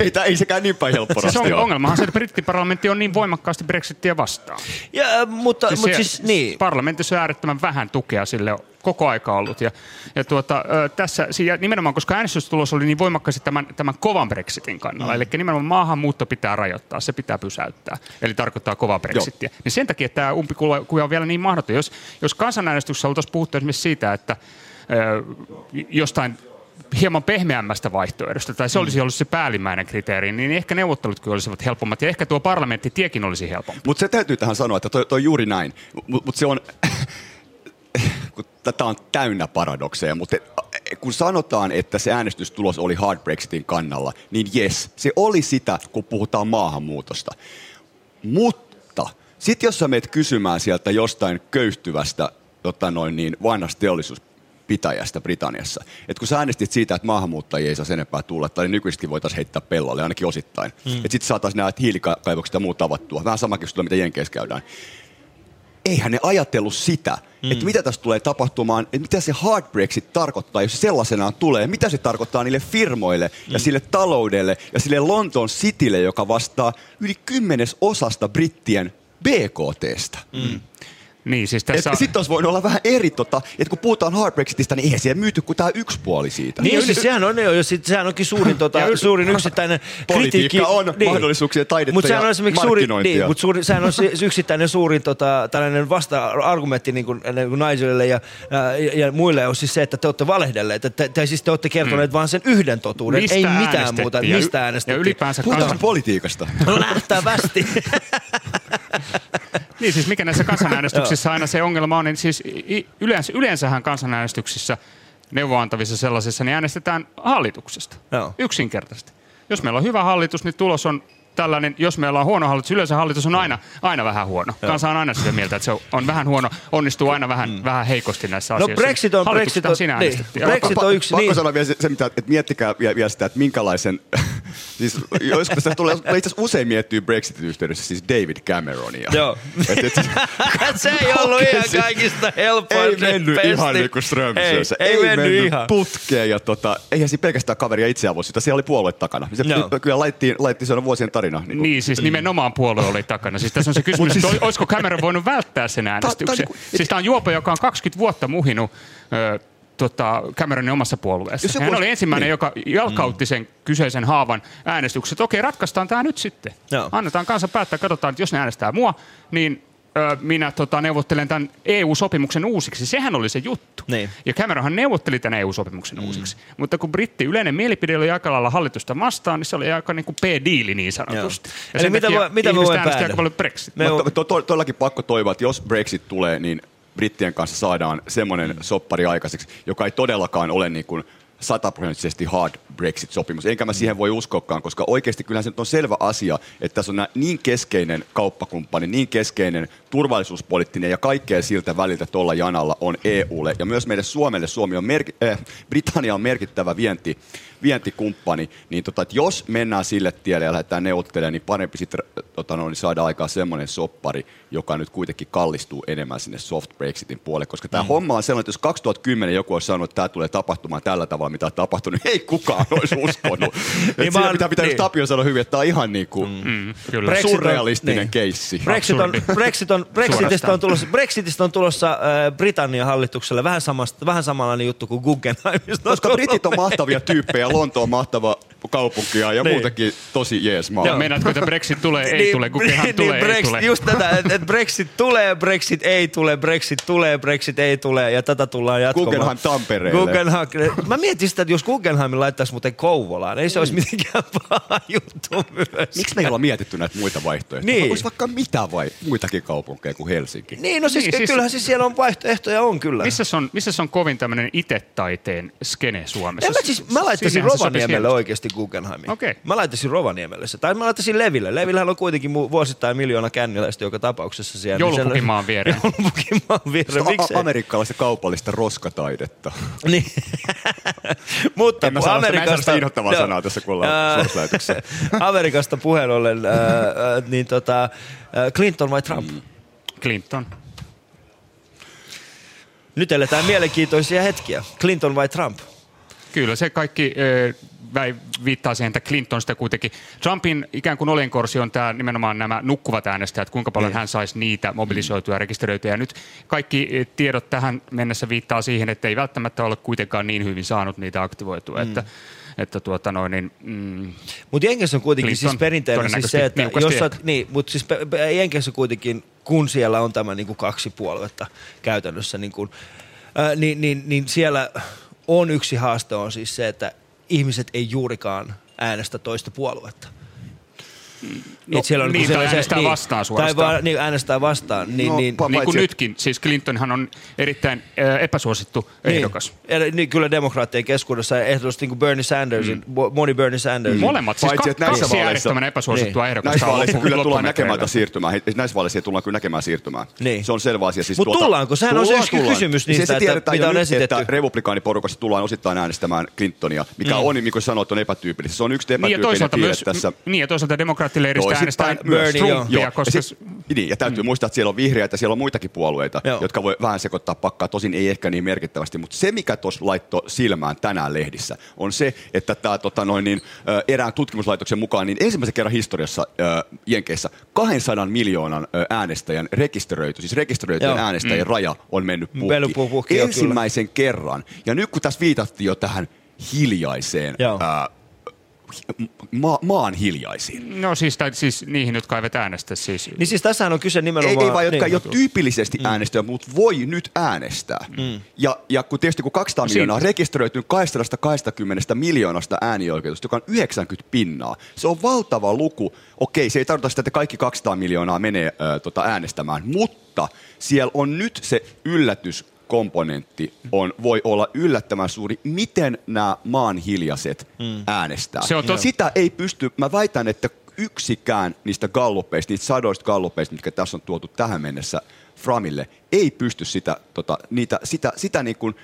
ei, tää- ei sekään niin päin helppo Siis rasti on, ongelmahan on se, että brittiparlamentti on niin voimakkaasti Brexittiä vastaan. Ja, äh, mutta, Siis mutta siis niin. Parlamentissa on äärettömän vähän tukea sille koko aika ollut. Ja, ja tuota, ö, tässä, nimenomaan, koska äänestystulos oli niin voimakkaasti tämän, tämän kovan Brexitin kannalla, mm. eli nimenomaan maahanmuutto pitää rajoittaa, se pitää pysäyttää, eli tarkoittaa kovaa Brexittiä. Niin sen takia tämä umpikuja on vielä niin mahdoton. Jos, jos kansanäänestyksessä oltaisiin puhuttu esimerkiksi siitä, että jostain hieman pehmeämmästä vaihtoehdosta, tai se olisi ollut se päällimmäinen kriteeri, niin ehkä neuvottelutkin olisivat helpommat, ja ehkä tuo parlamenttitiekin olisi helpompi. Mutta se täytyy tähän sanoa, että toi, toi juuri näin. Mutta mut se on, kun tätä on täynnä paradokseja, mutta kun sanotaan, että se äänestystulos oli hard Brexitin kannalla, niin yes, se oli sitä, kun puhutaan maahanmuutosta. Mutta sitten jos sä meet kysymään sieltä jostain köyhtyvästä tota noin niin, vanhasta teollisuuspitäjästä Britanniassa, että kun sä äänestit siitä, että maahanmuuttajia ei saa sen enempää tulla, tai nykyisesti voitaisiin heittää pellolle, ainakin osittain, Mm. mm. että sitten saataisiin nämä hiilikaivokset ja muut avattua. Vähän sama keskustelu, mitä Jenkeissä käydään eihän ne ajatellut sitä, mm. että mitä tässä tulee tapahtumaan, että mitä se hard Brexit tarkoittaa, jos se sellaisenaan tulee, mitä se tarkoittaa niille firmoille mm. ja sille taloudelle ja sille Lontoon Citylle, joka vastaa yli kymmenes osasta brittien BKTstä. Mm. Niin, siis tässä... Et, sitten olisi voinut olla vähän eri, tota, että kun puhutaan hard Brexitistä, niin eihän siellä myyty kuin tämä yksi puoli siitä. Niin, siis sehän, on, jo, sit, sehän onkin suurin, tota, suurin yksittäinen Politiikka kritiikki. on mahdollisuuksien taidetta Mut sehän ja on esimerkiksi suurin, markkinointia. niin, mutta suuri, sehän on se se yksittäinen suurin tota, tällainen vasta-argumentti niin kuin, niin kuin naisille ja, ja, ja, muille on siis se, että te olette valehdelleet. Että te, te, siis te olette kertoneet mm. vain sen yhden totuuden, Mistä ei mitään muuta. ja Mistä ja äänestettiin? ylipäänsä Puhutaan kansan- politiikasta. No nähtävästi. Niin siis mikä näissä kansanäänestyksissä aina se ongelma on, niin siis yleensä, yleensähän kansanäänestyksissä neuvoantavissa sellaisissa, niin äänestetään hallituksesta. Joo. Yksinkertaisesti. Jos meillä on hyvä hallitus, niin tulos on tällainen, jos meillä on huono hallitus, yleensä hallitus on aina, aina vähän huono. Kansa on aina sitä mieltä, että se on- vähän huono, onnistuu aina vähän, mm. vähän heikosti näissä No asioissa. Brexit on- Brexit on- sinä niin. Brexit on yksi- Pakko niin. sanoa vielä se, se mitä, että miettikää vielä, vielä sitä, että minkälaisen, siis joskus tässä tulee, itse asiassa usein miettiä Brexitin yhteydessä siis David Cameronia. Joo. Et, et, se ei ollut ihan Oikeesti. kaikista helpoin. ei mennyt pesti. ihan niin kuin Strömsössä. Ei, ei, mennyt, ihan. putkeen ja tota, eihän siinä pelkästään kaveria itseään voi sitä, siellä oli puolue takana. Se Joo. kyllä laittiin, laittiin se on vuosien tarina. Niin, Niin, siis nimenomaan puolue oli takana. Siis tässä on se kysymys, että ol- olisiko Cameron voinut välttää sen äänestyksen. Siis tämä on juopo, joka on 20 vuotta muhinut ö, tota, Cameronin omassa puolueessa. Jos joku Hän olisi- oli ensimmäinen, niin. joka jalkautti sen kyseisen haavan äänestykset. Okei, ratkaistaan tämä nyt sitten. Joo. Annetaan kanssa päättää, katsotaan, että jos ne äänestää mua, niin ö, minä tota, neuvottelen tämän EU-sopimuksen uusiksi. Sehän oli se juttu. Niin. Ja Cameronhan neuvotteli tämän EU-sopimuksen mm. uusiksi. Mutta kun britti yleinen mielipide oli aika lailla hallitusta vastaan, niin se oli aika niin kuin P-diili niin sanotusti. Ja Eli mitä takia voi- mitä me voimme päätellä? aika paljon Brexit. Me Mutta to, to, todellakin pakko toivoa, että jos Brexit tulee, niin brittien kanssa saadaan semmoinen mm. soppari aikaiseksi, joka ei todellakaan ole niin kuin sataprosenttisesti hard Brexit-sopimus. Enkä mä siihen voi uskoakaan, koska oikeasti kyllähän se nyt on selvä asia, että tässä on niin keskeinen kauppakumppani, niin keskeinen turvallisuuspoliittinen ja kaikkea siltä väliltä tuolla janalla on EUlle. Ja myös meille Suomelle, Suomi on merki- äh, Britannia on merkittävä vienti, vientikumppani, niin tota, että jos mennään sille tielle ja lähdetään neuvottelemaan, niin parempi sitten tota, no, niin saada aikaan semmoinen soppari, joka nyt kuitenkin kallistuu enemmän sinne soft Brexitin puolelle, koska tämä mm. homma on sellainen, että jos 2010 joku olisi sanonut, että tämä tulee tapahtumaan tällä tavalla, mitä on tapahtunut, niin ei kukaan olisi uskonut. niin mä siinä oon- pitää, pitää niin. Tapio sanoa hyvin, että tämä on ihan niin kuin Mm, kyllä. Brexit on- surrealistinen niin. keissi. Brexit on, Brexit on, Brexitistä, on tulossa, Brexitistä on tulossa äh, Britannian hallitukselle vähän, samasta, vähän samanlainen juttu kuin Guggenheimista. Koska britit on mahtavia tyyppejä, Lonto on mahtava kaupunki ja Niin. muutenkin tosi jees maa. Ja meinaatko, että Brexit tulee, ei tule, Guggenheim tulee, ei Brexit, tule. Just tätä, että et Brexit tulee, Brexit ei tule, Brexit tulee, Brexit ei tule ja tätä tullaan jatkamaan. Guggenheim Tampereelle. Guggenheim, mä mietin sitä, että jos Guggenheimin laittaisi muuten Kouvolaan, ei se olisi mitenkään paha juttu myös. Miksi me ei olla mietitty näitä muita vaihtoehtoja? Niin. Olisi vaikka mitä vai muitakin kaupunkeja kuin Helsinki. Niin, no siis, Niin, niin, siis- kyllähän siis siellä on vaihtoehtoja, on kyllä. Missä on, missä on kovin tämmöinen itetaiteen skene Suomessa? En mä, siis, mä laittaisin Rovaniemelle oikeasti Guggenheimin. Okei. Mä laittaisin Rovaniemelle se. Tai mä laittaisin Leville. Levillähän on kuitenkin mu- vuosittain miljoona känniläistä joka tapauksessa siellä. niin Joulupukimaan viereen. Joulupukimaan viereen. A- Miksei? amerikkalaista kaupallista roskataidetta. Niin. Mutta En mä sano sitä- mä en sano Amerikasta... sitä inhottavaa Joo. sanaa tässä, kun ollaan. Amerikasta puheen ollen, ää, ää, niin tota, ää, Clinton vai Trump? Mm. Clinton. Nyt eletään mielenkiintoisia hetkiä. Clinton vai Trump? Kyllä se kaikki ö, väi- viittaa siihen, että Clinton sitä kuitenkin. Trumpin ikään kuin olenkorsi on tämä nimenomaan nämä nukkuvat äänestäjät, kuinka paljon Niin. hän saisi niitä mobilisoituja ja rekisteröityjä. Ja nyt kaikki tiedot tähän mennessä viittaa siihen, että ei välttämättä ole kuitenkaan niin hyvin saanut niitä aktivoitua. Mm. Että, että tuota noin, niin, mm, Mutta Jenkeissä on kuitenkin Clinton siis perinteinen siis se, että jos sä, oot- niin, mutta siis Jenkeissä kuitenkin, kun siellä on tämä niin kuin kaksi puoluetta käytännössä, niin, kuin, ää, niin, niin, niin siellä on yksi haaste on siis se, että ihmiset ei juurikaan äänestä toista puoluetta. No, Et siellä niin, kun tai se- äänestää vastaan Tai suorastaan. vaan, niin, äänestää vastaan. Niin, no, niin, niin kuin nytkin. Siis Clintonhan on erittäin ö, epäsuosittu ehdokas. Niin, Eli- niin, kyllä demokraattien keskuudessa ehdottomasti niin kuin Bernie Sandersin, mm. moni Bernie Sanders. Molemmat, siis Paitsi, ka- että näissä kaksi epäsuosittua Niin. ehdokasta Näissä on vaaleissa kyllä tullaan näkemään tätä siirtymää. Näissä vaaleissa ei tullaan kyllä näkemään siirtymää. Niin. Se on selvä asia. Siis Mut tullaanko? Sehän on se yksi kysymys se, niistä, se että tiedetään mitä jo on nyt, esitetty. että republikaaniporukasta tullaan osittain äänestämään Clintonia, mikä Mm. on, niin kuin sanot, on epätyypillistä. Se on yksi Niin epätyypillinen piirre tässä. niin ja toisaalta demokraattileiristä Toisinpäin äänestää myös Trumpia, koska Ja sit- niin, ja täytyy muistaa, että siellä on vihreitä, siellä on muitakin puolueita, Joo. jotka voi vähän sekoittaa pakkaa, tosin ei ehkä niin merkittävästi, mutta se, mikä tuossa laittoi silmään tänään lehdissä, on se, että tämä tota, noin, niin, erään tutkimuslaitoksen mukaan niin ensimmäisen kerran historiassa ö, Jenkeissä 200 miljoonan äänestäjän rekisteröity, siis rekisteröityjen Joo. äänestäjien Mm. raja on mennyt puhki. Ensimmäisen kerran. Ja nyt kun tässä viitattiin jo tähän hiljaiseen, Joo. ää, ma- maan hiljaisiin. No siis, tai, siis niihin, jotka eivät äänestä siis. Niin siis tässähän on kyse Ei, nimenomaan... ei vaan, jotka niin. ei ole tyypillisesti mm. äänestäjät, mutta voi nyt äänestää. Mm. Ja, ja kun tietysti kun 200 Siin- miljoonaa on rekisteröitynyt 220 miljoonasta äänioikeutusta, joka on 90 pinnaa, se on valtava luku. Okei, se ei tarkoita sitä, että kaikki 200 miljoonaa menee äh, tota, äänestämään, mutta siellä on nyt se yllätys komponentti on, voi olla yllättävän suuri, miten nämä maan hiljaiset mm. äänestää. Se on tos- Sitä ei pysty, mä väitän, että yksikään niistä gallupeista, niistä sadoista gallupeista, mitkä tässä on tuotu tähän mennessä Framille, ei pysty sitä, tota, niitä, sitä, sitä niin kuin,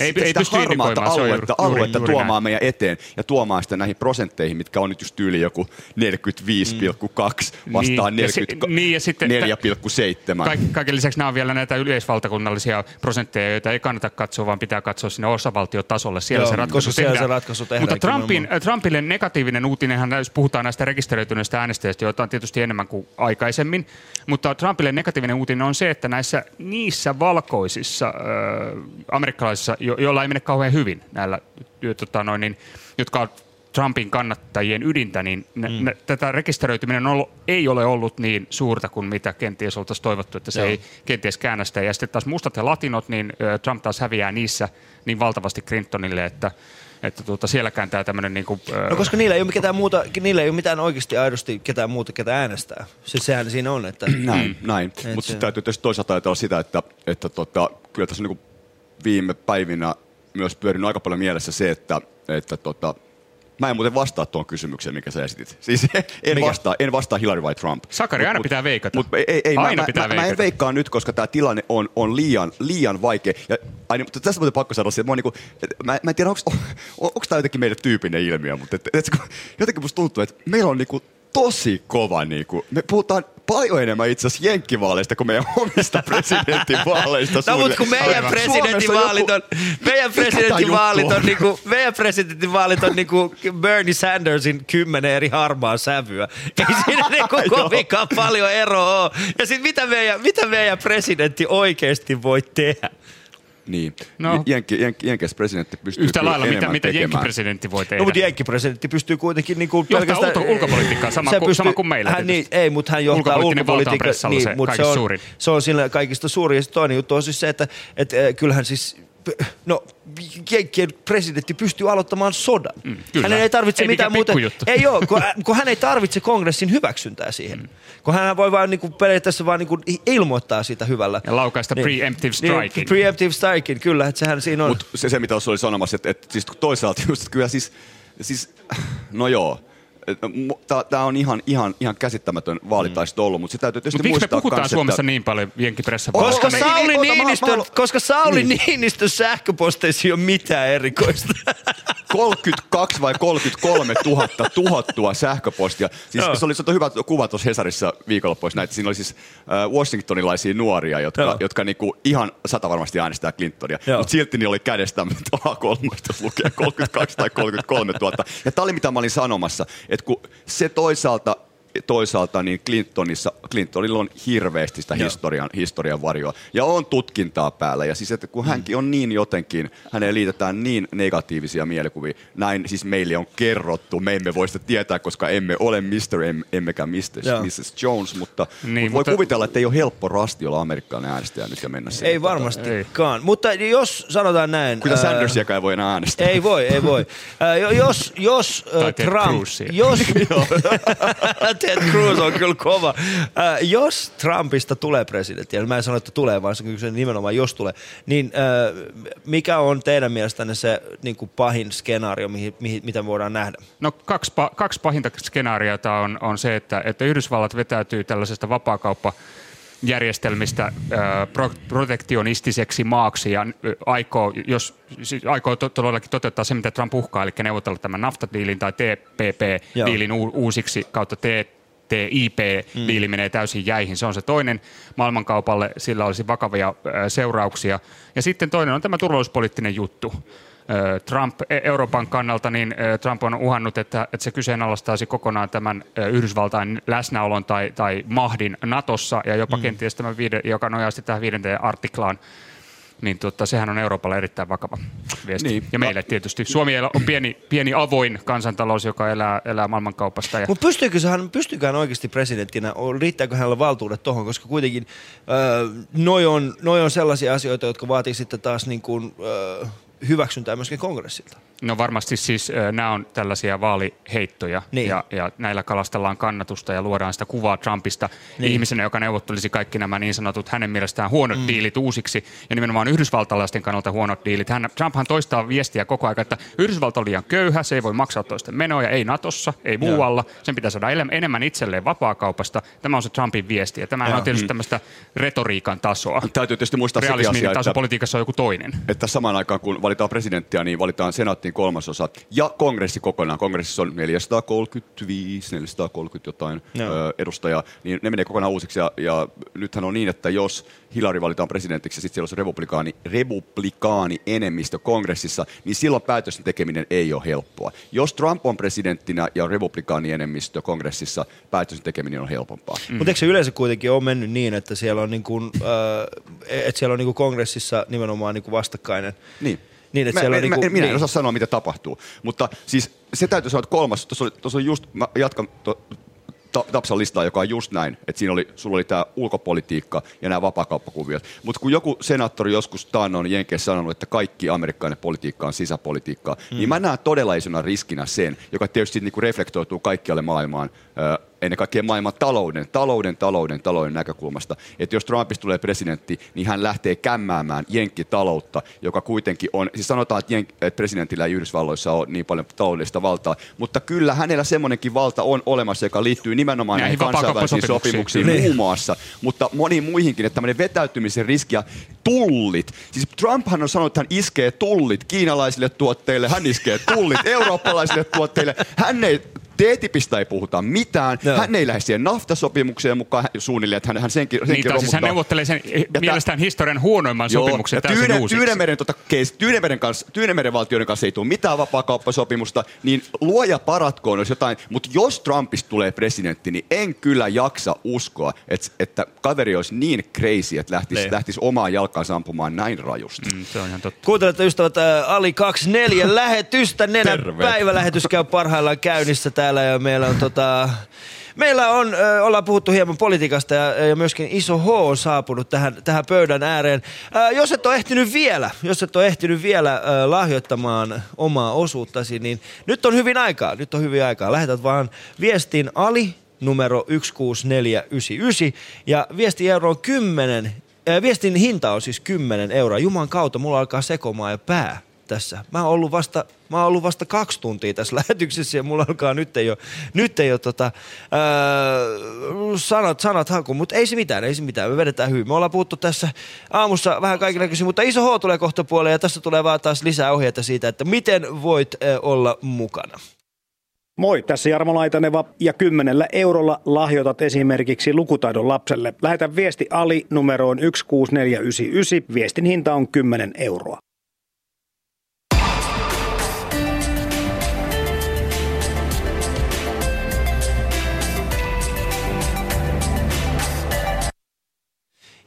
Ei- sitä, ei harmaata se aluetta, juuri- juuri- aluetta juuri tuomaan näin. meidän eteen ja tuomaan sitä näihin prosentteihin, mitkä on nyt just tyyli joku 45,2 vastaan Niin, ja si- niin, ja sitten- 44,7. Kaik, kaiken lisäksi nämä on vielä näitä yleisvaltakunnallisia prosentteja, joita ei kannata katsoa, vaan pitää katsoa sinne osavaltiotasolle. Siellä Joo, se ratkaisu koska siellä tehdään. se ratkaisu tehdään Mutta Trumpin, Trumpille negatiivinen uutinenhan, jos puhutaan näistä rekisteröityneistä äänestäjistä, joita on tietysti enemmän kuin aikaisemmin, mutta Trumpille negatiivinen uutinen on se, että näissä niissä valkoisissa äh, amerikkalaisissa, jo, joilla ei mene kauhean hyvin, näillä, jo, tota, noin, niin, jotka on Trumpin kannattajien ydintä, niin ne, mm. ne, tätä rekisteröityminen on ollut, ei ole ollut niin suurta kuin mitä kenties oltaisiin toivottu, että se Joo. ei kenties käännä sitä. Ja sitten taas mustat ja latinot, niin ö, Trump taas häviää niissä niin valtavasti Clintonille, että, että tuota, siellä kääntää tämmöinen niin kuin, No koska niillä ei ole ketään muuta, niillä ei ole mitään oikeasti aidosti ketään muuta, ketä äänestää. Siis sehän siinä on, että... Näin, näin. Et Mutta se- sitten täytyy tietysti toisaalta ajatella sitä, että, että tota, kyllä tässä on niin viime päivinä myös pyörinyt aika paljon mielessä se, että, että tota, Mä en muuten vastaa tuon kysymykseen, mikä sä esitit. Siis en Mikä? vastaa, en vastaa Hillary vai Trump. Sakari, aina pitää veikata. Mutta ei, ei, Aina mä, pitää mä, mä, en veikata. veikkaa nyt, koska tämä tilanne on, on liian, liian vaikea. Ja, ai, niin, mutta tässä on muuten pakko sanoa se, että mä, niinku, mä, mä en tiedä, onko tämä jotenkin meidän tyypinen ilmiö, mutta et, et, jotenkin musta tuntuu, että meillä on niinku tosi kova, niinku, me puhutaan paljon enemmän itse asiassa jenkkivaaleista kuin meidän omista presidentinvaaleista. No mutta kun meidän Aivan. presidentinvaalit on, meidän presidentinvaalit on, niinku, meidän presidentinvaalit on niinku Bernie Sandersin kymmenen eri harmaa sävyä. Ei siinä niinku kovinkaan paljon eroa ole. Ja sitten mitä meidän, mitä meidän presidentti oikeasti voi tehdä? Niin. No. Jenkki, Jenkki, Jenkes presidentti pystyy Yhtä lailla, mitä, mitä jenkkipresidentti voi tehdä. No mutta jenkkipresidentti pystyy kuitenkin niinku Johtaa ulko- ulkopolitiikkaa sama kuin- sama kuin meillä Hän, niin, ei, mutta hän johtaa ulkopolitiikkaa. pressalla se mutta se on, suurin. se on sillä kaikista suurin. Ja toinen juttu on siis se, että et, äh, kyllähän siis No, Jenkkien presidentti pystyy aloittamaan sodan. Mm, kyllä. Hänen ei tarvitse Ei mitään muuta. Ei ole, kun, kun, hän ei tarvitse kongressin hyväksyntää siihen. Mm. Kun hän voi vain niin kuin, periaatteessa vaan niin kuin, ilmoittaa siitä hyvällä. Ja laukaista preemptive strikein. Niin, preemptive strikein, kyllä. Että sehän siinä on. Mutta se, se, mitä tuossa oli sanomassa, että, että siis toisaalta just, kyllä siis, siis no joo, Tämä on ihan, ihan, ihan käsittämätön vaalitaisto ollut, mutta se täytyy tietysti Mutta miksi me muistaa puhutaan kans, Suomessa että... niin paljon jenkkipressä Koska me- Sauli, Ota, mä- mä haluan- koska Sauli Niin. Niinistön sähköposteissa ei ole mitään erikoista. 32 vai 33 000 tuhottua sähköpostia. Siis se oli, se oli hyvä kuva tuossa Hesarissa viikonloppuissa näitä. Siinä oli siis äh, washingtonilaisia nuoria, jotka, Joo. jotka niinku ihan sata varmasti äänestää Clintonia. Mutta silti niillä oli kädestä A3, jos lukee 32 tai 33 000. Ja tämä oli mitä mä olin sanomassa, että kun se toisaalta toisaalta niin Clintonissa, Clintonilla on hirveästi sitä historian, historian varjoa. Ja on tutkintaa päällä. Ja siis, että kun Mm. hänkin on niin jotenkin, häneen liitetään niin negatiivisia mielikuvia. Näin siis meille on kerrottu. Me emme voi sitä tietää, koska emme ole Mr. Em, emmekä Mr. Joo. Mrs. Jones. Mutta, Niin, niin, voi mutta- kuvitella, että ei ole helppo rasti olla amerikkalainen äänestäjä nyt ja mennä sinne. ei varmastikaan. Mutta jos sanotaan näin... Kyllä Sandersiakaan ei voi enää äänestää. Ei voi, ei voi. Jos jos Trump, jos, Ted Cruz on kyllä kova. Ää, jos Trumpista tulee presidentti, ja mä en sano, että tulee, vaan se on kyse nimenomaan jos tulee, niin ää, mikä on teidän mielestänne se niin kuin pahin skenaario, mihin, mihin, mitä voidaan nähdä? No kaksi, pa- kaksi pahinta skenaariota on, on se, että, että Yhdysvallat vetäytyy tällaisesta vapaakauppa järjestelmistä pro, protektionistiseksi maaksi ja aikoo, jos, siis aikoo to, todellakin toteuttaa se, mitä Trump uhkaa, eli neuvotella tämän NAFTA-diilin tai TPP-diilin u, uusiksi kautta TTIP-diili menee täysin jäihin. Se on se toinen maailmankaupalle, sillä olisi vakavia seurauksia. Ja sitten toinen on tämä turvallisuuspoliittinen juttu. Trump e- Euroopan kannalta, niin Trump on uhannut, että, että se kyseenalaistaisi kokonaan tämän Yhdysvaltain läsnäolon tai, tai mahdin Natossa ja jopa Mm. mm. kenties tämän, viide, joka nojaa sitten tähän viidenteen artiklaan. Niin tota, sehän on Euroopalle erittäin vakava viesti. Niin. Ja meille tietysti. Suomi on pieni, pieni avoin kansantalous, joka elää, elää maailmankaupasta. Ja Mutta pystyykö hän, pystyykö hän oikeasti presidenttinä, riittääkö hänellä valtuudet tuohon, koska kuitenkin öö, noi, on, noi on sellaisia asioita, jotka vaatii sitten taas niin kuin, öö, hyväksyntää myöskin kongressilta. No varmasti siis nämä on tällaisia vaaliheittoja Niin. ja, ja näillä kalastellaan kannatusta ja luodaan sitä kuvaa Trumpista Niin. ihmisenä, joka neuvottelisi kaikki nämä niin sanotut hänen mielestään huonot mm. diilit uusiksi ja nimenomaan yhdysvaltalaisten kannalta huonot diilit. Hän, Trumphan toistaa viestiä koko ajan, että Yhdysvalta on liian köyhä, se ei voi maksaa toisten menoja, ei Natossa, ei Joo. muualla, sen pitää saada enemmän itselleen vapaakaupasta. Tämä on se Trumpin viesti ja tämä Joo. on tietysti Mm. tämmöistä retoriikan tasoa. Täytyy tietysti muistaa Realismin asia, taso että- politiikassa on joku toinen. että samaan aikaan kun valitaan presidenttiä, niin valitaan senaattiin kolmasosa ja kongressi kokonaan. Kongressissa on 435, 430 jotain Joo. ö, edustajaa, niin ne menee kokonaan uusiksi. Ja, ja nythän on niin, että jos Hillary valitaan presidentiksi ja sitten siellä on se republikaani, republikaani enemmistö kongressissa, niin silloin päätösten tekeminen ei ole helppoa. Jos Trump on presidenttinä ja republikaani enemmistö kongressissa, päätösten tekeminen on helpompaa. Mm. Mutta eikö se yleensä kuitenkin ole mennyt niin, että siellä on, niin kuin, äh, että siellä on niin kuin kongressissa nimenomaan niin kuin vastakkainen? Niin. Niin, että mä, siellä on mä, niinku, mä, minä en niin. osaa sanoa, mitä tapahtuu. Mutta siis se täytyy sanoa, että kolmas, tuossa oli, tuossa oli just, mä jatkan to, ta, Tapsan listaa, joka on just näin, että siinä oli, sulla oli tämä ulkopolitiikka ja nämä vapaakauppakuviot. Mutta kun joku senaattori joskus taannoin Jenkeissä sanonut, että kaikki amerikkalainen politiikka on sisäpolitiikkaa, mm. niin mä näen todella isona riskinä sen, joka tietysti niinku reflektoituu kaikkialle maailmaan, ö, ennen kaikkea maailman talouden, talouden, talouden, talouden näkökulmasta. Että jos Trumpista tulee presidentti, niin hän lähtee kämmäämään jenkkitaloutta, joka kuitenkin on, siis sanotaan, että, jenk, että presidentillä ei Yhdysvalloissa ole niin paljon taloudellista valtaa, mutta kyllä hänellä semmoinenkin valta on olemassa, joka liittyy nimenomaan näihin Näihin kansainvälisiin sopimuksiin kyllä. muun muassa, mutta moniin muihinkin, että tämmöinen vetäytymisen riski ja tullit. Siis Trumphan on sanonut, että hän iskee tullit kiinalaisille tuotteille, hän iskee tullit eurooppalaisille tuotteille. Hän ei TTIPistä ei puhuta mitään. Joo. Hän ei lähde siihen NAFTA-sopimukseen mukaan suunnilleen, että hän, hän senkin, senkin Niin, siis hän neuvottelee sen Ja mielestään historian huonoimman Joo, sopimuksen ja täysin Tyyne. Tyynemeren, tota, case, Tyynemeren, kanssa, Tyynemeren valtioiden kanssa ei tule mitään vapaakauppasopimusta, niin luoja paratkoon, jos jotain. Mutta jos Trumpista tulee presidentti, niin en kyllä jaksa uskoa, että, että kaveri olisi niin crazy, että lähtisi, Niin. lähtisi omaa jalkaansa ampumaan näin rajusti. Mm, se on ihan totta. Kuuntelette ystävät ää, Ali 24 lähetystä. Nenä päivälähetys käy parhaillaan käynnissä täällä ja meillä on tota... Meillä on, ö, ollaan puhuttu hieman politiikasta ja, ja myöskin iso H on saapunut tähän, tähän pöydän ääreen. Ää, jos et ole ehtinyt vielä, jos et ole ehtinyt vielä ä, lahjoittamaan omaa osuuttasi, niin nyt on hyvin aikaa, nyt on hyvin aikaa. Lähetät vaan viestin Ali numero 16499 ja viesti euro on 10, ää, viestin hinta on siis 10 euroa. Juman kautta mulla alkaa sekomaan jo pää tässä. Mä oon ollut vasta, mä oon ollut vasta kaksi tuntia tässä lähetyksessä ja mulla alkaa nyt ei ole, nyt ei ole tota, ää, sanat, sanat haku, mutta ei se mitään, ei se mitään, me vedetään hyvin. Me ollaan puhuttu tässä aamussa vähän kaikenlaisia, mutta iso H tulee kohta puoleen ja tässä tulee vaan taas lisää ohjeita siitä, että miten voit ää, olla mukana. Moi, tässä Jarmo Laitaneva ja kymmenellä eurolla lahjoitat esimerkiksi lukutaidon lapselle. Lähetä viesti Ali numeroon 16499. Viestin hinta on 10 euroa.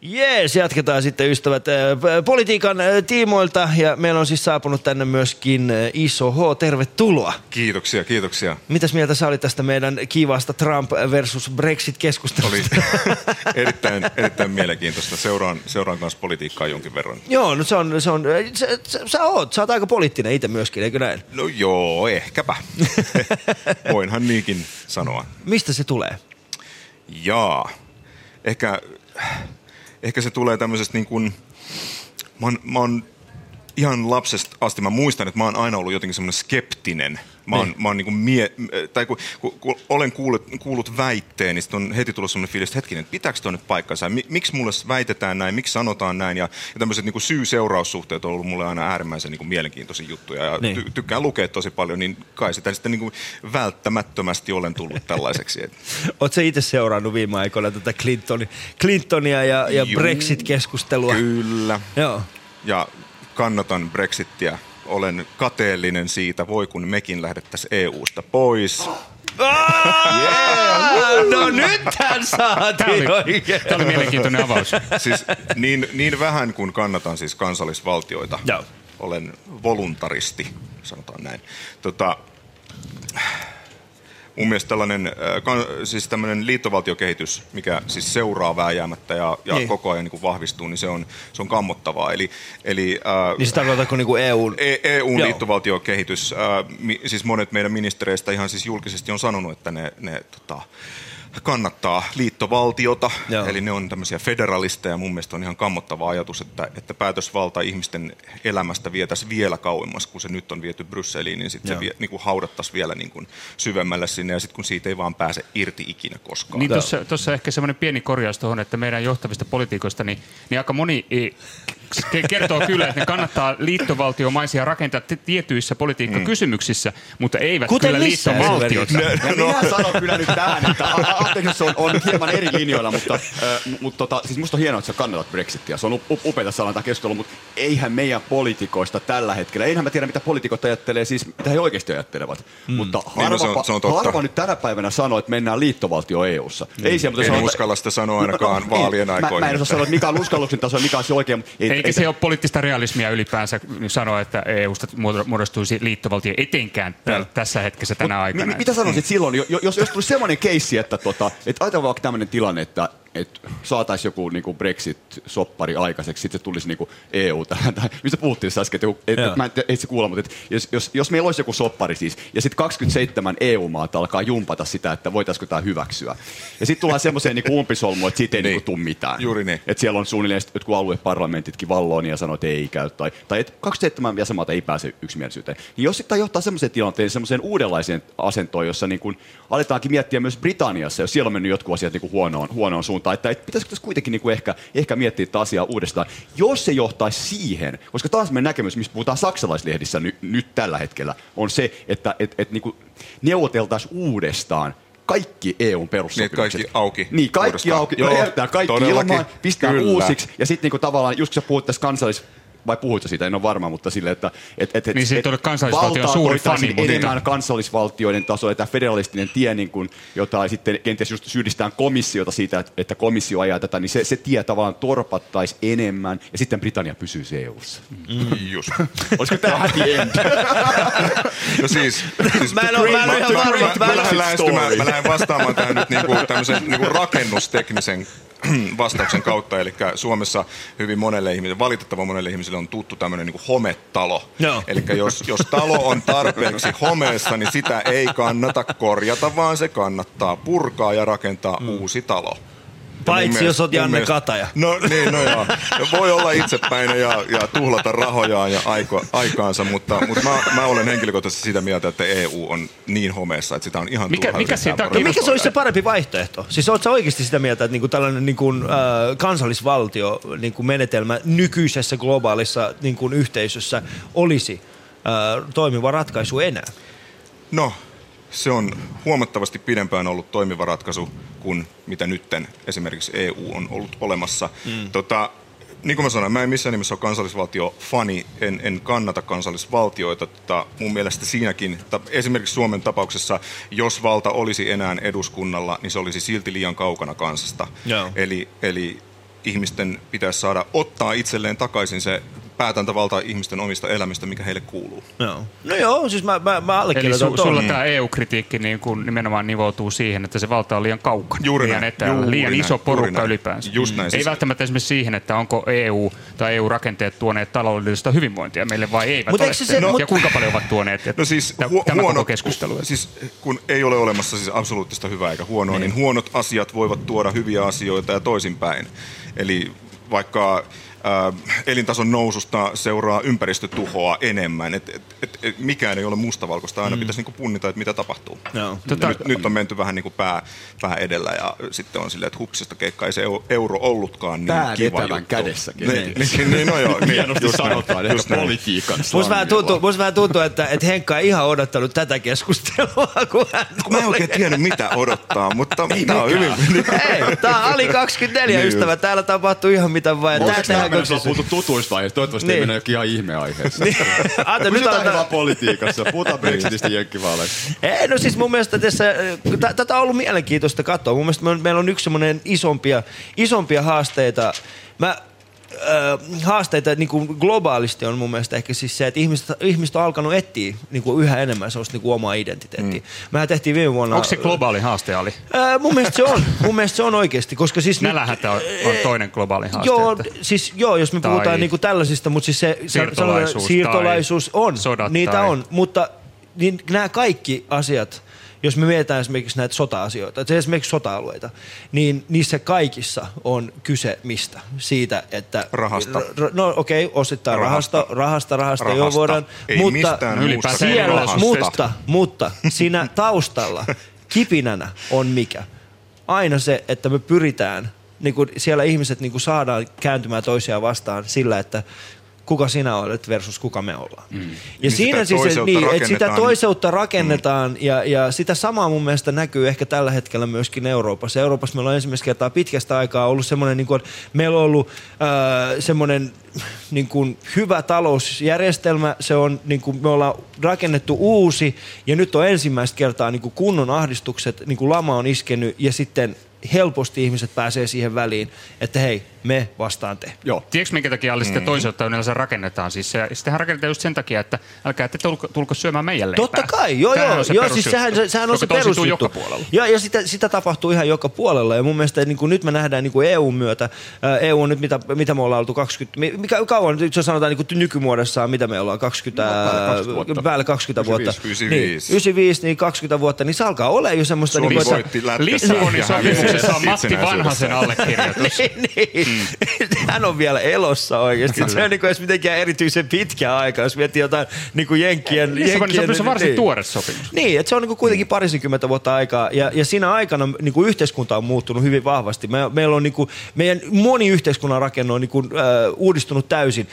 Jees, jatketaan sitten ystävät äh, politiikan äh, tiimoilta ja meillä on siis saapunut tänne myöskin äh, iso H. Tervetuloa. Kiitoksia, kiitoksia. Mitäs mieltä sä olit tästä meidän kivasta Trump versus Brexit-keskustelusta? Oli erittäin, erittäin mielenkiintoista. Seuraan, seuraan kanssa politiikkaa jonkin verran. Joo, no se on, se on sä, sä, sä oot, sä oot aika poliittinen itse myöskin, eikö näin? No joo, ehkäpä. Voinhan niinkin sanoa. Mistä se tulee? Jaa. Ehkä, ehkä se tulee tämmöisestä niin kuin, mä oon, mä oon ihan lapsesta asti, mä muistan, että mä oon aina ollut jotenkin semmoinen skeptinen. Mä oon, Niin. mä oon niin kuin mie, tai kun, kun, kun olen kuullut, kuullut väitteen, niin on heti tullut semmoinen fiilis, että hetkinen, että pitääkö toi nyt paikkansa? Mi, miksi mulle väitetään näin, miksi sanotaan näin? Ja, ja tämmöiset niin syy-seuraussuhteet on ollut mulle aina äärimmäisen niin kuin mielenkiintoisia juttuja. Ja Niin. ty, tykkään lukea tosi paljon, niin kai sitä sitten niin kuin välttämättömästi olen tullut tällaiseksi. Sä itse seurannut viime aikoina tätä Clintoni, Clintonia ja, ja Juu, Brexit-keskustelua? Kyllä. Joo. Ja kannatan Brexittiä. Olen kateellinen siitä, voi kun mekin lähdettäisiin EU-sta pois. Yeah! No nythän saatiin Tää oli- tää oli mielenkiintoinen avaus. Siis niin, niin vähän kuin kannatan siis kansallisvaltioita. Joo. Olen voluntaristi, sanotaan näin. Tota, mun mielestä tällainen, äh, siis tämmöinen liittovaltiokehitys, mikä siis seuraa vääjäämättä ja, ja Niin. niin. koko ajan niin kuin vahvistuu, niin se on, se on kammottavaa. Eli, eli, äh, Niin se tarkoitatko niinku EUn... E- EUn Joo. liittovaltiokehitys, äh, mi, siis monet meidän ministereistä ihan siis julkisesti on sanonut, että ne, ne tota, kannattaa liittovaltiota, Joo. eli ne on tämmöisiä federalisteja. Mun mielestä on ihan kammottava ajatus, että, että päätösvalta ihmisten elämästä vietäisiin vielä kauemmas, kun se nyt on viety Brysseliin, niin sitten se vie, niin kuin haudattaisiin vielä niin kuin syvemmälle sinne, ja sitten kun siitä ei vaan pääse irti ikinä koskaan. Niin tuossa, ehkä semmoinen pieni korjaus tuohon, että meidän johtavista poliitikoista, niin, niin aika moni kertoo kyllä, että ne kannattaa liittovaltiomaisia rakentaa tietyissä politiikkakysymyksissä, mutta eivät Kuten kyllä missä liittovaltiota. Ja minä sanon kyllä nyt tähän, että a- a- anteeksi, jos se on, on hieman eri linjoilla, mutta, äh, mutta tota, siis musta on hienoa, että sä kannatat Brexitia. Se on up- upeita sanoa tämä keskustelu, mutta eihän meidän poliitikoista tällä hetkellä, eihän mä tiedä mitä poliitikot ajattelee, siis mitä he oikeasti ajattelevat. Mm. Mutta Niin, no se on- harva, se on totta. harva nyt tänä päivänä sanoo, että mennään liittovaltio EU-ssa. Mm. Ei siellä, mutta En sanotaan- uskalla sitä sanoa ainakaan vaalien Mä, aikoina. mä en osaa sanoa, että mikä on uskalluksen taso ja mikä on se oikein. mutta ei- Eikä ei- se ole poliittista realismia ylipäänsä sanoa, että EUsta muodo- muodostuisi liittovaltio etenkään täl- tässä hetkessä tänä Mut aikana. Mi- mitä sanoisit silloin, jo- jos, jos tulisi semmoinen keissi, että, tota, että ajatellaan vaikka tämmöinen tilanne, että että saataisiin joku niinku Brexit-soppari aikaiseksi, sitten se tulisi niinku EU tähän. Tai, mistä puhuttiin äsken, että joku- et, mä en et se kuulla, mutta et, jos, jos, jos, meillä olisi joku soppari siis, ja sitten 27 EU-maata alkaa jumpata sitä, että voitaisiinko tämä hyväksyä. Ja sitten tullaan semmoiseen niinku umpisolmuun, että siitä ei niinku tule mitään. Juuri niin. Että siellä on suunnilleen jotkut alueparlamentitkin valloon ja sanoo, että ei käy. Tai, tai että 27 jäsenmaata ei pääse yksimielisyyteen. Niin jos sitten johtaa semmoiseen tilanteen, semmoiseen uudenlaiseen asentoon, jossa niin kuin aletaankin miettiä myös Britanniassa, jos siellä on mennyt jotkut asiat niin kuin huonoon, huonoon suuntaan, että, että pitäisikö tässä kuitenkin niin kuin ehkä, ehkä miettiä tätä asiaa uudestaan. Jos se johtaisi siihen, koska taas meidän näkemys, missä puhutaan saksalaislehdissä ny, nyt tällä hetkellä, on se, että et, et, niin kuin neuvoteltaisiin uudestaan kaikki EUn perussopimukset. Niin, kaikki auki Niin, kaikki uudestaan. auki. Joo, kaikki todellakin. ilmaan, pistää Kyllä. uusiksi. Ja sitten niinku tavallaan, just kun sä puhut tästä kansallis vai puhuitko siitä, en ole varma, mutta silleen, että et, et, et, Niin, siitä oli kansallisvaltion valtaa suuri fani, mutta- enemmän kansallisvaltioiden tasolla, tämä federalistinen tie, niin kuin, jota sitten kenties just syydistetään komissiota siitä, että, että komissio ajaa tätä, niin se, se tie tavallaan torpattaisi enemmän, ja sitten Britannia pysyisi EU-ssa. Mm, just. Olisiko tämä happy end? No siis, siis Mä en oo- mä en oo ihan varma, mä, että mä mä, mä lähden vastaamaan tähän nyt niinku tämmöisen niinku rakennusteknisen vastauksen kautta, eli Suomessa hyvin monelle ihmiselle, valitettavan monelle ihmiselle on tuttu tämmöinen niin hometalo. Joo. Eli jos, jos talo on tarpeeksi homeessa, niin sitä ei kannata korjata, vaan se kannattaa purkaa ja rakentaa mm. uusi talo. Paitsi jos oot Janne Kataja. No niin, no joo. Ja voi olla itsepäinen ja, ja tuhlata rahojaan ja aiko, aikaansa, mutta, mutta mä, mä olen henkilökohtaisesti sitä mieltä, että EU on niin homeessa, että sitä on ihan Mikä- mikä yrittää No mikä se olisi se parempi vaihtoehto? Siis oletko sä oikeasti sitä mieltä, että niinku tällainen niinku, äh, kansallisvaltio niinku menetelmä nykyisessä globaalissa niinku, yhteisössä olisi äh, toimiva ratkaisu enää? No, se on huomattavasti pidempään ollut toimiva ratkaisu kuin mitä nytten esimerkiksi EU on ollut olemassa. Mm. Tota, niin kuin mä sanoin, mä en missään nimessä ole kansallisvaltio-fani, en, en kannata kansallisvaltioita. Tota, mun mielestä siinäkin, ta, esimerkiksi Suomen tapauksessa, jos valta olisi enää eduskunnalla, niin se olisi silti liian kaukana kansasta. Joo. Eli, eli ihmisten pitäisi saada ottaa itselleen takaisin se päätäntävalta ihmisten omista elämistä, mikä heille kuuluu. Joo. No joo, siis mä, mä, mä Eli allekirjoitan su, ton. sulla tämä EU-kritiikki niin kuin nimenomaan nivoutuu siihen, että se valta on liian kaukana. Juuri liian näin, etäällä, juuri liian näin, iso porukka näin. ylipäänsä. Just näin, Ei siis- välttämättä esimerkiksi siihen, että onko EU tai EU-rakenteet tuoneet taloudellista hyvinvointia meille vai eivät Mut ole. se se- no, mut- ja kuinka paljon ovat tuoneet? No siis hu- tämä huono, koko keskustelu. Siis kun ei ole olemassa siis absoluuttista hyvää eikä huonoa, Niin. niin. huonot asiat voivat tuoda hyviä asioita ja toisinpäin. Eli vaikka elintason noususta seuraa ympäristötuhoa enemmän. Et, et, et, et, mikään ei ole mustavalkoista, aina Mm. pitäisi niinku punnita, että mitä tapahtuu. Joo. Ja Tota- nyt, nyt on menty vähän niinku pää, pää edellä ja sitten on silleen, että hupsista keikka ei se eu- euro ollutkaan niin Pää kiva juttu. kädessäkin. Niin, niin, niin, no joo. Niin, Hienosti just sanotaan, just näin. politiikan Musta vähän, tuntuu, musta vähän tuntuu, että, että Henkka ei ihan odottanut tätä keskustelua, kun hän mä en oikein tiennyt, mitä odottaa, mutta tämä on hyvin... Ei, tää on Ali 24 Niin ystävä. Täällä tapahtuu ihan mitä tähän tehdään mennessä on koksissa. puhuttu tutuista aiheista? Toivottavasti Niin. ei mennä jokin ihan ihmeaiheessa. Ante, nyt Pysytään aletaan- vaan politiikassa. Puhutaan Brexitistä jenkkivaaleista. Ei, no siis mun mielestä tässä, tä- tätä on ollut mielenkiintoista katsoa. Mun mielestä me on- meillä on yksi semmoinen isompia, isompia haasteita. Mä äh, haasteita niin kuin globaalisti on mun mielestä ehkä siis se, että ihmiset, ihmiset on alkanut etsiä niin kuin yhä enemmän sellaista niin kuin omaa identiteettiä. Mm. Mehän tehtiin viime vuonna... Onko se globaali haaste, Ali? Ää, mun mielestä se on. Mun mielestä se on oikeasti, koska siis... Nälähätä on, on toinen globaali haaste. Joo, että- siis, joo, jos me Tai puhutaan niinku tällaisista, mutta siis se siirtolaisuus siirtolaisuus on, sodat niitä tai- on, mutta niin nämä kaikki asiat, jos me mietitään esimerkiksi näitä sota-asioita, että esimerkiksi sota-alueita, niin niissä kaikissa on kyse mistä? Siitä, että... Rahasta. R- no okei, okay, osittain rahasta, rahasta, rahasta, rahasta, joo Rahasta. voidaan, Ei mutta, siellä, rahasta. mutta, mutta siinä taustalla kipinänä on mikä? Aina se, että me pyritään, niin kuin siellä ihmiset niin kuin saadaan kääntymään toisiaan vastaan sillä, että kuka sinä olet versus kuka me ollaan. Mm. Ja Niin siinä sitä siis, niin, että sitä toiseutta rakennetaan ja, ja sitä samaa mun mielestä näkyy ehkä tällä hetkellä myöskin Euroopassa. Euroopassa meillä on ensimmäistä kertaa pitkästä aikaa ollut semmoinen, niin kuin, meillä on ollut äh, semmoinen niin kuin hyvä talousjärjestelmä, se on, niin kuin, me ollaan rakennettu uusi ja nyt on ensimmäistä kertaa niin kuin kunnon ahdistukset, niin kuin lama on iskenyt ja sitten helposti ihmiset pääsee siihen väliin, että hei, me vastaan te. Joo. Tiedätkö minkä takia Ali sitten toiselta yleensä rakennetaan? Siis se, sitähän rakennetaan just sen takia, että älkää te tulko, tulko syömään meidän leipää. Totta kai, joo, Tämähän joo, on se joo siis sehän, se- sehän on se perusjuttu. joka puolella. Ja, ja sitä, sitä tapahtuu ihan joka puolella ja mun mielestä niin kuin nyt me nähdään niin kuin EUn myötä, EU on nyt mitä, mitä me ollaan oltu 20, mi- mikä kauan nyt jos sanotaan niin kuin nykymuodossaan, mitä me ollaan 20, No, päälle 20 ää, vuotta. päälle 20 vuotta. 95. Niin, 95, niin 20 vuotta, niin se alkaa olla jo semmoista... Suomi niin kuin, voitti Lissabonin sopimuksessa on Matti. Vanhasen allekirjoitus. niin, niin. Hän on vielä elossa oikeasti. Se on niin kuin edes mitenkään erityisen pitkä aika, jos miettii jotain niin kuin Jenkkien... Lissabonin sopimus on varsin niin. tuore sopimus. Niin, että se on niinku kuitenkin parisenkymmentä vuotta aikaa ja, ja siinä aikana niinku yhteiskunta on muuttunut hyvin vahvasti. Me, meillä on niinku, meidän moni yhteiskunnan rakenne on niinku, äh, uudistunut täysin.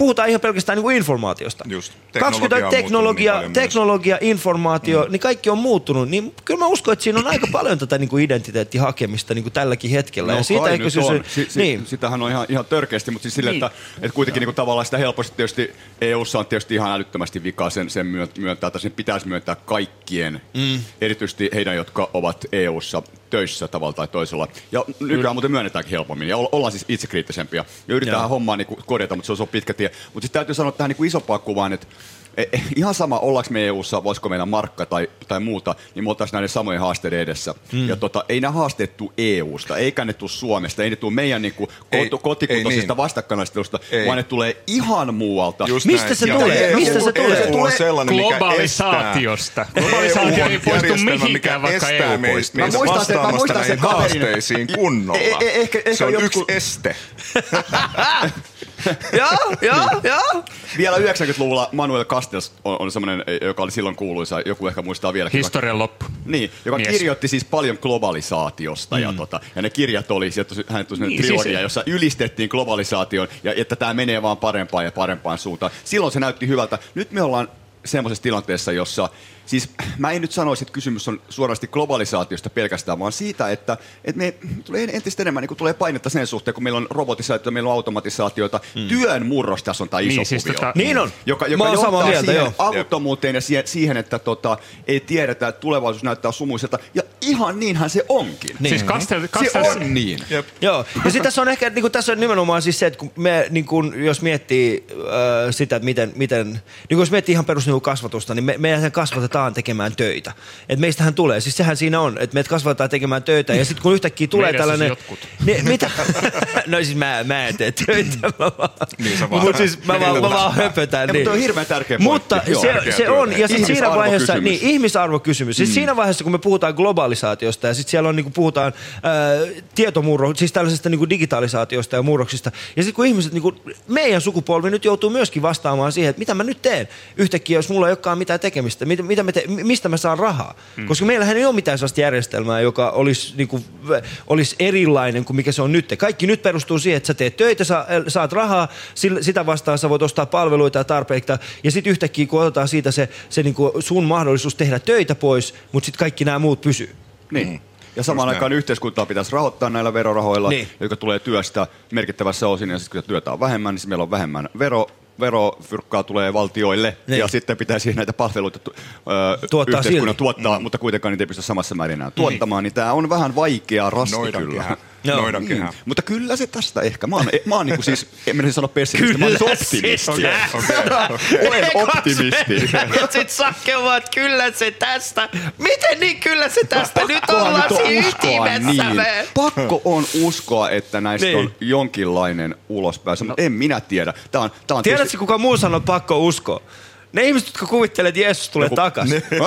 Puhutaan ihan pelkästään niinku informaatiosta. Just. 20 Teknologia on teknologia, muuttunut niin teknologia, informaatio, mm. niin kaikki on muuttunut. Niin kyllä mä uskon, että siinä on aika paljon tätä niinku identiteettihakemista niinku tälläkin hetkellä. ja siitä No ehkä se, on. Si, si, niin. Sitähän on ihan, ihan törkeästi, mutta siis sille, Niin. että, että kuitenkin niin tavallaan sitä helposti tietysti EUssa on tietysti ihan älyttömästi vikaa sen, sen myö- myöntää, tai sen pitäisi myöntää kaikkien, Mm. erityisesti heidän, jotka ovat EUssa töissä tavalla tai toisella. Ja nykyään muuten myönnetäänkin helpommin, ja olla- ollaan siis itsekriittisempiä. Ja yritetään Joo. hommaa niin korjata, mutta se on, se on pitkä tie. Mutta sitten täytyy sanoa tähän niin isompaan kuvaan, että ihan sama, ollaanko me EU-ssa, voisiko meillä markka tai, tai muuta, niin me oltaisiin näiden samojen haasteiden edessä. Mm. Ja tota, ei nämä haasteet tule EU-sta, eikä ne tule Suomesta, ei ne tule meidän niin kuin, Ei- kotikuntoisesta ei niin. vastakkainaistelusta, Ei. vaan ne tulee ihan muualta. Just Mistä näin. se Ja tulee? EU Mistä se tulee? EU on sellainen, mikä Globalisaatiosta. Globalisaatio ei EU on poistu mihinkään, mikä vaikka EU poistuu. Mä muistan sen- mä muistan näihin sen kaverin. haasteisiin kunnolla. E- e- ehkä- ehkä se on jotkut- yksi este. joo, joo, joo. Vielä 90-luvulla Manuel Castells on, on semmoinen, joka oli silloin kuuluisa, joku ehkä muistaa vieläkin. Historian loppu. Niin, joka Mies. kirjoitti siis paljon globalisaatiosta mm. ja, tota, ja ne kirjat oli, sieltä hän tuli Niin, niin, trilogia, siis- jossa ylistettiin globalisaation ja että tämä menee vaan parempaan ja parempaan suuntaan. Silloin se näytti hyvältä. Nyt me ollaan semmoisessa tilanteessa, jossa Siis mä en nyt sanoisi, että kysymys on suorasti globalisaatiosta pelkästään, vaan siitä, että, että me tulee entistä enemmän niin tulee painetta sen suhteen, kun meillä on robotisaatio, meillä on automatisaatiota. Mm. Työn murros tässä on tämä iso Niin, siis kuvio. tota- Niin on. Joka, Mä joka oon johtaa samaa mieltä, siihen joo. avuttomuuteen ja siihen, siihen että tota, ei tiedetä, että tulevaisuus näyttää sumuiselta. Ja ihan niinhän se onkin. Niin. Siis Kastel, Se Kastel, on niin. Jep. Joo, ja sitten tässä on ehkä, niin kuin tässä on nimenomaan siis se, että kun me, niin kuin, jos miettii äh, sitä, että miten, miten niin kuin jos miettii ihan perus niin kasvatusta, niin me, meidän kasvatetaan tekemään töitä. Että meistähän tulee, siis sehän siinä on, että meidät kasvatetaan tekemään töitä, ja sitten kun yhtäkkiä tulee Meidän siis tällainen... jotkut. Niin, mitä? no siis mä, mä en tee töitä, mä vaan... Niin sä vaan- Mut siis mä vaan, mä vaan höpötän. Ja, niin. mutta on hirveän tärkeä pointti. Mutta Joo. se, Tärkeä se on, ja sitten siinä vaiheessa, niin, ihmisarvokysymys. Siis siinä vaiheessa, kun me puhutaan globalisaatiosta ja sitten siellä on, niin kuin puhutaan ää, tietomurro, siis tällaisesta niin kuin digitalisaatiosta ja murroksista. Ja sitten kun ihmiset, niin kuin, meidän sukupolvi nyt joutuu myöskin vastaamaan siihen, että mitä mä nyt teen yhtäkkiä, jos mulla ei olekaan mitään tekemistä, mitä, mitä me te, mistä mä saan rahaa. Mm. Koska meillähän ei ole mitään sellaista järjestelmää, joka olisi, niin kuin, olisi erilainen kuin mikä se on nyt. Kaikki nyt perustuu siihen, että sä teet töitä, sä, saat rahaa, sillä- sitä vastaan sä voit ostaa palveluita ja tarpeita. Ja sitten yhtäkkiä, kun otetaan siitä se, se niin kuin sun mahdollisuus tehdä töitä pois, mutta sitten kaikki nämä muut pysyy. Niin. Ja samaan Just aikaan yhteiskuntaa pitäisi rahoittaa näillä verorahoilla, Niin. jotka tulee työstä merkittävässä osin. Ja sitten kun työtä on vähemmän, niin meillä on vähemmän vero, verofyrkkaa tulee valtioille. Niin. Ja sitten pitäisi näitä palveluita tu- ö, Tuottaa yhteiskunnan silti. tuottaa, mutta kuitenkaan niitä ei pysty samassa määrin enää tuottamaan. Niin tämä on vähän vaikea rasti Noidan kyllä. kehä. Noidan kehää. Mutta kyllä se tästä ehkä. Mä oon, mä oon niinku siis, en mennä sanoa pessimisti, mä oon siis optimisti. se tästä. Olen optimisti. Ja sit Sakke vaan, että kyllä se tästä. Miten niin kyllä se tästä? Nyt ollaan siinä ytimessä niin. me. Pakko on uskoa, että näistä Niin. on jonkinlainen ulospääsy, mutta en minä tiedä. Tää on, tää on Tiedätkö, kuka muu sanoo pakko uskoa? Ne ihmiset, jotka kuvittelee, että Jeesus tulee Joku- takaisin. Ne-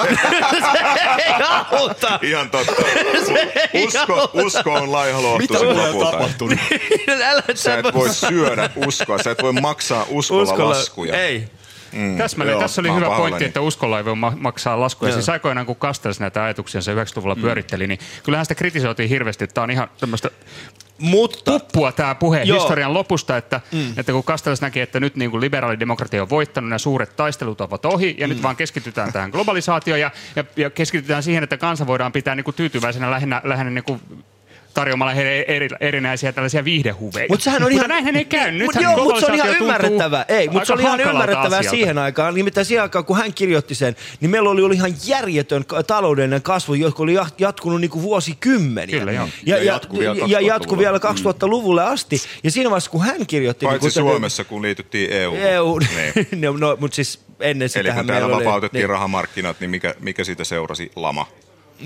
se ei auta. Ihan totta. Se ei Usko, auta. usko on laiha Mitä on lopulta. tapahtunut? Älä Sä et voi syödä uskoa, sä et voi maksaa uskolla, Uskolla- laskuja. Ei. Mm. Täsmälleen, Joo, tässä oli hyvä pointti, että uskolla ei voi ma- maksaa laskuja. Joo. Siis aikoinaan, kun Castells näitä ajatuksia 90-luvulla pyöritteli, niin kyllähän sitä kritisoitiin hirveästi, että tämä on ihan tämmöistä Mutta, puppua tämä puhe Joo. historian lopusta, että, Mm. että kun Castells näki, että nyt niin kuin liberaalidemokratia on voittanut, nämä suuret taistelut ovat ohi, ja mm. nyt vaan keskitytään tähän globalisaatioon ja, ja, ja keskitytään siihen, että kansa voidaan pitää niin kuin tyytyväisenä lähinnä, lähinnä niin kuin tarjoamalla heille eri, erinäisiä tällaisia viihdehuveja. Mutta sehän on Mutta ihan... näinhän ei käy. Mut joo, mutta se on ihan ymmärrettävää. Ei, mutta se oli ihan ymmärrettävää asialta. siihen aikaan. Nimittäin siihen aikaan, kun hän kirjoitti sen, niin meillä oli ollut ihan järjetön taloudellinen kasvu, joka oli jat- jatkunut niin kuin vuosikymmeniä. Kyllä, joo. Ja, Ja ja, jatkuu vielä ja, ja jatkuu 2000-luvulle. vielä 2000-luvulle asti. Ja siinä vaiheessa, kun hän kirjoitti... Paitsi niin kun- Suomessa, kun liityttiin EU. EU, Niin. no, no, mutta siis ennen Eli sitähän kun täällä vapautettiin niin. rahamarkkinat, niin mikä, mikä siitä seurasi? Lama.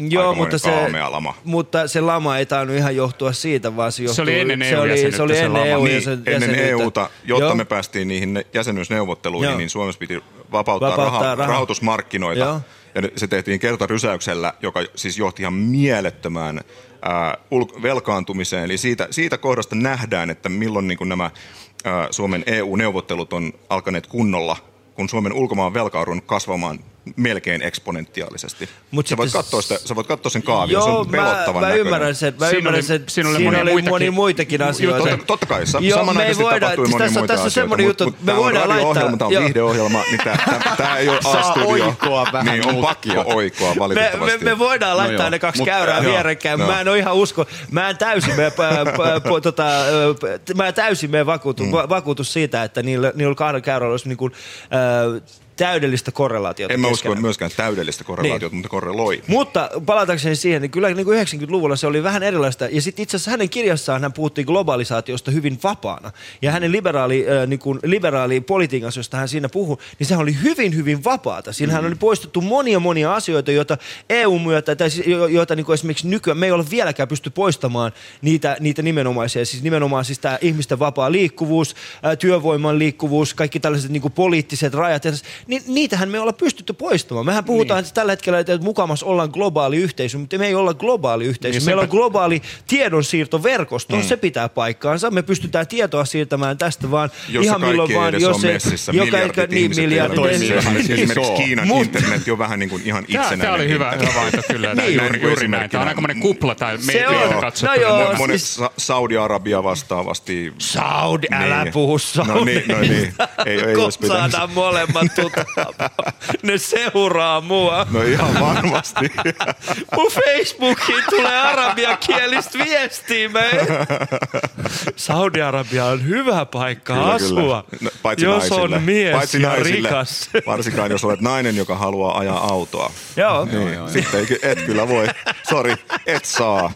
Joo, mutta se, lama. mutta se lama ei tainnut ihan johtua siitä, vaan se, johtuu, oli ennen se oli, se oli se ennen. EU Niin, ennen. EUta, jotta Joo. me päästiin niihin ne- jäsenyysneuvotteluihin, Joo. niin Suomessa piti vapauttaa, Vapauttaa raha, raha- rahoitusmarkkinoita. Joo. Ja se tehtiin kertarysäyksellä, joka siis johti ihan mielettömään ää, ul- velkaantumiseen. Eli siitä, siitä kohdasta nähdään, että milloin niin kuin nämä ää, Suomen EU-neuvottelut on alkaneet kunnolla, kun Suomen ulkomaan velka on kasvamaan melkein eksponentiaalisesti. Mut sä, voit katsoa sitä, sä voit katsoa sen kaavion, se Joo, on mä, pelottavan mä näköinen. ymmärrän sen. Mä Siinä ymmärrän sen. siinä oli siinä oli muitakin- moni muitakin asioita. Totta, totta kai, sa- Joo, me ei voida- tapahtui siis monia tässä on- muita tässä on asioita, semmoinen mutta, juttu, mutta me tämä on voidaan radio-ohjelma, laittaa- tämä on joo. viihdeohjelma, niin tämä, tämä ei ole Saa A-studio. oikoa vähän niin on pakko oikoa Me, valitettavasti. me, me voidaan No laittaa joo, ne kaksi käyrää joo, vierekkäin. joo. Mä en ole ihan usko. Mä en täysin me, pä, tota, ö, p- mä en täysin me vakuutu, mm. vakuutus siitä, että niillä, niillä kahdella käyrällä olisi niin kuin, täydellistä korrelaatiota. En mä usko myöskään täydellistä korrelaatiota, mutta korreloi. Mutta palatakseni siihen, niin kyllä niin kuin 90-luvulla se oli vähän erilaista. Ja sitten itse asiassa hänen kirjassaan hän puhuttiin globalisaatiosta hyvin vapaana. Ja hänen liberaali, äh, niin kuin liberaali politiikassa, josta hän siinä puhui, niin sehän oli hyvin, hyvin vapaata. Siinähän Mm. oli poistettu monia, monia asioita, joita EU-myötä, tai siis, jo- joita niin kuin esimerkiksi nykyään, me ei ole vieläkään pysty poistamaan niitä, niitä nimenomaisia. Siis nimenomaan siis tämä ihmisten vapaa liikkuvuus, äh, työvoiman liikkuvuus, kaikki tällaiset niin kuin poliittiset rajat. Niin niitähän me ei olla pystytty poistamaan. Mehän puhutaan niin. tällä hetkellä, että mukamas ollaan globaali yhteisö, mutta me ei olla globaali yhteisö. Niin Meillä on sepä- globaali tiedonsiirtoverkosto, Mm. se pitää paikkaansa. Me pystytään tietoa siirtämään tästä vaan Jos ihan milloin ei vaan. jos se- messissä, joka miljardit niin, ihmiset miljardit eivät ihmiset. toimii. Esimerkiksi Niin. Kiinan Mut- internet on vähän niin kuin ihan itsenäinen. tämä oli hyvä, vaihto kyllä. Niin, juuri, näin juuri näin. Tämä on aikamoinen kupla tai me, Se meiltä on. katsottuna. No joo, Monet siis- Sa- Saudi-Arabia vastaavasti. Saudi, älä puhu Saudi. No niin, no niin. Ei, ei saadaan molemmat tuttavaa. Ne seuraa mua. No ihan varmasti. Mun Facebookiin tulee arabiakielistä viestiä. Me. Saudi-Arabia on hyvä paikka Kyllä, asua, kyllä. No, paitsi jos naisille. on mies paitsi ja naisille. rikas. Varsinkaan jos olet nainen, joka haluaa ajaa autoa. Joo. Niin, sitten ei, et kyllä voi. Sori, et saa.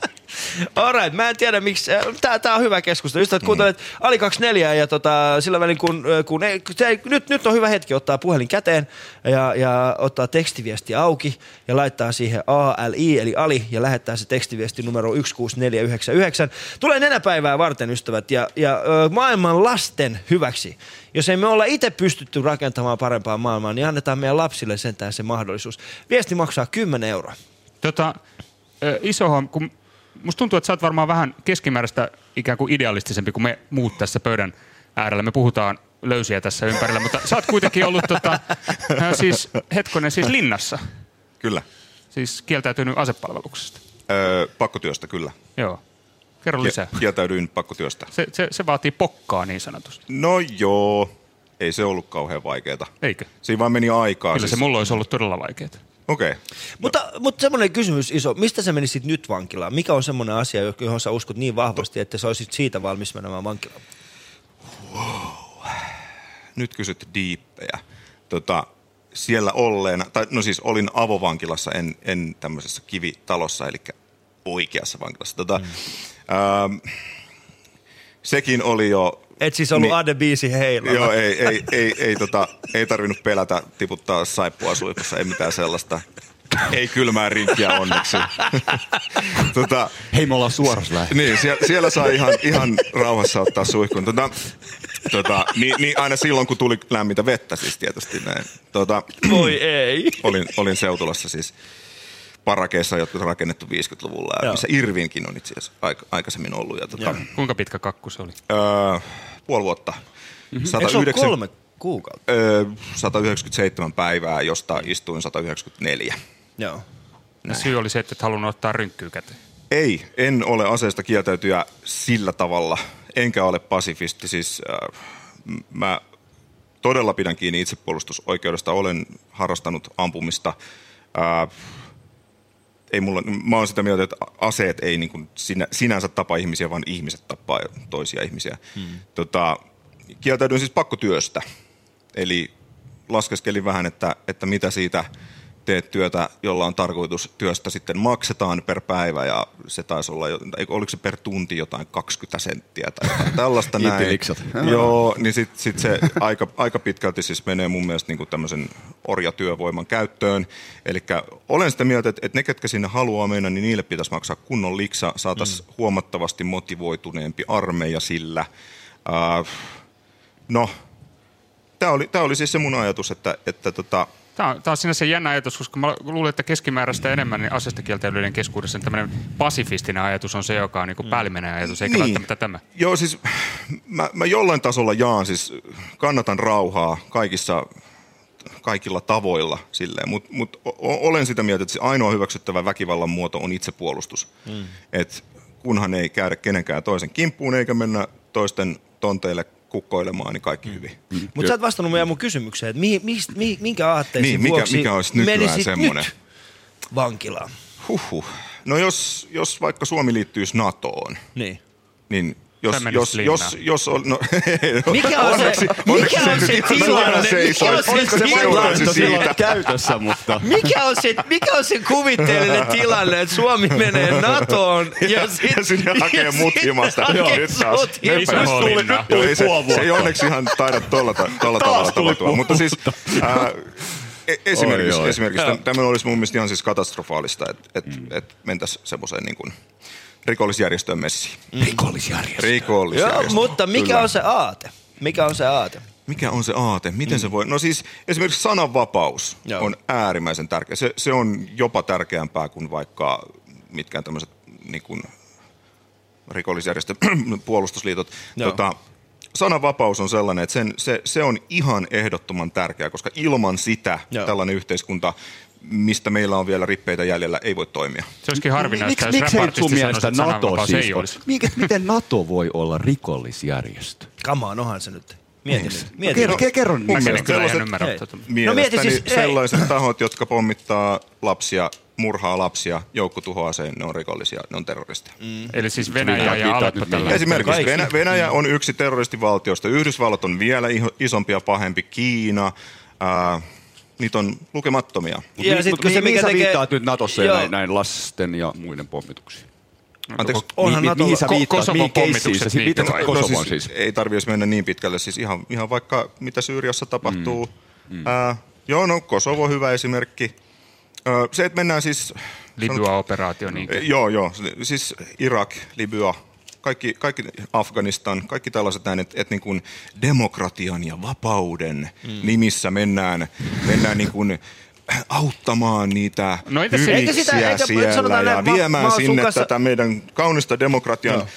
Alright, mä en tiedä miksi. Tää, tää on hyvä keskustelu. Just, että kuuntelet Ali 24 ja tota, sillä välin kun, kun ei, se, nyt, nyt on hyvä hetki ottaa puhelin käteen ja, ja ottaa tekstiviesti auki ja laittaa siihen ALI eli Ali ja lähettää se tekstiviesti numero 16499. Tulee nenäpäivää varten ystävät ja, ja maailman lasten hyväksi. Jos ei me olla itse pystytty rakentamaan parempaa maailmaa, niin annetaan meidän lapsille sentään se mahdollisuus. Viesti maksaa 10 euroa. Tota, isohan, kun musta tuntuu, että sä oot varmaan vähän keskimääräistä ikään kuin idealistisempi kuin me muut tässä pöydän äärellä. Me puhutaan löysiä tässä ympärillä, mutta sä oot kuitenkin ollut tota, siis, hetkonen, siis linnassa. Kyllä. Siis kieltäytynyt asepalveluksesta. Öö, pakkotyöstä, kyllä. Joo. Kerro lisää. Ki- Kieltäydyin pakkotyöstä. Se, se, se vaatii pokkaa niin sanotusti. No joo, ei se ollut kauhean vaikeeta. Eikö? Siinä vaan meni aikaa. Kyllä se mulla olisi ollut todella vaikeaa. Okei. Okay. Mutta, mutta semmoinen kysymys iso, mistä sä menisit nyt vankilaan? Mikä on semmoinen asia, johon sä uskot niin vahvasti, että sä olisit siitä valmis menemään vankilaan? Nyt kysyt diippejä. Tota, siellä olleena, tai no siis olin avovankilassa, en, en tämmöisessä kivitalossa, eli oikeassa vankilassa. Tota, mm. Ähm, sekin oli jo... Et siis ollut Ade biisi heillä. Joo, ei, ei, ei, ei, tota, ei tarvinnut pelätä tiputtaa saippua suihkussa, ei mitään sellaista. Ei kylmää rinkkiä onneksi. tota, Hei, me ollaan suorassa lähe. niin, siellä, siellä sai ihan, ihan rauhassa ottaa suihkun. Tota, tota, niin, niin, aina silloin, kun tuli lämmintä vettä siis tietysti näin. Tota, Voi ei. Olin, olin Seutulassa siis parakeissa, jotka on rakennettu 50-luvulla, ja Joo. missä Irvinkin on itse asiassa aik- aikaisemmin ollut. Ja, tota, Kuinka pitkä kakku se oli? öö, puoli vuotta. Mhm. Eikö se ole kolme kuukautta? Öö, 197 päivää, josta istuin 194. Joo. Ja syy oli se, että et halunnut ottaa rynkkyä käteen. Ei, en ole aseesta kieltäytyjä sillä tavalla, enkä ole pasifisti. Siis, äh, mä todella pidän kiinni itsepuolustusoikeudesta, olen harrastanut ampumista. Äh, ei mulla, mä oon sitä mieltä, että aseet ei niin kuin sinä, sinänsä tapa ihmisiä, vaan ihmiset tappaa toisia ihmisiä. Hmm. Tota, kieltäydyin siis pakkotyöstä. Eli laskeskelin vähän, että, että mitä siitä teet työtä, jolla on tarkoitus työstä sitten maksetaan per päivä ja se taisi olla, oliko se per tunti jotain 20 senttiä tai jotain tällaista näin. Joo, niin sitten sit se aika, aika pitkälti siis menee mun mielestä niin tämmöisen orjatyövoiman käyttöön. Eli olen sitä mieltä, että, että ne, ketkä sinne haluaa mennä, niin niille pitäisi maksaa kunnon liksa, saataisiin mm. huomattavasti motivoituneempi armeija sillä. Äh, no, tämä oli, tää oli siis se mun ajatus, että, että tota, Tämä on, tämä on sinänsä jännä ajatus, koska mä luulen, että keskimääräistä enemmän niin asesta kieltäytyneiden keskuudessa niin tämmöinen pasifistinen ajatus on se, joka on niin päällimmäinen ajatus, eikä Niin. välttämättä tämä. Joo, siis mä, mä jollain tasolla jaan, siis kannatan rauhaa kaikissa, kaikilla tavoilla silleen, mutta mut, olen sitä mieltä, että se ainoa hyväksyttävä väkivallan muoto on itsepuolustus. Mm. Et kunhan ei käydä kenenkään toisen kimppuun eikä mennä toisten tonteille kukkoilemaan, niin kaikki hyvin. Mutta sä et vastannut meidän mun kysymykseen, että mihin, mistä, mi, minkä aatteisiin Niin, mikä- vuoksi mikä olisi nykyään menisit semmoinen? nyt vankilaan? Huhhuh. No jos, jos vaikka Suomi liittyisi NATOon, Niin. niin jos, jos, jos, jos on, no, Mikä on se- onneksi, mikä onneksi on se ihan tilanne? hyvänä Mikä on se Olisiko se tilanne? siitä? käytössä, mutta... Mikä on, se, mikä on se kuvitteellinen tilanne, että Suomi menee NATOon ja, sit, ja sinne hakee mut himasta. nyt taas. Nyt tuli, nyt tuli ei se, se ei onneksi ihan taida tuolla, tuolla tavalla tapahtua. Mutta siis e- esimerkiksi, Oi, oi. esimerkiksi Joo. täm- tämmöinen olisi mun mielestä ihan siis katastrofaalista, että et, mm. et mentäisiin semmoiseen niin kuin rikollisjärjestöön messiin. Rikollisjärjestö. Rikollisjärjestö. Joo, mutta mikä Kyllä. on se aate? Mikä on se aate? Mikä on se aate? Miten Mm. se voi? No siis esimerkiksi sananvapaus Joo. on äärimmäisen tärkeä. Se, se on jopa tärkeämpää kuin vaikka mitkään tämmöiset niin kuin rikollisjärjestö puolustusliitot. Joo. Tota, sananvapaus on sellainen, että sen, se, se on ihan ehdottoman tärkeää, koska ilman sitä Joo. tällainen yhteiskunta, mistä meillä on vielä rippeitä jäljellä, ei voi toimia. Se olisikin harvinaista, Miksi, jos miksi ei raportisti sun sanoisi, mielestä että NATO siis ei olisi. Mikä, miten NATO voi olla rikollisjärjestö? On, onhan se nyt. Mieti Niin. Mieti Kerro- nyt. kerro Sellaiset- ymmärrä. No mieti siis, ei. sellaiset tahot, jotka pommittaa lapsia, murhaa lapsia, joukkotuhoaseen, ne on rikollisia, ne on terroristeja. Mm. Eli siis Venäjä ja Aleppo tällä Esimerkiksi. Venä- Venäjä on yksi terroristivaltioista, Yhdysvallat on vielä isompi ja pahempi, Kiina, ää, niitä on lukemattomia. Ja sit Mut kun se, mihin mikä sä tekee- viittaat nyt Natossa ja näin, näin lasten ja muiden pommituksiin? Anteeksi, Onhan Mi- mi- Natolla- mihin sä Ko- viittaat? Kosovon Mihin keissiin sä sit viittaat? Kosovon no siis. Ei tarvitse mennä niin pitkälle, siis ihan, ihan vaikka mitä Syyriassa tapahtuu. Mm. Ää, joo, no Kosovo on hyvä esimerkki. Ö, se, että mennään siis... Libya-operaatio. Niin. Joo, joo. Siis Irak, Libya, kaikki, kaikki Afganistan, kaikki tällaiset näin, että, että niin kuin demokratian ja vapauden mm. nimissä mennään, mennään niin kuin auttamaan niitä No sitä- hyviksiä eikä- siellä sanotaan ja mä- viemään mä sinne kanssa- tätä meidän kaunista demokratian Joo.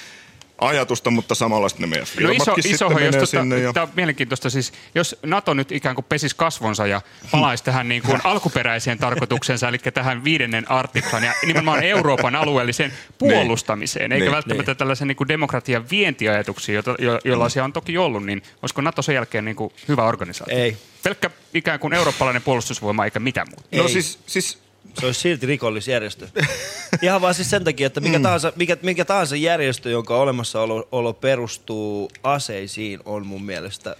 Ajatusta, mutta samalla sitten ne meidän No iso, iso sitten menee jos sinne. tota, Ja... Tämä on mielenkiintoista. Siis, jos NATO nyt ikään kuin pesisi kasvonsa ja palaisi tähän niin kuin alkuperäiseen tarkoituksensa, eli tähän viidennen artiklan ja nimenomaan Euroopan alueelliseen puolustamiseen, eikä Niin. välttämättä tällaisen niin kuin demokratian vientiajatuksiin, jota, jo, jollaisia on toki ollut, niin olisiko NATO sen jälkeen niin kuin hyvä organisaatio? Ei. Pelkkä ikään kuin eurooppalainen puolustusvoima eikä mitään muuta. No Ei. siis, siis Se olisi silti rikollisjärjestö. Ihan vaan siis sen takia, että mikä, Mm. tahansa, mikä, mikä tahansa järjestö, jonka olemassaolo olo perustuu aseisiin, on mun mielestä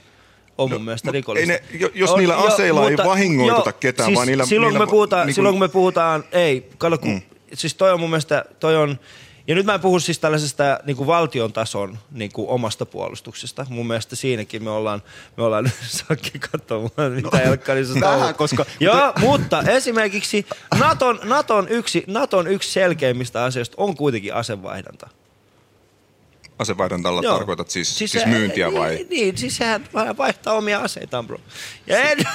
on mun mielestä rikollista. No, ne- jo- jos On- niillä jo, aseilla ei vahingoiteta ketään, siis vaan niillä- silloin, niillä kun me puhutaan, niin kuin- silloin kun me puhutaan, ei, kato, kun, Mm. siis toi on mun mielestä, toi on Ja nyt mä en puhu siis tällaisesta niin kuin valtion tason niin kuin omasta puolustuksesta. Mun mielestä siinäkin me ollaan, me ollaan sakki katsomaan, mitä no, Elkkarissa vähän, koska- Joo, mutta esimerkiksi Naton, Naton, yksi, Naton yksi selkeimmistä asioista on kuitenkin asevaihdanta. Asevaihdantalla Joo. tarkoitat siis, siis, siis myyntiä vai? Niin, niin, siis sehän vaihtaa omia aseitaan, bro. Ja en...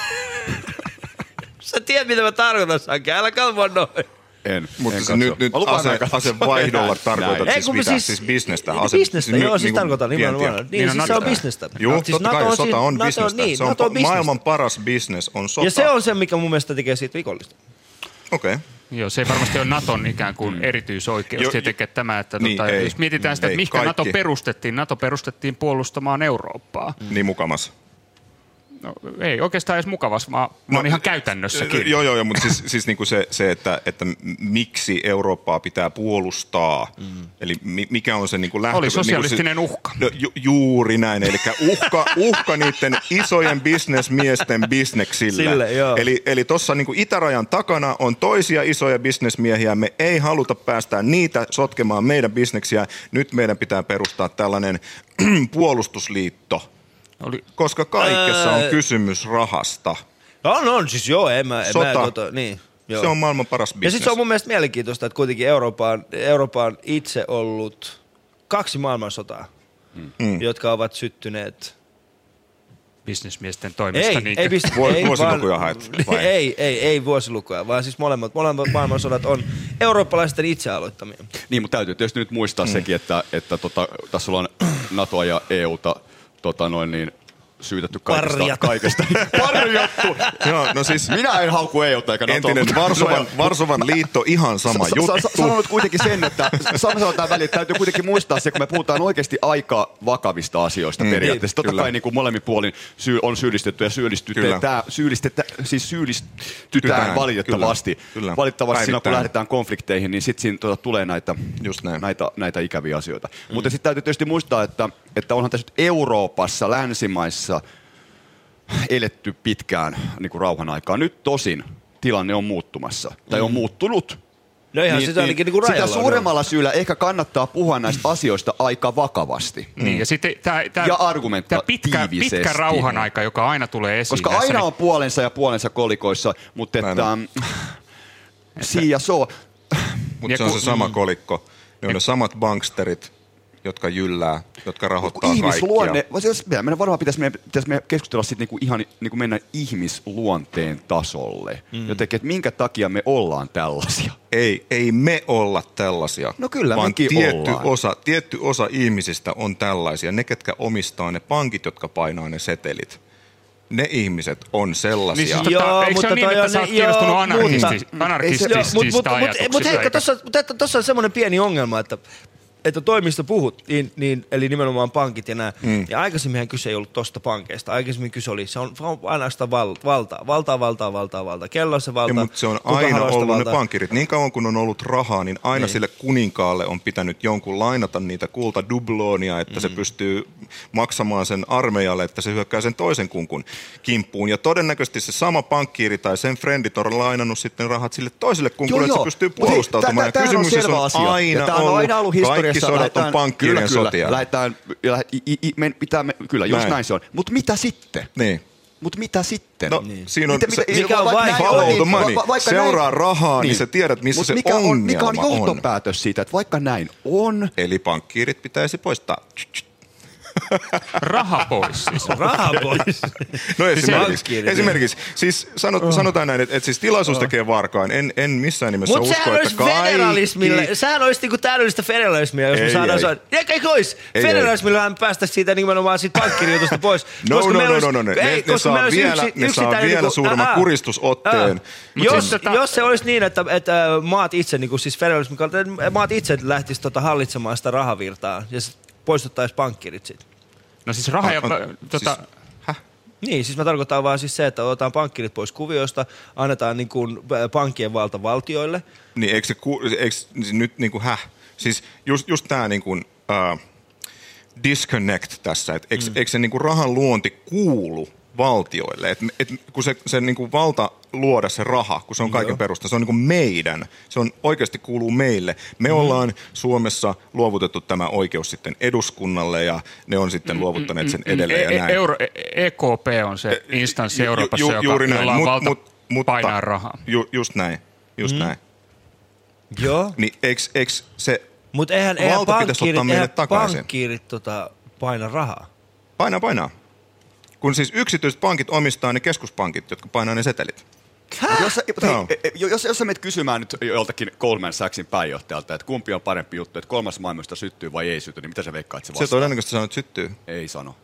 Sä tiedät, mitä mä tarkoitan, Sanke. Älä kalvoa noin. En. Mutta en siis nyt, nyt ase, asevaihdolla Näin. tarkoitat Ei, siis mitä? siis- Siis bisnestä? Niin, bisnestä, joo, siis tarkoitan nimenomaan. vientiä. Niin, siis se on bisnestä. Joo, Siis totta Nato kai on sota siinä- on Nato- bisnestä. niin, se on Nato on maailman paras bisnes on sota. Ja se on se, mikä mun mielestä tekee siitä rikollista. Okei. Okay. Joo, se ei varmasti ole Naton ikään kuin erityisoikeus Jo- tietenkin tämä, että Niin, tota, ei. jos mietitään sitä, Ei, että mihinkä. Nato perustettiin. Nato perustettiin puolustamaan Eurooppaa. Niin mukamas. No, ei oikeastaan edes mukavas, vaan, No, vaan ihan käytännössäkin. Joo, joo, joo mutta siis, siis niinku se, se että, että miksi Eurooppaa pitää puolustaa, mm. eli mi, mikä on se niinku lähtö... Oli sosialistinen niinku uhka. No, ju, juuri näin, eli uhka, uhka niiden isojen bisnesmiesten bisneksille. Sille, joo. Eli, eli tuossa niinku itärajan takana on toisia isoja bisnesmiehiä, me ei haluta päästää niitä sotkemaan meidän bisneksiä. Nyt meidän pitää perustaa tällainen puolustusliitto, Oli... koska kaikessa on kysymys rahasta. On, on, siis joo, en mä... En mä Sota. tota, niin, joo. Se on maailman paras Ja bisnes. sitten se on mun mielestä mielenkiintoista, että kuitenkin Eurooppa on, Eurooppa on itse ollut kaksi maailmansotaa, Mm. jotka ovat syttyneet Bisnesmiesten toimesta. Ei, niinkö? ei, Vuos- ei, vuosilukuja vaan- haet, vai? ei, ei, ei vuosilukuja, vaan siis molemmat, molemmat maailmansodat on eurooppalaisten itse aloittamia. Niin, mutta täytyy tietysti nyt muistaa mm. sekin, että, että tota, tässä ollaan NATOa ja EUta tota noin niin, syytetty kaikesta. Parjattu. kaikesta. Parjattu! Joo, no siis Minä en hauku EUta eikä NATOa. entinen mutta- Varsovan, Varsovan liitto, ihan sama Sa- sa- juttu. sa- Sanon nyt kuitenkin sen, että sanon tämän väliin, että täytyy kuitenkin muistaa se, kun me puhutaan oikeasti aika vakavista asioista Mm, periaatteessa. Totta kyllä. kai niin kuin molemmin puolin syy, on syyllistetty ja syyllistytetään, syyllistetään, siis syyllistytään Tytään, valitettavasti. kyllä, kyllä. Valitettavasti silloin, kun lähdetään konflikteihin, niin sitten siinä tuota, tulee näitä, Just näin. näitä, näitä ikäviä asioita. Mm. Mutta sitten täytyy tietysti muistaa, että, että onhan tässä nyt Euroopassa, länsimaissa eletty pitkään niin kuin rauhan aikaa. Nyt tosin tilanne on muuttumassa, tai on muuttunut. No ihan sitä ainakin niinku sitä rajalla on. suuremmalla syyllä ehkä kannattaa puhua näistä asioista aika vakavasti. Niin, ja sitten tämä, tämä, Ja argumentta tämä pitkä, pitkä rauhan aika, joka aina tulee esiin. Koska tässä, aina niin- on puolensa ja puolensa kolikoissa, mutta että, si ja so. Mutta se on se sama kolikko. Ne on ne samat banksterit, jotka jyllää, jotka rahoittaa ihmisluonne, kaikkia. meidän varmaan pitäisi, meidän, pitäisi meidän keskustella sitten niinku ihan niinku mennä ihmisluonteen tasolle. Mm. Jotenkin, että minkä takia me ollaan tällaisia. Ei, ei me olla tällaisia. No kyllä vaan mekin tietty ollaan. osa, tietty osa ihmisistä on tällaisia. Ne, ketkä omistaa ne pankit, jotka painaa ne setelit. Ne ihmiset on sellaisia. Niin siis tota, eikö se ole niin, että sä oot kiinnostunut anarkisti- anarkistisista Mutta mut, ajatuksista, mut, eikö? tuossa, mutta tuossa on semmoinen pieni ongelma, että että toimista puhut, niin, niin, eli nimenomaan pankit ja nämä. Mm. Ja aikaisemminhan kyse ei ollut tosta pankeista. Aikaisemmin kyse oli, se on, on ainoastaan val, valtaa, valtaa, valtaa, valtaa, valtaa. Kello on se valta. Ja, mutta se on aina ollut valtaa. ne pankkirit. Niin kauan kun on ollut rahaa, niin aina Niin. niin. sille kuninkaalle on pitänyt jonkun lainata niitä kultadubloonia, että mm. se pystyy maksamaan sen armeijalle, että se hyökkää sen toisen kunkun kimppuun. Ja todennäköisesti se sama pankkiiri tai sen frendit on lainannut sitten rahat sille toiselle kunkulle, että se pystyy puolustautumaan. Selvä on asia. aina tämähän on aina ollut kaikki sodat on lähdetään- pankkiirien kyllä, kyllä, sotia. Lähdetään, i, i, men, pitää, me, kyllä, just Näin. näin se on. Mutta mitä sitten? Niin. Mutta mitä sitten? No, niin. siinä on Mitä- se, mitä- mikä on vaikka vai, näin follow on, the niin, money. va- vaikka Seuraa näin- rahaa, niin, niin sä tiedät, missä Mut se mikä on, mikä on ongelma on. johtopäätös siitä, että vaikka näin on... Eli pankkiirit pitäisi poistaa. Raha pois siis. Raha pois. No Siis esimerkiksi. pankkiirit, esimerkiksi siis sanot, sanotaan näin, että, että siis tilaisuus tekee varkaan. En, en missään nimessä Mutta usko, sehän olisi että kaikki... federalismille, sehän olisi niinku täydellistä federalismia, jos me Ei, saadaan ei. sanoa, eikö, eikö olisi? Ei, Federalismilla me päästä siitä nimenomaan siitä pankkirjoitusta pois. No, koska no, no, olisi- no, no, ne- ei, ne koska saa meillä vielä- yksi- ne saa yksittäinen vielä niinku- suuremman aa, kuristusotteen. Mut Jos, siis- jos se olisi niin, että, että maat itse, niin kuin siis federalismin kautta, maat itse lähtisivät tota hallitsemaan sitä rahavirtaa ja sit poistuttaisiin pankkirit siitä. No siis raha ja... Tota, Niin, siis mä tarkoitan vaan siis se, että otetaan pankkirit pois kuvioista, annetaan niin kuin pankkien valta valtioille. Niin eikö se, ku, eikö se nyt niin kuin, häh? Siis just, just tämä niin kuin, uh, disconnect tässä, että eikö, mm. eikö se niin kuin rahan luonti kuulu valtioille. Et, et, kun se, se niin kuin valta luoda se raha, kun se on kaiken perusta, se on niin kuin meidän. Se on oikeasti kuuluu meille. Me Mm. ollaan Suomessa luovutettu tämä oikeus sitten eduskunnalle ja ne on sitten luovuttaneet sen edelleen E- ja näin. Euro, EKP on se instanssi Ju- Euroopassa, ju- joka, juuri näin. jolla on Mut- valta mut- mutta- painaa rahaa. Ju, just näin, just Mm. näin. Joo. Niin eiks, eiks se Mutta eihän, eihän valta pitäisi pankkiirit, ottaa meille eihän takaisin? pankkiirit tota, paina rahaa. Painaa, painaa. Kun siis yksityiset pankit omistaa ne keskuspankit, jotka painaa ne setelit. Jos, sä- Joo. hei, e- e- jos, jos sä menet kysymään nyt joltakin Goldman Sachsin pääjohtajalta, että kumpi on parempi juttu, että kolmas maailmasta syttyy vai ei syty, niin mitä sä veikkaat, että se Se vastaa? todennäköisesti sanoo, että syttyy. Ei sano.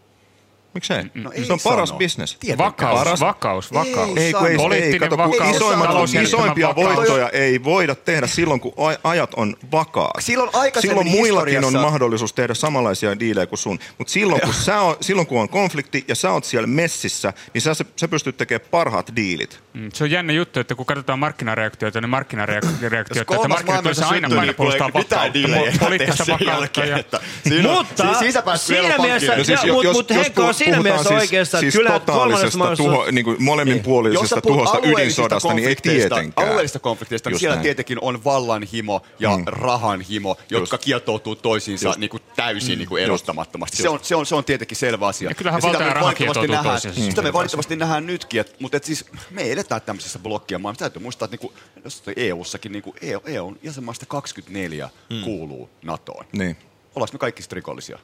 Miksei? No se on paras bisnes. Vakaus, Paras- vakaus, vakaus. Ei, kun ei, ei, Poliittinen kato, kun vakaus, isoimmat, isoimpia vakaus. voittoja ei voida tehdä silloin, kun aj- ajat on vakaat. Silloin aikaisemmin silloin muillakin historiassa- on mahdollisuus tehdä samanlaisia diilejä kuin sun. Mutta silloin, kun sä oot, silloin kun on konflikti ja sä oot siellä messissä, niin sä, sä pystyt tekemään parhaat diilit. Mm, Se on jännä juttu, että kun katsotaan markkinareaktioita, niin markkinareaktioita, että markkinat maailmassa aina aina niin puolustaa mitään vakautta, poliittista vakautta. Ja... että siinä on- Mutta si- siitä päästä siinä mielessä, no siis, mutta mut Henkka on siinä mielessä oikeassa, siis että kyllä kolmannessa maailmassa... tuho, niin kuin molemminpuolisesta sä puhut tuhosta ydinsodasta, niin ei tietenkään. Alueellisista konflikteista, niin siellä tietenkin on vallanhimo ja mm. rahanhimo, jotka kietoutuu toisiinsa Just. niin kuin täysin Mm. niin kuin erottamattomasti. Se on, se, on, se on tietenkin selvä asia. Ja kyllähän sitä valta ja me raha valitettavasti kietoutuu nähdään, toisiinsa. Sitä me Mm. valitettavasti nähdään nytkin, mutta siis me eletään tämmöisessä blokkia maailmassa. Täytyy muistaa, että niin kuin, jos EU-sakin niin kuin EU, EUn jäsenmaista 24 Mm. kuuluu NATOon. Niin. Ollaanko me kaikki rikollisia?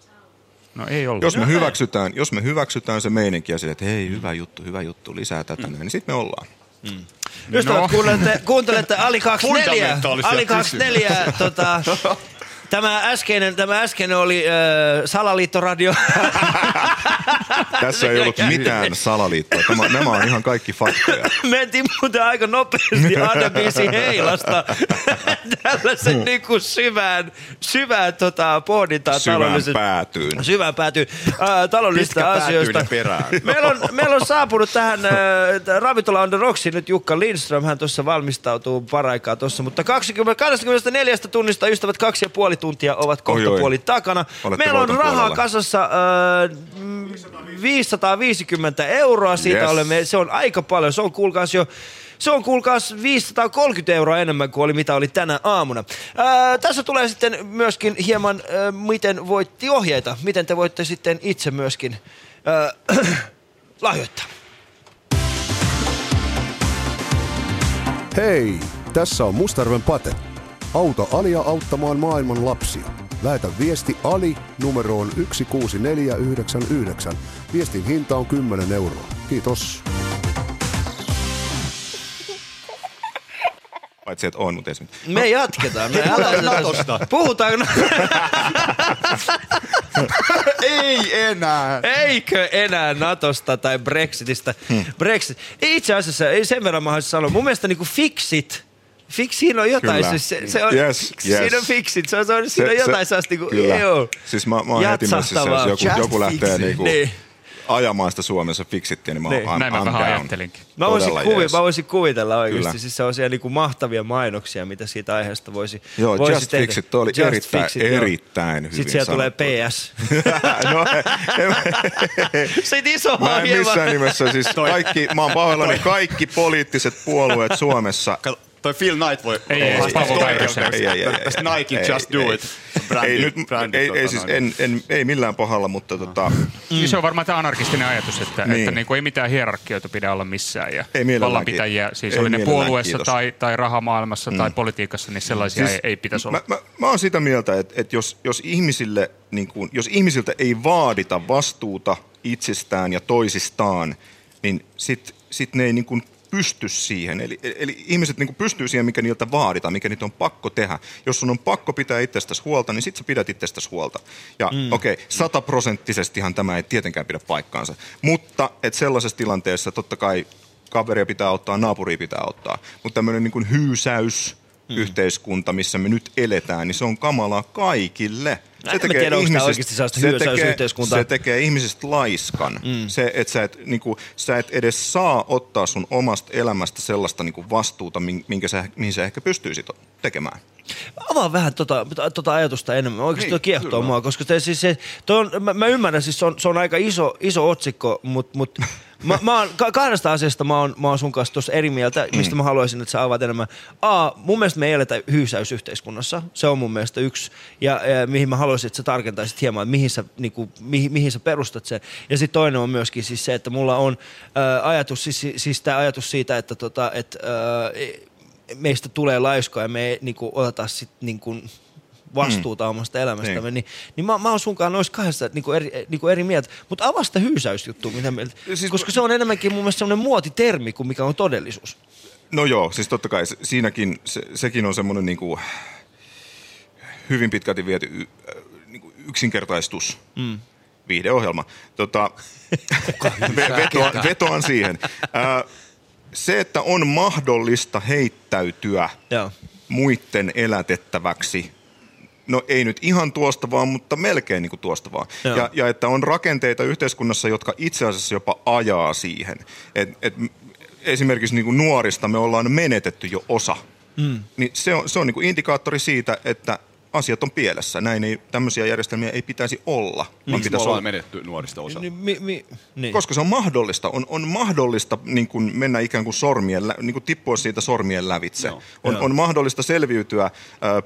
No ei ollut. Jos me, hyväksytään, jos me hyväksytään se meininki ja se, että hei, hyvä juttu, hyvä juttu, lisää tätä, mm. niin sitten me ollaan. Mm. Ystävät, No. kuuntelette, kuuntelette Ali 24. Fundamentaalisia Ali 24, tota, tämä äskeinen, tämä äskeinen oli äh, Salaliittoradio. Tässä ei ollut mitään salaliittoa. Tämä, nämä on ihan kaikki faktoja. Mentiin muuten aika nopeasti Adabisi heilasta tällaisen niin kuin syvään, syvään tota, pohdintaan Syvään taloudellisesta- päätyyn. Syvään päätyyn äh, taloudellisista asioista. perään. Meillä on, meillä on saapunut tähän äh, Ravintola on the nyt Jukka Lindström. Hän tuossa valmistautuu paraikaa tuossa, mutta 20, 24 tunnista ystävät kaksi ja puoli tuntia ovat kohta Oi, puoli takana. Olette Meillä on rahaa puolella. kasassa äh, mm, 550 euroa. Siitä Yes. olemme, se on aika paljon. Se on kuulkaas jo se on kuulkaas 530 euroa enemmän kuin oli mitä oli tänä aamuna. Ää, tässä tulee sitten myöskin hieman, ää, miten voitti ohjeita. Miten te voitte sitten itse myöskin ää, lahjoittaa. Hei, tässä on Mustarven Pate. Auta Alia auttamaan maailman lapsia. Lähetä viesti Ali numeroon 16499. Viestin hinta on 10 euroa. Kiitos. Paitsi, että on, mutta ei. Me jatketaan. Me älä, Natosta. Puhutaan. Ei enää. Eikö enää Natosta tai Brexitistä? Hmm. Brexit. Itse asiassa, ei sen verran mä haluaisin sanoa. Mun mielestä niinku fixit, Fix, siinä on jotain, Kyllä. siis se, se on, Yes, siinä yes. on fixit, se on, se on, siinä on jotain sellaista niinku, kyllä. joo. Siis mä, mä oon heti messissä, jos Jatsahtavaa. joku, Just joku lähtee it. niinku Niin. ajamaan sitä Suomessa fixittiä, niin mä oon Niin. I'm, Näin mä vähän down. ajattelinkin. Mä voisin, Todella kuvi, jees. mä voisin kuvitella oikeasti. Kyllä. Siis se on siellä niinku mahtavia mainoksia, mitä siitä aiheesta voisi Joo, voisi Just tehdä. Fix It, toi oli Just erittäin- Fix It, joo. erittäin hyvin Sitten siellä tulee PS. no, Sitten iso Mä en missään nimessä, siis kaikki, mä oon pahoillani, kaikki poliittiset puolueet Suomessa. Toi Phil Knight voi Ei, ei, Ei, ei, ei, tästä ei. Nike Ei, Just ei. Do It. Brändi, ei, nyt, brändi, ei, tota ei, siis en, en, ei millään pahalla, mutta tota, Niin se on varmaan tämä anarkistinen ajatus, että, Niin. että niin kuin ei mitään hierarkioita pidä olla missään. Ja Ei mielellään vallanpitäjiä, siis ei oli ne puolueessa kiitos. tai, tai rahamaailmassa Mm. tai politiikassa, niin sellaisia Siis ei, ei pitäisi olla. Mä, mä, mä oon sitä mieltä, että, että jos, jos, ihmisille, niin kuin, jos ihmisiltä ei vaadita vastuuta itsestään ja toisistaan, niin sit, sit ne ei niin kuin pysty siihen. Eli, eli ihmiset niin kuin pystyy siihen, mikä niiltä vaaditaan, mikä niitä on pakko tehdä. Jos sun on pakko pitää itsestäsi huolta, niin sit sä pidät itsestäsi huolta. Ja Mm. okei, okay, sataprosenttisestihan tämä ei tietenkään pidä paikkaansa. Mutta et sellaisessa tilanteessa totta kai kaveria pitää auttaa, naapuria pitää auttaa. Mutta tämmöinen niin kuin hyysäys, Mm. yhteiskunta, missä me nyt eletään, niin se on kamalaa kaikille. Mä en tiedä, oikeasti sellaista se hyysäysyhteiskuntaa. Se tekee ihmisestä laiskan. Mm. Se, että sä et, niinku, sä et edes saa ottaa sun omasta elämästä sellaista niinku vastuuta, min- minkä sä, mihin sä ehkä pystyisit tekemään. Avaa vähän tota, tota ajatusta enemmän. Oikeasti Niin, niin, kiehtoo kyllä. mua, koska te, siis se, toi on, mä, mä, ymmärrän, siis se on, se on aika iso, iso otsikko, mutta mut, mä, mä oon, ka- kahdesta asiasta mä oon, mä oon sun kanssa tuossa eri mieltä, mistä mä haluaisin, että sä avaat enemmän. A, mun mielestä me ei eletä hyysäysyhteiskunnassa. Se on mun mielestä yksi. Ja, ja mihin mä haluaisin, että sä tarkentaisit hieman, että mihin sä, niinku, mihin, mihin sä perustat sen. Ja sitten toinen on myöskin siis se, että mulla on äh, ajatus, siis, siis tämä ajatus siitä, että tota, et, äh, meistä tulee laiskoja ja me ei niinku, oteta sit niinku, vastuuta mm. omasta elämästämme, Niin. niin, niin mä, mä oon sunkaan noissa kahdessa niinku eri, niinku eri mieltä. Mutta avaa sitä hyysäysjuttua, mitä mieltä. Siis koska se on enemmänkin mun mielestä semmoinen muotitermi kuin mikä on todellisuus. No joo, siis totta kai se- siinäkin, se, sekin on semmoinen niin kuin hyvin pitkälti viety y, äh, niin kuin yksinkertaistus. Mm. Viihdeohjelma. Tota, ve- vetoan, vetoan siihen. Ää, se, että on mahdollista heittäytyä Joo. muiden elätettäväksi, no ei nyt ihan tuosta vaan, mutta melkein niin kuin tuosta vaan. Joo. Ja, ja että on rakenteita yhteiskunnassa, jotka itse asiassa jopa ajaa siihen. Et, et, esimerkiksi niin kuin nuorista me ollaan menetetty jo osa. Mm. Niin se on, se on niin kuin indikaattori siitä, että asiat on pielessä. Näin ei, tämmöisiä järjestelmiä ei pitäisi olla. Miksi me pitäisi ollaan olla- menetty nuorista osa? Niin, mi, mi, niin. koska se on mahdollista. On, on mahdollista niin kuin mennä ikään kuin sormien, lä- niin kuin tippua siitä sormien lävitse. Joo. On, Joo. on mahdollista selviytyä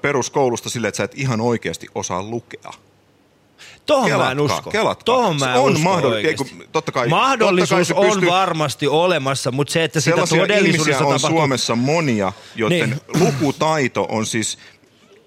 peruskoulusta sille, että sä et ihan oikeasti osaa lukea. Tohon mä en usko. kelatkaa. Tohon Se mä en on usko mahdollista. oikeesti. Ei, kun totta kai, Mahdollisuus totta kai pystyy- on varmasti olemassa, mutta se, että sitä todellisuudessa on tapahtuu... Suomessa monia, joiden niin. lukutaito on siis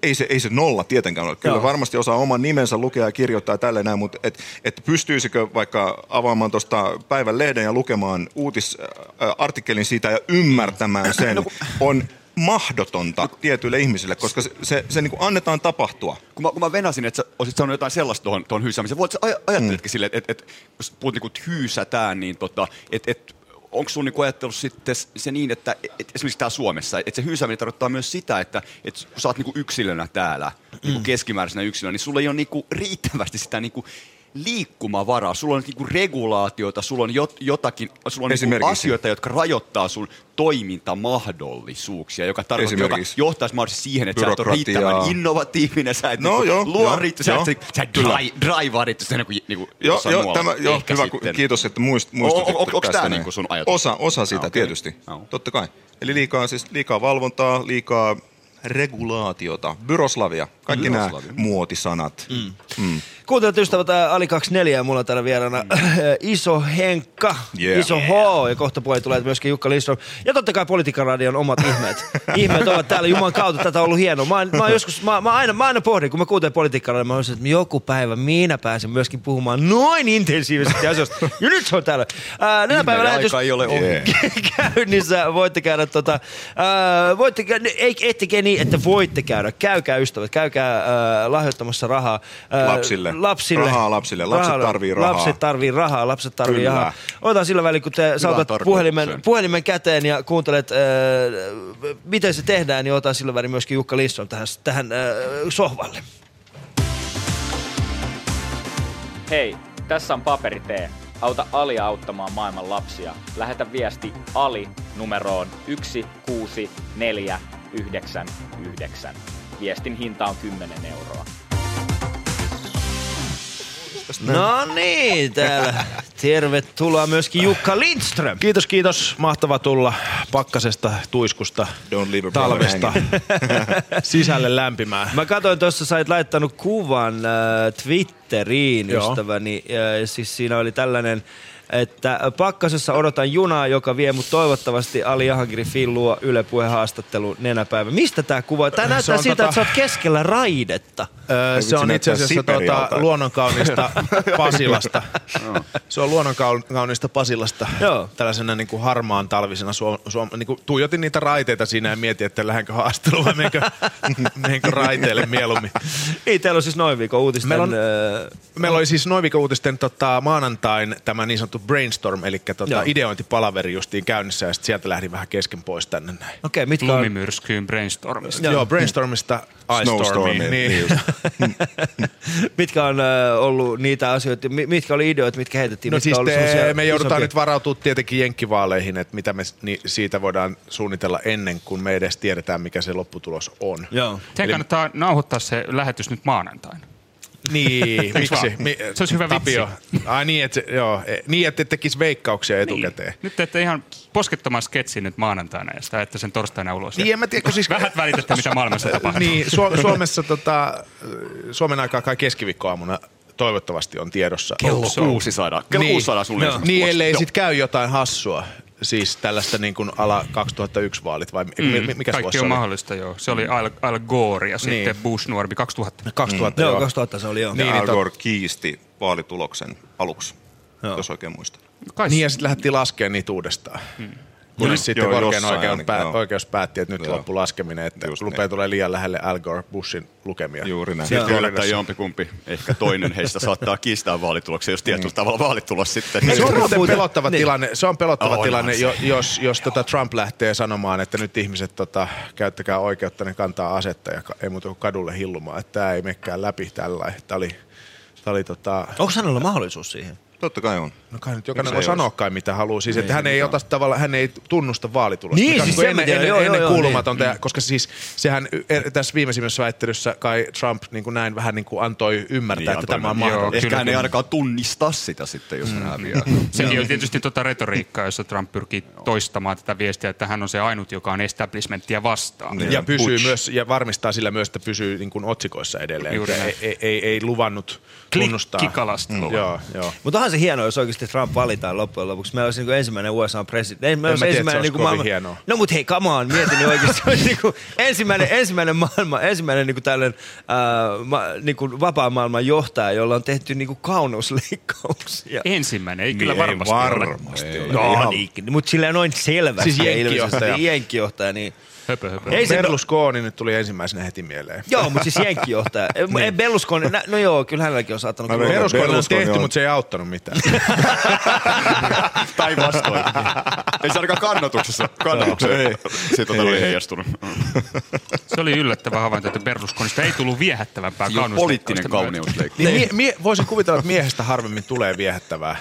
ei se, ei se nolla tietenkään ole. Kyllä Joo. varmasti osaa oman nimensä lukea ja kirjoittaa tälle näin, mutta et, et pystyisikö vaikka avaamaan tuosta päivän lehden ja lukemaan uutisartikkelin siitä ja ymmärtämään sen, No on mahdotonta tietyille ihmisille, koska se, se, se niin kuin annetaan tapahtua. Kun mä, kun mä venasin, että sä olisit sanonut jotain sellaista tuohon, tuohon hyysäämiseen, voit sä aj- ajatteletkin mm. silleen, että, että, että jos puhut niin kuin, että hyysätään, niin tota, että, että onko sun niin ajatellut sitten se niin, että, että esimerkiksi täällä Suomessa, että se hyysääminen tarkoittaa myös sitä, että, että kun sä oot niin kuin yksilönä täällä, niin kuin keskimääräisenä yksilönä, niin sulla ei ole niin kuin riittävästi sitä niin kuin liikkumavaraa, sulla on niinku regulaatiota, sulla on jot, jotakin, sulla on niinku asioita, jotka rajoittaa sun toimintamahdollisuuksia, joka, tarkoittaa, joka johtaisi mahdollisesti siihen, että sä et ole riittävän innovatiivinen, sä et No niinku joo, luo joo, riittävästi, sä et, sä, et dri, riittävästi niin kuin, niinku Joo, jossain joo, muualla. tämä, joo Ehkä hyvä, sitten. kiitos, että muist, muistutit O- o- onko näin. niinku sun ajatus? Osa, osa sitä okei. tietysti, totta kai. Eli liikaa, siis liikaa valvontaa, liikaa regulaatiota, byroslavia, kaikki nämä Byroslavia. muotisanat. Mm. Mm. Kuuntelut ystävät, Ali 24 ja mulla on täällä vieraana Iso Henkka, Yeah. Iso H ja kohta puoli tulee myöskin Jukka Lindström. Ja totta kai Politiikkaradion omat ihmeet. ihmeet ovat täällä Juman kautta, tätä on ollut hienoa. Mä, mä, joskus, mä, mä, aina, mä aina pohdin, kun mä kuuntelen Politiikkaradion, mä olisin, että joku päivä minä pääsen myöskin puhumaan noin intensiivisesti asioista. Ja nyt se on täällä. Ää, Nenä päivä Ihmeiden lähetys ei ole ohi. Yeah. käynnissä. Voitte käydä tota, ää, voitte, ei, ettekä niin, että voitte käydä. Käykää ystävät, käykää ää, lahjoittamassa rahaa. ää, Lapsille. Lapsille. Rahaa lapsille. Lapset tarvii rahaa. Lapset tarvii rahaa, lapset tarvii Kyllä. rahaa. Otetaan sillä välin, kun te saatat puhelimen, puhelimen käteen ja kuuntelet, ää, miten se tehdään, niin otetaan sillä välin myöskin Jukka Lindström tähän, tähän ää, sohvalle. Hei, tässä on paperi T. Auta Ali auttamaan maailman lapsia. Lähetä viesti Ali numeroon 16499. Viestin hinta on 10 euroa. No niin, täällä. Tervetuloa myöskin Jukka Lindström. Kiitos, kiitos. Mahtava tulla pakkasesta, tuiskusta, talvesta sisälle lämpimään. Mä katsoin tuossa, sä laittanut kuvan äh, Twitteriin, Joo. ystäväni. Ja siis siinä oli tällainen, että pakkasessa odotan junaa, joka vie mut toivottavasti Ali Jahangiri Fillua Yle Puheen haastattelu nenäpäivä. Mistä tää kuva? Tää Se näyttää siltä, tota- että sä oot keskellä raidetta. Öö, se on itse asiassa tuota, luonnonkaunista Pasilasta. Se on luonnonkaunista Pasilasta. Joo. Tällaisena niin kuin harmaan talvisena. Suom, suom, niin kuin tuijotin niitä raiteita siinä ja mietin, että lähdenkö haastatteluun vai menenkö, menenkö raiteille mieluummin. Ei, teillä on siis noin viikon uutisten Meillä on- Meillä oli siis noin viikon uutisten tota, maanantain tämä niin sanottu brainstorm, eli tota, Joo. ideointipalaveri justiin käynnissä, ja sit sieltä lähdin vähän kesken pois tänne näin. Okei, mitkä on... Lumimyrskyyn brainstormista. Joo, brainstormista Ice Stormiin. Snowstormiin, Niin. niin mitkä on ö, ollut niitä asioita, mi- mitkä oli ideoita, mitkä heitettiin? No mitkä siis on ollut te, me joudutaan isompia? nyt varautumaan tietenkin jenkkivaaleihin, että mitä me ni, siitä voidaan suunnitella ennen kuin me edes tiedetään, mikä se lopputulos on. Joo. Teidän kannattaa nauhoittaa se lähetys nyt maanantaina. Niin, miksi? Mi, Se olisi hyvä Tapio. vitsi. Ai niin, että, se- joo, e- niin, että tekisi veikkauksia etukäteen. Niin. Nyt teette ihan poskettoman sketsin nyt maanantaina ja sitä että sen torstaina ulos. Niin, en mä tiedä, kun siis... Vähät välitätte, mitä maailmassa tapahtuu. Niin, Su- Suomessa tota, Suomen aikaa kai keskiviikkoaamuna toivottavasti on tiedossa. Kello kuusi saadaan. Kello kuusi saadaan suunnilleen Niin, ensimmäiset ellei tulokset. sit käy jotain hassua. Siis tällaista niin kuin ala 2001 vaalit vai mm. mikä se Kaikki vuosi on oli? mahdollista, joo. Se oli Al, Al Gore ja Niin. sitten Bush nuorempi 2000. 2000, Joo, joo. 2000 se oli, joo. Niin, Al niin, Gore kiisti vaalituloksen aluksi, jos oikein muistan. Niin ja sitten lähdettiin laskemaan niitä uudestaan. Hmm. Joo, sitten joo, korkein oikeus, ainakin, pää, joo. oikeus päätti, että nyt Joo. loppuu laskeminen, että Just rupeaa niin. tulee liian lähelle Al Gore Bushin lukemia. Juuri näin. Sitten Joo. yllättäen jompikumpi, ehkä toinen heistä saattaa kiistää vaalituloksen, jos Mm. tietyllä tavalla vaalitulos sitten. Se on muuten pelottava Niin. tilanne, se on pelottava Onhan tilanne se. jo, jos, jos tota Trump lähtee sanomaan, että nyt ihmiset tota, käyttäkää oikeutta, ne kantaa asetta ja ei muuta kuin kadulle hillumaan, että tämä ei menekään läpi tällä. Tämä oli, tää oli tota... Onko hänellä mahdollisuus siihen? Totta kai on. No kai nyt jokainen voi sanoa kai mitä haluaa. Siis, Ei että hän se ei, ota tavalla, hän ei tunnusta vaalitulosta. Niin, siis niin ennen, ennen, joo, ennen joo, kuulumatonta, niin. koska siis sehän y- tässä viimeisimmässä väittelyssä kai Trump niin kuin näin vähän niin kuin antoi ymmärtää, että tämä on mahdollista. Ehkä hän ei ainakaan tunnista sitä sitten, jos hän häviää. Sekin on tietysti tuota retoriikkaa, jossa Trump pyrkii toistamaan tätä viestiä, että hän on se ainut, joka on establishmenttia vastaan. Niin, ja pysyy myös, ja varmistaa sillä myös, että pysyy niin kuin otsikoissa edelleen. Ei, ei, ei luvannut tunnustaa. Klikkikalastelu. Joo, joo. Mutta onhan se hienoa, jos oikeasti Trump valitaan loppujen lopuksi. Meillä olisi niin ensimmäinen USA-presidentti. Meillä En olisi mä tiedä, ensimmäinen että se niin kovin hienoa. No mutta hei, come on, mieti nyt oikeasti. Niin kuin ensimmäinen, ensimmäinen maailma, ensimmäinen niin kuin tällainen äh, ma, niin kuin vapaa maailman johtaja, jolla on tehty niin kuin kauneusleikkauksia. Ensimmäinen, ei kyllä Niin, varmasti, varmasti ole. ole. No niin, mutta sillä noin selvästi. Siis ja jenkkijohtaja. ilmeisesti Jenkkijohtaja, niin... Höpö, höpö. Ei se- Berlusconi nyt tuli ensimmäisenä heti mieleen. Joo, mutta siis jenkkijohtaja. niin. Berlusconi, no joo, kyllä hänelläkin on saattanut... olla. Berlusconi on Berlusconi tehty, on- mutta se ei auttanut mitään. Päinvastoin. ei se ainakaan kannatuksessa, kannatuksessa ei. se tota oli heijastunut. Se oli yllättävä havainto, että Berlusconista ei tullut viehättävämpää Joo, kauneusleikkausta. poliittinen kauneusleikkaus. Niin, mie, mie, voisin kuvitella, että miehestä harvemmin tulee viehättävää.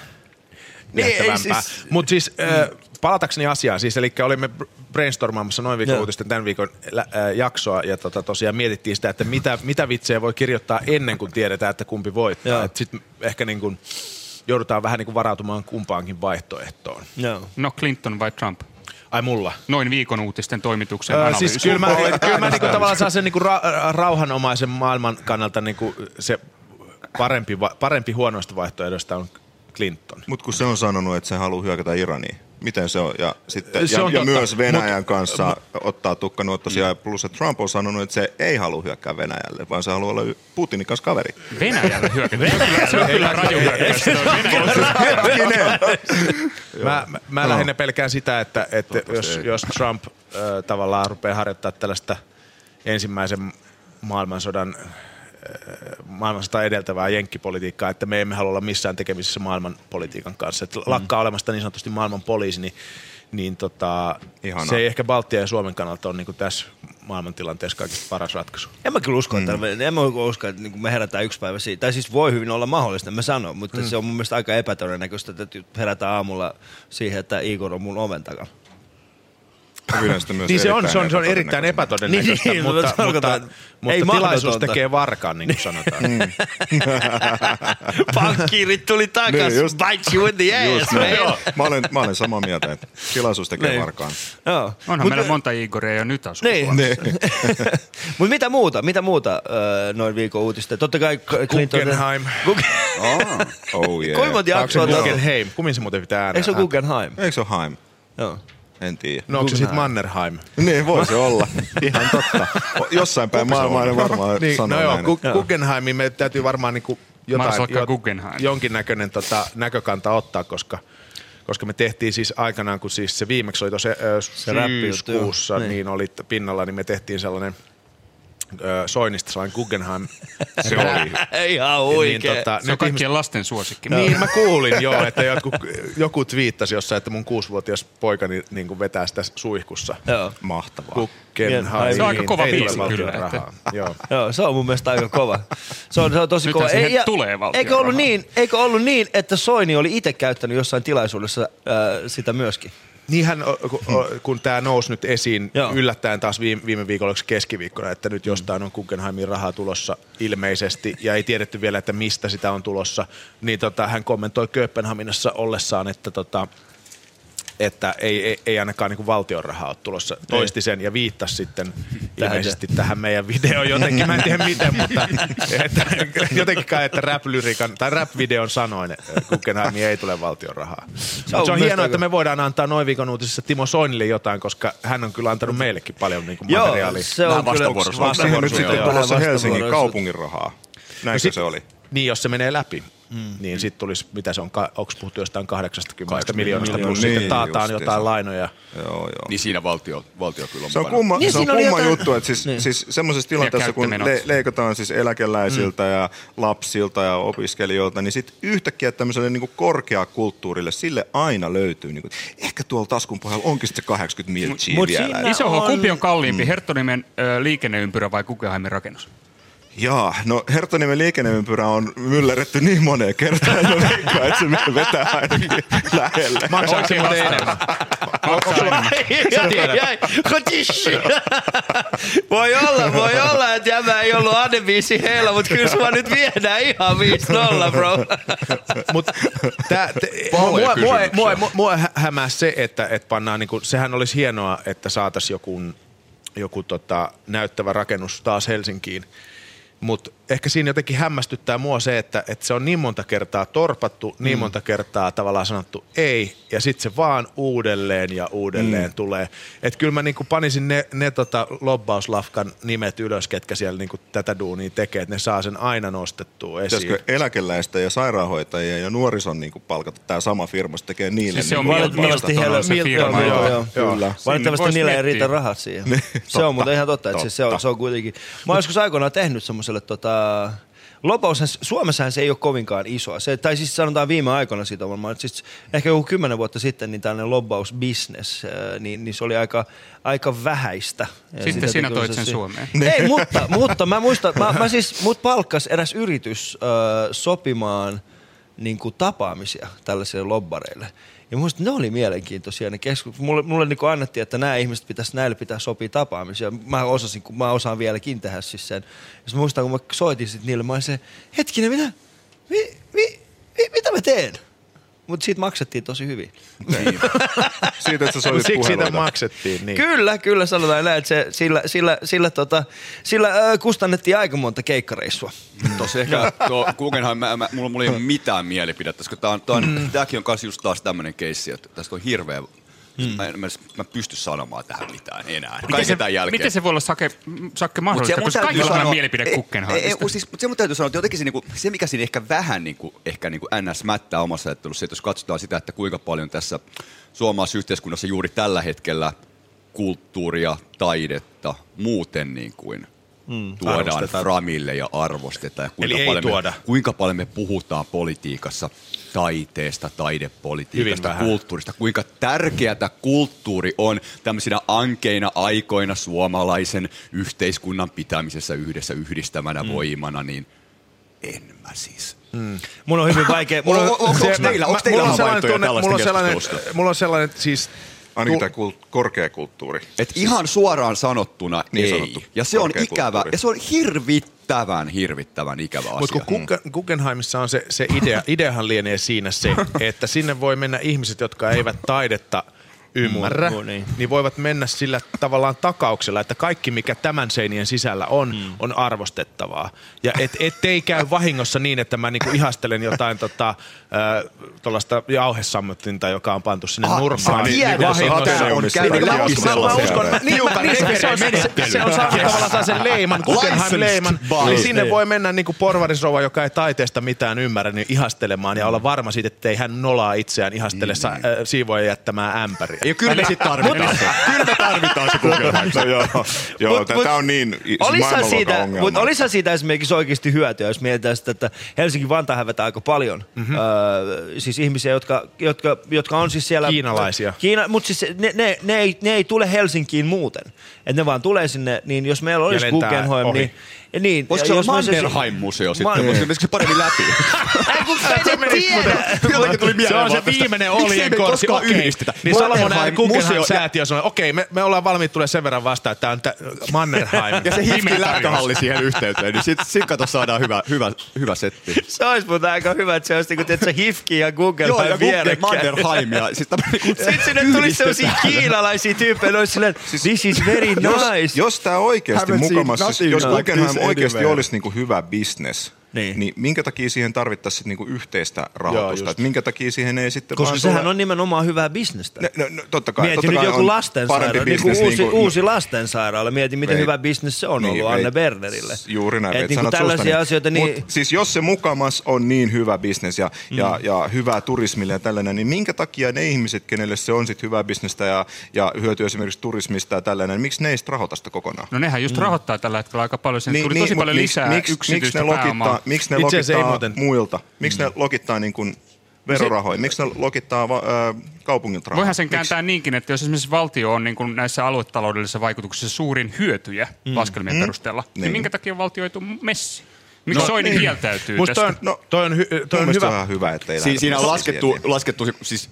Niin, ei siis- Mutta siis, äh, palatakseni asiaan, siis, eli olimme br- brainstormaamassa noin viikon Joo. uutisten tämän viikon lä- äh, jaksoa, ja tota, tosiaan mietittiin sitä, että mitä, mitä vitsejä voi kirjoittaa ennen kuin tiedetään, että kumpi voittaa. Sitten ehkä niin kuin, joudutaan vähän niin kuin varautumaan kumpaankin vaihtoehtoon. Joo. No Clinton vai Trump? Ai mulla? Noin viikon uutisten toimituksen Öö, analyysi. siis kyllä mä, kyllä mä niinku tavallaan saan sen niinku ra- rauhanomaisen maailman kannalta niinku se parempi, va- parempi huonoista vaihtoehdoista on Clinton. Mutta kun se on sanonut, että se haluaa hyökätä Iraniin, miten se on? Ja, sitten, Se ja, on ja totta. myös Venäjän Mut- kanssa ottaa tukkanuottosia. Ja plus, että Trump on sanonut, että se ei halua hyökkää Venäjälle, vaan se haluaa olla Putinin kanssa kaveri. Venäjällä hyökätä. Se on kyllä, raju. Mä, mä, mä No. lähinnä pelkään sitä, että, että jos, jos Trump äh, tavallaan rupeaa harjoittaa tällaista ensimmäisen maailmansodan äh, maailmansota edeltävää jenkkipolitiikkaa, että me emme halua olla missään tekemisissä maailmanpolitiikan kanssa. Että lakkaa olemasta niin sanotusti maailman poliisi, niin, niin tota, Ihanaa. se ei ehkä Baltian ja Suomen kannalta ole niin tässä maailmantilanteessa kaikista paras ratkaisu. En mä kyllä usko, että, en mä usko, että niin me herätään yksi päivä siitä. Tai siis voi hyvin olla mahdollista, mä sanon, mutta Mm. se on mun mielestä aika epätodennäköistä, että herätään aamulla siihen, että Igor on mun oven takana. Yleensä myös Niin se on, se on, se on erittäin epätodennäköistä, Niin, mutta, mutta mutta, tarkoitan, mutta, ei mutta tilaisuus tekee varkaan, niin kuin sanotaan. Pankkiirit tuli takas, Niin, just- bite you in the Just ass, näin. man. mä, olen, mä olen samaa mieltä, että tilaisuus tekee Niin. varkaan. Joo. Onhan Mut- meillä monta Igoria jo nyt asuu Niin. Suomessa. Mutta mitä muuta, mitä muuta noin viikon uutista? Totta kai Clinton... Guggenheim. Oh, oh yeah. Kuinka monta jaksoa? Guggenheim? Kummin se muuten pitää äänää? Eikö se ole Guggenheim? Eikö se ole Haim? Joo. En tiedä. No onko se sitten Mannerheim? Niin, voisi olla. Ihan totta. Jossain päin maailmaa ne varmaan niin, sanoo no joo, näin. Gu- Guggenheimiin me täytyy varmaan niinku jotain, Guggenheim. jonkinnäköinen tota, näkökanta ottaa, koska koska me tehtiin siis aikanaan, kun siis se viimeksi oli tuossa räppijuttu, joo. syyskuussa, Niin. niin. oli pinnalla, niin me tehtiin sellainen Soinista sain Guggenheim. Se oli. Ihan huikea. Se on nyt kaikkien lasten suosikki. Niin, mä kuulin joo, että joku, joku twiittasi jossain, että mun kuusivuotias poikani niin kuin vetää sitä suihkussa. Joo. Mahtavaa. Se on Guggenheim. aika kova ei biisi kyllä, rahaa. Joo. Joo, se on mun mielestä aika kova. Se on, se on tosi Nythän kova. siihen ja- tulee valtion eikö ollut, niin, eikö ollut niin, että Soini oli itse käyttänyt jossain tilaisuudessa äh, sitä myöskin? Niinhän, o- kun tämä nousi nyt esiin Joo. yllättäen taas viime, viime viikolla, keskiviikkona, että nyt jostain on Guggenheimin rahaa tulossa ilmeisesti, ja ei tiedetty vielä, että mistä sitä on tulossa, niin tota, hän kommentoi Kööpenhaminassa ollessaan, että tota, että ei, ei, ei ainakaan niin valtion rahaa ole tulossa. Toisti sen ja viittasi sitten ilmeisesti tähän meidän videoon jotenkin. Mä en tiedä miten, mutta että, jotenkin kai, että rap-lyrikan tai rap-videon sanoin, Guggenheimiin ei tule valtion rahaa. Se on, se on hienoa, että me voidaan antaa noin viikon uutisissa Timo Soinille jotain, koska hän on kyllä antanut meillekin paljon niin kuin Joo, materiaalia. se on vastavuoroisuutta. Onko nyt sitten tulossa Helsingin kaupungin rahaa? Näinkö sit- se oli? Niin, jos se menee läpi, mm. niin sitten tulisi, mitä se on, onko puhuttu jostain 80 80 miljoonasta, plus miljoonaa. sitten Niin, taataan jotain lainoja. Joo, joo. Niin siinä valtio, valtio kyllä on Se on mukana. kumma, Niin, se on kumma jotain- juttu, että siis, niin. siis semmoisessa tilanteessa, kun le- leikataan siis eläkeläisiltä mm. ja lapsilta ja opiskelijoilta, niin sitten yhtäkkiä tämmöiselle niin korkeakulttuurille, sille aina löytyy, niin kuin, ehkä tuolla taskun pohjalla onkin sitten se 80 miltsiä mut vielä. siinä Iso on- kumpi on kalliimpi, Herttonimen ö, liikenneympyrä vai Guggenheimin rakennus? Jaa, no Herttoniemen liikenneympyrä on myllerretty niin moneen kertaan jo leikkaa, että se vetää ainakin lähelle. Maksaa se muuten enemmän. Voi olla, voi olla, että jäbä ei ollut Adebiisi heillä, mutta kyllä sua nyt viedään ihan 5-0, bro. Mut tää, te, mua, mua, mua, mua, mua hä- hämää se, että et pannaan, niinku, sehän olisi hienoa, että saataisiin joku, joku tota, näyttävä rakennus taas Helsinkiin. Mutta ehkä siinä jotenkin hämmästyttää mua se, että, että se on niin monta kertaa torpattu, niin Mm. monta kertaa tavallaan sanottu ei, ja sitten se vaan uudelleen ja uudelleen mm. tulee. Että kyllä mä niinku panisin ne, ne tota lobbauslafkan nimet ylös, ketkä siellä niinku tätä duunia tekee, että ne saa sen aina nostettua esiin. Pitäisikö eläkeläistä ja sairaanhoitajia ja nuorison niin palkata tämä sama firma, se tekee niille. Siis se on niin Valitettavasti heillä, se firma, joo, joo. joo. Kyllä. Valitettavasti niillä ei riitä rahat siihen. Niin, se on muuten ihan totta, että se, se, on, se on kuitenkin. Mä oon joskus aikoinaan tehnyt semmoiselle tota, Lopaushan, Suomessahan se ei ole kovinkaan isoa. Se, tai siis sanotaan viime aikoina siitä varmaan, että siis ehkä joku kymmenen vuotta sitten niin tällainen lobbausbusiness, ää, niin, niin se oli aika, aika vähäistä. Ja Sitten sinä toit se- sen se- Suomeen. Ei, mutta, mutta mä muistan, mä, mä siis, mut palkkas eräs yritys äh, sopimaan niin kuin tapaamisia tällaisille lobbareille. Ja musta ne oli mielenkiintoisia ne keskustelut. Mulle, mulle niin annettiin, että nämä ihmiset pitäisi, näille pitää sopia tapaamisia. Mä osasin, kun mä osaan vieläkin tehdä siis sen. Ja muistan, kun mä soitin sit niille, mä olin se, hetkinen, mitä, mi, mi, mi, mitä mä teen? Mutta siitä maksettiin tosi hyvin. Siitä, että sä Mut soitit Siksi siitä maksettiin. Niin. Kyllä, kyllä sanotaan näin, että se, sillä, sillä, sillä, tota, sillä äh, kustannettiin aika monta keikkareissua. Tossa ehkä tuo Guggenheim, mä, mä, mulla, mulla ei ole mitään mielipidettä, koska tää on, tää on, mm. on kanssa just taas tämmönen keissi, että tästä on hirveä, mm. mä, en, mä, pysty sanomaan tähän mitään enää. Miten Kaiken se, tämän jälkeen. miten se voi olla sake, sake Mut mahdollista, mun koska kaikilla on mielipide ei- Guggenheimista. ei- ei, siis, mutta se mun täytyy sanoa, että jotenkin se, niinku, se mikä siinä ehkä vähän niinku, ehkä niinku NS mättää omassa ajattelussa, että jos katsotaan sitä, että kuinka paljon tässä suomalaisessa yhteiskunnassa juuri tällä hetkellä kulttuuria, taidetta, muuten niin kuin Mm, tuodaan arvostetaan. framille ja arvostetaan. Ja kuinka, Eli ei paljon tuoda. Me, kuinka paljon me puhutaan politiikassa taiteesta, taidepolitiikasta, kulttuurista, kuinka tärkeätä kulttuuri on tämmöisinä ankeina aikoina suomalaisen yhteiskunnan pitämisessä yhdessä yhdistävänä mm. voimana, niin en mä siis. Mm. Mun on hyvin vaikea. Mun on, O- o- onko se- teillä- onko mä- teillä mulla on sellainen tunne- mulla on sellainen, mulla on sellainen siis... Ainakin tämä kult- korkeakulttuuri. Et ihan suoraan sanottuna Niin ei. sanottu. Ja se on ikävä, ja se on hirvittävän, hirvittävän ikävä asia. Mutta kun Guggen- Guggenheimissa on se, se idea, ideahan lienee siinä se, että sinne voi mennä ihmiset, jotka eivät taidetta ymmärrä, mu- niin. niin voivat mennä sillä tavallaan takauksella, että kaikki mikä tämän seinien sisällä on, mm. on arvostettavaa. Ja et, ettei käy vahingossa niin, että mä niinku ihastelen jotain tota, tuollaista jauhesammutinta, joka on pantu sinne Ah, nurkkaan. sä tiedät, vahingossa on käynyt läpi sellaisia. niin, niin, se- on- saanut tavallaan sellaisen leiman, Licensed by. niin sinne Niin. voi mennä niinku porvarisrouva, joka ei taiteesta mitään ymmärrä, niin ihastelemaan ja olla varma siitä, että ei hän nolaa itseään ihastele Niin, äh, siivoja jättämään ämpäriä. Ja kyllä me sit tarvitaan se. Kyllä me tarvitaan se Guggenheim. No joo, joo Mut- on niin maailmanluokan siitä, ongelma. mutta olisihan siitä esimerkiksi oikeasti hyötyä, jos mietitään sitä, että Helsinki Vantaa hävetää aika paljon. Mhm. Mm-hmm. Öö, siis ihmisiä, jotka, jotka, jotka on siis siellä... Kiinalaisia. Kiina, mutta siis ne, ne, ne, ei, ne ei tule Helsinkiin muuten. Että ne vaan tulee sinne, niin jos meillä olisi Guggenheim, niin... Niin, Voisiko se olla Mannerheim-museo sitten? Ma- Voisiko se paremmin läpi? Kun tiedä. Jotenkin tuli Se on se viimeinen olien korsi. Okei. yhdistetä? Niin Salomon Guggenheim säätiö sanoi, okei, me, me ollaan valmiit tulee sen verran vastaan, että tämä on Mannerheim. Ja se lätkähalli tarjous. siihen yhteyteen, niin sit, sit kato saadaan hyvä, hyvä, hyvä setti. Se olisi muuten aika hyvä, että se olisi niinku, että se Hifki ja Joo, Guggenheim ja. Mannerheim ja tämmönen niinku Sitten sinne tulisi sellaisia kiinalaisia tyyppejä, ne olisi silleen, this is very jos, nice. jos tämä oikeasti Haven't seen mukamas, nothing jos Guggenheim oikeasti olisi niinku hyvä business, niin. niin minkä takia siihen tarvittaisiin sit niinku yhteistä rahoitusta? Et minkä takia siihen ei sitten Koska vaan sehän tule- on nimenomaan hyvää bisnestä. No, no, no, totta kai, Mieti totta nyt kai joku lastensairaala, niin business, uusi, niin kuin- uusi lastensairaala. Mieti, miten Vei- hyvä bisnes se on Niin, ollut vei- Anne Bernerille. Juuri näin, Et veit niinku sanat tällaisia suustani. asioita, niin... Mut siis jos se mukamas on niin hyvä bisnes ja, Mm. ja, ja hyvää turismille ja tällainen, niin minkä takia ne ihmiset, kenelle se on sit hyvää bisnestä ja, ja hyötyy esimerkiksi turismista ja tällainen, niin miksi ne ei rahoita sitä kokonaan? No nehän just Mm. rahoittaa tällä hetkellä aika paljon. Sinne tuli tosi mut paljon miksi- lisää miksi, miksi yksityistä ne lokittaa, miksi ne Itse ei lokittaa muuten- muilta? Miksi ne lokittaa niin kuin verorahoja? Miksi ne lokittaa va, ö, kaupungilta rahaa? Voihan sen Miksi? kääntää niinkin, että jos esimerkiksi valtio on niin kuin näissä aluetaloudellisissa vaikutuksissa suurin hyötyjä Mm. laskelmien Mm. perusteella, niin. Niin. minkä takia valtio ei tule messi? Miksi No, Soini niin. kieltäytyy Musta toi tästä? on, no, toi on, hy, toi on hyvä. on hyvä, että ei Si- siinä on laskettu, laskettu siis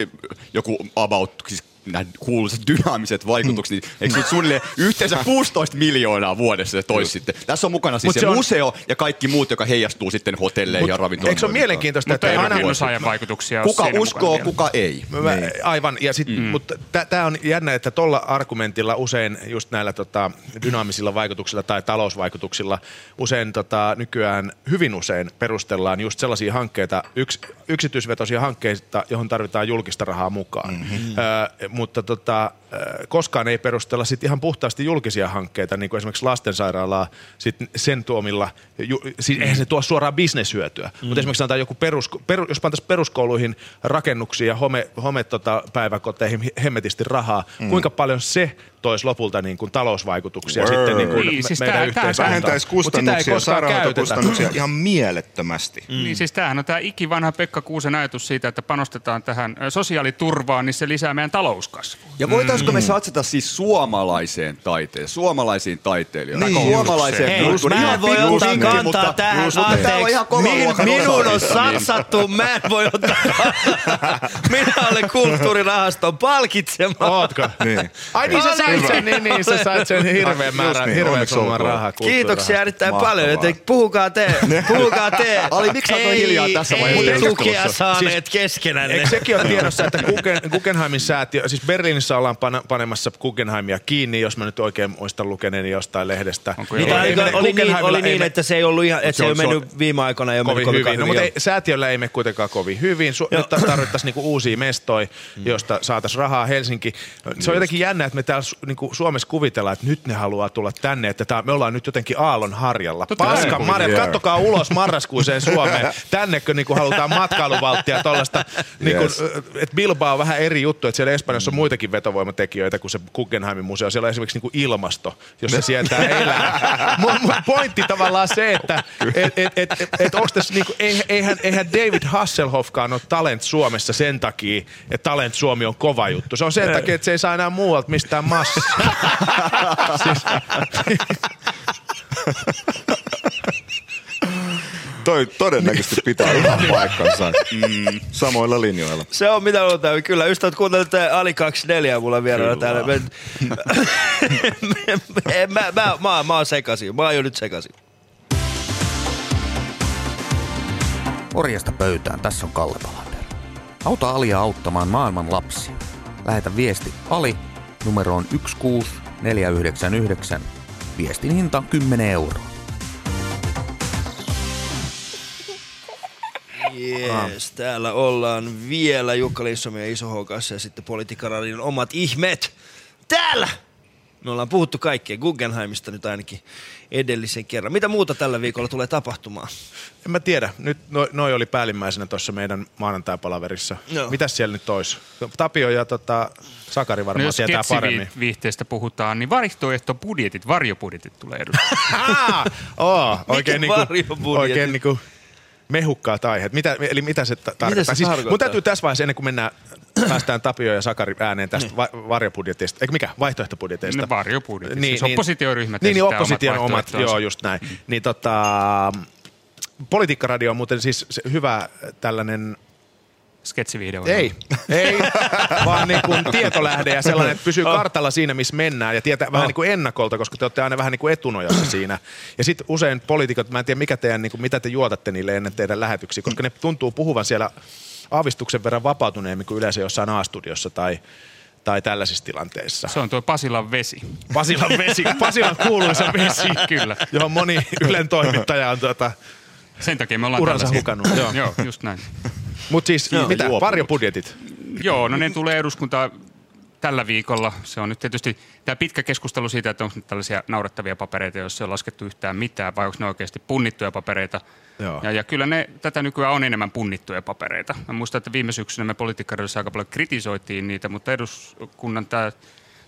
joku about, siis nämä kuuluisat dynaamiset vaikutukset, niin eikö se nyt suunnilleen yhteensä 16 miljoonaa vuodessa se toisi sitten. Tässä on mukana siis Mut se, se on- museo ja kaikki muut, joka heijastuu sitten hotelleihin ja ravintolaan. Eikö se ole mielenkiintoista, Mutta että aina rakennusajan vaikutuksia Kuka uskoo, kuka ei. Mä, aivan, ja sit, mm. mutta tämä on jännä, että tuolla argumentilla usein just näillä tota, dynaamisilla vaikutuksilla tai talousvaikutuksilla usein tota, nykyään hyvin usein perustellaan just sellaisia hankkeita, yks, yksityisvetoisia hankkeita, johon tarvitaan julkista rahaa mukaan. Mm-hmm. Ö, mutta tota, ö, koskaan ei perustella sit ihan puhtaasti julkisia hankkeita, niin kuin esimerkiksi lastensairaalaa sit sen tuomilla, ju, siis eihän se tuo suoraan bisneshyötyä, mm. mutta esimerkiksi joku perus, per, jos pantaisiin peruskouluihin rakennuksia, home, home tota, päiväkoteihin hemmetisti rahaa, mm. kuinka paljon se toisi lopulta niin kuin talousvaikutuksia Word. sitten niin kuin Niin, me- siis meidän tää- yhteiskuntaan. Vähentäisi kustannuksia, sairaanhoitokustannuksia ihan mielettömästi. Mm. Niin siis tämähän on tämä ikivanha Pekka Kuusen ajatus siitä, että panostetaan tähän sosiaaliturvaan, niin se lisää meidän talouskasvua. Ja voitaisiko me satsata siis suomalaiseen taiteeseen, suomalaisiin taiteilijoihin, Niin, suomalaiseen Hei, kulttuuriin? mä en voi ottaa kantaa mutta- tähän, Just, anteeksi. Min, luokan minun on niin- satsattu, mä en voi ottaa kantaa. Minä olen kulttuurirahaston palkitsema. Ootko? Niin. Ai niin sä. Sait sen, niin, niin sä sait sen hirveän määrän, niin, hirveän summan rahaa. Kiitoksia erittäin Mahtavaa. paljon, joten puhukaa te, puhukaa te. Ali, miksi sä hiljaa tässä vaiheessa Ei tukea saaneet keskenänne. Eikö sekin ole tiedossa, että Guggen, Guggenheimin säätiö, siis Berliinissä ollaan panemassa Guggenheimia kiinni, jos mä nyt oikein muistan lukeneeni jostain lehdestä. Niin, oli, niin, oli niin, että se ei ollut ihan, että se, ei mennyt viime aikoina ei mennyt kovin hyvin. No, mutta säätiöllä ei mene kuitenkaan kovin hyvin. Nyt tarvittaisiin niinku uusia mestoja, josta saataisiin rahaa Helsinki. Se on jotenkin jännä, että me täällä Su- niinku Suomessa kuvitellaan, että nyt ne haluaa tulla tänne, että tää, me ollaan nyt jotenkin aallon harjalla. Totta. Paskan marjat, kattokaa ulos marraskuiseen Suomeen. Tännekö niinku halutaan matkailuvalttia tuollaista, niinku, Yes. että Bilbao on vähän eri juttu, että siellä Espanjassa on muitakin vetovoimatekijöitä kuin se Guggenheimin museo. Siellä on esimerkiksi niinku ilmasto, jos se sietää elää. Mun, mun pointti tavallaan se, että et, et, et, et, et tässä niinku, eihän, eihän, eihän David Hasselhoffkaan ole Talent Suomessa sen takia, että Talent Suomi on kova juttu. Se on sen takia, että se ei saa enää muualta mistään siis, Toi todennäköisesti pitää ihan paikkansa. Mm, samoilla linjoilla. Se on mitä luultaan. Kyllä, ystävät kuuntelette Ali 24 mulla vieraana täällä. Me- mä, mä, mä, mä oon sekaisin. Mä oon jo nyt sekaisin. Morjesta pöytään, tässä on Kalle Palander. Auta Alia auttamaan maailman lapsia. Lähetä viesti Ali numeroon 16499. Viestin hinta 10 euroa. Jees, täällä ollaan vielä Jukka Lissomi ja Iso H. kanssa ja sitten Politiikkaradin omat ihmeet. Täällä! Me ollaan puhuttu kaikkea Guggenheimista nyt ainakin edellisen kerran. Mitä muuta tällä viikolla tulee tapahtumaan? En mä tiedä. Nyt noi, noi oli päällimmäisenä tuossa meidän maanantai-palaverissa. Joo. Mitäs siellä nyt olisi? Tapio ja tota, Sakari No varmaan jos tietää paremmin. sketsiviihteestä puhutaan, niin vaihtoehtobudjetit, varjobudjetit tulee eduskuntaan. Oo, oikein, Mikä niinku, oikein niinku mehukkaat aiheet. Mitä, eli mitä se ta- tarkoittaa? se siis, tarkoittaa? mun täytyy tässä vaiheessa, ennen kuin mennään, päästään Tapio ja Sakari ääneen tästä Niin. va- varjobudjetista, eikö mikä, vaihtoehtobudjeteista. No, varjobudjetit. Siis oppositioryhmät Niin, niin esittää opposition omat omat, joo just näin. Niin tota, Politiikkaradio on muuten siis se hyvä tällainen Sketsivideo. ei, ei, vaan niin kuin tietolähde ja sellainen, että pysyy kartalla siinä, missä mennään ja tietää vähän niin kuin ennakolta, koska te olette aina vähän niin kuin etunojassa siinä. Ja sitten usein poliitikot, mä en tiedä mikä teidän, niin kuin, mitä te juotatte niille ennen teidän lähetyksiä, koska ne tuntuu puhuvan siellä aavistuksen verran vapautuneemmin kuin yleensä jossain A-studiossa tai, tai tällaisissa tilanteissa. Se on tuo Pasilan vesi. Pasilan vesi, Pasilan kuuluisa vesi, Kyllä. johon moni Ylen toimittaja on tuota, Sen takia me ollaan uransa tällaisia. hukannut. Joo. Joo, just näin. Mutta siis Joo. mitä, Juopunut. varjobudjetit? Joo, no ne tulee eduskuntaan tällä viikolla. Se on nyt tietysti tämä pitkä keskustelu siitä, että onko nyt tällaisia naurettavia papereita, jos ei ole laskettu yhtään mitään, vai onko ne oikeasti punnittuja papereita. Joo. Ja, ja kyllä ne tätä nykyään on enemmän punnittuja papereita. Mä muistan, että viime syksynä me politiikkaradiossa aika paljon kritisoitiin niitä, mutta eduskunnan tämä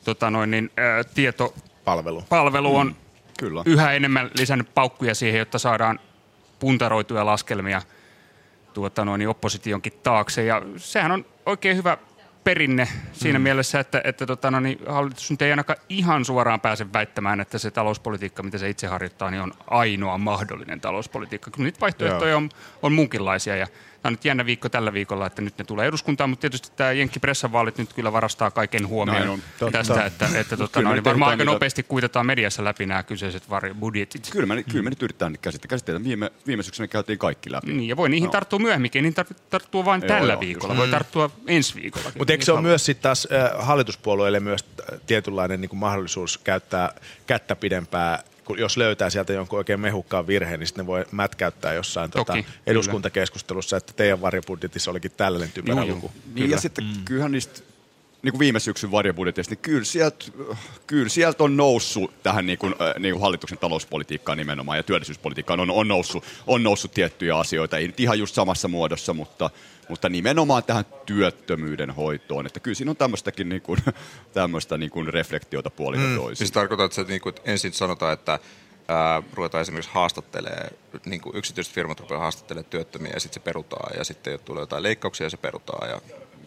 tota noin, niin, ää, tietopalvelu Palvelu. on Kyllä. yhä enemmän lisännyt paukkuja siihen, jotta saadaan puntaroituja laskelmia tuota noin, niin oppositionkin taakse. Ja sehän on oikein hyvä perinne siinä mm. mielessä, että, että tota, no, niin hallitus nyt ei ainakaan ihan suoraan pääse väittämään, että se talouspolitiikka, mitä se itse harjoittaa, niin on ainoa mahdollinen talouspolitiikka. Kyllä niitä vaihtoehtoja on, on munkinlaisia ja on nyt jännä viikko tällä viikolla, että nyt ne tulee eduskuntaan, mutta tietysti tämä Jenkki-pressan vaalit nyt kyllä varastaa kaiken huomioon on. tästä, Totta. että, että tota, no, niin varmaan aika niitä- nopeasti kuitataan mediassa läpi nämä kyseiset varjobudjetit. Kyllä me, kyllä me nyt yritetään käsitellä. käsitellä. Viime, viime syksynä käytiin kaikki läpi. Niin, ja voi niihin No. tarttua myöhemminkin, niin tar- tarttua vain Joo, tällä joo, viikolla, just voi näin. tarttua ensi viikolla. Mutta eikö se ole myös sitten taas äh, hallituspuolueille myös tietynlainen niin kuin mahdollisuus käyttää kättä pidempää, kun jos löytää sieltä jonkun oikein mehukkaan virheen, niin sitten ne voi mätkäyttää jossain tota, Toki, eduskuntakeskustelussa, että teidän varjobudjetissa olikin tällainen typerä luku. Niin, ja sitten mm. kyllähän niistä niin kuin viime syksyn varjobudjetista, niin kyllä sieltä, kyllä sieltä on noussut tähän niin kuin, äh, niin kuin hallituksen talouspolitiikkaan nimenomaan ja työllisyyspolitiikkaan on, on, noussut, on noussut tiettyjä asioita, ei nyt ihan just samassa muodossa, mutta, mutta nimenomaan tähän työttömyyden hoitoon, että kyllä siinä on tämmöistäkin niin kuin, tämmöistä niin kuin reflektiota puolin mm. toisin. Siis tarkoittaa, että, se, niin kuin, että ensin sanotaan, että ää, ruvetaan esimerkiksi haastattelee, niin kuin yksityiset firmat rupeaa haastattelemaan työttömiä ja sitten se perutaan ja sitten tulee jotain leikkauksia ja se perutaan. Ja...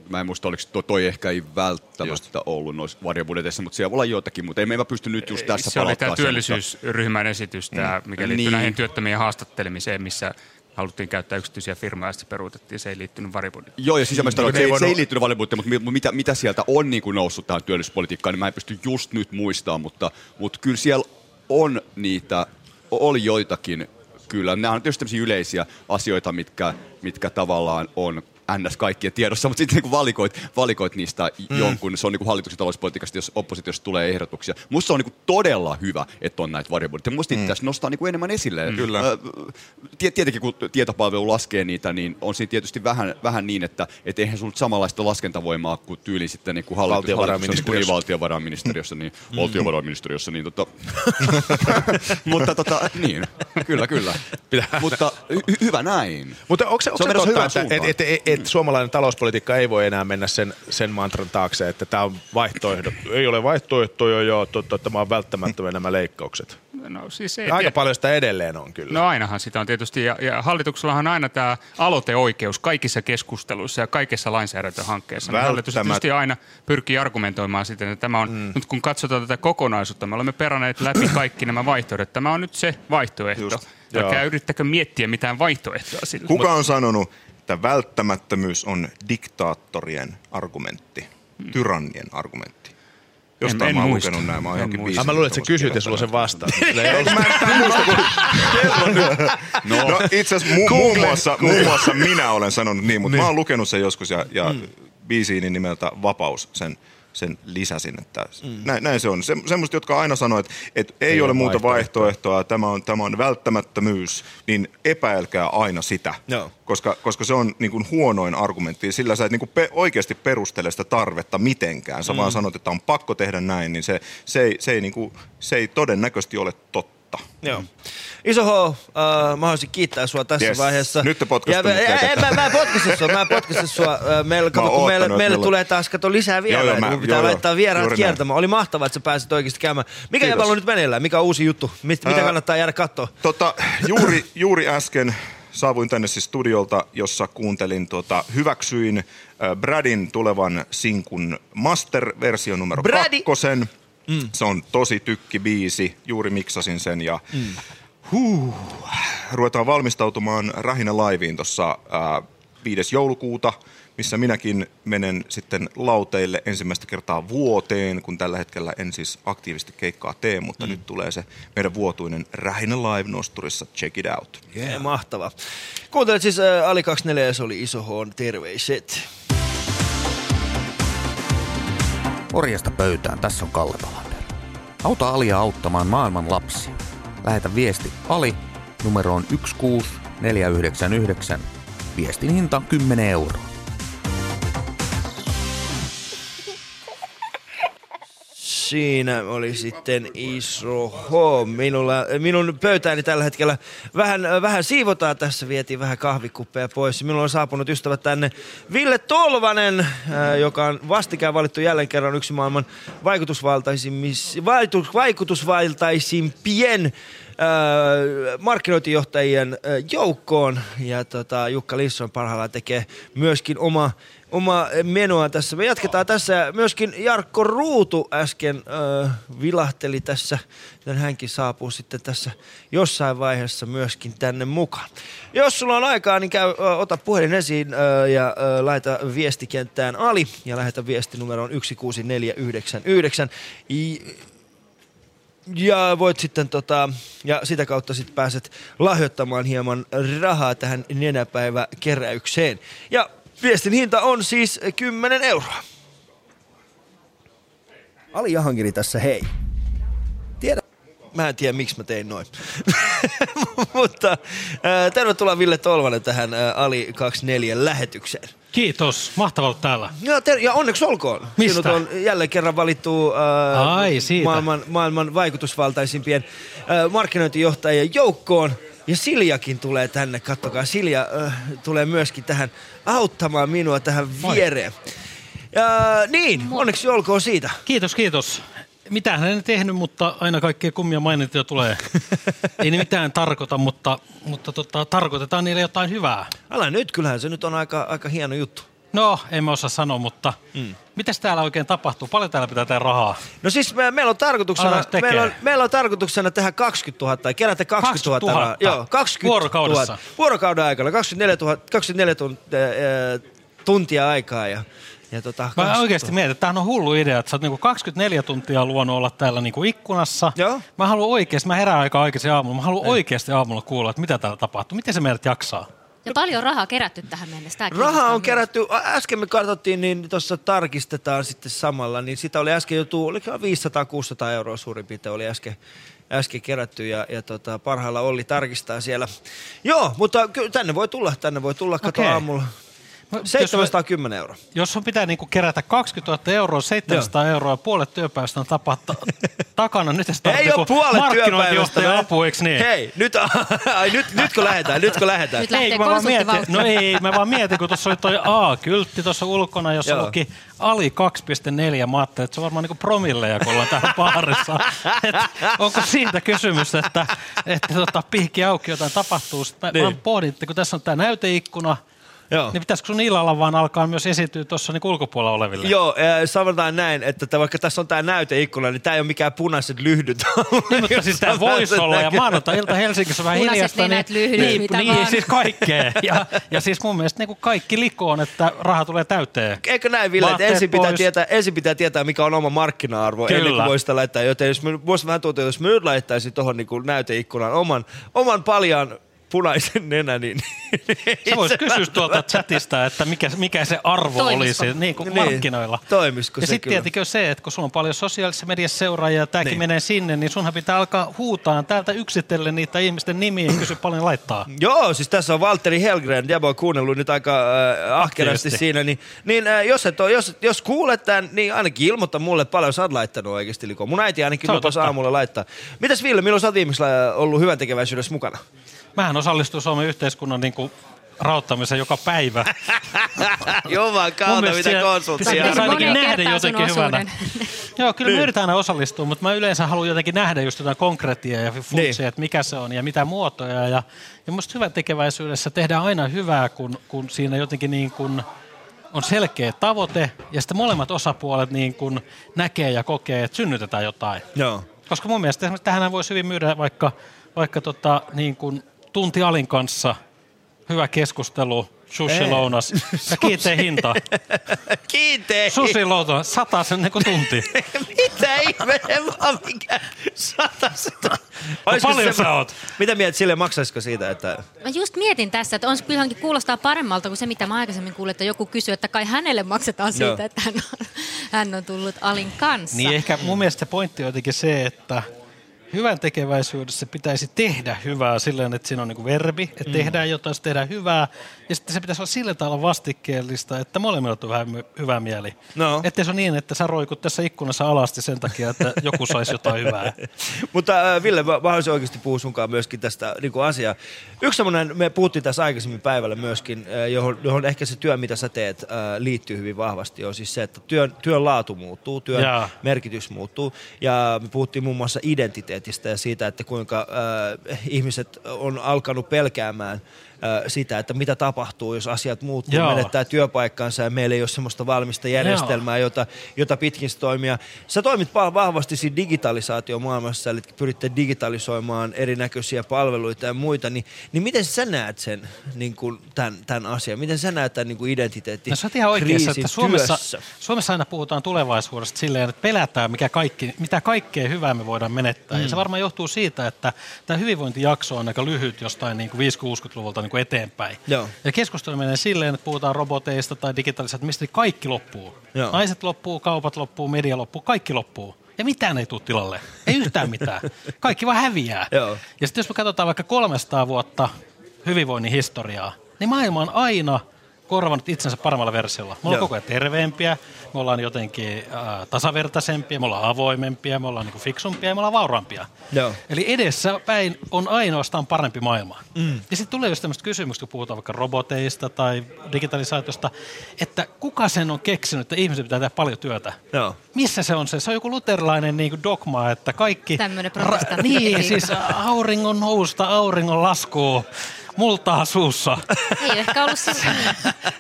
Mä en muista, oliko toi, toi ehkä ei välttämättä just. ollut noissa varjobudjeteissa, mutta siellä voi olla joitakin, mutta ei me mä pysty nyt just tässä Se oli tämä työllisyysryhmän esitys, tämä, Mm. mikä liittyy Niin. näihin työttömien haastattelemiseen, missä haluttiin käyttää yksityisiä firmoja ja sitten se peruutettiin, se ei liittynyt varibudjettiin. Joo, ja sisämäistä Niin, se, ei- ei se ei liittynyt valiokuntiin, mutta mi- mitä, mitä sieltä on niin kuin noussut tähän työllisyyspolitiikkaan, niin mä en pysty just nyt muistamaan, mutta, mutta kyllä siellä on niitä, oli joitakin, kyllä. Nämä on tietysti tämmöisiä yleisiä asioita, mitkä, mitkä tavallaan on ns. kaikkien tiedossa, mutta sitten niin valikoit, valikoit niistä Mm. mm. jonkun, se on niin hallituksen talouspolitiikasta, jos oppositiosta tulee ehdotuksia. Musta se on niin todella hyvä, että on näitä varjobudjetteja. Musta niitä Mm. pitäisi nostaa niin enemmän esille. Mm. Kyllä. Tietenkin kun tietopalvelu laskee niitä, niin on siinä tietysti vähän, vähän niin, että et eihän sulla samanlaista laskentavoimaa kuin tyyli sitten niin kuin hallitus, Valtiovarainministeriössä. hallituksessa, niin valtiovarainministeriössä, niin valtiovarainministeriössä, niin tota, mutta tota, niin, kyllä, kyllä. Mutta hy- hyvä näin. Mutta onko se, onko se, menossa totta, että suuntaan. et, et, et, et suomalainen talouspolitiikka ei voi enää mennä sen, sen mantran taakse, että tämä on vaihtoehto. Ei ole vaihtoehtoja, joo, totta, tämä on välttämättömiä nämä leikkaukset. No, siis ei Aika tie- paljon sitä edelleen on kyllä. No ainahan sitä on tietysti, ja, ja hallituksellahan on aina tämä aloiteoikeus kaikissa keskusteluissa ja kaikissa lainsäädäntöhankkeissa. Niin Hallitus tietysti aina pyrkii argumentoimaan siten, että tämä on, mm. nyt kun katsotaan tätä kokonaisuutta, me olemme peranneet läpi kaikki nämä vaihtoehdot. Tämä on nyt se vaihtoehto. Just, Älkää yrittäkö miettiä mitään vaihtoehtoa sille. Kuka on sanonut, että välttämättömyys on diktaattorien argumentti, tyrannien argumentti? Jostain en mä oon muista. lukenut näin, mä oon En johonkin muista. biisiin Ah, mä luulen, että sä kysyt ja sulla se en kun... No, no itse asiassa mu- muun, muassa, muun muassa minä olen sanonut niin, mutta Niin. mä oon lukenut sen joskus ja, ja mm. biisiini nimeltä Vapaus, sen sen lisäsin. Että Mm. näin, näin, se on. Se, semmoista, jotka aina sanoo, että, että ei, Ei ole ole muuta vaihtoehtoa. tämä on, tämä on välttämättömyys, niin epäilkää aina sitä. Joo. Koska, koska se on niin kuin huonoin argumentti. Sillä sä et niin kuin pe- oikeasti perustele sitä tarvetta mitenkään. Sä mm. vaan sanot, että on pakko tehdä näin, niin se, se, ei, se, ei, niin kuin, se ei todennäköisesti ole totta. Joo. Iso H, uh, mä haluaisin kiittää sua tässä Yes. vaiheessa. Nyt te Ja mä, en, mä, mä en potkaise sua, mä sua. Ö, Meillä, kato, kun että tulee taas kato lisää vieraita. Joo, joo, mä- Mun pitää joo, laittaa vieraat kiertämään. Oli mahtavaa, että sä pääsit oikeasti käymään. Mikä Kiitos. on nyt meneillään? Mikä on uusi juttu? Mit, mitä Ää, kannattaa jäädä katsoa? Tota, juuri, juuri äsken saavuin tänne siis studiolta, jossa kuuntelin, tota, hyväksyin äh, Bradin tulevan sinkun master-versio numero Brady! kakkosen. Mm. Se on tosi tykkibiisi, juuri miksasin sen ja Mm. huh, ruvetaan valmistautumaan Rähinä laiviin tuossa äh, 5. joulukuuta, missä minäkin menen sitten lauteille ensimmäistä kertaa vuoteen, kun tällä hetkellä en siis aktiivisesti keikkaa tee, mutta mm. nyt tulee se meidän vuotuinen Rähinä Live-nosturissa. Check it out. Yeah. Mahtavaa. Kuuntelit siis äh, Ali 24 ja se oli Iso H, terveiset. Orjasta pöytään, tässä on Kalle Palander. Auta Alia auttamaan maailman lapsia. Lähetä viesti Ali numeroon 16499. Viestin hinta on 10 euroa. Siinä oli sitten iso H. Minulla, minun pöytääni tällä hetkellä vähän, vähän siivotaan tässä, vietiin vähän kahvikuppeja pois. Minulla on saapunut ystävät tänne Ville Tolvanen, ää, joka on vastikään valittu jälleen kerran yksi maailman vaikutusvaltaisimpien markkinointijohtajien ää, joukkoon. Ja tota, Jukka Lisson parhaillaan tekee myöskin oma oma menoa tässä. Me jatketaan tässä. Myöskin Jarkko Ruutu äsken ö, vilahteli tässä, joten hänkin saapuu sitten tässä jossain vaiheessa myöskin tänne mukaan. Jos sulla on aikaa, niin käy, ö, ota puhelin esiin ö, ja ö, laita viestikenttään Ali ja lähetä viesti numeroon 16499. I- ja voit sitten tota, ja sitä kautta sitten pääset lahjoittamaan hieman rahaa tähän nenäpäiväkeräykseen. Ja viestin hinta on siis 10 euroa. Ali Jahangiri tässä, hei. Tiedä. Mä en tiedä, miksi mä tein noin. Mutta äh, tervetuloa Ville Tolvanen tähän äh, Ali 24 lähetykseen. Kiitos, mahtavaa olla täällä. Ja, ter- ja onneksi olkoon. Mistä? Sinut on jälleen kerran valittu äh, Ai, siitä. maailman, maailman vaikutusvaltaisimpien äh, markkinointijohtajien joukkoon. Ja Siljakin tulee tänne, kattokaa. Silja äh, tulee myöskin tähän auttamaan minua tähän Moi. viereen. Ja, niin, onneksi olkoon siitä. Kiitos, kiitos. Mitään hän ei tehnyt, mutta aina kaikkea kummia mainintoja tulee. ei ne mitään tarkoita, mutta, mutta tota, tarkoitetaan niille jotain hyvää. Älä nyt, kyllähän se nyt on aika, aika hieno juttu. No, en mä osaa sanoa, mutta mm. mitäs täällä oikein tapahtuu? Paljon täällä pitää tehdä rahaa? No siis me, meillä on tarkoituksena, meillä on, meillä on tarkoituksena tehdä 20 000 tai kerätä 20 000. 20 000. rahaa. Joo, 20 Vuorokaudessa. 000. Vuorokauden aikana, 24, 000, 24 tuntia, tuntia aikaa. Ja, ja tota, Mä 20 oikeasti mietin, että tämähän on hullu idea, että sä oot niinku 24 tuntia luonut olla täällä niinku ikkunassa. Joo. Mä haluan oikeasti, mä herään aika aikaisin aamulla, mä haluan oikeasti aamulla kuulla, että mitä täällä tapahtuu. Miten se meidät jaksaa? Ja paljon rahaa kerätty tähän mennessä. Rahaa on myös. kerätty, äsken me katsottiin, niin tuossa tarkistetaan sitten samalla, niin sitä oli äsken jo, tuu- oliko 500-600 euroa suurin piirtein oli äsken, äsken kerätty ja, ja tota, parhailla Olli tarkistaa siellä. Joo, mutta ky- tänne voi tulla, tänne voi tulla, kato Okei. aamulla. Jos 710 euroa. Jos on pitää niinku kerätä 20 000 euroa, 700 euroa ja puolet työpäivästä on tapa, ta, takana, nyt se Ei ole puolet työpäivästä. apu, eikö niin? Hei, nyt, ai, nyt, nytkö lähdetään, nytkö lähdetään? Nyt Ei, kun mä vaan mietin, no ei, mä vaan mietin, kun tuossa oli toi A-kyltti tuossa ulkona, jossa Joo. luki Ali 2.4. Mä ajattelin, että se on varmaan niinku promilleja, kun ollaan täällä baarissa. Et onko siitä kysymys, että, että tota, piikki auki jotain tapahtuu? Sitten mä, niin. mä pohdin, että kun tässä on tämä näyteikkuna, Joo. niin pitäisikö sun illalla vaan alkaa myös esiintyä tuossa niin ulkopuolella oleville? Joo, äh, sanotaan näin, että t- vaikka tässä on tämä näyteikkuna, niin tämä ei ole mikään punaiset lyhdyt. Niin, mutta siis tämä voisi olla, ja maanantai-ilta Helsingissä vähän Punaiset hiljasta. nenät, niin, lyhdyt, niin, mitä niin vaan. siis kaikkea. Ja, ja siis mun mielestä niin kuin kaikki likoon, että raha tulee täyteen. Eikö näin, Ville, että ensin pitää, pois. tietää, ensin pitää tietää, mikä on oma markkina-arvo Kyllä. ennen kuin voi sitä laittaa. Joten jos me, voisi vähän tuntua, jos me nyt laittaisin tuohon niin näyteikkunaan oman, oman paljaan punaisen nenä, niin... Sä vois se kysyä tuolta chatista, että mikä, mikä se arvo Toimisiko? olisi niin kuin Niin. markkinoilla. Toimisiko ja se sitten kyllä? tietenkin on se, että kun sulla on paljon sosiaalisessa mediassa seuraajia ja tämäkin Niin. menee sinne, niin sunhan pitää alkaa huutaa täältä yksitellen niitä ihmisten nimiä ja kysyä paljon laittaa. Joo, siis tässä on Valtteri Helgren, Jabo on kuunnellut nyt aika äh, ahkerasti siinä, niin, niin äh, jos, et ole, jos, jos kuulet tämän, niin ainakin ilmoita mulle paljon sä oot laittanut oikeasti likoon. Mun äiti ainakin on lupasi aamulla laittaa. Mitäs Ville, milloin sä oot viimeksi ollut hyvän tekeväisyydessä mukana? Mähän osallistun Suomen yhteiskunnan niin kuin rauttamiseen joka päivä. Juman kautta, mitä siellä konsulttia. pitäisi ainakin nähdä jotenkin hyvänä. Joo, kyllä Niin. me yritetään aina osallistua, mutta mä yleensä haluan jotenkin nähdä just jotain konkreettia ja funtsia, Niin. että mikä se on ja mitä muotoja. Ja, ja musta hyvän tekeväisyydessä tehdään aina hyvää, kun, kun siinä jotenkin niin kuin on selkeä tavoite ja sitten molemmat osapuolet niin kuin näkee ja kokee, että synnytetään jotain. Joo. Koska mun mielestä esimerkiksi tähän voisi hyvin myydä vaikka, vaikka tota, niin kuin tunti Alin kanssa, hyvä keskustelu, sushi lounas ja kiinteä hinta. Kiinteä Sushi lounas, sata sen niin kuin tunti. Mitä ihmeen vaan mikä sataset. paljon sä oot? Mitä mieltä sille maksaisiko siitä, että... Mä just mietin tässä, että on se kylläkin kuulostaa paremmalta kuin se, mitä mä aikaisemmin kuulin, että joku kysyy, että kai hänelle maksetaan siitä, Joo. että hän on, hän on tullut Alin kanssa. Niin ehkä mun mielestä se pointti on jotenkin se, että hyvän tekeväisyydessä pitäisi tehdä hyvää silleen, että siinä on niin verbi, että Mm. tehdään jotain, se tehdään hyvää, ja sitten se pitäisi olla sillä tavalla vastikkeellista, että molemmilla on vähän my- hyvä mieli. No. Ettei se ole niin, että sä roikut tässä ikkunassa alasti sen takia, että joku saisi jotain hyvää. Mutta äh, Ville, mä, mä haluaisin oikeasti puhua sunkaan myöskin tästä niin kuin asiaa. Yksi semmoinen, me puhuttiin tässä aikaisemmin päivällä myöskin, äh, johon, johon ehkä se työ, mitä sä teet, äh, liittyy hyvin vahvasti, on siis se, että työn, työn laatu muuttuu, työn Jaa. merkitys muuttuu. Ja me puhuttiin muun muassa identiteetistä ja siitä, että kuinka äh, ihmiset on alkanut pelkäämään sitä, että mitä tapahtuu, jos asiat muuttuu, Joo. menettää työpaikkansa ja meillä ei ole semmoista valmista järjestelmää, jota, jota pitkin se toimia. Sä toimit va- vahvasti siinä digitalisaatiomaailmassa, eli pyritte digitalisoimaan erinäköisiä palveluita ja muita, niin, niin miten sä näet sen, niin kuin tämän, tämän asian? Miten sä näet tämän niin kuin identiteetti No sä oot ihan oikeassa, että Suomessa, työssä? Suomessa aina puhutaan tulevaisuudesta silleen, että pelätään, mikä kaikki, mitä kaikkea hyvää me voidaan menettää. Mm. Ja se varmaan johtuu siitä, että tämä hyvinvointijakso on aika lyhyt jostain niin kuin 5-60-luvulta niin kuin eteenpäin. Joo. Ja keskustelu menee silleen, että puhutaan roboteista tai digitalisaatiosta, mistä kaikki loppuu. Joo. Naiset loppuu, kaupat loppuu, media loppuu, kaikki loppuu. Ja mitään ei tule tilalle. Ei yhtään mitään. Kaikki vaan häviää. Joo. Ja sitten jos me katsotaan vaikka 300 vuotta hyvinvoinnin historiaa, niin maailma on aina korvannut itsensä paremmalla versiolla. Me ollaan Joo. koko ajan terveempiä, me ollaan jotenkin äh, tasavertaisempia, me ollaan avoimempia, me ollaan niinku fiksumpia ja me ollaan vauraampia. Joo. Eli edessä päin on ainoastaan parempi maailma. Mm. Ja sitten tulee just tämmöistä kysymystä, kun puhutaan vaikka roboteista tai digitalisaatiosta, että kuka sen on keksinyt, että ihmisen pitää tehdä paljon työtä? Joo. Missä se on se? Se on joku luterilainen niin kuin dogma, että kaikki... Tämmöinen Ra- protestantti niin, siis auringon nousta, auringon laskuu, multaa suussa. Ei ehkä ollut se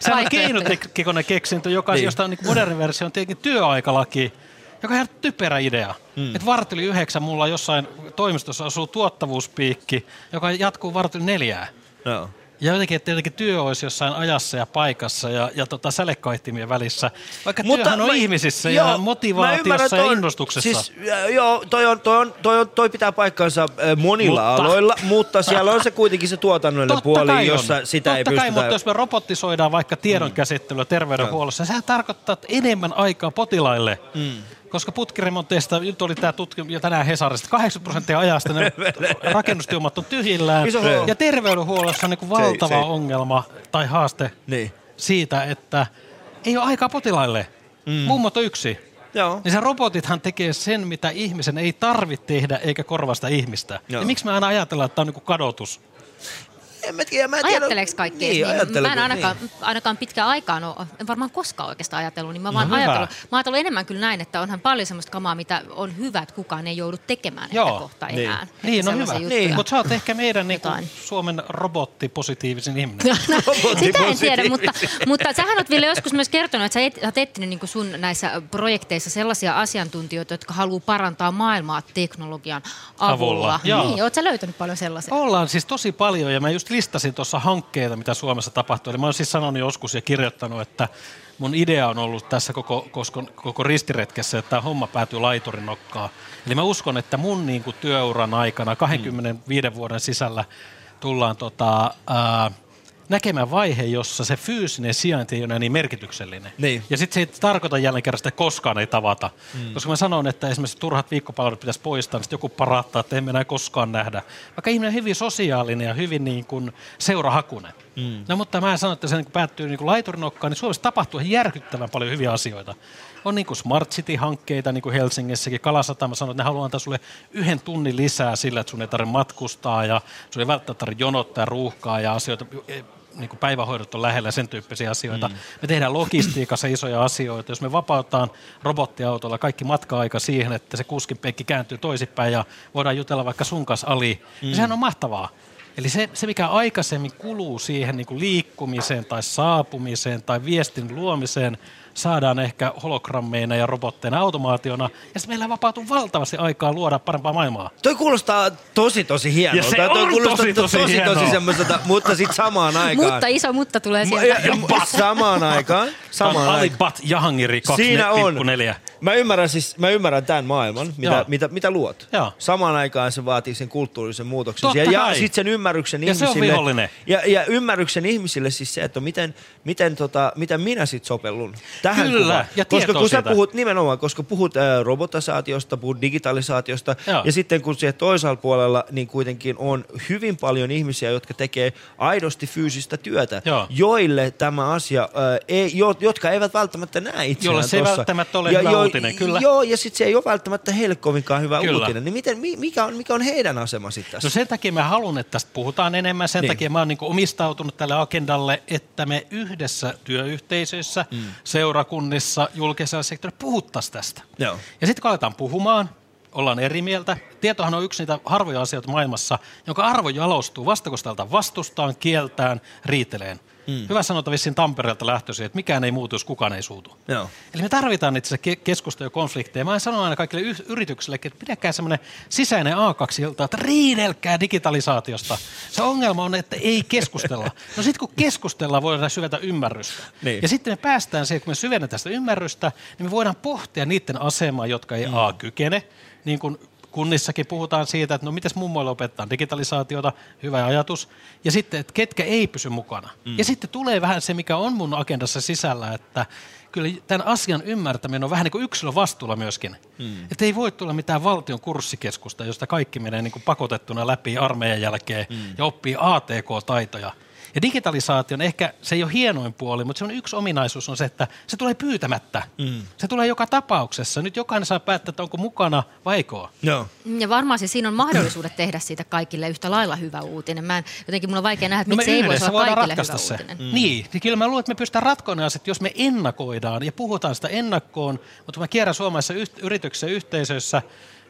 Se on keinotekoinen keksintö, joka, Niin. niin. josta on niin moderni versio, on tietenkin työaikalaki, joka on ihan typerä idea. Mm. Että vartti yli yhdeksän mulla jossain toimistossa asuu tuottavuuspiikki, joka jatkuu vartti yli neljää. Joo. Ja jotenkin, että jotenkin työ olisi jossain ajassa ja paikassa ja, ja tota sälekkaihtimien välissä. Vaikka Mutta työhän on mä- ihmisissä joo, ja motivaatiossa ja innostuksessa. Siis, äh, joo, toi, on, toi, on, toi, on, toi pitää paikkansa monilla Mutta- aloilla, mutta siellä on se kuitenkin se tuotannollinen Totta puoli, kai on. jossa sitä Totta ei kai, pystytä... mutta jos me robotisoidaan vaikka tiedonkäsittelyä terveydenhuollossa, sehän tarkoittaa että enemmän aikaa potilaille. Mm. Koska putkiremonteista, nyt oli tämä tutkimus, ja tänään Hesarista, 80 prosenttia ajasta ne rakennustyömaat on tyhjillään. Ja terveydenhuollossa on niin Se ei- valtava se ei- ongelma tai haaste Niin. siitä, että ei ole aikaa potilaille. Mm. Mummot on yksi. Joo. Niin se robotithan tekee sen, mitä ihmisen ei tarvitse tehdä, eikä korvasta ihmistä. Joo. Ja miksi me aina ajatellaan, että tämä on niin kuin kadotus? En mä tiedä, mä en tiedä. Ajatteleeko kaikkea? Niin, Niin, mä en ainakaan, niin. ainakaan pitkään aikaan ole, en varmaan koskaan oikeastaan ajatellut, niin mä No vaan hyvä. ajatellut, mä ajatellut enemmän kyllä näin, että onhan paljon semmoista kamaa, mitä on hyvä, että kukaan ei joudu tekemään ehkä kohta niin. enää. Että Niin, no hyvä. juttuja. Niin. Mutta sä oot ehkä meidän niin kuin, Suomen robottipositiivisin ihminen. Sitä en tiedä, mutta, mutta sähän oot vielä joskus myös kertonut, että sä et, oot etsinyt niin sun näissä projekteissa sellaisia asiantuntijoita, jotka haluaa parantaa maailmaa teknologian avulla. Avulla, joo. Niin, oot sä löytänyt paljon sellaisia? Ollaan siis tosi paljon ja mä just listasin tuossa hankkeita, mitä Suomessa tapahtuu. Eli mä oon siis sanonut joskus ja kirjoittanut, että mun idea on ollut tässä koko, koko, koko ristiretkessä, että tämä homma päätyy laiturin nokkaan. Eli mä uskon, että mun niin kuin työuran aikana 25 vuoden sisällä tullaan tota, ää, näkemään vaihe, jossa se fyysinen sijainti ei ole niin merkityksellinen. Niin. Ja sitten se ei tarkoita jälleen kerran, että koskaan ei tavata. Mm. Koska mä sanon, että esimerkiksi turhat viikkopalvelut pitäisi poistaa, niin joku parattaa, että emme enää koskaan nähdä. Vaikka ihminen on hyvin sosiaalinen ja hyvin niin kuin seurahakunen. Mm. No mutta mä sanon, että se niin kun päättyy niin kuin laiturinokkaan, niin Suomessa tapahtuu ihan järkyttävän paljon hyviä asioita. On niin kuin Smart City-hankkeita, niin kuin Helsingissäkin. Kalasatama sanoo, että ne haluaa antaa sulle yhden tunnin lisää sillä, että sun ei tarvitse matkustaa ja sun ei välttämättä tarvitse jonottaa ruuhkaa ja asioita niin kuin päivähoidot on lähellä sen tyyppisiä asioita. Mm. Me tehdään logistiikassa isoja asioita. Jos me vapautetaan robottiautolla kaikki matka-aika siihen, että se kuskin penkki kääntyy toisinpäin ja voidaan jutella vaikka sun kanssa ali, mm. niin sehän on mahtavaa. Eli se, se, mikä aikaisemmin kuluu siihen niin kuin liikkumiseen tai saapumiseen tai viestin luomiseen, saadaan ehkä hologrammeina ja robotteina automaationa, ja sitten meillä vapautuu valtavasti aikaa luoda parempaa maailmaa. Toi kuulostaa tosi tosi hienolta. Ja se toi on kuulostaa tosi, tosi tosi, hienoa. tosi semmoiselta, mutta sitten samaan aikaan. Mutta iso mutta tulee sieltä. ja- ja- Samaan aikaan. Samaan Ali aikaan. Bat Jahangiri Siinä on. 2,4. Mä ymmärrän, siis, mä ymmärrän tämän maailman, mitä, Joo. mitä, mitä luot. Joo. Samaan aikaan se vaatii sen kulttuurisen muutoksen. Totta ja ja sitten sen ymmärryksen Ja se on ihmisille. vihollinen. Ja, ja ymmärryksen ihmisille siis se, että miten, miten, tota, miten minä sitten sopellun tähän Kyllä, kuvaan. ja koska kun sä siitä. puhut nimenomaan, koska puhut äh, robotisaatiosta, puhut digitalisaatiosta, Joo. ja sitten kun siellä toisella puolella niin kuitenkin on hyvin paljon ihmisiä, jotka tekee aidosti fyysistä työtä, Joo. joille tämä asia, äh, ei, jo, jotka eivät välttämättä näe itseään Jolle se ei välttämättä ole hyvä uutinen, kyllä. Joo, ja sitten se ei ole välttämättä heille kovinkaan hyvä Kyllä. uutinen. Niin miten, mi- mikä, on, mikä on heidän asema sitten tässä? No sen takia mä haluan, että tästä puhutaan enemmän. Sen Niin. takia mä oon niin omistautunut tälle agendalle, että me yhdessä työyhteisöissä, Mm. seurakunnissa, julkisella sektorilla puhuttaisiin tästä. Joo. Ja sitten kun aletaan puhumaan, ollaan eri mieltä. Tietohan on yksi niitä harvoja asioita maailmassa, jonka arvo jalostuu vasta kun sitä vastustaan, kieltään, riiteleen. Mm. Hyvä sanota vissiin Tampereelta lähtöisin, että mikään ei muutu, jos kukaan ei suutu. Joo. Eli me tarvitaan itse asiassa ke- keskustelua ja konflikteja. Mä sanon aina kaikille y- yrityksille, että pidäkää semmoinen sisäinen A2-ilta, että riidelkää digitalisaatiosta. Se ongelma on, että ei keskustella. No sitten kun keskustellaan, voidaan syvetä ymmärrystä. Niin. Ja sitten me päästään siihen, kun me syvennetään sitä ymmärrystä, niin me voidaan pohtia niiden asemaa, jotka ei A kykene, niin kuin kunnissakin puhutaan siitä, että no mitäs mummoille opetetaan digitalisaatiota, hyvä ajatus. Ja sitten, että ketkä ei pysy mukana. Mm. Ja sitten tulee vähän se, mikä on mun agendassa sisällä, että kyllä tämän asian ymmärtäminen on vähän niin kuin yksilön vastuulla myöskin. Mm. Että ei voi tulla mitään valtion kurssikeskusta, josta kaikki menee niin kuin pakotettuna läpi armeijan jälkeen mm. ja oppii ATK-taitoja. Ja digitalisaation ehkä se ei ole hienoin puoli, mutta se on yksi ominaisuus on se, että se tulee pyytämättä. Mm. Se tulee joka tapauksessa. Nyt jokainen saa päättää, että onko mukana vai eikö. Joo. Ja varmaan se siinä on mahdollisuudet tehdä siitä kaikille yhtä lailla hyvä uutinen. Mä en, jotenkin mulla on vaikea nähdä, että No miksi se ei voisi olla kaikille hyvä se. uutinen. Mm. Niin, niin kyllä mä luulen, että me pystytään ratkomaan asiat, jos me ennakoidaan ja puhutaan sitä ennakkoon, mutta kun mä kierrän suomalaisissa yht- yrityksissä yhteisöissä,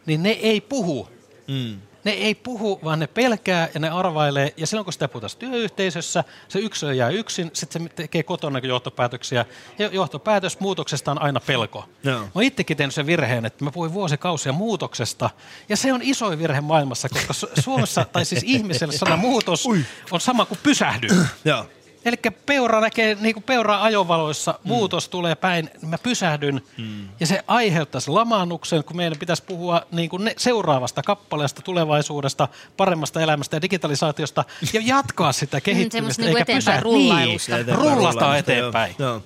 niin ne ei puhu. Mm. Ne ei puhu, vaan ne pelkää ja ne arvailee. Ja silloin kun sitä puhutaan työyhteisössä, se yksilö jää yksin, sitten se tekee kotona johtopäätöksiä. Ja johtopäätös muutoksesta on aina pelko. Joo. Mä itsekin tehnyt sen virheen, että mä puhuin vuosikausia muutoksesta. Ja se on isoin virhe maailmassa, koska Su- Suomessa, tai siis ihmiselle sana muutos on sama kuin pysähdy. Joo. Eli peura näkee, niin kuin peura ajovaloissa, muutos tulee päin, mä pysähdyn. Mm. Ja se aiheuttaisi lamaannuksen, kun meidän pitäisi puhua niin kuin ne seuraavasta kappaleesta, tulevaisuudesta, paremmasta elämästä ja digitalisaatiosta ja jatkaa sitä kehittymistä. semmoista niinku eikä eteenpäin pysähtyä. rullailusta. Niin, rullailusta, eteenpäin. Joo. joo.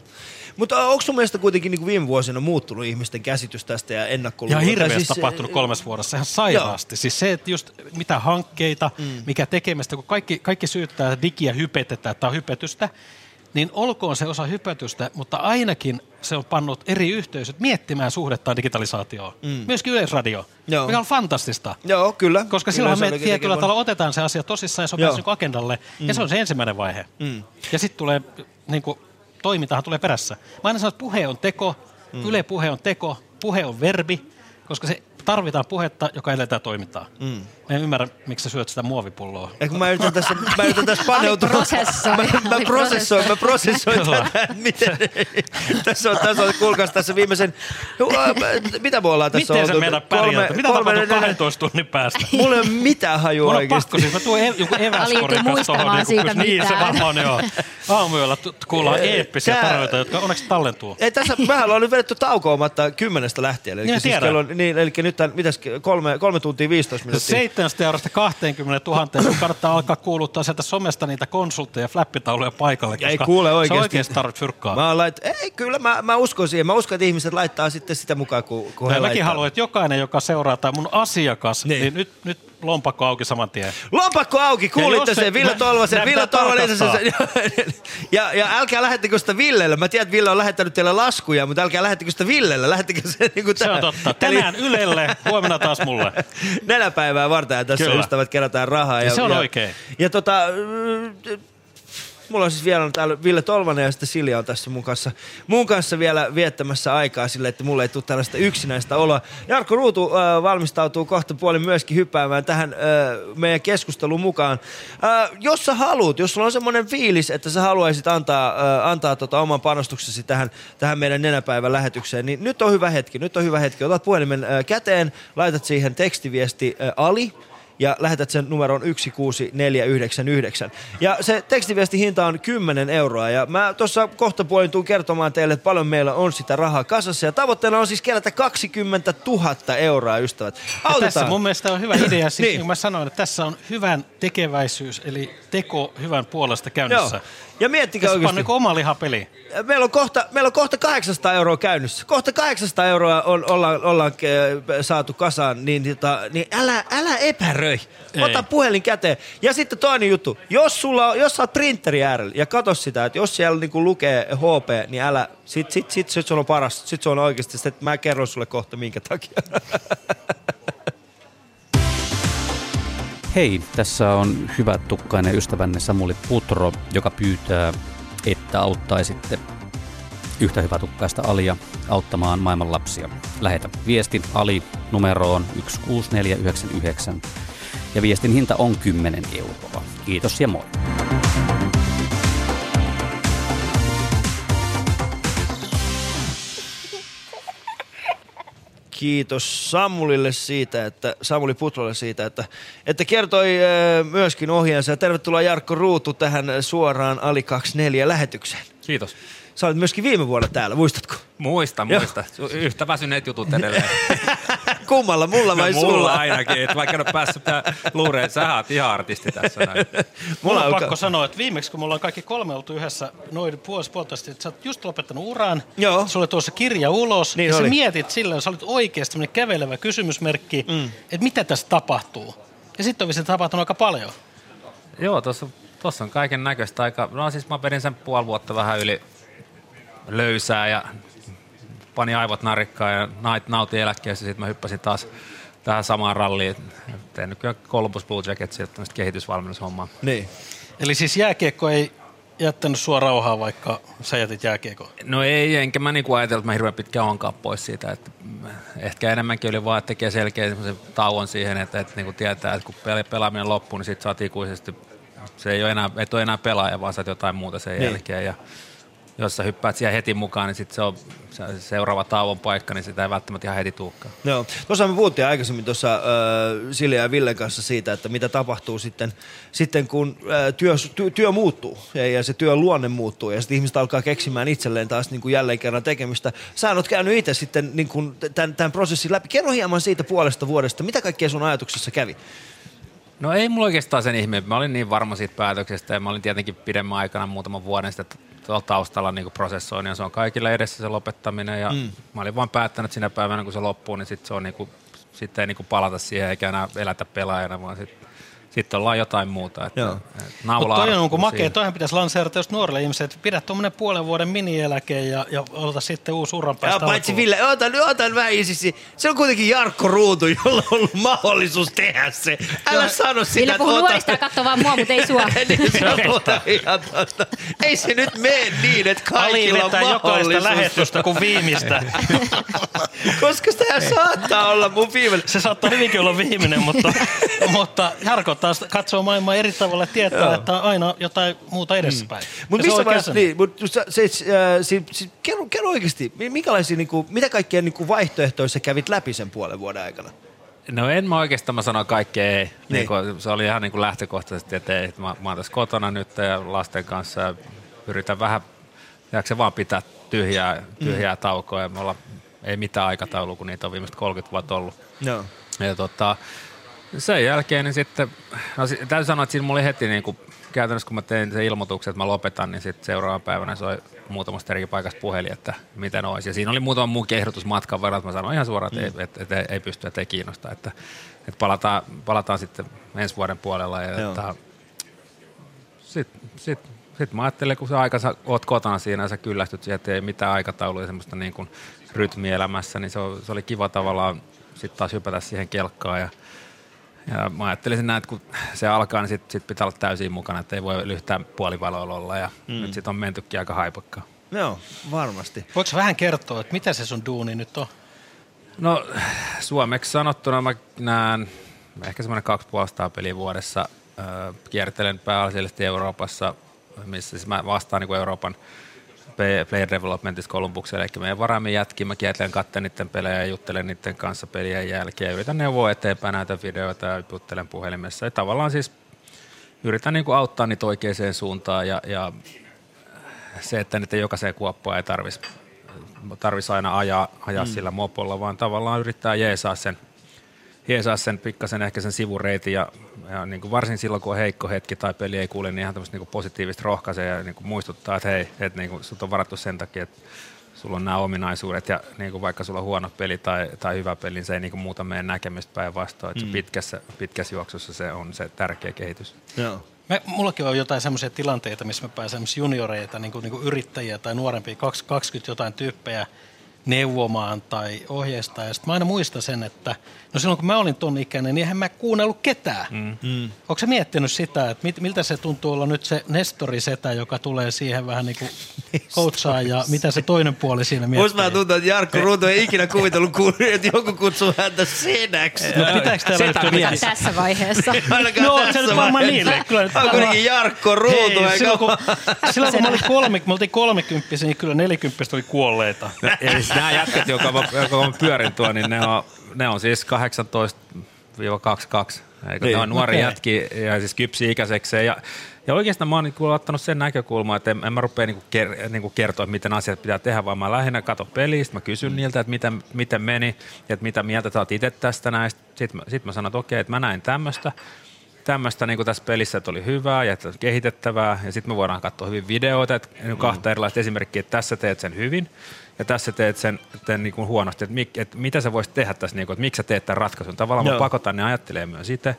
Mutta onko sun mielestä kuitenkin niin kuin viime vuosina muuttunut ihmisten käsitys tästä ja Ja ennakkoluulo? hirveästi Tai tapahtunut kolmessa vuodessa, ihan sairaasti. Siis se, että just mitä hankkeita, mm. mikä tekemistä, kun kaikki, kaikki syyttää digiä hypetetään, on hypetystä, niin olkoon se osa hypetystä, mutta ainakin se on pannut eri yhteisöt miettimään suhdettaan digitalisaatioon. Mm. Myöskin Yleisradio, Joo. mikä on fantastista. Joo, kyllä. Koska Kyllä silloin me tietyllä tavalla otetaan se asia tosissaan ja se on Joo. päässyt niin agendalle. Mm. Ja se on se ensimmäinen vaihe. Mm. Ja sitten tulee, niin kuin, toimintahan tulee perässä. Mä aina sanon, että puhe on teko, Mm. Yle puhe on teko, puhe on verbi, koska se tarvitaan puhetta, joka eletään toimintaa. Mm. Mä en ymmärrä, miksi sä syöt sitä muovipulloa. Kun mä yritän tässä, mä yritän tässä paneutua. prosessoi. Mä, mä prosessoin, mä prosessoin tätä. Miten, tässä on, tässä on kuulkaas tässä viimeisen, mä- mitä me ollaan tässä Miten sä oltu? meidät pärjätä? Mitä tapahtuu neljä- 12 tunnin päästä? Mulla ei ole mitään hajua Mulla on pakko, siis mä tuon e- joku kanssa muistamaan tohon, siitä niin, niin se varmaan joo. Aamuyöllä kuullaan eeppisiä Tää- tarjoita, jotka onneksi tallentuu. Ei, tässä, mehän ollaan nyt vedetty taukoamatta kymmenestä lähtien. Eli, Niin, siis kello, niin, eli nyt nyt tämän, mitäs, kolme, kolme tuntia 15 minuuttia. 700 eurosta 20 000, kun kannattaa alkaa kuuluttaa sieltä somesta niitä konsultteja ja flappitauluja paikalle, koska Ei kuule oikeasti. sä oikeasti tarvitset fyrkkaa. Mä lait... Ei, kyllä mä, mä uskon siihen. Mä uskon, että ihmiset laittaa sitten sitä mukaan, kun, kun he Ja mäkin laittaa. haluan, että jokainen, joka seuraa tai mun asiakas, niin, niin nyt, nyt lompakko auki saman tien. Lompakko auki, kuulitte sen, Ville Tolvasen, Ville Tolvanen. ja, ja älkää lähettekö sitä Villelle. Mä tiedän, että Ville on lähettänyt teille laskuja, mutta älkää lähettekö sitä Villelle. Lähettekö se niin kuin Se on totta. Tänään Ylelle, huomenna taas mulle. Nenäpäivää varten ja tässä Kyllä. ystävät kerätään rahaa. Ja se on oikein. Ja tota, äh, mulla on siis vielä täällä Ville Tolvanen ja sitten Silja on tässä mun kanssa, mun kanssa vielä viettämässä aikaa sille, että mulle ei tule tällaista yksinäistä oloa. Jarkko Ruutu äh, valmistautuu kohta puolin myöskin hyppäämään tähän äh, meidän keskusteluun mukaan. Äh, jos sä haluat, jos sulla on semmoinen fiilis, että sä haluaisit antaa, äh, antaa tota oman panostuksesi tähän, tähän meidän nenäpäivän lähetykseen, niin nyt on hyvä hetki, nyt on hyvä hetki. Otat puhelimen äh, käteen, laitat siihen tekstiviesti äh, Ali, ja lähetät sen numeroon 16499. Ja se tekstiviesti hinta on 10 euroa ja mä tuossa kohta puolin tuun kertomaan teille, että paljon meillä on sitä rahaa kasassa ja tavoitteena on siis kerätä 20 000 euroa, ystävät. Ja Autetaan. tässä mun mielestä on hyvä idea, siis, Niin. niin. kuin mä sanoin, että tässä on hyvän tekeväisyys, eli teko hyvän puolesta käynnissä. Joo. Ja miettikää Tässä on oikeasti. niin oma lihapeli. Meillä on, kohta, meillä on kohta 800 euroa käynnissä. Kohta 800 euroa on, ollaan, ollaan äh, saatu kasaan, niin, tota, niin älä, älä epäröi. Ota Ei. puhelin käteen. Ja sitten toinen juttu. Jos, sulla, on- jos sä oot printeri äärellä ja katso sitä, että jos siellä niinku lukee HP, niin älä, sit, sit, sit, sit se on paras. Sit se on oikeasti, sit, mä kerron sulle kohta minkä takia. Hei, tässä on hyvä tukkainen ystävänne Samuli Putro, joka pyytää, että auttaisitte yhtä hyvä tukkaista Alia auttamaan maailman lapsia. Lähetä viesti Ali numeroon 16499 ja viestin hinta on 10 euroa. Kiitos ja moi. Kiitos Samulille siitä, että, Samuli Putrolle siitä, että, että kertoi myöskin ohjeensa. Ja tervetuloa Jarkko Ruutu tähän suoraan Ali 24 lähetykseen. Kiitos. Sä olit myöskin viime vuonna täällä, muistatko? Muista, Joo. muista. Yhtä väsyneet jutut edelleen. Kummalla, mulla vai no, sulla? Mulla ainakin, että vaikka en ole päässyt luureen, sä oot ihan artisti tässä näin. Mulla on on pakko sanoa, että viimeksi kun mulla on kaikki kolme oltu yhdessä noin puolesta puolitoista, että sä oot just lopettanut uran, Joo. sulle tuossa kirja ulos, Niin ja sä oli. mietit silloin, sä olit oikeasti kävelevä kysymysmerkki, mm. että mitä tässä tapahtuu. Ja sitten on vissiin tapahtunut aika paljon. Joo, tuossa, tuossa on kaiken näköistä aika. No siis mä vedin sen puoli vuotta vähän yli löysää ja pani aivot narikkaan ja nait- nautin eläkkeessä. Sitten mä hyppäsin taas tähän samaan ralliin. Tein nyt kyllä Columbus Blue Jacketsia tämmöistä kehitysvalmennushommaa. Niin. Eli siis jääkiekko ei jättänyt sua rauhaa, vaikka sä jätit jääkiekko. No ei, enkä mä niinku ajatellut, että mä hirveän pitkään onkaan pois siitä. Että ehkä enemmänkin oli vaan, että tekee selkeä semmoisen tauon siihen, että, että niinku tietää, että kun pel- pelaaminen loppuu, niin sit sä oot ikuisesti, se ei ole enää, et ole enää pelaaja, vaan sä oot jotain muuta sen niin. jälkeen. Ja jos sä hyppäät siihen heti mukaan, niin sit se on se seuraava tauon paikka, niin sitä ei välttämättä ihan heti tuukkaan. Joo. Tuossa me puhuttiin aikaisemmin tuossa äh, Silja ja Villen kanssa siitä, että mitä tapahtuu sitten, sitten kun äh, työ, työ, työ muuttuu ja, ja se työn luonne muuttuu ja sitten ihmiset alkaa keksimään itselleen taas niin kuin jälleen kerran tekemistä. Sä oot käynyt itse sitten niin kuin tämän, tämän prosessin läpi. Kerro hieman siitä puolesta vuodesta. Mitä kaikkea sun ajatuksessa kävi? No ei mulla oikeastaan sen ihme. Mä olin niin varma siitä päätöksestä ja mä olin tietenkin pidemmän aikana muutaman vuoden sitä tuolla taustalla niin prosessoin ja se on kaikille edessä se lopettaminen ja Mm. mm. mä olin vaan päättänyt sinä päivänä kun se loppuu, niin sitten se on niin kuin, sit ei niin kuin palata siihen eikä enää elätä pelaajana, vaan sitten sit ollaan jotain muuta. Että, Joo. että Mutta naula toi on niin makea, toihan pitäisi lanseerata just nuorille ihmisille, että pidä tuommoinen puolen vuoden minieläke ja, ja ota sitten uusi uran Ja päästä paitsi alkuun. Ville, otan, otan vähän isisi. Se on kuitenkin Jarkko Ruutu, jolla on ollut mahdollisuus tehdä se. Älä Joo. sano sitä, Ville että puhuu ota- nuorista ja katsoo vaan mua, mutta ei sua. Niin se on ihan totta. Ei se nyt mene niin, että kaikilla on vetää jokaista mahdollisuus. lähetystä kuin viimeistä. Koska tämä saattaa olla mun viimeinen. Se saattaa hyvinkin olla viimeinen, mutta, mutta Jarko taas katsoo maailmaa eri tavalla tietää, Joo. että on aina jotain muuta edessäpäin. Mutta se on missä vaiheessa, niin, mutta se, se, se, se, se, kerro, kerro oikeasti, minkälaisia, niin kuin, mitä kaikkia niin kuin vaihtoehtoja sä kävit läpi sen puolen vuoden aikana? No en mä oikeastaan, mä sanoin kaikkea ei. Niin. Niin. Niin se oli ihan niin kuin lähtökohtaisesti, että ei, että mä, mä oon tässä kotona nyt ja lasten kanssa ja yritän vähän, jääkö se vaan pitää tyhjää, tyhjää mm. taukoa ja me ollaan ei mitään aikataulua, kun niitä on viimeiset 30 vuotta ollut. Joo. Ja tota, sen jälkeen niin sitten, no täytyy sanoa, että siinä mulla oli heti niin kuin, käytännössä kun mä tein sen ilmoituksen, että mä lopetan, niin sitten seuraavan päivänä soi muutamasta eri paikasta puhelin, että miten olisi. Ja siinä oli muutama muukin ehdotus matkan verran, että mä sanoin ihan suoraan, että, mm. ei, että, että, ei pysty, että ei kiinnosta. Että, että palataan, palataan sitten ensi vuoden puolella. Ja että, sitten sit, sit mä ajattelin, kun sä aika sä oot kotona siinä ja sä kyllästyt siihen, että ei mitään aikataulua ja semmoista niin kuin rytmielämässä, niin se, on, se oli kiva tavallaan sitten taas hypätä siihen kelkkaan ja ja mä ajattelin näin, että kun se alkaa, niin sitten sit pitää olla täysin mukana, että ei voi yhtään puolivaloilla olla. Ja Mm. nyt sitten on mentykin aika haipakkaan. Joo, varmasti. Voitko vähän kertoa, että mitä se sun duuni nyt on? No suomeksi sanottuna mä näen ehkä semmoinen 2500 peliä vuodessa. Öö, kiertelen pääasiallisesti Euroopassa, missä siis mä vastaan niin kuin Euroopan Player Developmentissa Columbuksella, eli meidän varaamme jätkin, mä kiertelen katten niiden pelejä ja juttelen niiden kanssa pelien jälkeen. Yritän neuvoa eteenpäin näitä videoita ja juttelen puhelimessa. Ja tavallaan siis yritän niin kuin auttaa niitä oikeaan suuntaan ja, ja se, että niitä jokaiseen kuoppaan ei tarvitsisi tarvitsisi aina ajaa, ajaa mm. sillä mopolla, vaan tavallaan yrittää jeesaa sen, jeesaa sen pikkasen ehkä sen sivureitin ja, ja niin kuin varsin silloin, kun on heikko hetki tai peli ei kuule, niin ihan tämmöistä niin positiivista rohkaisee ja niin kuin muistuttaa, että hei, että niin kuin sut on varattu sen takia, että sulla on nämä ominaisuudet ja niin kuin vaikka sulla on huono peli tai, tai hyvä peli, niin se ei niin kuin muuta meidän näkemystä päinvastoin, että Mm. pitkässä, pitkässä juoksussa se on se tärkeä kehitys. Joo. Me, mullakin on jotain semmoisia tilanteita, missä mä pääsen junioreita, niin kuin, niin kuin yrittäjiä tai nuorempia, 20 jotain tyyppejä neuvomaan tai ohjeistaa. Ja sitten mä aina muistan sen, että no silloin kun mä olin ton ikäinen, niin eihän mä kuunnellut ketään. Mm. Mm. Onko sä miettinyt sitä, että mit, miltä se tuntuu olla nyt se Nestori-setä, joka tulee siihen vähän niin kuin coachaa ja mitä se toinen puoli siinä miettii? Musta vähän tuntuu, että Jarkko Ruutu ei ikinä kuvitellut, että joku kutsuu häntä senäksi. No pitääkö täällä nyt jotenkin- Tässä vaiheessa. Ainakaan Joo, tässä se nyt varmaan niille. Kyllä nyt On kuitenkin varmaan- Jarkko Ruutu. Hei, silloin, kun, silloin kun mä olin kolme, me oltiin kolmekymppisiä, niin kyllä nelikymppistä oli kuolleita. Siis nämä jätkät, joka mä, joka mä pyörin tuo, niin ne on, ne on siis 18-22. Eikö Niin. ne on nuori Okei. jätki ja siis kypsi ikäisekseen. Ja, ja oikeastaan mä oon niinku ottanut sen näkökulman, että en, en mä rupea niinku ker, niinku kertoa, miten asiat pitää tehdä, vaan mä lähinnä katon pelistä, mä kysyn Mm. niiltä, että miten, miten meni, ja että mitä mieltä sä oot itse tästä näistä. Sitten mä, sit mä sanon, että okei, että mä näin tämmöistä tämmöistä niin tässä pelissä että oli hyvää ja että kehitettävää. Ja sitten me voidaan katsoa hyvin videoita, että mm. kahta erilaista esimerkkiä, että tässä teet sen hyvin ja tässä teet sen, sen niin kuin huonosti. Että, mik, että mitä sä voisit tehdä tässä, niin kuin, että miksi sä teet tämän ratkaisun. Tavallaan Joo. mä pakotan ne ajattelemaan myös itse.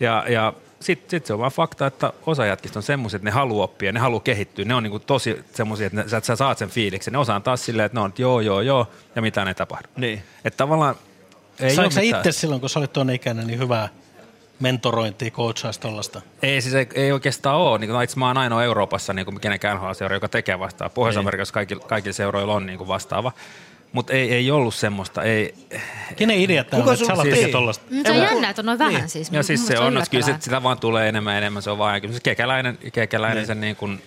Ja, ja sitten sit se on vaan fakta, että osa jätkistä on semmoisia, että ne haluaa oppia, ne haluaa kehittyä. Ne on niinku tosi semmoisia, että, ne, sä, sä saat sen fiiliksen. Ne osaa taas silleen, että ne on, että joo, joo, joo, ja mitään ei tapahdu. Niin. Että tavallaan ei Saiko ole sä itse silloin, kun sä olit tuon ikäinen, niin hyvää mentorointia, coachaista tollasta? Ei, siis ei, ei oikeastaan ole. Niin, no, itse mä oon ainoa Euroopassa niin kenenkään NHL-seura, joka tekee vastaavaa. Pohjois-Amerikassa kaikilla, kaikilla seuroilla on niin kuin vastaava. Mutta ei, ei ollut semmoista. Ei, Kenen idea tämä on, että sun- sä alat siis- tekee tollasta? Mm, Se on jännä, että on noin vähän siis. Ja siis se on, no, kyllä sit, sitä vaan tulee enemmän ja enemmän. Se on vaan, kyllä se kekäläinen, kekäläinen Niin. sen niin kuin,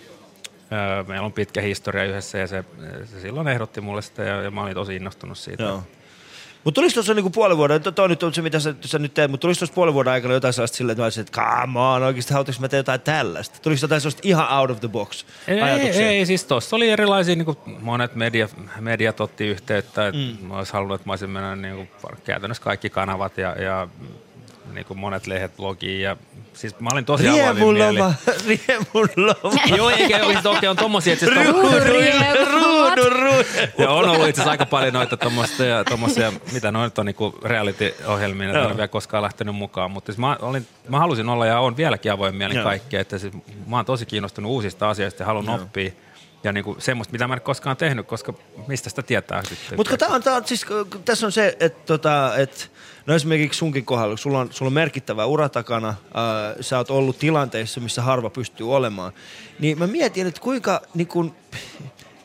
öö, meillä on pitkä historia yhdessä ja se, se silloin ehdotti mulle sitä ja, ja mä olin tosi innostunut siitä. Joo. Mutta tuliko tuossa niinku puolen vuoden, to, nyt on se mitä sä, sä nyt teet, mutta tuliko tuossa puolen vuoden aikana jotain sellaista silleen, että mä olisin, että come on, oikeasti haluatko mä teen jotain tällaista? Tuliko jotain sellaista ihan out of the box Ei, ajatuksia? ei, siis tuossa oli erilaisia, niin kuin monet media, mediat otti yhteyttä, että mm. mä olisin halunnut, että mä olisin mennä niin kuin, käytännössä kaikki kanavat ja, ja niin kuin monet lehdet blogiin. Ja, siis mä olin tosi. Riemuloma, riemuloma. Joo, eikä ole toki on tommosia, että siis Ruudu, ruudu, ruudu. ja on ollut itse asiassa aika paljon noita tommosia, tommosia mitä noin nyt on niinku reality-ohjelmia, että en vielä koskaan lähtenyt mukaan, mutta siis mä, olin, mä halusin olla ja on vieläkin avoin mielin Joo. kaikkea, että siis mä oon tosi kiinnostunut uusista asioista ja haluan Joo. oppia. Ja niinku semmoista, mitä mä en koskaan tehnyt, koska mistä sitä tietää sitten. Mutta tää on, tää on, siis, tässä on se, että tota, et, no esimerkiksi sunkin kohdalla, sulla on, sulla on merkittävä ura takana, ää, sä oot ollut tilanteissa, missä harva pystyy olemaan, niin mä mietin, että kuinka, niin kun,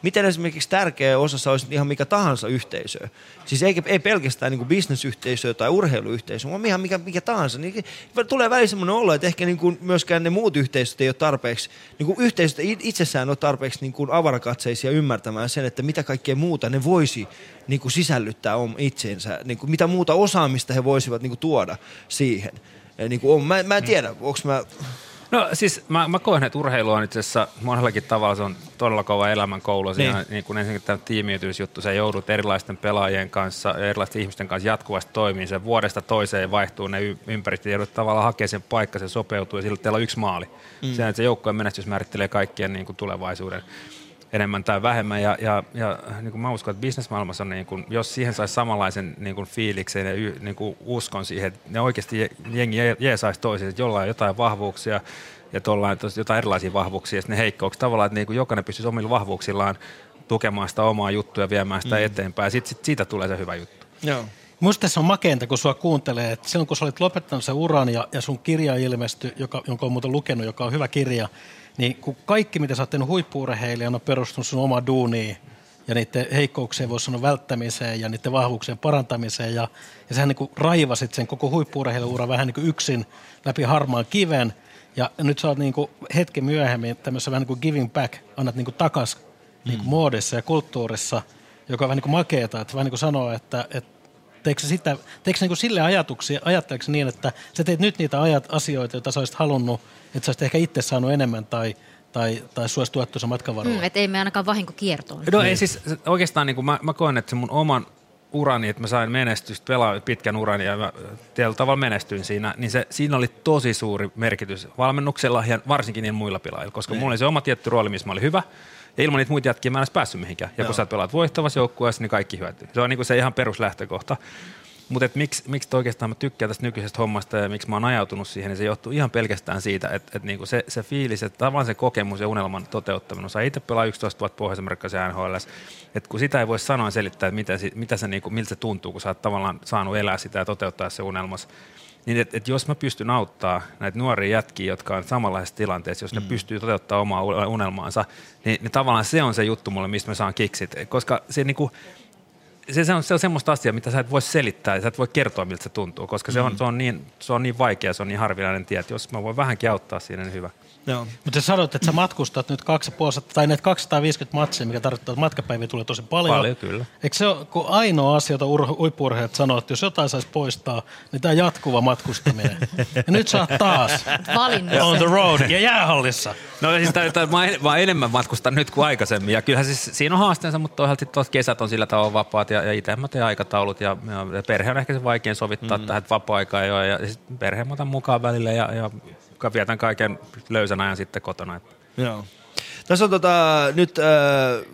miten esimerkiksi tärkeä osa olisi ihan mikä tahansa yhteisö. Siis ei, ei pelkästään niin bisnesyhteisöä tai urheiluyhteisöä, vaan ihan mikä, mikä tahansa. Niin tulee välillä semmoinen olo, että ehkä niin kuin myöskään ne muut yhteisöt ei ole tarpeeksi, niin kuin yhteisöt ei itsessään ole tarpeeksi niin kuin avarakatseisia ymmärtämään sen, että mitä kaikkea muuta ne voisi niin kuin sisällyttää om itseensä, niin kuin mitä muuta osaamista he voisivat niin kuin tuoda siihen. Niin kuin on. Mä, mä en tiedä, onko mä... No siis mä, mä koen, että urheilu on itse asiassa monellakin tavalla se on todella kova elämänkoulu. Siinä niin. niin kuin ensinnäkin tämä tiimiytymisjuttu, sä joudut erilaisten pelaajien kanssa, erilaisten ihmisten kanssa jatkuvasti toimimaan. Se vuodesta toiseen vaihtuu ne y- ympäristöt, ja joudut tavallaan hakemaan sen paikka, se sopeutuu ja silloin teillä on yksi maali. Mm. Mm. Se, se joukkojen menestys määrittelee kaikkien niin kuin tulevaisuuden enemmän tai vähemmän. Ja, ja, ja niin kuin mä uskon, että bisnesmaailmassa on, niin kuin, jos siihen saisi samanlaisen niin kuin fiiliksen ja y, niin kuin uskon siihen, että ne oikeasti je- jengi je- jeesaisi toisiaan, että jollain on jotain vahvuuksia ja tuollain jotain erilaisia vahvuuksia ja sitten ne heikkouksia. Tavallaan, että niin kuin jokainen pystyisi omilla vahvuuksillaan tukemaan sitä omaa juttua ja viemään sitä Mm. eteenpäin. Ja sitten sit siitä tulee se hyvä juttu. Joo. Musta tässä on makeinta, kun sua kuuntelee, että silloin kun sä olit lopettanut sen uran ja, ja sun kirja ilmestyi, joka, jonka on muuten lukenut, joka on hyvä kirja, niin kun kaikki, mitä sä oot tehnyt huippuurheilijana, on perustunut sun omaan duuniin ja niiden heikkouksien voisi sanoa välttämiseen ja niiden vahvuuksien parantamiseen. Ja, ja sähän niin kuin raivasit sen koko huippuurheiluura vähän niin kuin yksin läpi harmaan kiven. Ja nyt sä oot niin kuin hetki myöhemmin tämmöisessä vähän niin kuin giving back, annat niin kuin takas niin kuin muodissa ja kulttuurissa, joka on vähän niin kuin makeeta, että vähän niin kuin sanoo, että, että teekö sitä, teekö niin kuin sille ajatuksia, ajatteleeko niin, että sä teet nyt niitä ajat, asioita, joita sä olisit halunnut, että sä olisit ehkä itse saanut enemmän tai, tai, tai sulla olisi tuettu se matkavaroilla? Mm, että ei me ainakaan vahinko kiertoon. No ei siis se- oikeastaan niin kuin mä, mä koen, että se mun oman urani, että mä sain menestystä, pelaa pitkän uran ja mä tietyllä tavalla menestyin siinä, niin se, siinä oli tosi suuri merkitys valmennuksella ja varsinkin niin muilla pelaajilla, koska Niin. mulla oli se oma tietty rooli, missä mä olin hyvä. Ja ilman niitä muita jätkiä mä en edes päässyt mihinkään. Ja Joo. kun sä pelaat voittavassa joukkueessa, niin kaikki hyötyy. Se on niin kuin se ihan peruslähtökohta. Mutta miksi, miksi oikeastaan mä tykkään tästä nykyisestä hommasta ja miksi mä oon ajautunut siihen, niin se johtuu ihan pelkästään siitä, että, että niinku se, se fiilis, että tavallaan se kokemus ja unelman toteuttaminen. Sä itse pelaa 11 vuotta Pohjois-Amerikassa NHL, että kun sitä ei voi sanoa selittää, että mitä, mitä se, niinku, miltä se tuntuu, kun sä oot tavallaan saanut elää sitä ja toteuttaa se unelmas. Niin että et jos mä pystyn auttaa näitä nuoria jätkiä, jotka on samanlaisessa tilanteessa, jos ne Mm. pystyy toteuttamaan omaa unelmaansa, niin, niin tavallaan se on se juttu mulle, mistä mä saan kiksit. Koska se niinku, se, se, on, se on semmoista asiaa, mitä sä et voi selittää ja sä et voi kertoa, miltä se tuntuu, koska se, on, Mm. se, on niin, se on niin vaikea, se on niin harvinainen tie, että jos mä voin vähänkin auttaa siinä, niin hyvä. Joo. Mutta sä sanoit, että sä matkustat nyt 250, tai näitä 250 matsia, mikä tarkoittaa, että matkapäiviä tulee tosi paljon. Paljon, kyllä. Eikö se ole kun ainoa asia, jota ur- huippu-urheilijat sanoo, että jos jotain saisi poistaa, niin tämä jatkuva matkustaminen. ja nyt sä oot taas Valinnut on the road ja jäähallissa. No siis tää, tää, mä, en- mä enemmän matkustan nyt kuin aikaisemmin ja kyllähän siis siinä on haasteensa, mutta toisaalta tuossa kesät on sillä tavalla vapaat ja, ja itse mä teen aikataulut ja, ja, ja perhe on ehkä se vaikein sovittaa mm. tähän, että vapaa-aikaa ei ole ja sit perhe mä otan mukaan välillä ja, ja vietän kaiken löysän ajan sitten kotona. Joo. Tässä on tota, nyt äh,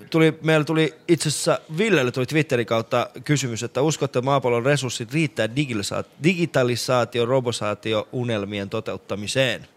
tuli, meillä tuli itse asiassa Villelle tuli Twitterin kautta kysymys, että uskotte että maapallon resurssit riittää digitalisaatio, digitalisaatio robosaatio unelmien toteuttamiseen?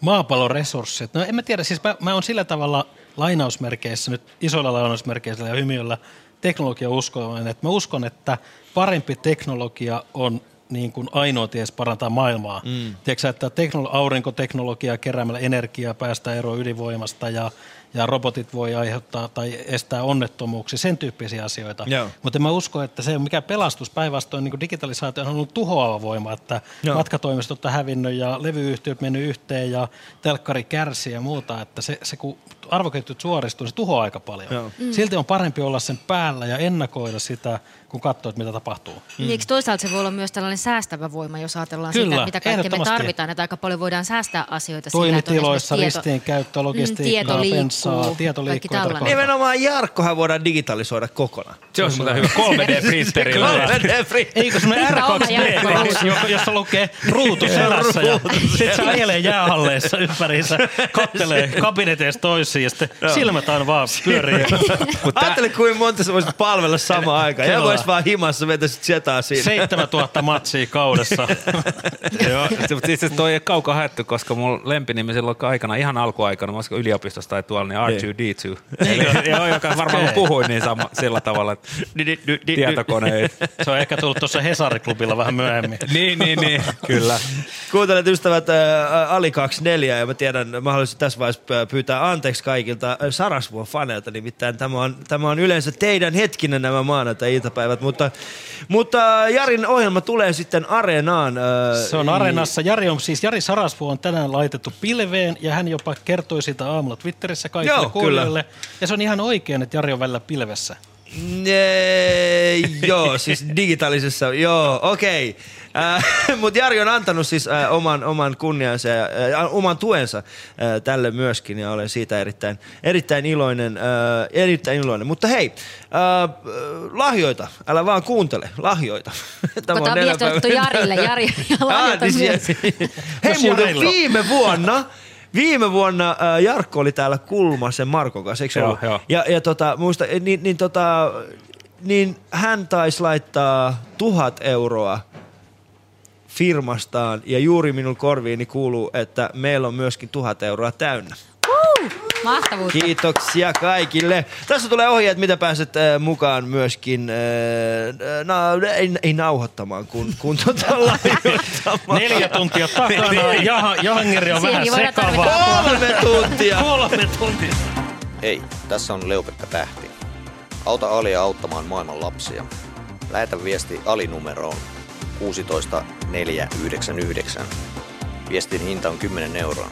Maapallon resurssit. No en mä tiedä, siis mä, mä oon sillä tavalla lainausmerkeissä, nyt isoilla lainausmerkeissä ja hymiöllä teknologia uskovainen, että mä uskon, että parempi teknologia on niin kuin ainoa ties parantaa maailmaa. Mm. Tiedätkö että teknolo- aurinkoteknologiaa keräämällä energiaa päästään eroon ydinvoimasta ja, ja robotit voi aiheuttaa tai estää onnettomuuksia, sen tyyppisiä asioita. Joo. Mutta mä uskon, että se ole mikään pelastus. Päinvastoin niin digitalisaatio on ollut tuhoava voima, että Joo. matkatoimistot on hävinnyt ja levyyhtiöt mennyt yhteen ja telkkari kärsii ja muuta. Että se, se kun arvoketjut suoristuu, se tuhoaa aika paljon. Joo. Mm. Silti on parempi olla sen päällä ja ennakoida sitä, kun katsoo, että mitä tapahtuu. Mm. Eikö toisaalta se voi olla myös tällainen säästävä voima, jos ajatellaan Kyllä, sitä, mitä kaikkea me tarvitaan, että aika paljon voidaan säästää asioita on Toimitiloissa esimerkiksi ristiin käyttö, Mm, logistiikkaa, tieto liikkuu, bensaa, tieto liikkuu. Nimenomaan Jarkkohan voidaan digitalisoida kokonaan. Se olisi muuten hyvä 3D-printerillä. 3D-printeri. Eikö semmoinen Hyvä oma R2D, Jarkko. joka- jossa lukee ruutu selässä ja sitten se ajelee jäähalleissa ympäriinsä, kattelee kabineteista toisiin ja sitten Joo. silmät aina vaan pyörii. Ajattele, kuinka monta sä voisit palvella samaan aikaan. Ja vois vaan himassa vetäisit setaa siinä. 7000 matsia kaudessa. Joo, mutta itse asiassa toi ei ole kaukaa haettu, koska mun lempinimi silloin aikana, ihan alkuaikana, mä olisiko yliopistossa tai tuolla, niin R2D2. Eli, joo, joka varmaan Okei. puhuin niin sama, sillä tavalla, että tietokone. Se on ehkä tullut tuossa Hesari-klubilla vähän myöhemmin. niin, niin, niin, kyllä. Kuuntelet ystävät ää, Ali 24 ja mä tiedän, mä haluaisin tässä vaiheessa pyytää anteeksi kaikilta ää, Sarasvuon faneilta, nimittäin tämä on, tämä on yleensä teidän hetkinen nämä maanantai-iltapäivät, mutta, mutta Jarin ohjelma tulee sitten Areenaan. Se on Areenassa. Jari, on, siis Jari Sarasvu on tänään laitettu pilveen ja hän jopa kertoi sitä aamulla Twitterissä kaikille Joo, kuulijoille. Ja se on ihan oikein, että Jari on välillä pilvessä. Nee, joo, siis digitaalisessa, joo, okei. Mutta Jari on antanut siis äh, oman, oman kunniansa ja äh, oman tuensa äh, tälle myöskin ja olen siitä erittäin, erittäin, iloinen, äh, erittäin iloinen. Mutta hei, äh, lahjoita, älä vaan kuuntele, lahjoita. Tämä on viesti Jarille, Jari, ja lahjoita Ah, niin Hei muuten viime vuonna, viime vuonna äh, Jarkko oli täällä Kulmasen Markon kanssa, eikö se Joo, ollut? joo. Ja, ja tota, muista, niin, niin, tota, niin hän taisi laittaa tuhat euroa firmastaan ja juuri minun korviini kuuluu, että meillä on myöskin tuhat euroa täynnä. Mahtavuutta. Kiitoksia kaikille. Tässä tulee ohjeet, mitä pääset äh, mukaan myöskin, äh, na, ei, ei nauhoittamaan, kun, kun tota. Neljä tuntia takana, ja Jahangeri on vähän Siihenkin voidaan sekava. Kolme tuntia. Kolme tuntia. Hei, tässä on Leupekka Tähti. Auta Alia auttamaan maailman lapsia. Lähetä viesti Ali-numeroon 16499. Viestin hinta on 10 euroa.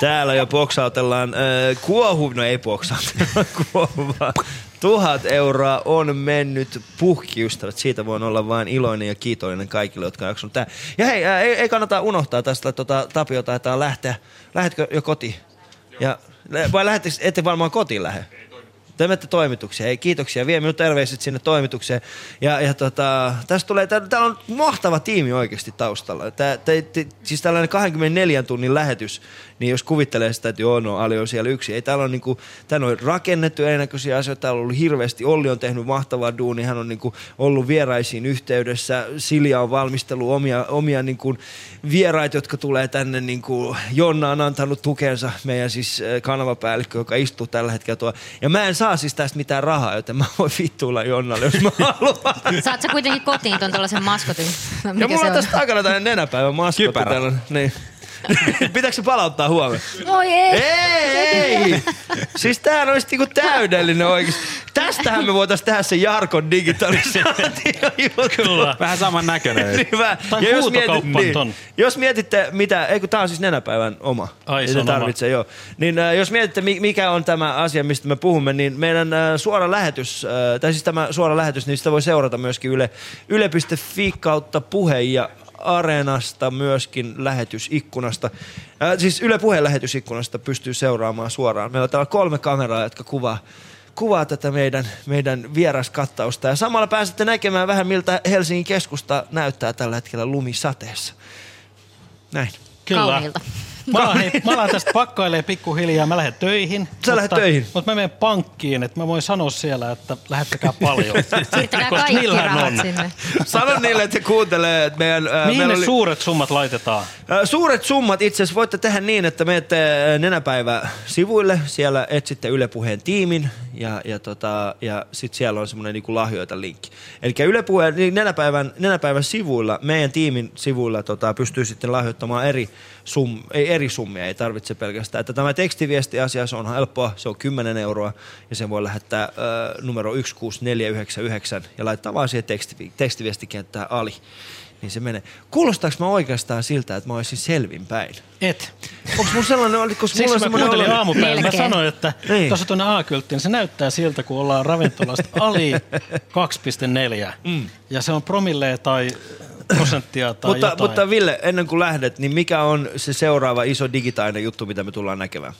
Täällä jo boksautellaan, äh, kuohu, no ei boksautella, kuohu vaan. Tuhat euroa on mennyt puhkiystävät. Siitä voin olla vain iloinen ja kiitollinen kaikille, jotka on tää. Ja hei, ää, ei, ei kannata unohtaa tästä tota, Tapiota, että lähteä. Lähetkö jo kotiin? Ja, vai lähettekö, ette varmaan kotiin lähde? Te menette toimitukseen. Hei, kiitoksia. Vie minun terveiset sinne toimitukseen. Ja, ja tota, tästä tulee, tää, täällä on mahtava tiimi oikeasti taustalla. Tää, tää, tää, siis tällainen 24 tunnin lähetys, niin jos kuvittelee sitä, että joo, no Ali on siellä yksi. Ei, täällä on, niinku, täällä on rakennettu erinäköisiä asioita. Täällä on ollut hirveästi. Olli on tehnyt mahtavaa duuni. Hän on niinku ollut vieraisiin yhteydessä. Silja on valmistellut omia, omia niinku vieraita, jotka tulee tänne. Niinku, Jonna on antanut tukensa, meidän siis äh, kanavapäällikkö, joka istuu tällä hetkellä tuolla. Ja mä en saa siis tästä mitään rahaa, joten mä voin vittuilla Jonnalle, jos mä haluan. Saat sä kuitenkin kotiin ton tuollaisen maskotin? Ja Mikä mulla se on on? tässä takana tämmöinen nenäpäivän maskotti. Kypärä. Niin. Pitääkö se palauttaa huomenna? Oi ei! Ei, ei! Siis tää olisi niinku täydellinen oikeesti. Tästähän me voitais tehdä se Jarkon digitalisaatio. Kyllä. Vähän saman näköinen. niin mä, Tai ja jos, ton. niin, jos mietitte, mitä, ei kun tää on siis nenäpäivän oma. Ai, se on tarvitse, joo. Niin äh, jos mietitte, mi- mikä on tämä asia, mistä me puhumme, niin meidän äh, suora lähetys, äh, tai siis tämä suora lähetys, niin sitä voi seurata myöskin yle, yle.fi kautta puhe ja Areenasta myöskin lähetysikkunasta. Äh, siis Yle Puheen lähetysikkunasta pystyy seuraamaan suoraan. Meillä on täällä kolme kameraa, jotka kuvaa kuvaa tätä meidän, meidän vieraskattausta. Ja samalla pääsette näkemään vähän, miltä Helsingin keskusta näyttää tällä hetkellä lumisateessa. Näin. Kyllä. Kauniilta. Mä alan, hei, mä alan tästä pakkailee pikkuhiljaa, mä lähden töihin. Sä lähdet töihin? Mutta mä menen pankkiin, että mä voin sanoa siellä, että lähettäkää paljon. Siirtäkää kaikki rahat on. sinne. Sano niille, että kuuntelee, että meidän... Ää, Mihin meillä ne oli- suuret summat laitetaan? Ää, Suuret summat itse asiassa voitte tehdä niin, että menette ää, nenäpäivä-sivuille, siellä etsitte Yle Puheen tiimin ja, ja, tota, ja sitten siellä on semmoinen niin lahjoita linkki. Eli Yle Puheen niin nenäpäivän, nenäpäivän sivuilla, meidän tiimin sivuilla tota, pystyy sitten lahjoittamaan eri, sum, ei, eri summia, ei tarvitse pelkästään. Että tämä tekstiviestiasia, se on helppoa, se on 10 euroa ja sen voi lähettää ää, numero 16499 ja laittaa vaan siihen teksti, tekstiviestikenttään Ali. Niin se menee. Kuulostaako mä oikeastaan siltä, että mä olisin selvinpäin? Et. Onko mun sellainen, oli, koska mulla Siksi on mä semmoinen kuuntelin olo- aamupäivällä. Mä sanoin, että Niin. tuossa tuonne A-kylttiin, se näyttää siltä, kun ollaan ravintolasta ali 2,4. Mm. Ja se on promille tai prosenttia tai Mutta, jotain. mutta Ville, ennen kuin lähdet, niin mikä on se seuraava iso digitaalinen juttu, mitä me tullaan näkemään?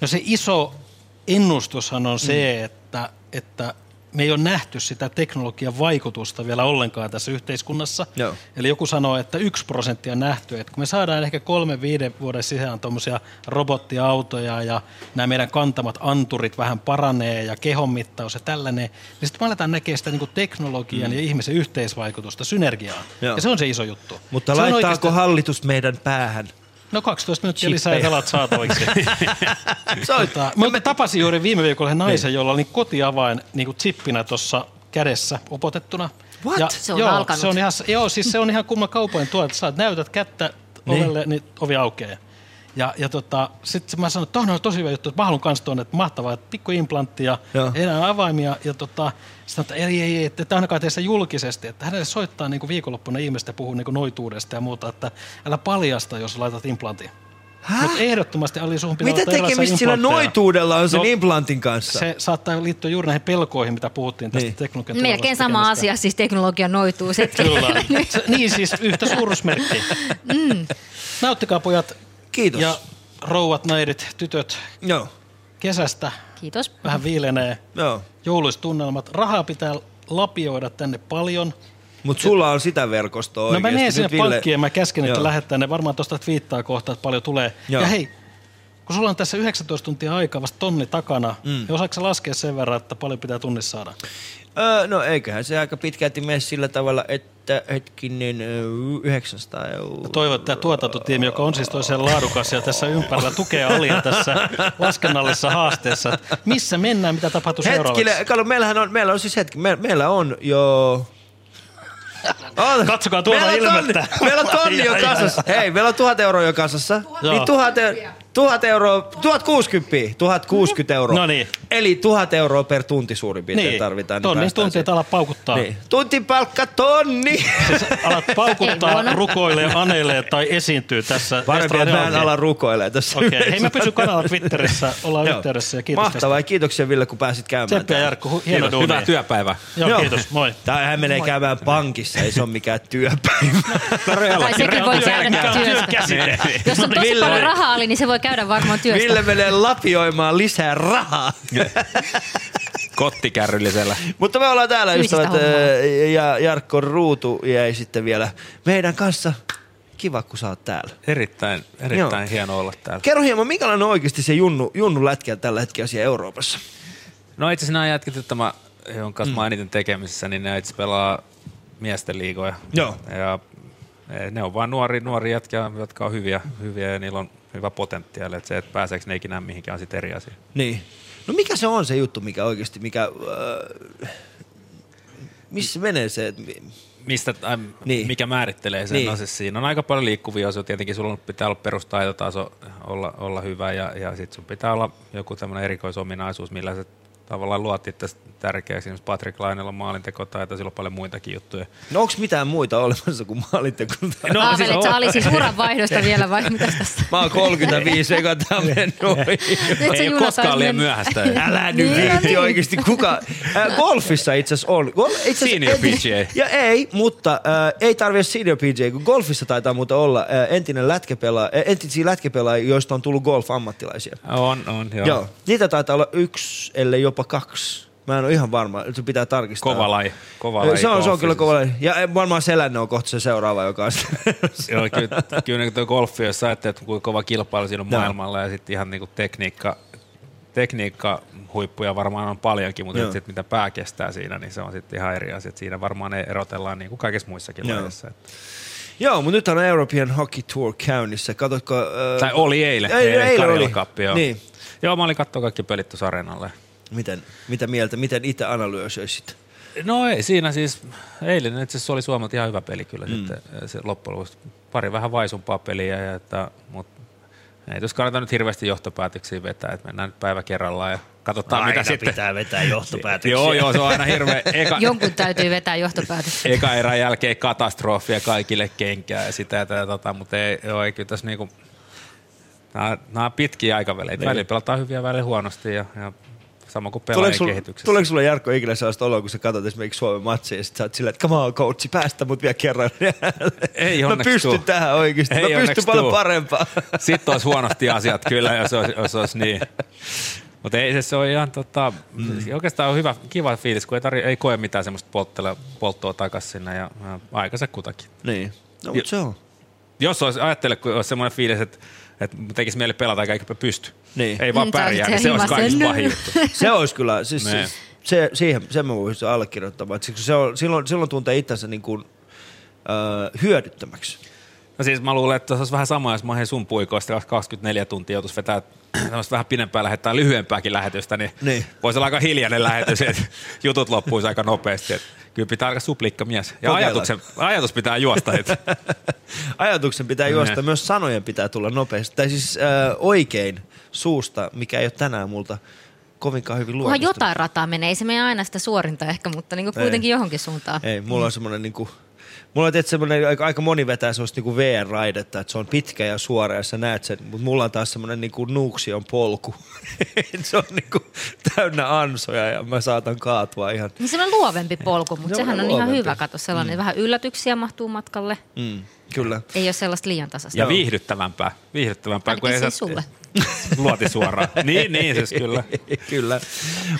No se iso ennustushan on se, että, että me ei ole nähty sitä teknologian vaikutusta vielä ollenkaan tässä yhteiskunnassa. Joo. Eli joku sanoo, että yksi prosentti on nähty. Että kun me saadaan ehkä kolme viiden vuoden sisään tuommoisia robottiautoja ja nämä meidän kantamat anturit vähän paranee ja kehonmittaus ja tällainen, niin sitten me aletaan näkemään sitä niin teknologian Mm. ja ihmisen yhteisvaikutusta, synergiaa. Joo. Ja se on se iso juttu. Mutta se laittaako oikeastaan- hallitus meidän päähän? No 12 minuuttia lisää ja velat saataviksi. Soit. tota, mä tapasin juuri viime viikolla yhden naisen, Niin. jolla oli kotiavain niin kuin chippinä tuossa kädessä upotettuna. What? Se on joo, alkanut. Se on ihan, joo, siis se on ihan kumma kaupojen tuo, että saat näytät kättä Niin. ovelle, niin ovi aukeaa. Ja, ja tota, sitten mä sanoin, että on tosi hyvä juttu, että mä haluan kanssa tuonne, että mahtavaa, että pikku implantti ja enää avaimia. Ja tota, sitten että ei, ei, ei, että ette ainakaan tee julkisesti, että hänelle soittaa niin kuin viikonloppuna ihmistä ja puhuu niin kuin noituudesta ja muuta, että älä paljasta, jos laitat implantin. Mutta ehdottomasti Ali suhun pitää Mitä tekemistä sillä noituudella on sen No, implantin kanssa? Se saattaa liittyä juuri näihin pelkoihin, mitä puhuttiin tästä niin. teknologian Melkein sama tekemästä. asia, siis teknologia noituu. Se, Kyllä. Niin siis yhtä suuruusmerkkiä. mm. Nauttikaa pojat. Kiitos. Ja rouvat, naidit, tytöt. Joo. Kesästä. Kiitos. Vähän viilenee. Joo. Jouluiset tunnelmat. Rahaa pitää lapioida tänne paljon. Mutta sulla on sitä verkostoa No mä menen sinne Ville- pankkiin ja mä käsken, että Joo. lähettää ne. Varmaan tuosta twiittaa kohta, että paljon tulee. Joo. Ja hei, kun sulla on tässä 19 tuntia aikaa vasta tonni takana, mm. niin osaatko sä laskea sen verran, että paljon pitää tunnissa saada? Öö, no eiköhän se aika pitkälti mene sillä tavalla, että hetkinen öö, 900 euroa. Toivon, että tämä tuotantotiimi, joka on siis toiseen laadukas ja tässä ympärillä tukee Alia tässä laskennallisessa haasteessa. Missä mennään, mitä tapahtuu seuraavaksi? Hetkinen, kato, meillähän on, meillä on siis hetki, me, meillä on jo... On. Katsokaa tuolla meillä on ilmettä. Tonni, meillä on tonni jo kasassa. Hei, meillä on tuhat euroa jo kasassa. Joo. Niin tuhat, eu- tuhat euroa, tuhat kuusikymmentä, tuhat kuusikymmentä euroa. No niin. Eli tuhat euroa per tunti suurin piirtein Niin, tarvitaan. tonnin päästään tuntia, että ala paukuttaa. Niin. Tuntipalkka tonni! Siis alat paukuttaa, rukoilee, anelee tai esiintyy tässä. Parempi, että mä en ala rukoilee tässä. Okei, okay. hei mä pysyn kanavalla Twitterissä, ollaan Joo. yhteydessä ja kiitos Mahtavaa ja kiitoksia Ville, kun pääsit käymään. Tsemppiä täällä. Jarkko, hieno duuni. Hyvää työpäivää. Joo, kiitos, moi. Tää hän menee käymään pankissa, ei se ole mikään työpäivä. Tai sekin voi käydä työstä. Jos on tosi Ville- paljon rahaa, Ali, niin se voi käydä varmaan työstä. Ville menee lapioimaan lisää rahaa. Kottikärryllisellä. Mutta me ollaan täällä Fyysistä ystävät hommaa. ää, ja Jarkko Ruutu jäi sitten vielä meidän kanssa. Kiva, kun sä oot täällä. Erittäin, erittäin hieno olla täällä. Kerro hieman, minkälainen on oikeasti se junnu, junnu lätkä tällä hetkellä siellä Euroopassa? No itse asiassa nämä jätkät, jotka mä, jonka kanssa mä eniten tekemisissä, niin ne itse pelaa miesten liigoja. Joo. Ja eh, ne on vaan nuori, nuori jätkiä, jotka on hyviä, hyviä ja niillä on hyvä potentiaali. Että se, että pääseekö ne ikinä mihinkään, on sitten eri asia. Niin. No mikä se on se juttu, mikä oikeasti, mikä... Äh, missä menee se, että... Mistä, äh, Niin. mikä määrittelee sen? Niin. Niin. No siis siinä on aika paljon liikkuvia osioita. Tietenkin sulla pitää olla perustaitotaso olla, olla hyvä ja, ja sitten sun pitää olla joku tämmöinen erikoisominaisuus, millä sä tavallaan luot itse tärkeäksi. Esimerkiksi Patrick Lainella on maalintekotaito, sillä on paljon muitakin juttuja. No onko mitään muita olemassa kuin maalinteko? No, siis sä oli siis uran vaihdosta vielä vai mitä tässä? Mä oon 35, eikä tää on mennyt Ei ole koskaan liian myöhäistä. Älä nyt Niin, viitti oikeasti. Kuka? Äh, golfissa itse asiassa on. Gol, itse Senior PGA. Ja ei, mutta äh, ei tarvitse senior PGA, kun golfissa taitaa muuten olla äh, entinen lätkäpelaaja, äh, entisiä lätkäpelaajia, joista on tullut golf-ammattilaisia. On, on, joo. Joo. Niitä taitaa olla yksi, ellei jopa kaksi. Mä en ole ihan varma, se pitää tarkistaa. Kova laji. Kova laji se on, se on kyllä kova laji. Ja varmaan Selänne on kohta se seuraava, joka on Joo, kyllä, kyllä niin tuo golfi, jos ajattelet, että kuinka kova kilpailu siinä on Joo. maailmalla ja sitten ihan niin kuin tekniikka, tekniikka huippuja varmaan on paljonkin, mutta sitten mitä pää kestää siinä, niin se on sitten ihan eri asia. Siinä varmaan ne erotellaan niin kuin kaikissa muissakin Joo. lajeissa. Joo, mutta nyt on European Hockey Tour käynnissä. Katotko... Äh, Tai oli eilen, Ei, eilen, eilen Karjala oli. Cup, joo. Niin. Joo, mä olin katsoa kaikki pelit tuossa areenalla. Miten, mitä mieltä, miten itse analysoisit? No ei, siinä siis eilen itse asiassa oli Suomelta ihan hyvä peli kyllä Mm. sitten se loppujen lopuksi. Pari vähän vaisumpaa peliä, ja että, mutta ei tuossa kannata nyt hirveästi johtopäätöksiä vetää, että mennään nyt päivä kerrallaan ja katsotaan Aina mitä sitten. pitää vetää johtopäätöksiä. Joo, joo, se on aina hirveä. Eka, Jonkun täytyy vetää johtopäätös. eka erän jälkeen katastrofia kaikille kenkää ja sitä ja tätä, tota, mutta ei, joo, ei kyllä tässä niinku, nämä, nämä on pitkiä aikavälejä. Niin. Välillä pelataan hyviä, välillä huonosti ja, ja sama kuin Tuleeko pelaajien sulla, kehityksessä. tuleeko sulla Jarkko ikinä sellaista oloa, kun sä katsot esimerkiksi Suomen matsia ja sit sä oot silleen, että come on coachi, päästä mut vielä kerran. Ei Mä pystyn tuu. tähän oikeasti. Ei Mä pystyn onneksi paljon tuu. parempaa. Sitten olisi huonosti asiat kyllä, jos olisi, jos olisi niin. Mutta ei se, se on ihan tota, mm. oikeastaan on hyvä, kiva fiilis, kun ei, tarvi, ei koe mitään semmoista polttele, polttoa takaisin sinne ja, ja aikansa kutakin. Niin, no mutta se on. Jos olisi, ajattele, kun olisi semmoinen fiilis, että, että tekisi mieli pelata eikä pysty. Niin. Ei vaan sä pärjää, niin se olisi kaikista pahin juttu. Se olisi kyllä, siis Niin. se, siihen, sen mä voisin allekirjoittamaan. että siksi Se on, silloin, silloin tuntee itsensä niin kuin, äh, hyödyttömäksi. No siis mä luulen, että se olisi vähän sama, jos mä sun puikoista 24 tuntia joutuisi vetää tämmöistä vähän pidempää lähettää lyhyempääkin lähetystä, niin, Niin. voisi olla aika hiljainen lähetys, että jutut loppuisi aika nopeasti. Että kyllä pitää aika suplikka mies. Ja Kokeillaan. ajatuksen, ajatus pitää juosta. Että Ajatuksen pitää juosta, Niin. myös sanojen pitää tulla nopeasti. Tai siis äh, oikein suusta, mikä ei ole tänään multa kovinkaan hyvin Kunhan luonnistunut. jotain rataa menee, ei se mene aina sitä suorinta ehkä, mutta niin Ei. kuitenkin johonkin suuntaan. Ei, mulla on semmoinen niinku mulla on tietysti semmoinen, aika, aika moni vetää semmoista niinku VR-raidetta, että se on pitkä ja suora ja sä näet sen, mutta mulla on taas semmoinen niinku nuuksion polku. se on niinku täynnä ansoja ja mä saatan kaatua ihan. Niin se on luovempi polku, mutta Se on sehän on ihan hyvä. Kato, sellainen Mm. vähän yllätyksiä mahtuu matkalle. Mm, kyllä. Ei ole sellaista liian tasasta. Ja viihdyttävämpää. Viihdyttävämpää Ainakin siis sulle. luoti suoraan. niin, niin siis kyllä. kyllä.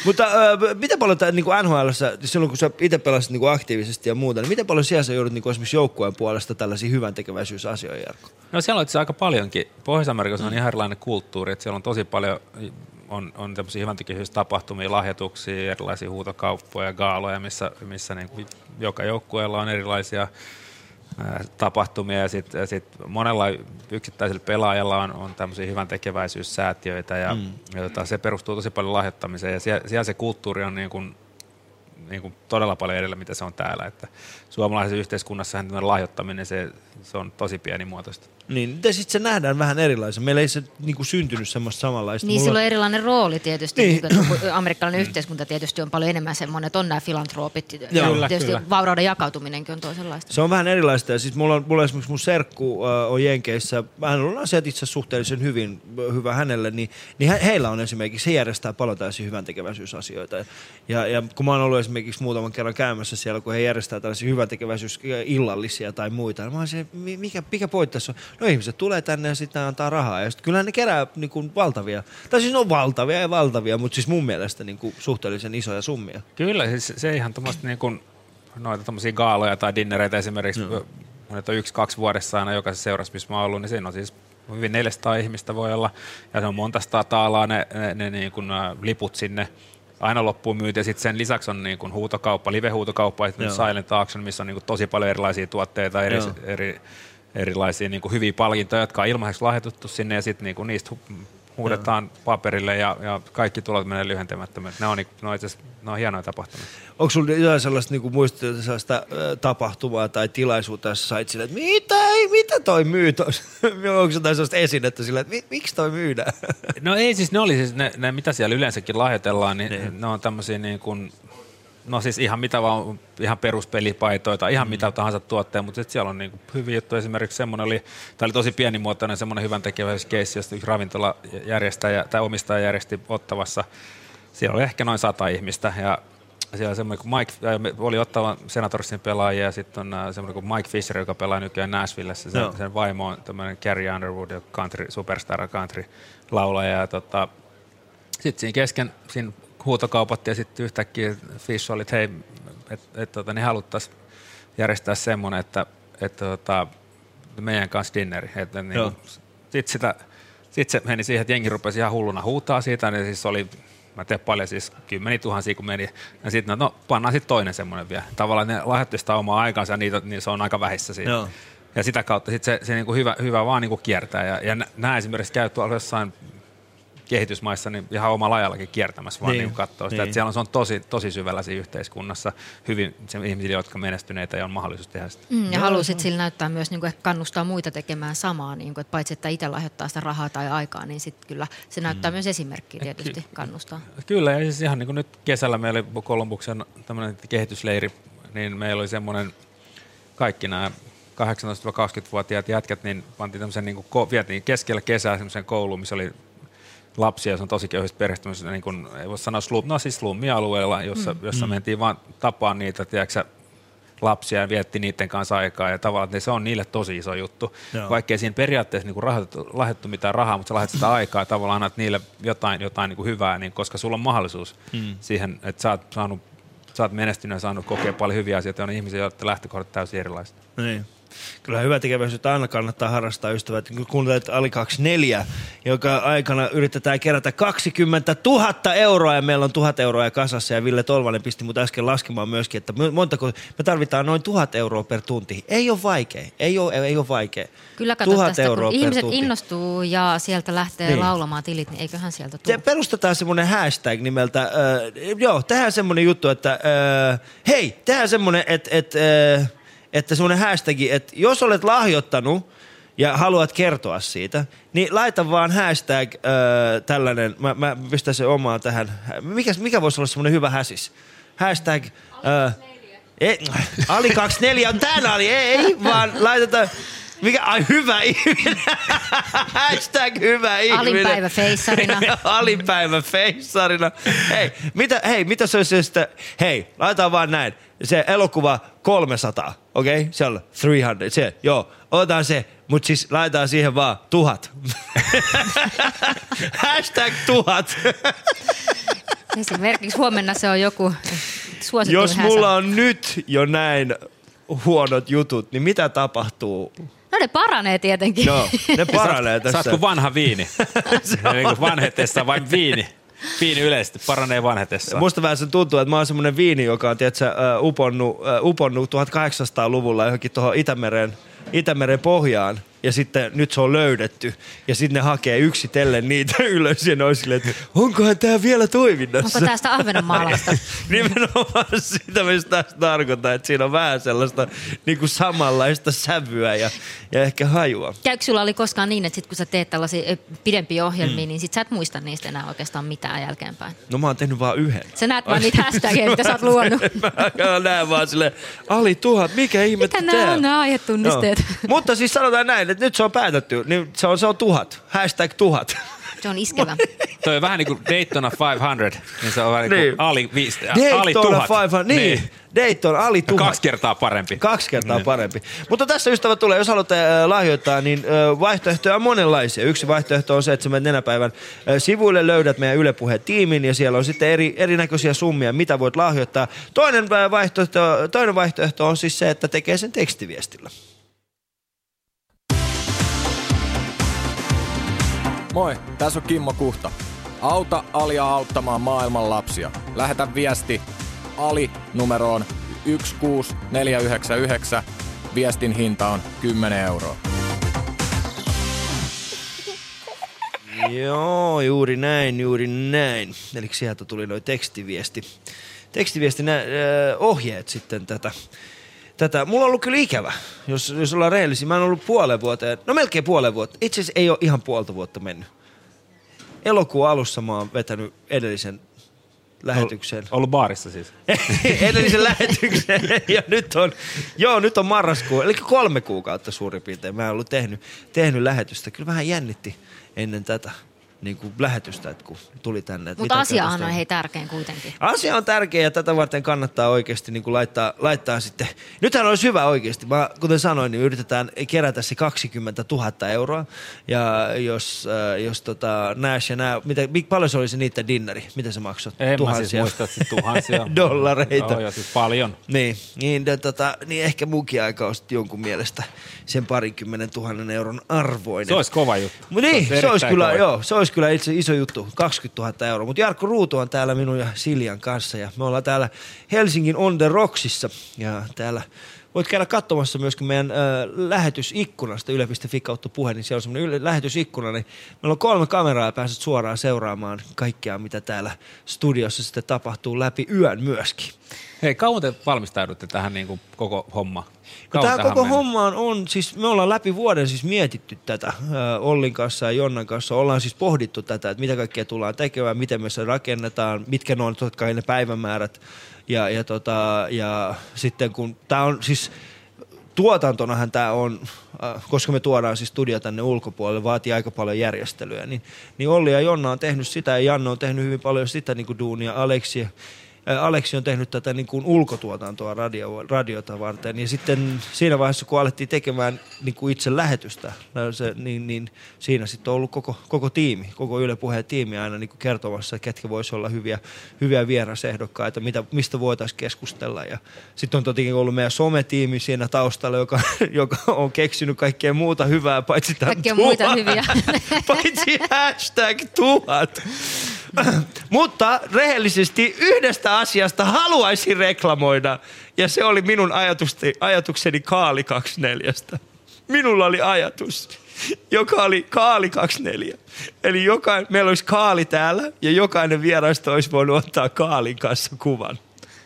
Mutta äh, miten paljon tämä niin NHL, silloin kun sä itse pelasit niin aktiivisesti ja muuta, niin miten paljon siellä sä joudut niin esimerkiksi joukkueen puolesta tällaisia hyvän tekeväisyysasioita, Jarkko? No siellä on itse aika paljonkin. Pohjois-Amerikassa on ihan erilainen kulttuuri, että siellä on tosi paljon on, on tämmöisiä hyvän tapahtumia, lahjoituksia, erilaisia huutokauppoja, gaaloja, missä, missä niin kuin joka joukkueella on erilaisia tapahtumia ja sitten sit monella yksittäisellä pelaajalla on, on tämmöisiä hyvän tekeväisyyssäätiöitä ja, Mm. mm. ja tota, se perustuu tosi paljon lahjoittamiseen ja siellä, siellä se kulttuuri on niin kuin, niin kuin todella paljon edellä, mitä se on täällä. Että suomalaisessa yhteiskunnassa lahjoittaminen se, se on tosi pienimuotoista. Niin, miten sitten se nähdään vähän erilaisen? Meillä ei se niin kuin syntynyt semmoista samanlaista. Niin Mulla- sillä on erilainen rooli tietysti. Niin. Niin. Kun amerikkalainen yhteiskunta tietysti on paljon enemmän semmoinen, että on nämä filantroopit. Joo, ja kyllä, tietysti kyllä. vaurauden jakautuminenkin on toisenlaista. Se on vähän erilaista. Ja siis mulla on, mulla on esimerkiksi mun serkku äh, on Jenkeissä. Hän on asiat itse suhteellisen hyvin, hyvä hänelle. Niin, niin he, heillä on esimerkiksi, he järjestää paljon tällaisia hyvän tekeväisyysasioita. Ja, ja kun mä oon ollut esimerkiksi muutaman kerran käymässä siellä, kun he järjestää tällaisia hyvän tekeväisyysillallisia tai muita. Niin mä oon se, mi- mikä, mikä pointti tässä on? No ihmiset tulee tänne ja sitten antaa rahaa. Ja sitten kyllähän ne kerää niin kuin valtavia, tai siis ne on valtavia ja valtavia, mutta siis mun mielestä niin kuin suhteellisen isoja summia. Kyllä, siis se ihan tuommoista niin kuin, noita tommosia gaaloja tai dinnereitä esimerkiksi, no. on yksi-kaksi vuodessa aina jokaisessa seurassa, missä mä oon ollut, niin siinä on siis hyvin 400 ihmistä voi olla, ja se on monta taalaa ne, ne, ne niin kuin, liput sinne aina loppuun myyty, ja sitten sen lisäksi on niin kuin huutokauppa, live-huutokauppa, Joo. Silent Auction, missä on niin kuin tosi paljon erilaisia tuotteita, eri, Joo. eri, erilaisia niin kuin hyviä palkintoja, jotka on ilmaiseksi lahjoitettu sinne, ja sitten niin kuin niistä hu- huudetaan paperille, ja, ja kaikki tulot menee lyhentämättömät. Ne on, niin, ne on itse asiassa ne on hienoja tapahtumia. Onko sulla jotain sellaista niin sellaista äh, tapahtumaa tai tilaisuutta, jossa sait silleen, että mitä, ei, mitä toi myy? Onko jotain sellaista esinettä silleen, että mi, miksi toi myydään? No ei siis, ne oli siis ne, ne mitä siellä yleensäkin lahjoitellaan, niin, niin. ne on tämmöisiä niin kuin, no siis ihan mitä vaan, ihan peruspelipaitoja tai ihan mm. mitä tahansa tuotteja, mutta sitten siellä on niin hyviä juttuja. Esimerkiksi semmoinen oli, tämä oli tosi pienimuotoinen semmoinen hyvän tekeväisyyskeissi, josta yksi ravintola järjestäjä tai omistaja järjesti Ottavassa. Siellä oli ehkä noin sata ihmistä ja siellä semmoinen kuin Mike, oli Ottavan Senatorsin pelaajia ja sitten on äh, semmoinen kuin Mike Fisher, joka pelaa nykyään Nashvillessä. Sen, Joo. sen vaimo on tämmöinen Carrie Underwood, country, superstar country laulaja. Ja tota, sitten siinä kesken siinä huutokaupattiin ja sitten yhtäkkiä Fish oli, että hei, että et, tota, niin haluttaisiin järjestää semmoinen, että et, tota, meidän kanssa dinneri. Että, niin sitten sitä, sit se meni siihen, että jengi rupesi ihan hulluna huutaa siitä, niin siis oli mä tein paljon siis kymmeni tuhansia, kun meni. Ja sitten no, no pannaan sitten toinen semmoinen vielä. Tavallaan ne lahjoitti sitä omaa aikaansa ja niitä, niin se on aika vähissä siinä. Joo. Ja sitä kautta sit se, se niinku hyvä, hyvä vaan niinku kiertää. Ja, ja nämä esimerkiksi käy tuolla jossain kehitysmaissa niin ihan omalla ajallakin kiertämässä, vaan Niin, niin, katsoo sitä. niin. Että siellä on, se on tosi, tosi syvällä siinä yhteiskunnassa hyvin se ihmisille, jotka menestyneitä ja on mahdollisuus tehdä sitä. Mm, ja halusit sillä näyttää myös, niin kuin, ehkä kannustaa muita tekemään samaa, niin kuin, että paitsi että itse lahjoittaa sitä rahaa tai aikaa, niin sitten kyllä se näyttää mm. myös esimerkkiä tietysti kannustaa. Kyllä, ja siis ihan niin kuin nyt kesällä meillä oli Kolumbuksen tämmöinen kehitysleiri, niin meillä oli semmoinen, kaikki nämä 18-20-vuotiaat jätkät, niin pantiin tämmöisen, niin kuin, vietiin keskellä kesää semmoisen kouluun, missä oli lapsia, se on tosi köyhistä perheistä, niin kuin, ei voi sanoa slum, no siis slummialueella, jossa, Mm, jossa mm. mentiin vaan tapaan niitä, tiedätkö, lapsia ja vietti niiden kanssa aikaa ja tavallaan että se on niille tosi iso juttu. Joo. Vaikkei siinä periaatteessa niin lahjoittu mitään rahaa, mutta sä lahjoitat sitä aikaa ja tavallaan annat niille jotain, jotain niin kuin hyvää, niin koska sulla on mahdollisuus Mm. siihen, että sä oot, saanut, sä oot menestynyt ja saanut kokea paljon hyviä asioita ja on ihmisiä, joiden lähtökohdat täysin erilaiset. Niin. Kyllä hyvä tekeväisyyttä aina kannattaa harrastaa ystävät. Kun kuuntelet Ali 24, joka aikana yritetään kerätä 20 000 euroa ja meillä on 1000 euroa kasassa ja Ville Tolvanen pisti mut äsken laskemaan myöskin, että mo- montako, me tarvitaan noin 1000 euroa per tunti. Ei ole vaikea, ei ole, ei ole vaikea. Kyllä kato 1000 tästä, euroa kun ihmiset tunti. innostuu ja sieltä lähtee Niin. laulamaan tilit, niin eiköhän sieltä Se tule. perustetaan semmoinen hashtag nimeltä, äh, joo, tehdään semmoinen juttu, että äh, hei, tehdään semmoinen, että, että, äh, että semmoinen hashtag, että jos olet lahjoittanut ja haluat kertoa siitä, niin laita vaan hashtag äh, tällainen, mä, mä pistän sen omaa tähän, mikä, mikä voisi olla semmoinen hyvä häsis? Hashtag, äh, Ei, Ali 24 on tän Ali, ei, ei vaan laitetaan... Mikä, ai hyvä ihminen. Hashtag hyvä ihminen. Alinpäivä feissarina. Alinpäivä feissarina. Hei, mitä, hei, mitä se olisi sitten, hei, laitetaan vaan näin. Se elokuva 300, okei? Okay? Se on 300, se, joo. Otetaan se, mutta siis laitetaan siihen vaan tuhat. Hashtag tuhat. Esimerkiksi huomenna se on joku suosituin Jos mulla on nyt jo näin huonot jutut, niin mitä tapahtuu? No ne paranee tietenkin. No, ne paranee Sä tässä. kuin vanha viini. niin kuin vanhetessa vain viini. Viini yleisesti paranee vanhetessa. Musta vähän se tuntuu, että mä oon semmonen viini, joka on tiedätkö, uponnut, uponnut 1800-luvulla johonkin tuohon Itämeren, Itämeren pohjaan. Ja sitten nyt se on löydetty. Ja sitten ne hakee yksitellen niitä ylös ja ne on silleen, että onkohan tää vielä toiminnassa? Onko tästä Ahvenanmaalasta? Nimenomaan sitä, mistä tästä tarkoitan, että siinä on vähän sellaista niin kuin samanlaista sävyä ja, ja ehkä hajua. Käykö sulla oli koskaan niin, että sit kun sä teet tällaisia pidempiä ohjelmia, Mm. niin sit sä et muista niistä enää oikeastaan mitään jälkeenpäin? No mä oon tehnyt vaan yhden. Sä näet vaan niitä hashtageja, mitä sä oot luonut. Mä näen vaan sille Ali tuhat, mikä ihme Mitä nämä on nämä aihetunnisteet? Joo. Mutta siis sanotaan näin, että nyt se on päätetty, niin se on, se on tuhat, hashtag tuhat. Se on iskevä. Toi on vähän niin kuin Daytona 500, niin se on vähän niin kuin Niin. Ali, viisi, Ali Daytona 1000. 500, niin. niin. Dayton Ali tuhat. Kaksi kertaa parempi. Kaksi kertaa Niin. parempi. Mutta tässä ystävät tulee, jos haluatte äh, lahjoittaa, niin äh, vaihtoehtoja on monenlaisia. Yksi vaihtoehto on se, että menet nenäpäivän äh, sivuille, löydät meidän Yle tiimin ja siellä on sitten eri, erinäköisiä summia, mitä voit lahjoittaa. Toinen vaihtoehto, toinen vaihtoehto on siis se, että tekee sen tekstiviestillä. Moi, tässä on Kimmo Kuhta. Auta Alia auttamaan maailman lapsia. Lähetä viesti Ali numeroon 16499. Viestin hinta on 10 euroa. Joo, juuri näin, juuri näin. Eli sieltä tuli noin tekstiviesti. Tekstiviesti, ohjeet sitten tätä. Tätä. Mulla on ollut kyllä ikävä, jos, jos ollaan rehellisiä. Mä en ollut puolen vuoteen, no melkein puolen vuotta. Itse asiassa ei ole ihan puolta vuotta mennyt. Elokuun alussa mä oon vetänyt edellisen lähetyksen. Ollut baarissa siis. edellisen lähetyksen. Ja nyt on, joo, nyt on marraskuu, eli kolme kuukautta suurin piirtein. Mä en ollut tehnyt, tehnyt lähetystä. Kyllä vähän jännitti ennen tätä niin kuin lähetystä, että kun tuli tänne. Mutta mitä asiahan tästä on hei tärkein kuitenkin. Asia on tärkeä ja tätä varten kannattaa oikeasti niin kuin laittaa, laittaa sitten. Nythän olisi hyvä oikeasti. Mä, kuten sanoin, niin yritetään kerätä se 20 000 euroa. Ja jos, äh, jos tota, Nash ja nää, mitä, mi- paljon se oli se niiden dinnari? Mitä se maksoi? En mä siis muista, että siis tuhansia. dollareita. Joo, siis paljon. Niin, niin, de, tota, niin ehkä munkin aika on sitten jonkun mielestä sen parinkymmenen tuhannen euron arvoinen. Se olisi kova juttu. Mut niin, Se olisi se olisi kyllä, kova joo, se olisi kyllä itse iso juttu, 20 000 euroa. Mutta Jarkko Ruutu on täällä minun ja Siljan kanssa ja me ollaan täällä Helsingin On The Rocksissa ja täällä Voit käydä katsomassa myöskin meidän äh, lähetysikkunasta yle.fi kautta puhe, niin siellä on semmoinen yle- lähetysikkuna, niin meillä on kolme kameraa ja pääset suoraan seuraamaan kaikkea, mitä täällä studiossa sitten tapahtuu läpi yön myöskin. Hei, kauan te valmistaudutte tähän niin kuin koko homma? No tämä koko meni? hommaan on, siis me ollaan läpi vuoden siis mietitty tätä äh, Ollin kanssa ja Jonnan kanssa. Ollaan siis pohdittu tätä, että mitä kaikkea tullaan tekemään, miten me se rakennetaan, mitkä ne on totta kai ne päivämäärät. Ja, ja, tota, ja sitten kun tämä on siis, tuotantonahan tämä on, äh, koska me tuodaan siis studio tänne ulkopuolelle, vaatii aika paljon järjestelyä, niin, niin Olli ja Jonna on tehnyt sitä ja Janne on tehnyt hyvin paljon sitä niin kuin duunia, Aleksi Aleksi on tehnyt tätä niin kuin ulkotuotantoa radio, radiota varten. Ja sitten siinä vaiheessa, kun alettiin tekemään niin kuin itse lähetystä, se, niin, niin siinä sitten on ollut koko, koko tiimi, koko Yle Puheen tiimi aina niin kuin kertomassa, että ketkä voisi olla hyviä, hyviä vierasehdokkaita, mitä, mistä voitaisiin keskustella. Ja sitten on totikin ollut meidän sometiimi siinä taustalla, joka, joka on keksinyt kaikkea muuta hyvää, paitsi tämän Kaikkia muita tuhat. hyviä. paitsi hashtag tuhat. Mutta rehellisesti yhdestä asiasta haluaisin reklamoida, ja se oli minun ajatusti, ajatukseni Kaali 24. Minulla oli ajatus, joka oli Kaali 24. Eli joka, meillä olisi Kaali täällä, ja jokainen vieraista olisi voinut ottaa Kaalin kanssa kuvan.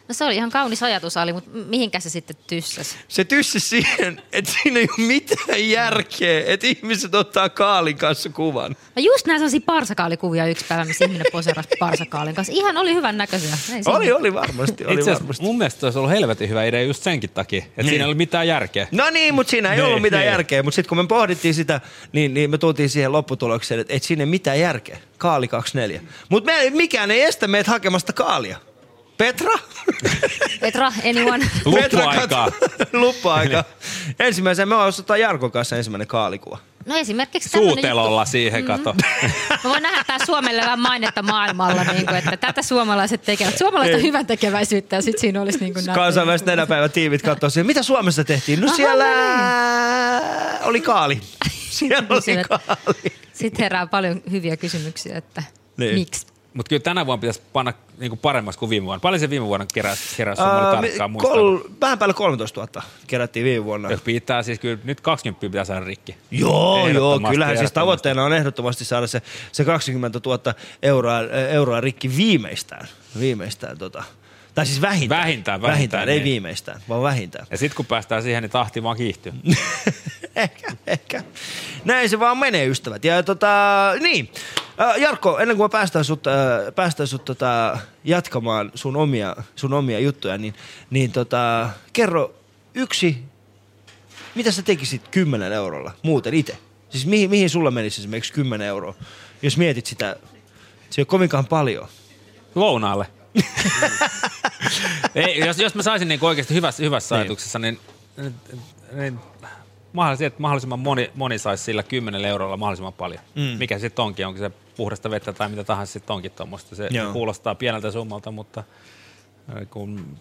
No se oli ihan kaunis ajatus, Ali, mutta mihinkä se sitten tyssäs? Se tyssi siihen, että siinä ei ole mitään järkeä, että ihmiset ottaa kaalin kanssa kuvan. Mä just näin sellaisia parsakaalikuvia yksi päivä, missä ihminen poseerasi parsakaalin kanssa. Ihan oli hyvän näköisiä. Ei. Oli, oli varmasti. Oli Itse asiassa varmasti. mun mielestä se olisi ollut helvetin hyvä idea just senkin takia, että Niin. siinä ei ole mitään järkeä. No niin, mutta siinä ei Niin, ollut mitään niin. järkeä. Mutta sitten kun me pohdittiin sitä, niin, niin me tultiin siihen lopputulokseen, että et siinä ei mitään järkeä. Kaali 24. Mutta mikään ei estä meitä hakemasta kaalia. Petra? Petra, anyone? Petra kat- Luppuaika. Ensimmäisen me ostetaan Jarkon kanssa ensimmäinen kaalikuva. No esimerkiksi Suutelolla juttu. siihen, kato. Mä voin nähdä tää Suomelle vähän mainetta maailmalla, niin kuin, että tätä suomalaiset tekevät. Suomalaista Niin. hyvän tekeväisyyttä ja sitten siinä olisi niin kuin Kansainväliset nenäpäivän tiivit katsoo siihen, mitä Suomessa tehtiin? No Aha, siellä no oli kaali. Siellä oli kaali. Sitten herää paljon hyviä kysymyksiä, että Niin. miksi? Mutta kyllä tänä vuonna pitäisi panna niinku paremmaksi kuin viime vuonna. Paljon se viime vuonna keräsi, keräsi uh, Ää, tarkkaan kol, vähän päälle 13 000 kerättiin viime vuonna. Jos pitää, siis kyllä nyt 20 pitää saada rikki. Joo, joo, kyllähän siis tavoitteena on ehdottomasti saada se, se 20 000 euroa, euroa rikki viimeistään. Viimeistään tota. Tai siis vähintään. Vähintään, vähintään vähintään, ei niin. viimeistään, vaan vähintään. Ja sitten kun päästään siihen, niin tahti vaan kiihtyy. ehkä, ehkä. Näin se vaan menee, ystävät. Ja tota, niin. Jarkko, ennen kuin mä päästään sut, äh, päästään sut tota, jatkamaan sun omia, sun omia juttuja, niin, niin tota, kerro yksi, mitä sä tekisit 10 eurolla muuten itse? Siis mihin, mihin sulla menisi esimerkiksi 10 euroa, jos mietit sitä, se ei ole kovinkaan paljon. Lounaalle. Ei, jos, jos mä saisin niin oikeasti hyvässä, hyvässä Niin. ajatuksessa, niin, niin, niin mahdollisimman, että mahdollisimman moni, moni saisi sillä 10 eurolla mahdollisimman paljon. Mm. Mikä sitten onkin, onko se puhdasta vettä tai mitä tahansa sitten onkin tuommoista. Se Joo. kuulostaa pieneltä summalta, mutta äh, kun,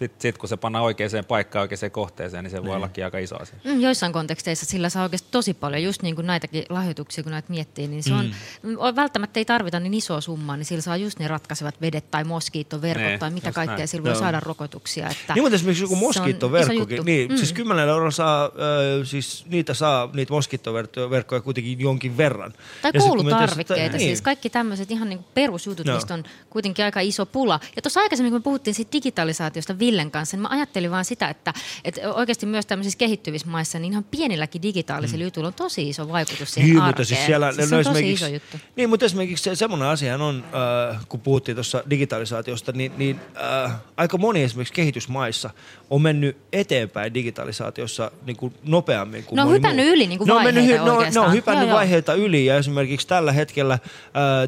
sitten sit, kun se pannaan oikeaan paikkaan, oikeaan kohteeseen, niin se voi Niin. ollakin aika iso asia. Mm, Joissain konteksteissa sillä saa oikeasti tosi paljon, just niin kuin näitäkin lahjoituksia, kun näitä miettii, niin se on, mm. välttämättä ei tarvita niin isoa summaa, niin sillä saa just ne ratkaisevat vedet tai moskiittoverkot Ne, tai mitä kaikkea näin. sillä voi Joo. saada rokotuksia. Että Niin, mutta esimerkiksi joku moskiittoverkkokin, niin, Mm. siis 10 eurolla saa, äh, siis niitä saa, niitä moskiittoverkkoja kuitenkin jonkin verran. Tai Ja sit koulutarvikkeita, tietysti- siis kaikki tämmöiset ihan niin perusjutut, Joo. mistä on kuitenkin aika iso pula. Ja tuossa aikaisemmin, kun me puhuttiin siitä digitalisaatiosta Villen kanssa, niin mä ajattelin vaan sitä, että, että oikeasti myös tämmöisissä kehittyvissä maissa, niin ihan pienilläkin digitaalisilla jutuilla on tosi iso vaikutus siihen Niin, arkeen. mutta siis siellä, siis se no on tosi iso juttu. Niin, mutta esimerkiksi se, semmoinen asia on, äh, kun puhuttiin tuossa digitalisaatiosta, niin, niin äh, aika moni esimerkiksi kehitysmaissa on mennyt eteenpäin digitalisaatiossa niin kuin nopeammin kuin Ne on moni hypännyt muu. yli niin kuin ne on, mennyt, vaiheita hy- ne on, ne oikeastaan. on hypännyt Joo, joo. vaiheita yli ja esimerkiksi tällä hetkellä äh,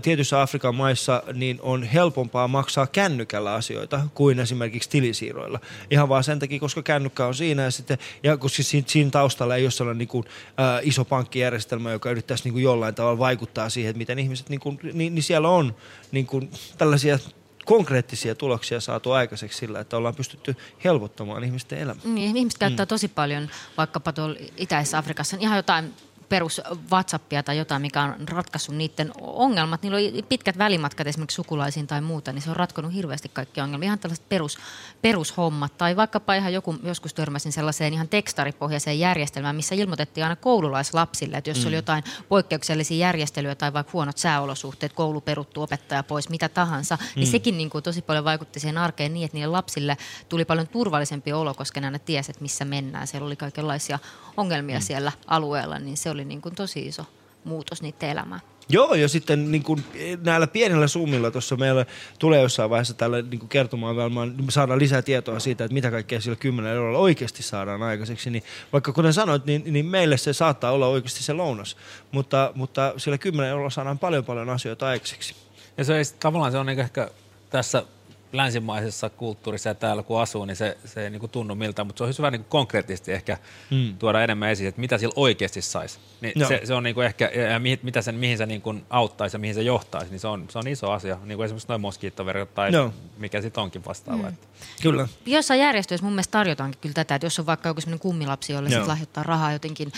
tietyissä Afrikan maissa niin on helpompaa maksaa kännykällä asioita kuin esimerkiksi tilisiirroilla. Ihan vaan sen takia, koska kännykkä on siinä ja, sitten, ja koska siinä, siinä taustalla ei ole sellainen niin kuin, äh, iso pankkijärjestelmä, joka yrittäisi niin kuin jollain tavalla vaikuttaa siihen, että miten ihmiset, niin, kuin, niin, niin siellä on niin kuin, tällaisia konkreettisia tuloksia saatu aikaiseksi sillä, että ollaan pystytty helpottamaan ihmisten elämää. Niin, ihmiset käyttää Mm. tosi paljon vaikkapa tuolla Itäisessä Afrikassa ihan jotain perus WhatsAppia tai jotain, mikä on ratkaissut niiden ongelmat. Niillä on pitkät välimatkat esimerkiksi sukulaisiin tai muuta, niin se on ratkonut hirveästi kaikki ongelmia. Ihan tällaiset perus, perushommat. Tai vaikkapa ihan joku, joskus törmäsin sellaiseen ihan tekstaripohjaiseen järjestelmään, missä ilmoitettiin aina koululaislapsille, että jos Mm. oli jotain poikkeuksellisia järjestelyjä tai vaikka huonot sääolosuhteet, koulu peruttu, opettaja pois, mitä tahansa, niin Mm. sekin niin kuin tosi paljon vaikutti siihen arkeen niin, että niille lapsille tuli paljon turvallisempi olo, koska ne aina tiesi, että missä mennään. Siellä oli kaikenlaisia ongelmia mm. siellä alueella, niin se oli niin kuin tosi iso muutos niiden elämään. Joo, ja sitten niin kuin, näillä pienillä summilla tuossa meillä tulee jossain vaiheessa tällä niin kuin kertomaan varmaan, me saadaan lisää tietoa siitä, että mitä kaikkea sillä 10 eurolla oikeasti saadaan aikaiseksi. Niin vaikka kuten sanoit, niin, niin meille se saattaa olla oikeasti se lounas, mutta, mutta sillä 10 eurolla saadaan paljon paljon asioita aikaiseksi. Ja se ei, tavallaan se on niinku ehkä tässä länsimaisessa kulttuurissa ja täällä kun asuu, niin se, se ei niinku tunnu miltä, mutta se on hyvä niinku konkreettisesti ehkä Mm. mm. tuoda enemmän esiin, että mitä sillä oikeasti saisi. Niin se, se, on niinku ehkä, ja mihin, mitä sen, mihin se niinku auttaisi ja mihin se johtaisi, niin se on, se on iso asia. Niin kuin esimerkiksi noin moskiittoverkot tai Joo. mikä sitten onkin vastaava. Mm. Mm. Kyllä. Jossain järjestöissä mun mielestä tarjotaankin kyllä tätä, että jos on vaikka joku sellainen kummilapsi, jolle Joo. sit lahjoittaa rahaa jotenkin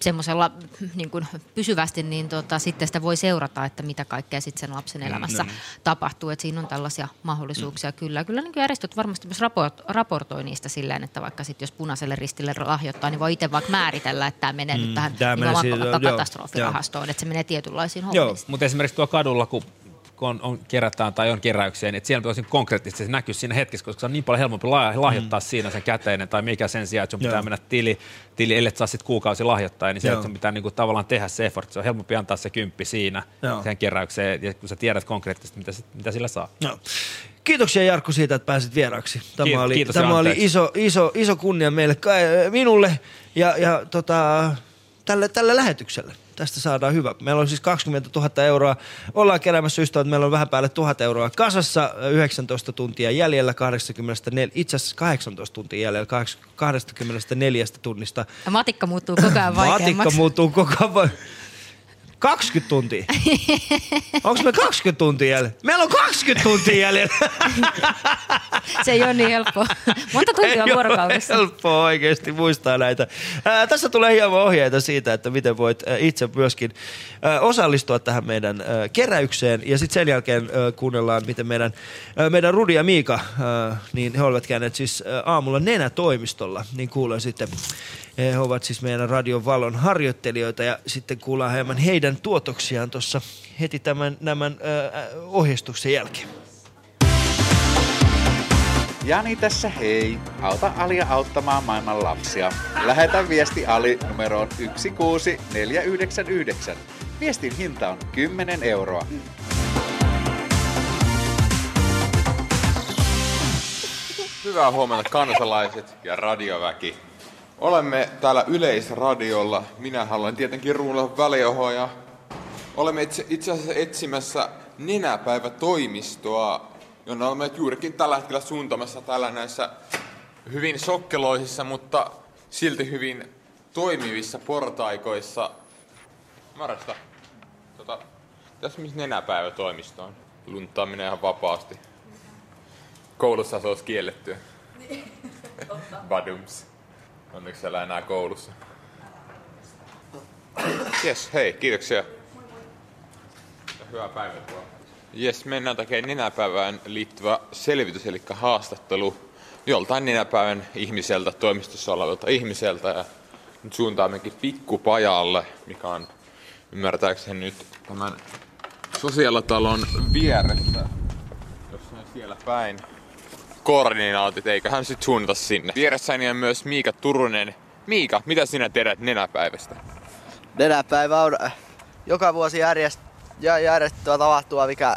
semmoisella niin kuin pysyvästi, niin tota, sitten sitä voi seurata, että mitä kaikkea sitten sen lapsen Mm, elämässä mm. tapahtuu. Että siinä on tällaisia mahdollisuuksia kyllä. Kyllä niin järjestöt varmasti myös raport, raportoi niistä silleen, että vaikka sitten jos punaiselle ristille lahjoittaa, niin voi itse vaikka määritellä, että tämä menee Mm, nyt tähän tää menee nimenomaan siihen, vaikka joo, katastrofirahastoon, että se menee tietynlaisiin hommiin. Joo, mutta esimerkiksi tuo kadulla, kun on, on, kerätään tai on keräyksiä, niin että siellä pitäisi konkreettisesti se näkyy siinä hetkessä, koska se on niin paljon helpompi la- lahjoittaa mm. siinä sen käteinen tai mikä sen sijaan, että sun pitää Joo. mennä tili, tili ellei saa sitten kuukausi lahjoittaa, niin se, että sun pitää niinku tavallaan tehdä se effort, se on helpompi antaa se kymppi siinä Joo. sen keräykseen, ja kun sä tiedät konkreettisesti, mitä, mitä sillä saa. Joo. Kiitoksia Jarkko siitä, että pääsit vieraaksi. Tämä Kiitos- oli, kiitos tämä oli iso, iso, iso kunnia meille, minulle ja, ja tota, tälle, tälle lähetykselle. Tästä saadaan hyvä. Meillä on siis 20 000 euroa. Ollaan keräämässä ystävät. Meillä on vähän päälle 1000 euroa kasassa. 19 tuntia jäljellä 84, itse asiassa 18 tuntia jäljellä 24 tunnista. Ja matikka muuttuu koko ajan Matikka vaikeammaksi. muuttuu koko ajan. Vai- 20 tuntia. Onko me 20 tuntia jäljellä? Meillä on 20 tuntia jäljellä. Se ei ole niin helppoa. Monta tuntia Ei ole vuorokaudessa. helppoa oikeasti muistaa näitä. Ää, tässä tulee hieman ohjeita siitä, että miten voit itse myöskin ää, osallistua tähän meidän ää, keräykseen. Ja sitten sen jälkeen ää, kuunnellaan, miten meidän, ää, meidän Rudi ja Miika, ää, niin he olivat käyneet siis ää, aamulla nenätoimistolla. Niin kuulen sitten, he ovat siis meidän radion valon harjoittelijoita ja sitten kuullaan hieman heidän tuotoksiaan tuossa heti tämän, tämän ää, ohjeistuksen jälkeen. Jani tässä hei. Auta Alia auttamaan maailman lapsia. Lähetä viesti Ali numeroon 16499. Viestin hinta on 10 euroa. Hyvää huomenta kansalaiset ja radioväki. Olemme täällä Yleisradiolla. Minä haluan tietenkin ruunnella väliohoa ja olemme itse, itse asiassa etsimässä nenäpäivätoimistoa, jonne olemme juurikin tällä hetkellä suuntamassa täällä näissä hyvin sokkeloisissa, mutta silti hyvin toimivissa portaikoissa. Marasta, tota, tässä missä nenäpäivätoimisto on. Luntaaminen ihan vapaasti. Koulussa se olisi kiellettyä. Badums. Onneksi siellä enää koulussa. Jes, hei, kiitoksia. Hyvää päivää. Jes, mennään tekemään nenäpäivään liittyvä selvitys, eli haastattelu joltain nenäpäivän ihmiseltä, toimistossa olevalta ihmiseltä. Ja nyt suuntaammekin pikkupajalle, mikä on ymmärtääkseni nyt tämän sosiaalitalon vieressä. Jossain siellä päin koordinaatit, eiköhän sit suunnata sinne. Vieressäni on myös Miika Turunen. Miika, mitä sinä tiedät nenäpäivästä? Nenäpäivä on äh, joka vuosi järjest, jä- järjestettyä tapahtuma, mikä,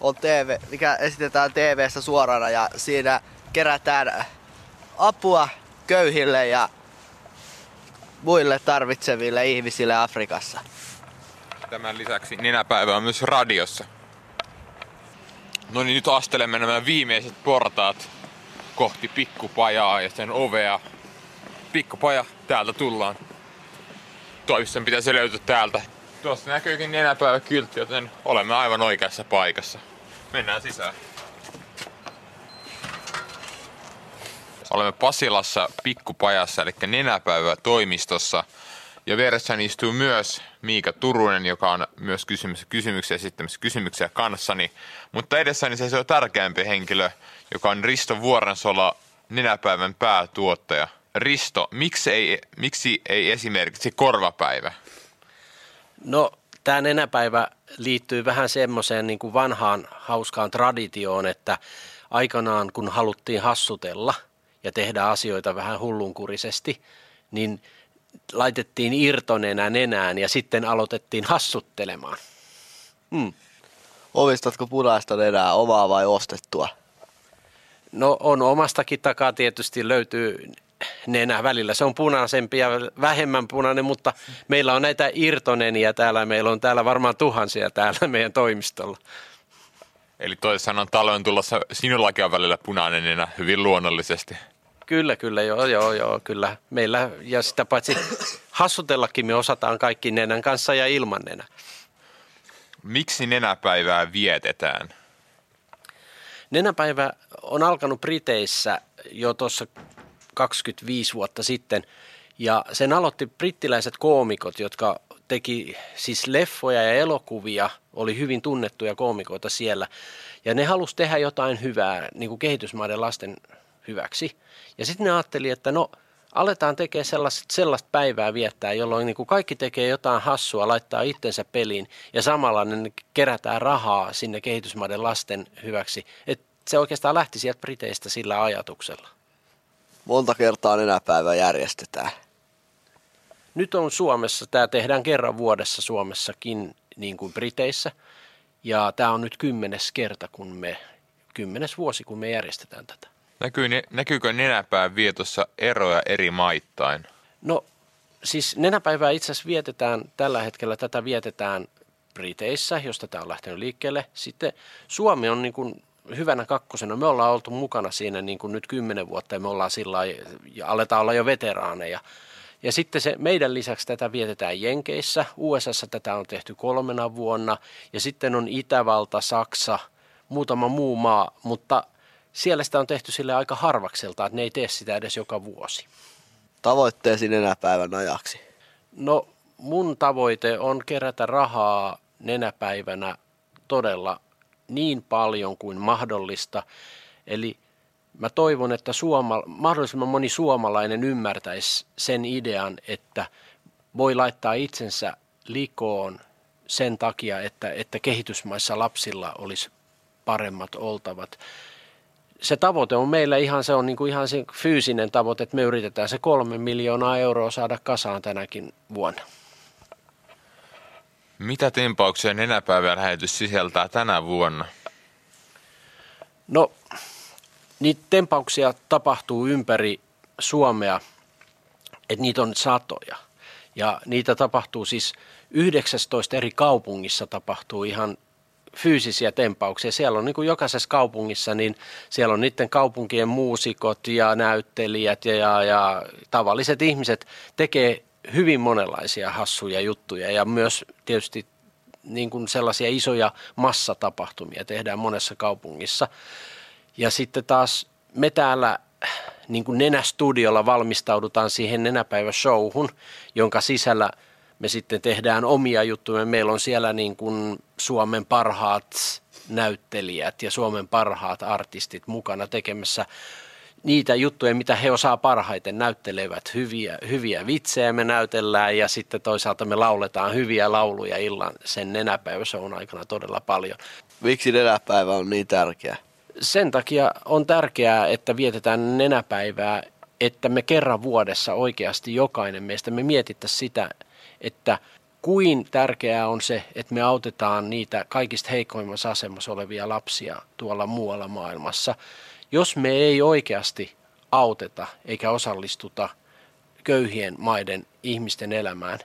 on TV, mikä esitetään TV-stä suorana ja siinä kerätään äh, apua köyhille ja muille tarvitseville ihmisille Afrikassa. Tämän lisäksi nenäpäivä on myös radiossa. No niin, nyt astelemme nämä viimeiset portaat kohti pikkupajaa ja sen ovea. Pikkupaja, täältä tullaan. Toimiston pitäisi löytyä täältä. Tuosta näkyykin nenäpäivä kyltti, joten olemme aivan oikeassa paikassa. Mennään sisään. Olemme Pasilassa pikkupajassa, eli nenäpäivä toimistossa. Ja vieressäni istuu myös Miika Turunen, joka on myös kysymys, kysymyksiä esittämässä kysymyksiä kanssani. Mutta edessäni se on tärkeämpi henkilö, joka on Risto Vuorensola, nenäpäivän päätuottaja. Risto, miksi ei, miksi ei esimerkiksi korvapäivä? No, tämä nenäpäivä liittyy vähän semmoiseen niin kuin vanhaan hauskaan traditioon, että aikanaan kun haluttiin hassutella ja tehdä asioita vähän hullunkurisesti, niin laitettiin irtonenä nenään ja sitten aloitettiin hassuttelemaan. Hmm. Omistatko punaista nenää, omaa vai ostettua? No on omastakin takaa tietysti löytyy nenä välillä. Se on punaisempi ja vähemmän punainen, mutta meillä on näitä irtoneniä täällä. Meillä on täällä varmaan tuhansia täällä meidän toimistolla. Eli toisin sanoen talven tulossa sinullakin on välillä punainen nenä hyvin luonnollisesti. Kyllä, kyllä, joo, joo, joo, kyllä. Meillä, ja sitä paitsi hassutellakin me osataan kaikki nenän kanssa ja ilman nenä. Miksi nenäpäivää vietetään? Nenäpäivä on alkanut Briteissä jo tuossa 25 vuotta sitten, ja sen aloitti brittiläiset koomikot, jotka teki siis leffoja ja elokuvia, oli hyvin tunnettuja koomikoita siellä, ja ne halusi tehdä jotain hyvää niin kuin kehitysmaiden lasten hyväksi. Ja sitten ne ajatteli, että no aletaan tekemään sellaista, sellaista päivää viettää, jolloin niin kuin kaikki tekee jotain hassua, laittaa itsensä peliin ja samalla ne kerätään rahaa sinne kehitysmaiden lasten hyväksi. Et se oikeastaan lähti sieltä Briteistä sillä ajatuksella. Monta kertaa nenäpäivä järjestetään. Nyt on Suomessa, tämä tehdään kerran vuodessa Suomessakin niin kuin Briteissä. Ja tämä on nyt kymmenes kerta, kun me, kymmenes vuosi, kun me järjestetään tätä. Näkyy, näkyykö nenäpään vietossa eroja eri maittain? No siis nenäpäivää itse asiassa vietetään, tällä hetkellä tätä vietetään Briteissä, josta tämä on lähtenyt liikkeelle. Sitten Suomi on niin kuin hyvänä kakkosena. Me ollaan oltu mukana siinä niin kuin nyt kymmenen vuotta ja me ollaan sillä ja aletaan olla jo veteraaneja. Ja sitten se, meidän lisäksi tätä vietetään Jenkeissä. USAssa tätä on tehty kolmena vuonna. Ja sitten on Itävalta, Saksa, muutama muu maa. Mutta siellä sitä on tehty sille aika harvakselta, että ne ei tee sitä edes joka vuosi. Tavoitteesi nenäpäivän ajaksi? No mun tavoite on kerätä rahaa nenäpäivänä todella niin paljon kuin mahdollista. Eli mä toivon, että suoma, mahdollisimman moni suomalainen ymmärtäisi sen idean, että voi laittaa itsensä likoon sen takia, että, että kehitysmaissa lapsilla olisi paremmat oltavat. Se tavoite on meillä ihan se on niin kuin ihan se fyysinen tavoite, että me yritetään se kolme miljoonaa euroa saada kasaan tänäkin vuonna. Mitä tempauksia nenäpäivän lähetys sisältää tänä vuonna? No, niitä tempauksia tapahtuu ympäri Suomea, että niitä on satoja. Ja niitä tapahtuu siis 19 eri kaupungissa tapahtuu ihan fyysisiä tempauksia. Siellä on niin kuin jokaisessa kaupungissa, niin siellä on niiden kaupunkien muusikot ja näyttelijät ja, ja, ja tavalliset ihmiset tekee hyvin monenlaisia hassuja juttuja ja myös tietysti niin kuin sellaisia isoja massatapahtumia tehdään monessa kaupungissa. Ja sitten taas me täällä niin kuin Nenästudiolla valmistaudutaan siihen Nenäpäivä-showhun, jonka sisällä me sitten tehdään omia juttuja. Meillä on siellä niin kuin Suomen parhaat näyttelijät ja Suomen parhaat artistit mukana tekemässä niitä juttuja, mitä he osaa parhaiten, näyttelevät hyviä, hyviä vitsejä me näytellään ja sitten toisaalta me lauletaan hyviä lauluja illan sen nenäpäiväshown aikana todella paljon. Miksi nenäpäivä on niin tärkeä? Sen takia on tärkeää, että vietetään nenäpäivää, että me kerran vuodessa oikeasti jokainen meistä me mietittäisiin sitä, että kuin tärkeää on se, että me autetaan niitä kaikista heikoimmassa asemassa olevia lapsia tuolla muualla maailmassa – jos me ei oikeasti auteta eikä osallistuta köyhien maiden ihmisten elämään,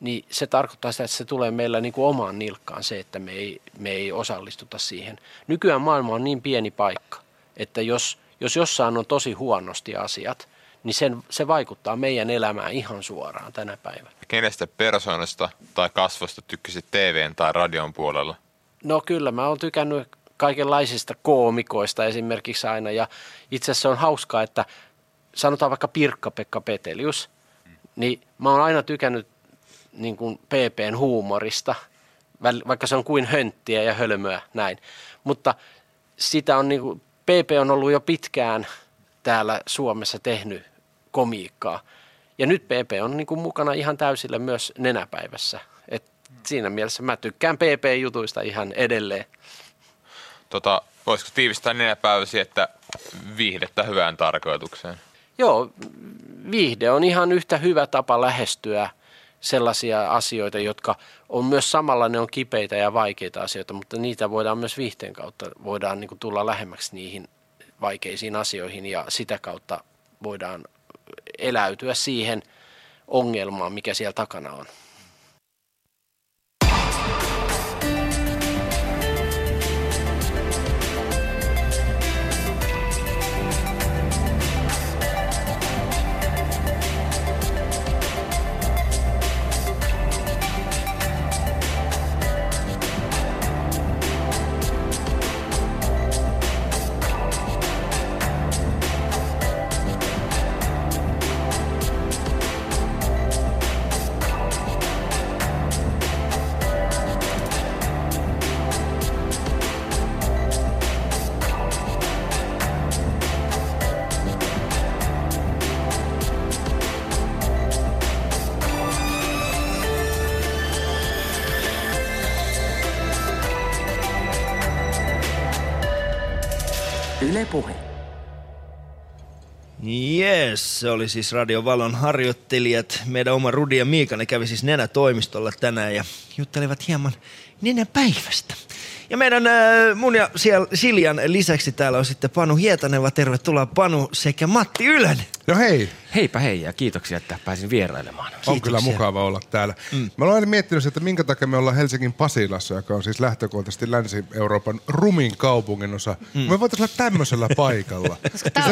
niin se tarkoittaa sitä, että se tulee meillä niin kuin omaan nilkkaan se, että me ei, me ei osallistuta siihen. Nykyään maailma on niin pieni paikka, että jos, jos jossain on tosi huonosti asiat, niin sen, se vaikuttaa meidän elämään ihan suoraan tänä päivänä. Kenestä persoonasta tai kasvosta tykkäsit TVn tai radion puolella? No kyllä, mä oon tykännyt kaikenlaisista koomikoista esimerkiksi aina. Ja itse asiassa on hauskaa, että sanotaan vaikka Pirkka-Pekka Petelius, niin mä oon aina tykännyt niin kuin PPn huumorista, vaikka se on kuin hönttiä ja hölmöä näin. Mutta sitä on niin kuin, PP on ollut jo pitkään täällä Suomessa tehnyt komiikkaa. Ja nyt PP on niin kuin mukana ihan täysillä myös nenäpäivässä. Et siinä mielessä mä tykkään PP-jutuista ihan edelleen tota, voisiko tiivistää nenäpäiväsi, että viihdettä hyvään tarkoitukseen? Joo, viihde on ihan yhtä hyvä tapa lähestyä sellaisia asioita, jotka on myös samalla, ne on kipeitä ja vaikeita asioita, mutta niitä voidaan myös viihteen kautta, voidaan niin kuin tulla lähemmäksi niihin vaikeisiin asioihin ja sitä kautta voidaan eläytyä siihen ongelmaan, mikä siellä takana on. Yes, se oli siis Radio Valon harjoittelijat. Meidän oma Rudi ja Miika, ne kävi siis Nenä-toimistolla tänään ja juttelivat hieman Nenäpäivästä. Ja meidän äh, mun ja siellä Siljan lisäksi täällä on sitten Panu Hietaneva. Tervetuloa Panu sekä Matti Ylönen. No hei. Heipä hei ja kiitoksia, että pääsin vierailemaan. On kyllä mukava olla täällä. Mm. Mä olen aina miettinyt, että minkä takia me ollaan Helsingin Pasilassa, joka on siis lähtökohtaisesti Länsi-Euroopan rumin kaupungin osa. Mm. Me voitaisiin olla tämmöisellä paikalla. Tää